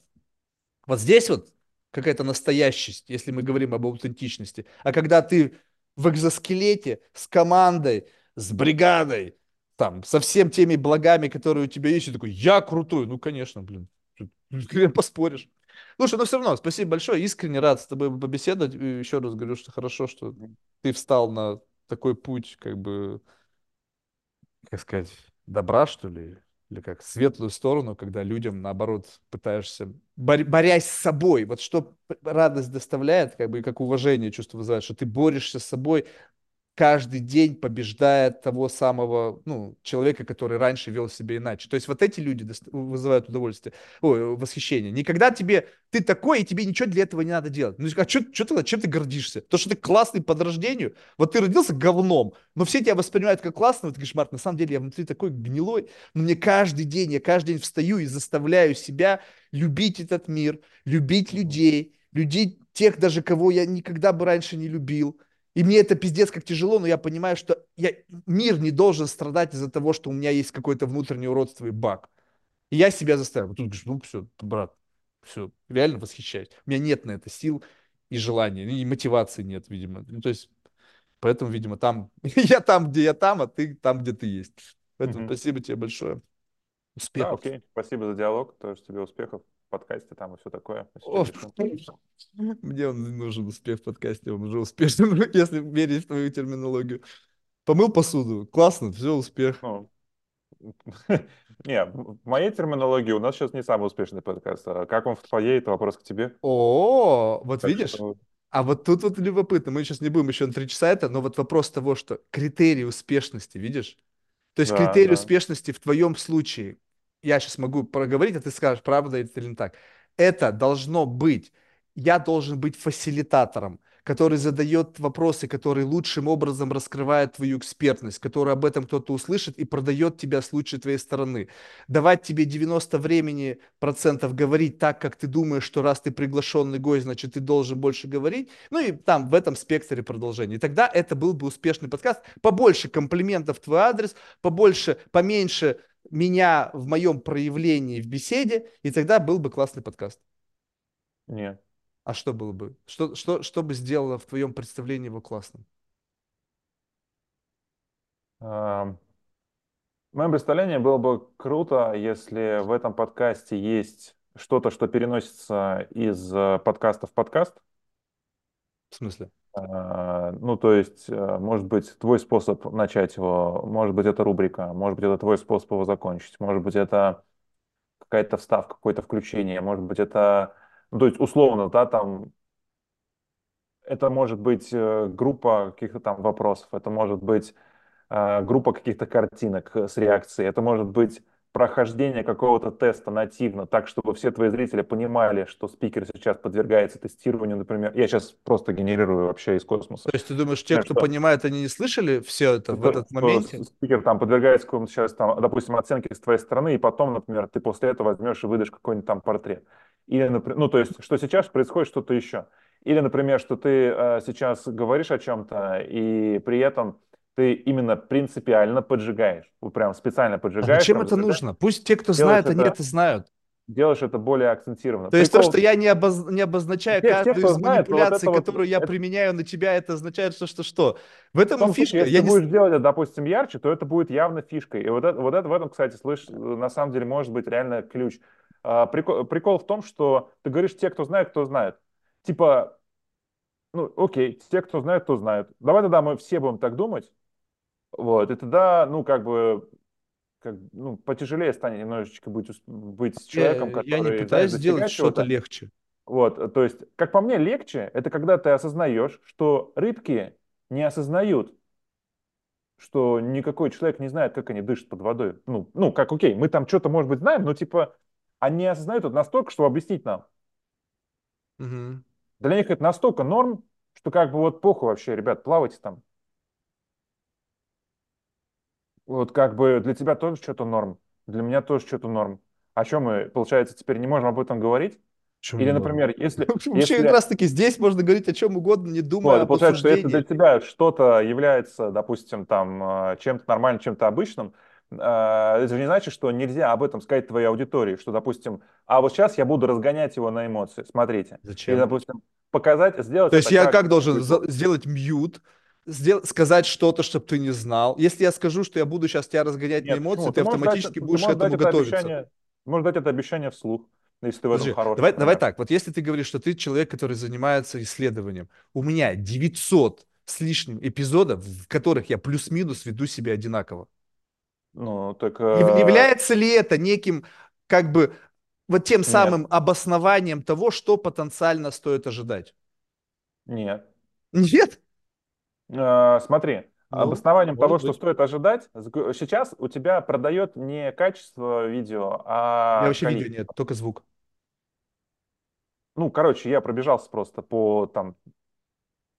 Вот здесь вот какая-то настоящесть, если мы говорим об аутентичности. А когда ты в экзоскелете с командой, с бригадой, там, со всеми теми благами, которые у тебя есть, и такой, я крутой. Ну, конечно, блин, поспоришь. Слушай, но все равно, спасибо большое, искренне рад с тобой побеседовать. Еще раз говорю, что хорошо, что ты встал на такой путь, как бы, как сказать, добра, что ли, или как светлую сторону, когда людям, наоборот, пытаешься, бор- борясь с собой, вот что радость доставляет, как бы, и как уважение чувство вызывает, что ты борешься с собой, каждый день побеждает того самого, ну, человека, который раньше вел себя иначе. То есть вот эти люди вызывают удовольствие, ой, восхищение. Никогда тебе, ты такой, и тебе ничего для этого не надо делать. Ну, а что, что ты, чем ты гордишься? То, что ты классный по рождению, вот ты родился говном, но все тебя воспринимают как классного, ты говоришь, Марк, на самом деле я внутри такой гнилой, но мне каждый день, я каждый день встаю и заставляю себя любить этот мир, любить людей, людей, тех даже, кого я никогда бы раньше не любил, и мне это пиздец как тяжело, но я понимаю, что я, мир не должен страдать из-за того, что у меня есть какое-то внутреннее уродство и баг. И я себя заставил. Тут говоришь, ну все, брат, все, реально восхищаюсь. У меня нет на это сил и желания, и мотивации нет, видимо. Ну, то есть, поэтому, видимо, там, я там, где я там, а ты там, где ты есть. Поэтому Мгм. спасибо тебе большое. Да, Успехов. окей. Спасибо за диалог. Тоже тебе успехов подкасте там и все такое. Если О. Мне он не нужен успех в подкасте, он уже успешен, если верить в твою терминологию. Помыл посуду, классно, все, успех. Ну, не, в моей терминологии у нас сейчас не самый успешный подкаст. А как он в твоей, это вопрос к тебе. О, вот Так видишь? что, А вот тут вот любопытно, мы сейчас не будем еще на три часа это, но вот вопрос того, что критерий успешности, видишь? То есть да, критерий да. успешности в твоем случае, я сейчас могу проговорить, а ты скажешь, правда это или не так. Это должно быть, я должен быть фасилитатором, который задает вопросы, который лучшим образом раскрывает твою экспертность, который об этом кто-то услышит и продает тебя с лучшей твоей стороны. Давать тебе 90 времени процентов говорить так, как ты думаешь, что раз ты приглашенный гость, значит, ты должен больше говорить. Ну и там в этом спектре продолжения. Тогда это был бы успешный подкаст. Побольше комплиментов в твой адрес, побольше, поменьше меня в моем проявлении в беседе, и тогда был бы классный подкаст. Нет. А что было бы? Что, что, что бы сделало в твоем представлении его классным? В моем представлении было бы круто, если в этом подкасте есть что-то, что переносится из э, подкаста в подкаст. В смысле? А, Ну, то есть, э, может быть, твой способ начать его, может быть, это рубрика, может быть, это твой способ его закончить, может быть, это какая-то вставка, какое-то включение, может быть, это, ну, то есть, условно, да, там, это может быть э, группа каких-то там вопросов, это может быть э, группа каких-то картинок э, с реакцией, это может быть прохождение какого-то теста нативно, так, чтобы все твои зрители понимали, что спикер сейчас подвергается тестированию, например. Я сейчас просто генерирую вообще из космоса. То есть ты думаешь, те, кто что- понимает, они не слышали все это в что- этот что моменте? спикер там подвергается какому-то сейчас, там, допустим, оценке с твоей стороны, и потом, например, ты после этого возьмешь и выдашь какой-нибудь там портрет. Или, например, ну, то есть, что сейчас происходит что-то еще. Или, например, что ты э, сейчас говоришь о чем-то, и при этом ты именно принципиально поджигаешь. Вот прям специально А поджигаешь. зачем прям это нужно? Пусть те, кто Делаешь знает, они это- это знают. Делаешь это более акцентированно. То есть то, что я не, обоз- не обозначаю Те- те, каждую кто из знает, вот манипуляций, это вот- которую я это- применяю на тебя, это означает, что что что. В В этом том фишка. случае, если Я ты не... будешь делать это, допустим, ярче, то это будет явно фишкой. И вот это, вот это в этом, кстати, слышь, на самом деле может быть реально ключ. А, Прикол, прикол в том, что ты говоришь те, кто знает, кто знает. Типа, ну, окей, те, кто знает, кто знает. Давай тогда мы все будем так думать. Вот, и тогда, ну, как бы, как, ну, потяжелее станет немножечко быть, быть с человеком, Я, я не который пытаюсь за сделать что-то легче. Вот, то есть, как по мне, легче, это когда ты осознаешь, что рыбки не осознают, что никакой человек не знает, как они дышат под водой. Ну, ну как, окей, мы там что-то, может быть, знаем, но типа они осознают это настолько, чтобы объяснить нам. Мгм. Для них это настолько норм, что как бы вот похуй вообще, ребят, плавайте там. Вот как бы для тебя тоже что-то норм, для меня тоже что-то норм. А что мы, получается, теперь не можем об этом говорить? Почему Или, например, если, Вообще как если, раз таки здесь можно говорить о чем угодно, не думая вот, об получается, что если для тебя что-то является, допустим, там, э, чем-то нормальным, чем-то обычным, э, это же не значит, что нельзя об этом сказать твоей аудитории, что, допустим, а вот сейчас я буду разгонять его на эмоции, смотрите. Или, Зачем? допустим, показать, сделать То есть я как... как должен за- сделать мьют, сдел- сказать что-то, чтобы ты не знал? Если я скажу, что я буду сейчас тебя разгонять на Нет, эмоции, почему? ты Ты можешь дать, автоматически ты будешь к этому это готовиться. обещание, можешь дать это обещание вслух, если ты в этом Подожди, хорош, давай, давай так. Вот если ты говоришь, что ты человек, который занимается исследованием, у меня 900 с лишним эпизодов, в которых я плюс-минус веду себя одинаково. Ну, так... Э, Является ли это неким, как бы, вот тем Нет, самым обоснованием того, что потенциально стоит ожидать? нет. Нет? Э, Смотри, Ну, обоснованием того, может что быть. стоит ожидать, сейчас у тебя продает не качество видео, а вообще видео нет, только звук. Ну, короче, я пробежался просто по, там,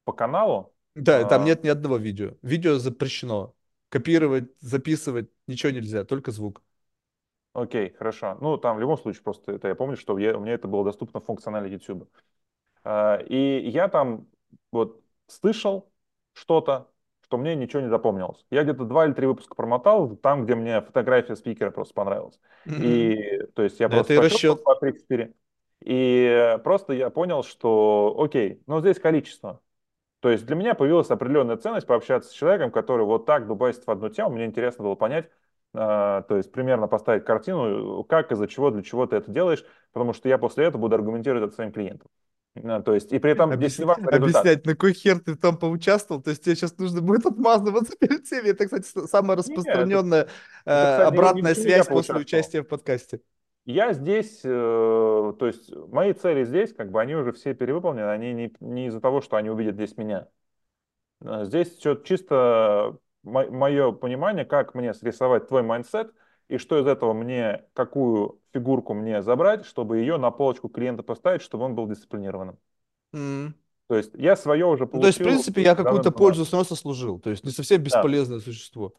по каналу. Да, там А, нет ни одного видео. Видео запрещено. Копировать, записывать, ничего нельзя, только звук. Окей, хорошо. Ну, там в любом случае просто это я помню, что я- у меня это было доступно в функционале YouTube. А, И я там вот слышал что-то, что мне ничего не запомнилось. Я где-то два или три выпуска промотал, там, где мне фотография спикера просто понравилась. Мгм. И, то есть, я Это просто и прощупал расчет. по 3-4. И просто я понял, что, окей, но здесь количество. То есть для меня появилась определенная ценность пообщаться с человеком, который вот так дубасит в одну тему. Мне интересно было понять, а, то есть примерно поставить картину, как, из-за чего, для чего ты это делаешь, потому что я после этого буду аргументировать это своим клиентам. А, То есть, и при этом здесь не Объяснять, важно результат. объяснять, на кой хер ты там поучаствовал. То есть тебе сейчас нужно будет отмазываться перед всеми. Это, кстати, самая Не, это, распространенная это, э, кстати, обратная связь после участия в подкасте. Я здесь, э, то есть мои цели здесь, как бы они уже все перевыполнены, они не, не из-за того, что они увидят здесь меня. А Здесь все чисто мое понимание, как мне срисовать твой mindset, и что из этого мне, какую фигурку мне забрать, чтобы ее на полочку клиента поставить, чтобы он был дисциплинированным. М. То есть я свое уже Ну, то есть, в получил принципе, я какую-то пользу снова сослужил. То есть не совсем Да. бесполезное существо.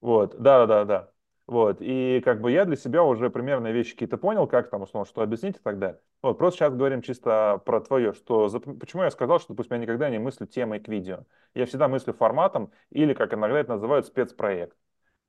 Вот, да, да, да. Вот, и как бы я для себя уже примерные вещи какие-то понял, как там, условно, что объяснить и так далее. Вот, просто сейчас говорим чисто про твое, что, зап- почему я сказал, что, допустим, я никогда не мыслю темой к видео. Я всегда мыслю форматом или, как иногда это называют, спецпроект.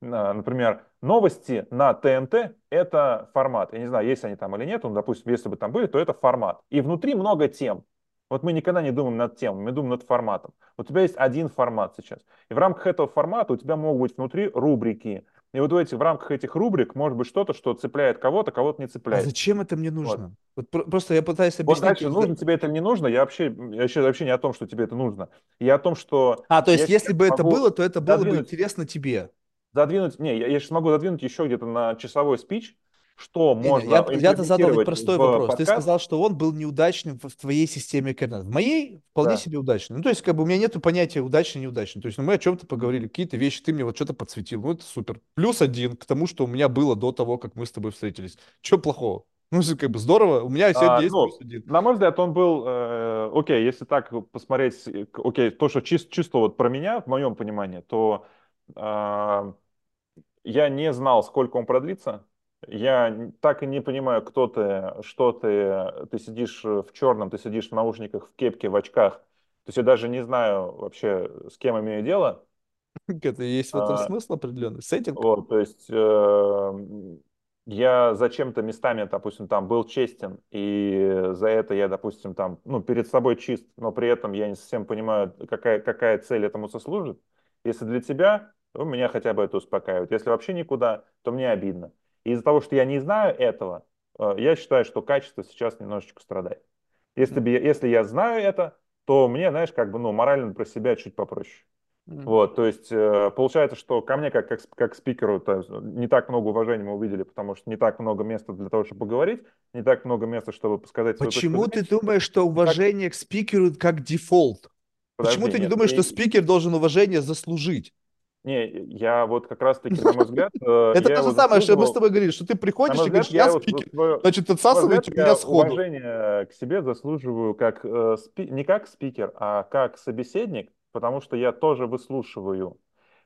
На- Например, новости на ТНТ — это формат. Я не знаю, есть они там или нет, ну, допустим, если бы там были, то это формат. И внутри много тем. Вот мы никогда не думаем над темой, мы думаем над форматом. У тебя есть один формат сейчас. И в рамках этого формата у тебя могут быть внутри рубрики. И вот в, эти, в рамках этих рубрик может быть что-то, что цепляет кого-то, кого-то не А цепляет. зачем это мне Вот. нужно? Вот про- просто я пытаюсь Вот объяснить. дальше, вот нужно за- тебе это или не нужно, я вообще, я вообще, вообще не о том, что тебе это нужно. Я о том, что А, то есть, если бы это было, то это было бы интересно тебе. Задвинуть, не, я, я сейчас могу задвинуть еще где-то на часовой спич, что Не-не, можно я, я-то задал простой вопрос. Ты подкаст. сказал, что он был неудачным в, твоей системе координат. В моей вполне Да. себе удачный. Ну, то есть, как бы у меня нету понятия удачный, неудачный. То есть, ну, мы о чем-то поговорили, какие-то вещи, ты мне вот что-то подсветил. Ну, это супер. Плюс один к тому, что у меня было до того, как мы с тобой встретились. Че плохого? Ну, как бы здорово. У меня сегодня А, есть ну, плюс один. на мой взгляд, он был, э, окей, если так посмотреть, окей, то, что чис- чисто вот про меня, в моем понимании, то я не знал, сколько он продлится. Я так и не понимаю, кто ты, что ты. Ты сидишь в черном, ты сидишь в наушниках, в кепке, в очках. То есть я даже не знаю вообще, с кем имею дело. Это есть в этом А, смысл определенный. Сеттинг. Вот, то есть э, я зачем-то местами, допустим, там был честен, и за это я, допустим, там, ну, перед собой чист, но при этом я не совсем понимаю, какая, какая цель этому сослужит. Если для тебя, то меня хотя бы это успокаивает. Если вообще никуда, то мне обидно. И из-за того, что я не знаю этого, э, я считаю, что качество сейчас немножечко страдает. Если, бы если я знаю это, то мне, знаешь, как бы, ну, морально про себя чуть попроще. Вот, то есть э, получается, что ко мне как, как, как спикеру то не так много уважения мы увидели, потому что не так много места для того, чтобы поговорить, не так много места, чтобы сказать Почему ты зрения. думаешь, что не так- уважение к спикеру как дефолт? Почему Подожди, ты не нет, думаешь, что и- спикер должен уважение заслужить? Не, я вот как раз-таки, на мой взгляд, э, Это то же самое, что мы с тобой говорили, что ты приходишь и говоришь, я спикер, значит, отсасывайте меня сходу. уважение к себе заслуживаю как э, не как спикер, а как собеседник, потому что я тоже выслушиваю.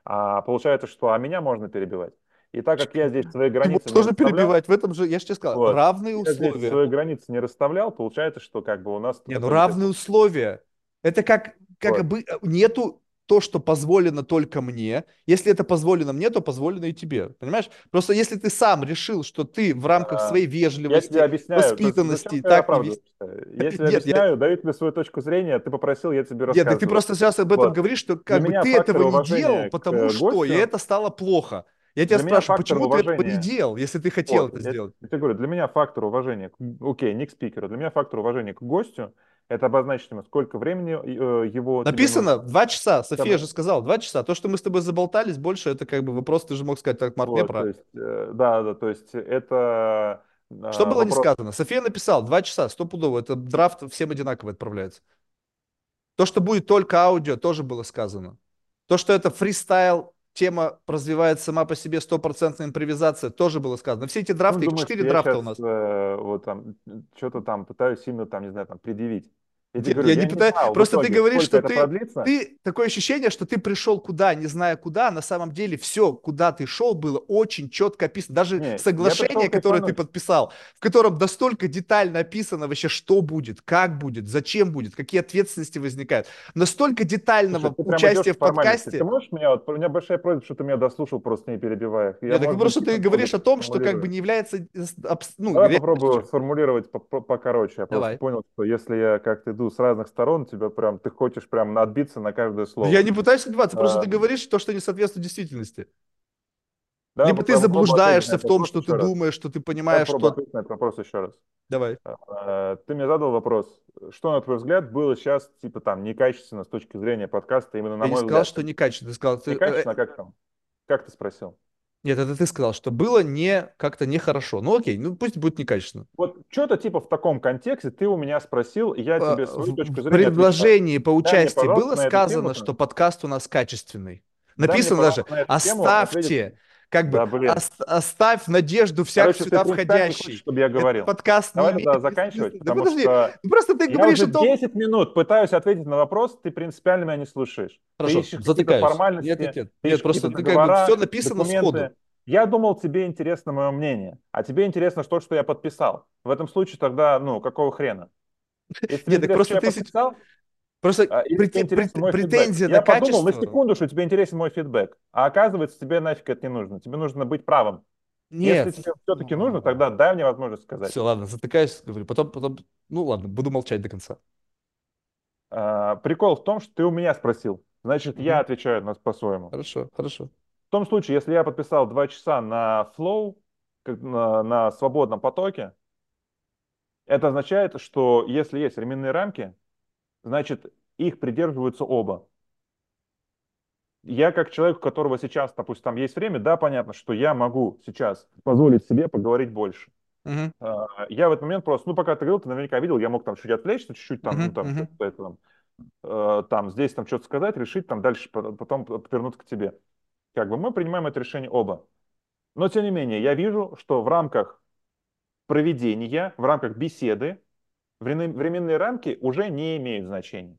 А получается, что а меня можно перебивать. И так как я здесь свои границы тоже перебивать. В этом же, я же тебе сказал, вот, равные я здесь условия. свои границы не расставлял, получается, что как бы у нас Не, ну равные условия. Это как, как Вот. бы нету то, что позволено только мне. Если это позволено мне, то позволено и тебе. Понимаешь? Просто если ты сам решил, что ты в рамках своей Я вежливости, тебе объясняю, воспитанности так не вести. Я тебе Нет, я- объясняю, даю тебе свою точку зрения, ты попросил, я тебе Нет, так ты рассказываю. просто сейчас об этом Вот. говоришь, что Для как бы ты этого не делал, потому что, и это стало плохо. Я тебя Для спрашиваю, почему ты этого не уважения- делал, если ты хотел Вот, это я, сделать? я тебе говорю, для меня фактор уважения, окей, не к спикеру, для меня фактор уважения к гостю, это обозначить ему, сколько времени э, его Написано два часа. София Давай. же сказала два часа. То, что мы с тобой заболтались, больше это как бы вопрос, ты же мог сказать, так, Марк, Вот, есть, э, да, да, то есть это э, Что было не вопрос- сказано? София написала два часа, стопудово. Это драфт всем одинаково отправляется. То, что будет только аудио, тоже было сказано. То, что это фристайл, тема развивается сама по себе, стопроцентная импровизация, тоже было сказано. Все эти Ну, драфты, их думаешь, четыре я драфта щас, у нас. э, вот там что-то там пытаюсь сильно там, не знаю, там предъявить. Я тебе говорю, я я не пытаюсь- знал просто ты итоге, говоришь, сколько что ты- продлится. Ты такое ощущение, что ты пришел куда, не зная куда, а на самом деле все, куда ты шел, было очень четко описано. Даже Не, я соглашение, которое ты подписал, в котором настолько детально описано вообще, что будет, как будет, зачем будет, какие ответственности возникают. Настолько детального Слушай, ты участия в подкасте. Ты можешь меня, вот, у меня большая просьба, что ты меня дослушал, просто не перебивая. Я, Нет, так просто ты говоришь о том, что как бы не является... э, Ну, Давай реальностью. попробую сформулировать по- по- покороче. Я Давай. просто понял, что если я как-то иду с разных сторон, тебя прям, ты хочешь прям отбиться на каждое Да слово. Я не пытаюсь отбиваться, просто А. ты говоришь то, что не соответствует действительности. Давай Либо ты заблуждаешься в том, что ты раз. думаешь, что ты понимаешь, попробую что... этот вопрос еще раз. Давай. Э, Ты мне задал вопрос, что, на твой взгляд, было сейчас, типа, там, некачественно с точки зрения подкаста, именно на Я не мой сказал, взгляд. что некачественно. Ты сказал, ты, Некачественно, э, а как там? Как ты спросил? Нет, это ты сказал, что было не как-то нехорошо. Ну окей, ну пусть будет некачественно. Вот что-то типа в таком контексте ты у меня спросил, и я тебе А, свою В точку в зрения отвечал. предложении по участию было сказано, тему, что подкаст у нас качественный. Написано даже, на оставьте, как бы, Да, блин. ос- оставь надежду всяк Короче, ты сюда не хочешь, входящий. чтобы я Этот говорил. подкаст не Давай имеет тогда заканчивать. Да потому подожди, что просто ты я говоришь уже о том... 10 минут пытаюсь ответить на вопрос, ты принципиально меня не слушаешь. Хорошо, ты затыкаюсь. формальности, Нет, нет, нет. ты Нет, просто ты как бы все написано документы. сходу. Я думал, тебе интересно мое мнение, а тебе интересно то, что я подписал. В этом случае тогда, ну, какого хрена? Если Нет, так просто ты... подписал, Просто а, прет- фидбэк. претензия Я на подумал на качество... секунду, что тебе интересен мой фидбэк, а оказывается, тебе нафиг это не нужно. Тебе нужно быть правым. Нет. Если тебе все-таки нужно, тогда дай мне возможность сказать. Все, ладно, затыкаюсь, говорю. Потом, потом, ну ладно, буду молчать до конца. А, прикол в том, что ты у меня спросил. Значит, я Мгм. отвечаю на, по-своему. Хорошо, хорошо. В том случае, если я подписал два часа на flow, как на, на свободном потоке, это означает, что если есть временные рамки, значит, их придерживаются оба. Я как человек, у которого сейчас, допустим, там есть время, да, понятно, что я могу сейчас позволить себе поговорить больше. А, Я в этот момент просто, ну, пока ты говорил, ты наверняка видел, я мог там чуть отвлечься, чуть-чуть там, Мгм, ну, там, что-то это там, э, там, здесь там что-то сказать, решить, там дальше по- потом повернуться к тебе. Как бы мы принимаем это решение оба. Но, тем не менее, я вижу, что в рамках проведения, в рамках беседы, временные рамки уже не имеют значения.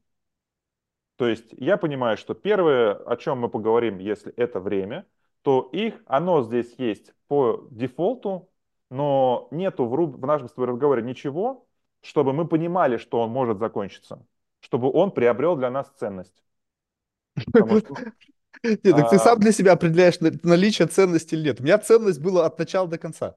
То есть я понимаю, что первое, о чем мы поговорим, если это время, то их, оно здесь есть по дефолту, но нету в, руб- в нашем с тобой разговоре ничего, чтобы мы понимали, что он может закончиться, чтобы он приобрел для нас ценность. Нет, так ты а, сам для себя определяешь на- наличие ценности или нет. У меня ценность была от начала до конца.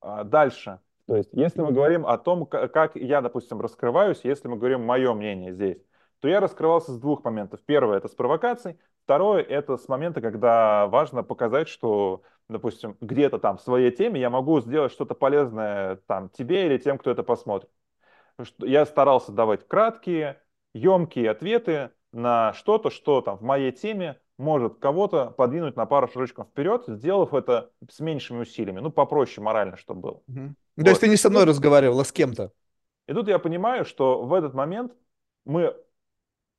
а, дальше. То есть, если мы говорим о том, ка- как я, допустим, раскрываюсь, если мы говорим мое мнение здесь, то я раскрывался с двух моментов. Первое это с провокаций, второе это с момента, когда важно показать, что, допустим, где-то там в своей теме я могу сделать что-то полезное там тебе или тем, кто это посмотрит. Я старался давать краткие, емкие ответы на что-то, что там в моей теме может кого-то подвинуть на пару шажочков вперед, сделав это с меньшими усилиями, ну, попроще морально, чтобы было. Угу. Ну, вот. То есть ты не со мной разговаривал, а с кем-то? И тут я понимаю, что в этот момент мы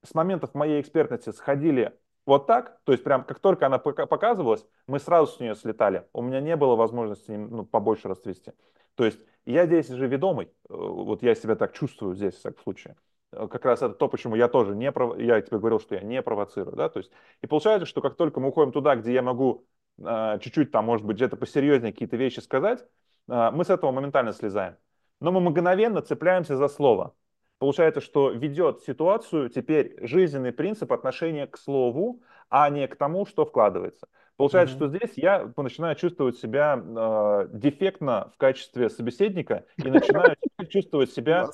с моментов моей экспертности сходили вот так, то есть прям как только она показывалась, мы сразу с нее слетали. У меня не было возможности ну, побольше расцвести. То есть я здесь же ведомый, э, вот я себя так чувствую здесь, в всяком случае. Э, как раз это то, почему я тоже не, пров... я тебе говорил, что я не провоцирую, да, то есть, и получается, что как только мы уходим туда, где я могу э, чуть-чуть там, может быть, где-то посерьезнее какие-то вещи сказать, мы с этого моментально слезаем. Но мы мгновенно цепляемся за слово. Получается, что ведет ситуацию теперь жизненный принцип отношения к слову, а не к тому, что вкладывается. Получается, mm-hmm. что здесь я начинаю чувствовать себя э, дефектно в качестве собеседника и начинаю чувствовать себя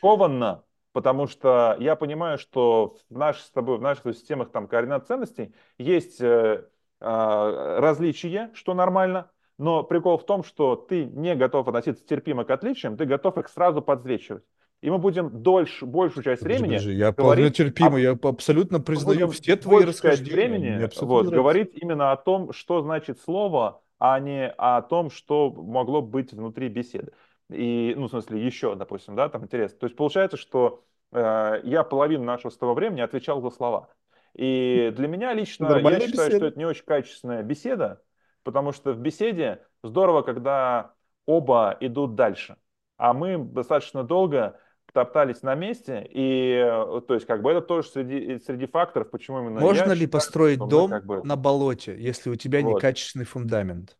кованно, потому что я понимаю, что в наших с тобой, в наших системах там координат ценностей есть э, э, различия, что нормально, но прикол в том, что ты не готов относиться терпимо к отличиям, ты готов их сразу подсвечивать и мы будем дольше, большую часть времени подожди, я говорить... терпимо, я абсолютно признаю все твои расхождения. времени вот, говорить именно о том, что значит слово, а не о том, что могло быть внутри беседы. И, ну, в смысле, еще, допустим, да, там интересно. То есть получается, что э, я половину нашего с того времени отвечал за слова. И для меня лично, Нормальная я считаю, беседа. что это не очень качественная беседа, потому что в беседе здорово, когда оба идут дальше. А мы достаточно долго топтались на месте, и э, то есть как бы это тоже среди, среди факторов, почему именно Можно я ли считаю, построить дом как бы... на болоте, если у тебя вот. некачественный фундамент?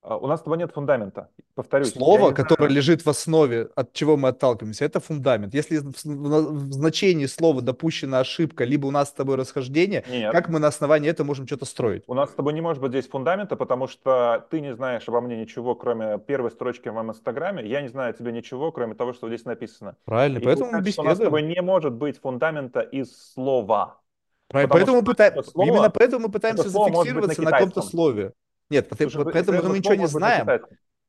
А, у нас с тобой нет фундамента, повторюсь. Слово, которое знаю. лежит в основе, от чего мы отталкиваемся, это фундамент. Если в, значении слова допущена ошибка, либо у нас с тобой расхождение, нет. как мы на основании этого можем что-то строить? У нас с тобой не может быть здесь фундамента, потому что ты не знаешь обо мне ничего, кроме первой строчки в моем инстаграме, я не знаю о тебе ничего, кроме того, что здесь написано. Правильно, И поэтому мы беседуем. У нас с тобой не может быть фундамента из слова. Правильно, поэтому мы пыта... слово, именно поэтому мы пытаемся зафиксироваться на, на каком-то слове. Нет, Слушай, поэтому мы ничего не знаем.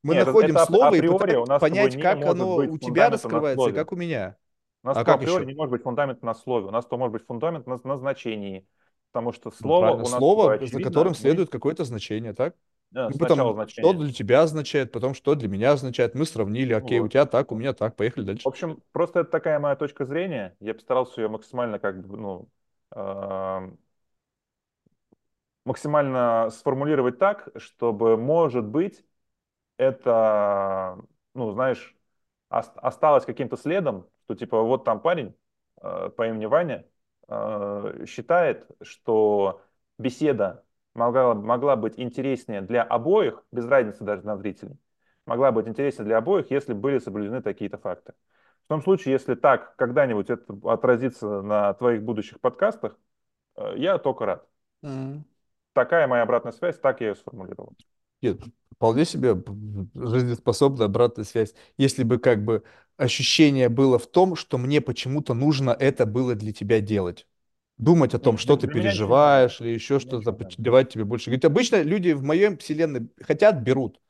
Мы Нет, находим это, слово и пытаемся понять, как оно у тебя раскрывается и как у меня. У нас а как априори еще? не может быть фундамент на слове, у нас то может быть фундамент на, на значении, потому что слово ну, у нас слово, очевидно, за которым следует какое-то значение, так? Да, ну, потом, значение. что для тебя означает, потом что для меня означает, мы сравнили, окей, вот. у тебя так, у меня так, поехали дальше. В общем, просто это такая моя точка зрения, я постарался ее максимально как бы, ну, э максимально сформулировать так, чтобы, может быть, это, ну, знаешь, осталось каким-то следом, что типа вот там парень э, по имени Ваня э, считает, что беседа могла, могла быть интереснее для обоих, без разницы даже на зрителей, могла быть интереснее для обоих, если были соблюдены такие-то факты. В том случае, если так когда-нибудь это отразится на твоих будущих подкастах, э, я только рад. Mm-hmm такая моя обратная связь, так я ее сформулировал. Нет, вполне себе жизнеспособная обратная связь. Если бы как бы ощущение было в том, что мне почему-то нужно это было для тебя делать. Думать о том, что ты переживаешь или еще что-то, давать тебе больше. Говорит, обычно люди в моей вселенной хотят, берут.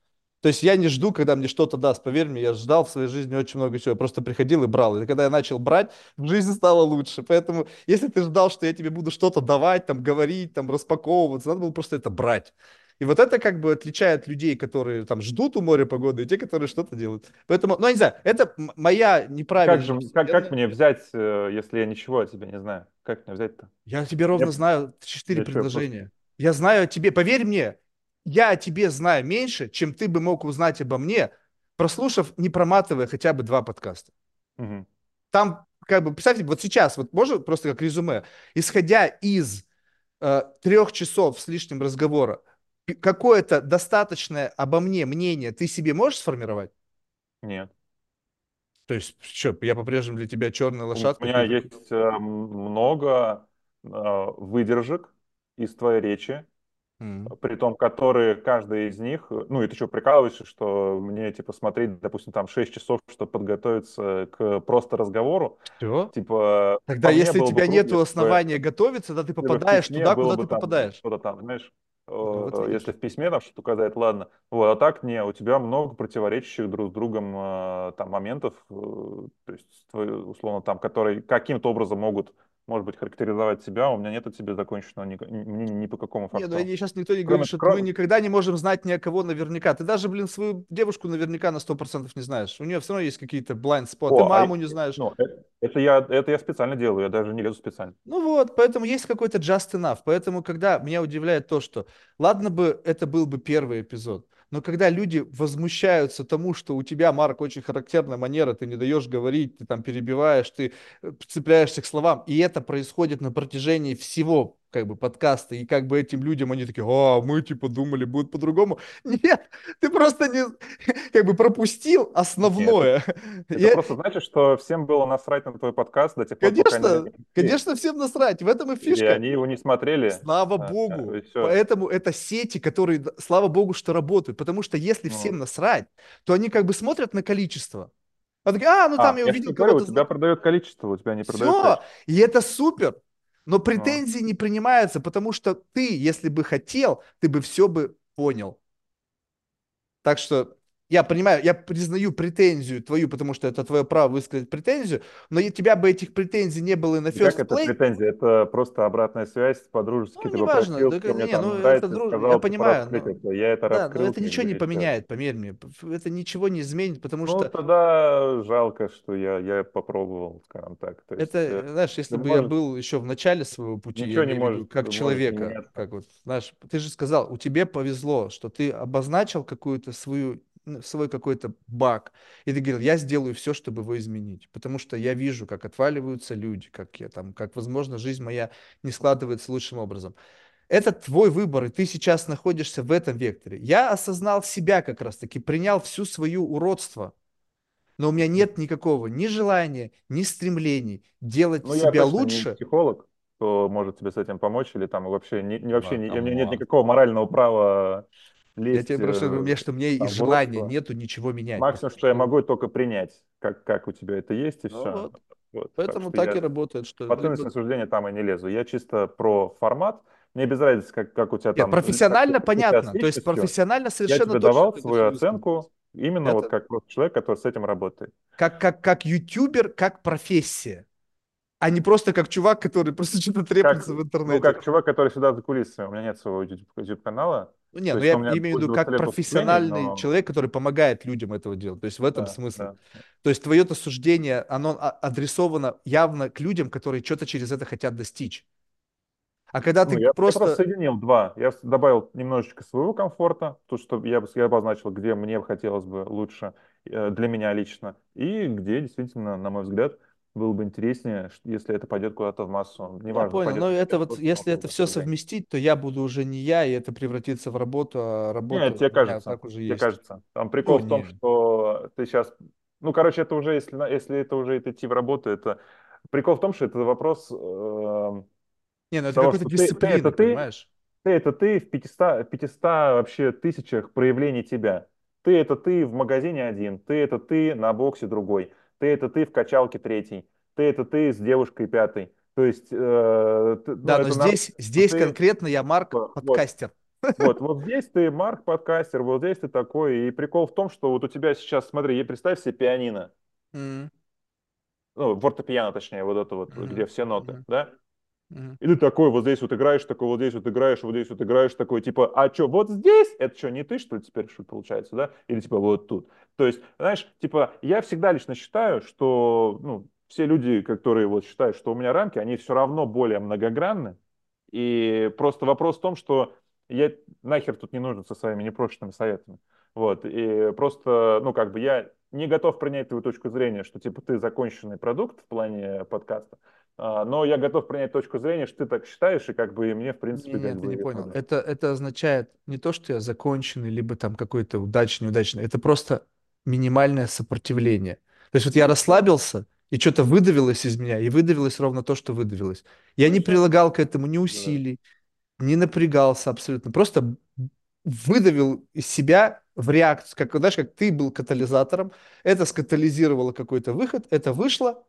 То есть я не жду, когда мне что-то даст. Поверь мне, я ждал в своей жизни очень много всего. Я просто приходил и брал. И когда я начал брать, жизнь стала лучше. Поэтому, если ты ждал, что я тебе буду что-то давать, там, говорить, там, распаковываться, надо было просто это брать. И вот это как бы отличает людей, которые там ждут у моря погоды, и те, которые что-то делают. Поэтому, ну, я не знаю, это моя неправильная... Как, же, как, как мне взять, э, если я ничего о тебе не знаю? Как мне взять-то? Я тебе ровно я... знаю четыре предложения. Просто... Я знаю о тебе, поверь мне, я о тебе знаю меньше, чем ты бы мог узнать обо мне, прослушав, не проматывая хотя бы два подкаста. Угу. Там, как бы, представьте, вот сейчас, вот можно просто как резюме, исходя из э, трех часов с лишним разговора, какое-то достаточное обо мне мнение ты себе можешь сформировать? Нет. То есть, что, я по-прежнему для тебя черная лошадка? У меня есть э, много э, выдержек из твоей речи, Mm. При том, которые, каждый из них, ну, и ты что, прикалываешься, что мне, типа, смотреть, допустим, там 6 часов, чтобы подготовиться к просто разговору? Все? Типа... Тогда, если у тебя нет основания бы, готовиться, тогда ты попадаешь туда, куда ты попадаешь. Что-то там, знаешь, ну, вот если в письме там что-то указать, ладно. Вот, а так не, у тебя много противоречащих друг с другом э, там моментов, э, то есть, условно, там, которые каким-то образом могут может быть, характеризовать себя, у меня нет от тебя законченного ни, ни, ни по какому ну факту. сейчас никто не Кроме- говорит, что кроме- мы никогда не можем знать ни о кого наверняка. Ты даже, блин, свою девушку наверняка на 100% не знаешь. У нее все равно есть какие-то blind spot. Ты а маму я- не знаешь. Ну, э- это я, это я специально делаю, я даже не лезу специально. Ну вот, поэтому есть какой-то just enough. Поэтому, когда меня удивляет то, что, ладно бы это был бы первый эпизод, но когда люди возмущаются тому, что у тебя, Марк, очень характерная манера, ты не даешь говорить, ты там перебиваешь, ты э, цепляешься к словам, и это происходит на протяжении всего как бы подкаста, и как бы этим людям они такие, а, мы типа думали, будет по-другому. Нет, ты просто не, как бы пропустил основное. Это Я- просто значит, что всем было насрать на твой подкаст до тех пор, пока они Конечно, конечно, всем насрать, в этом и И фишка. они его не смотрели. Слава А, богу. а, и. Поэтому это сети, которые, слава богу, что работают. Потому что если Ну. всем насрать, то они как бы смотрят на количество. А а, ну там А, я увидел говорю, у кого-то. тебя продает количество, у тебя не продает Все, и это супер. Но претензии не принимаются, потому что ты, если бы хотел, ты бы все бы понял. Так что я понимаю, я признаю претензию твою, потому что это твое право высказать претензию, но и тебя бы этих претензий не было и на И Как first это play. претензия? Это просто обратная связь по-дружески. Ну, ты неважно, попросил, да, не, ну, это нравится, друж- сказал, я понимаю, но- это. Я это Да, но раскрыл. это как ничего не поменяет, поверь мне. Это ничего не изменит, потому Ну, что тогда жалко, что я, я попробовал, скажем так. То есть, это, э, знаешь, если ну, бы я может, был еще в начале своего пути, я ничего не виду, может- как человека, как вот, знаешь, ты же сказал, у тебя повезло, что ты обозначил какую-то свою ну, свой какой-то баг, и ты говорил, я сделаю все, чтобы его изменить, потому что я вижу, как отваливаются люди, как я там, как, возможно, жизнь моя не складывается лучшим образом. Это твой выбор, и ты сейчас находишься в этом векторе. Я осознал себя как раз-таки, принял всю свою уродство, но у меня нет никакого ни желания, ни стремлений делать Ну, я себя не лучше. психолог, кто может тебе с этим помочь, или там вообще, не, не- вообще Да, не- у меня нет никакого морального права Я лезть. тебе прошу, э, меня что мне и желания нету ничего менять. Максимум, что я могу только принять, как, как у тебя это есть, и Ну все. вот. Вот, Поэтому так, я и работает, что по либо- суждениям там и не лезу. Я чисто про формат. Мне без разницы, как, как у тебя Нет, там... профессионально как ты сейчас понятно. То есть профессионально Я совершенно тебе точно давал свою оценку именно Это- вот как просто человек, который с этим работает. как, как, как ютубер, как профессия, а не просто как чувак, который просто что-то треплется в интернете. Ну, как чувак, который всегда за кулисами. У меня нет своего YouTube-канала. Ну, не, то ну я имею в виду как 20 лет профессиональный но- человек, который помогает людям этого делать. То есть в этом Да, смысле. да. То есть твое-то суждение, оно а- адресовано явно к людям, которые что-то через это хотят достичь. А когда Ну, ты я, я просто... просто соединил два. Я добавил немножечко своего комфорта, то, что я, я обозначил, где мне хотелось бы лучше э, для меня лично, и где действительно, на мой взгляд, было бы интереснее, если это пойдет куда-то в массу. Я Неважно, понял, но это вот, если это все совместить, то я буду уже не я, и это превратится в работу, а работа Нет, тебе кажется, так уже тебе есть. кажется. Там прикол Ну, в том, не. что ты сейчас... Ну, короче, это уже, если, если это уже идти в работу, это... Прикол в том, что это вопрос... эм, Не, ну это какой-то что ты- ты дисциплина, это ты, понимаешь? Ты это ты в 500, 500 вообще тысячах проявлений тебя. Ты это ты в магазине один, ты это ты на боксе другой, ты это ты в качалке третий, ты это ты с девушкой пятой. То есть, э, ты- ну, Да, но это народ, здесь, здесь ты- конкретно я Марк, Вот, подкастер. вот, вот здесь ты Марк подкастер, вот здесь ты такой. И прикол в том, что вот у тебя сейчас, смотри, представь себе пианино, М, ну, фортепиано, точнее, вот это вот, Мгм, где все ноты, мгм. да? И ты такой, вот здесь вот играешь, такой, вот здесь вот играешь, вот здесь вот играешь, такой, типа, а что, вот здесь? Это что, не ты, что ли, теперь, что получается, да? Или, типа, вот тут. То есть, знаешь, типа, я всегда лично считаю, что, ну, все люди, которые вот считают, что у меня рамки, они все равно более многогранны. И просто вопрос в том, что я нахер тут не нужен со своими непрошенными советами. Вот, и просто, ну, как бы я не готов принять твою точку зрения, что, типа, ты законченный продукт в плане подкаста, но я готов принять точку зрения, что ты так считаешь, и как бы и мне, в принципе, Не, как нет, ты не понял. Это, это означает не то, что я законченный, либо там какой-то удачный, неудачный. Это просто минимальное сопротивление. То есть вот я расслабился, и что-то выдавилось из меня, и выдавилось ровно то, что выдавилось. Я не прилагал к этому ни усилий, не напрягался абсолютно. Просто выдавил из себя в реакцию, как, знаешь, как ты был катализатором, это скатализировало какой-то выход, это вышло,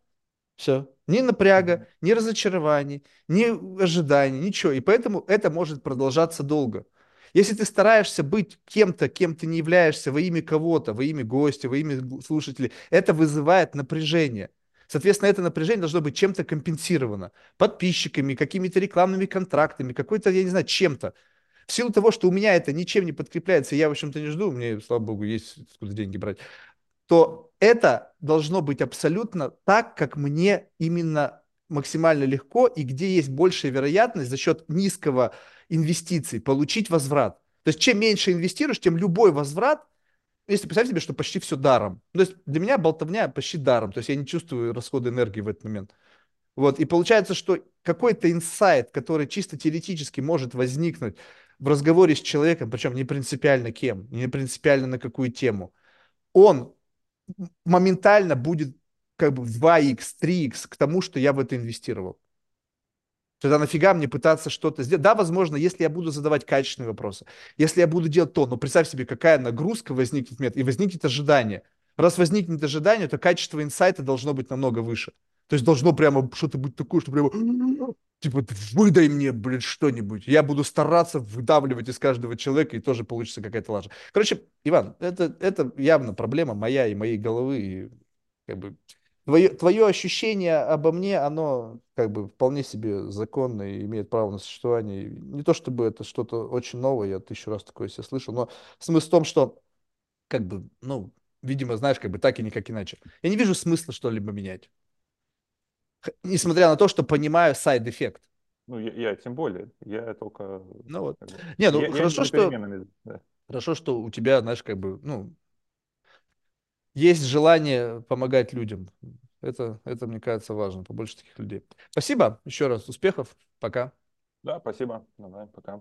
все. Ни напряга, ни разочарований, ни ожиданий, ничего. И поэтому это может продолжаться долго. Если ты стараешься быть кем-то, кем ты не являешься во имя кого-то, во имя гостя, во имя слушателей, это вызывает напряжение. Соответственно, это напряжение должно быть чем-то компенсировано. Подписчиками, какими-то рекламными контрактами, какой-то, я не знаю, чем-то. В силу того, что у меня это ничем не подкрепляется, я, в общем-то, не жду, мне, слава богу, есть откуда деньги брать, то это должно быть абсолютно так, как мне именно максимально легко и где есть большая вероятность за счет низкого инвестиций получить возврат. То есть чем меньше инвестируешь, тем любой возврат, если представь себе, что почти все даром. То есть для меня болтовня почти даром. То есть я не чувствую расхода энергии в этот момент. Вот. И получается, что какой-то инсайт, который чисто теоретически может возникнуть в разговоре с человеком, причем не принципиально кем, не принципиально на какую тему, он моментально будет как бы 2x, 3x к тому, что я в это инвестировал. Тогда нафига мне пытаться что-то сделать? Да, возможно, если я буду задавать качественные вопросы, если я буду делать то, но представь себе, какая нагрузка возникнет в и возникнет ожидание. Раз возникнет ожидание, то качество инсайта должно быть намного выше. То есть должно прямо что-то быть такое, что прямо типа выдай мне, блин, что-нибудь. Я буду стараться выдавливать из каждого человека, и тоже получится какая-то лажа. Короче, Иван, это, это явно проблема моя и моей головы. И, как бы, твое, твое ощущение обо мне, оно как бы вполне себе законно и имеет право на существование. Не то чтобы это что-то очень новое, я тысячу раз такое себе слышал, но смысл в том, что как бы, ну, видимо, знаешь, как бы так и никак иначе. Я не вижу смысла что-либо менять. Несмотря на то, что понимаю side effect. Ну, я, я тем более, я только... Ну вот. Не, ну я, хорошо, я что... Да. Хорошо, что у тебя, знаешь, как бы, ну, есть желание помогать людям. Это, это, мне кажется, важно, побольше таких людей. Спасибо еще раз, успехов, пока. Да, спасибо, давай, пока.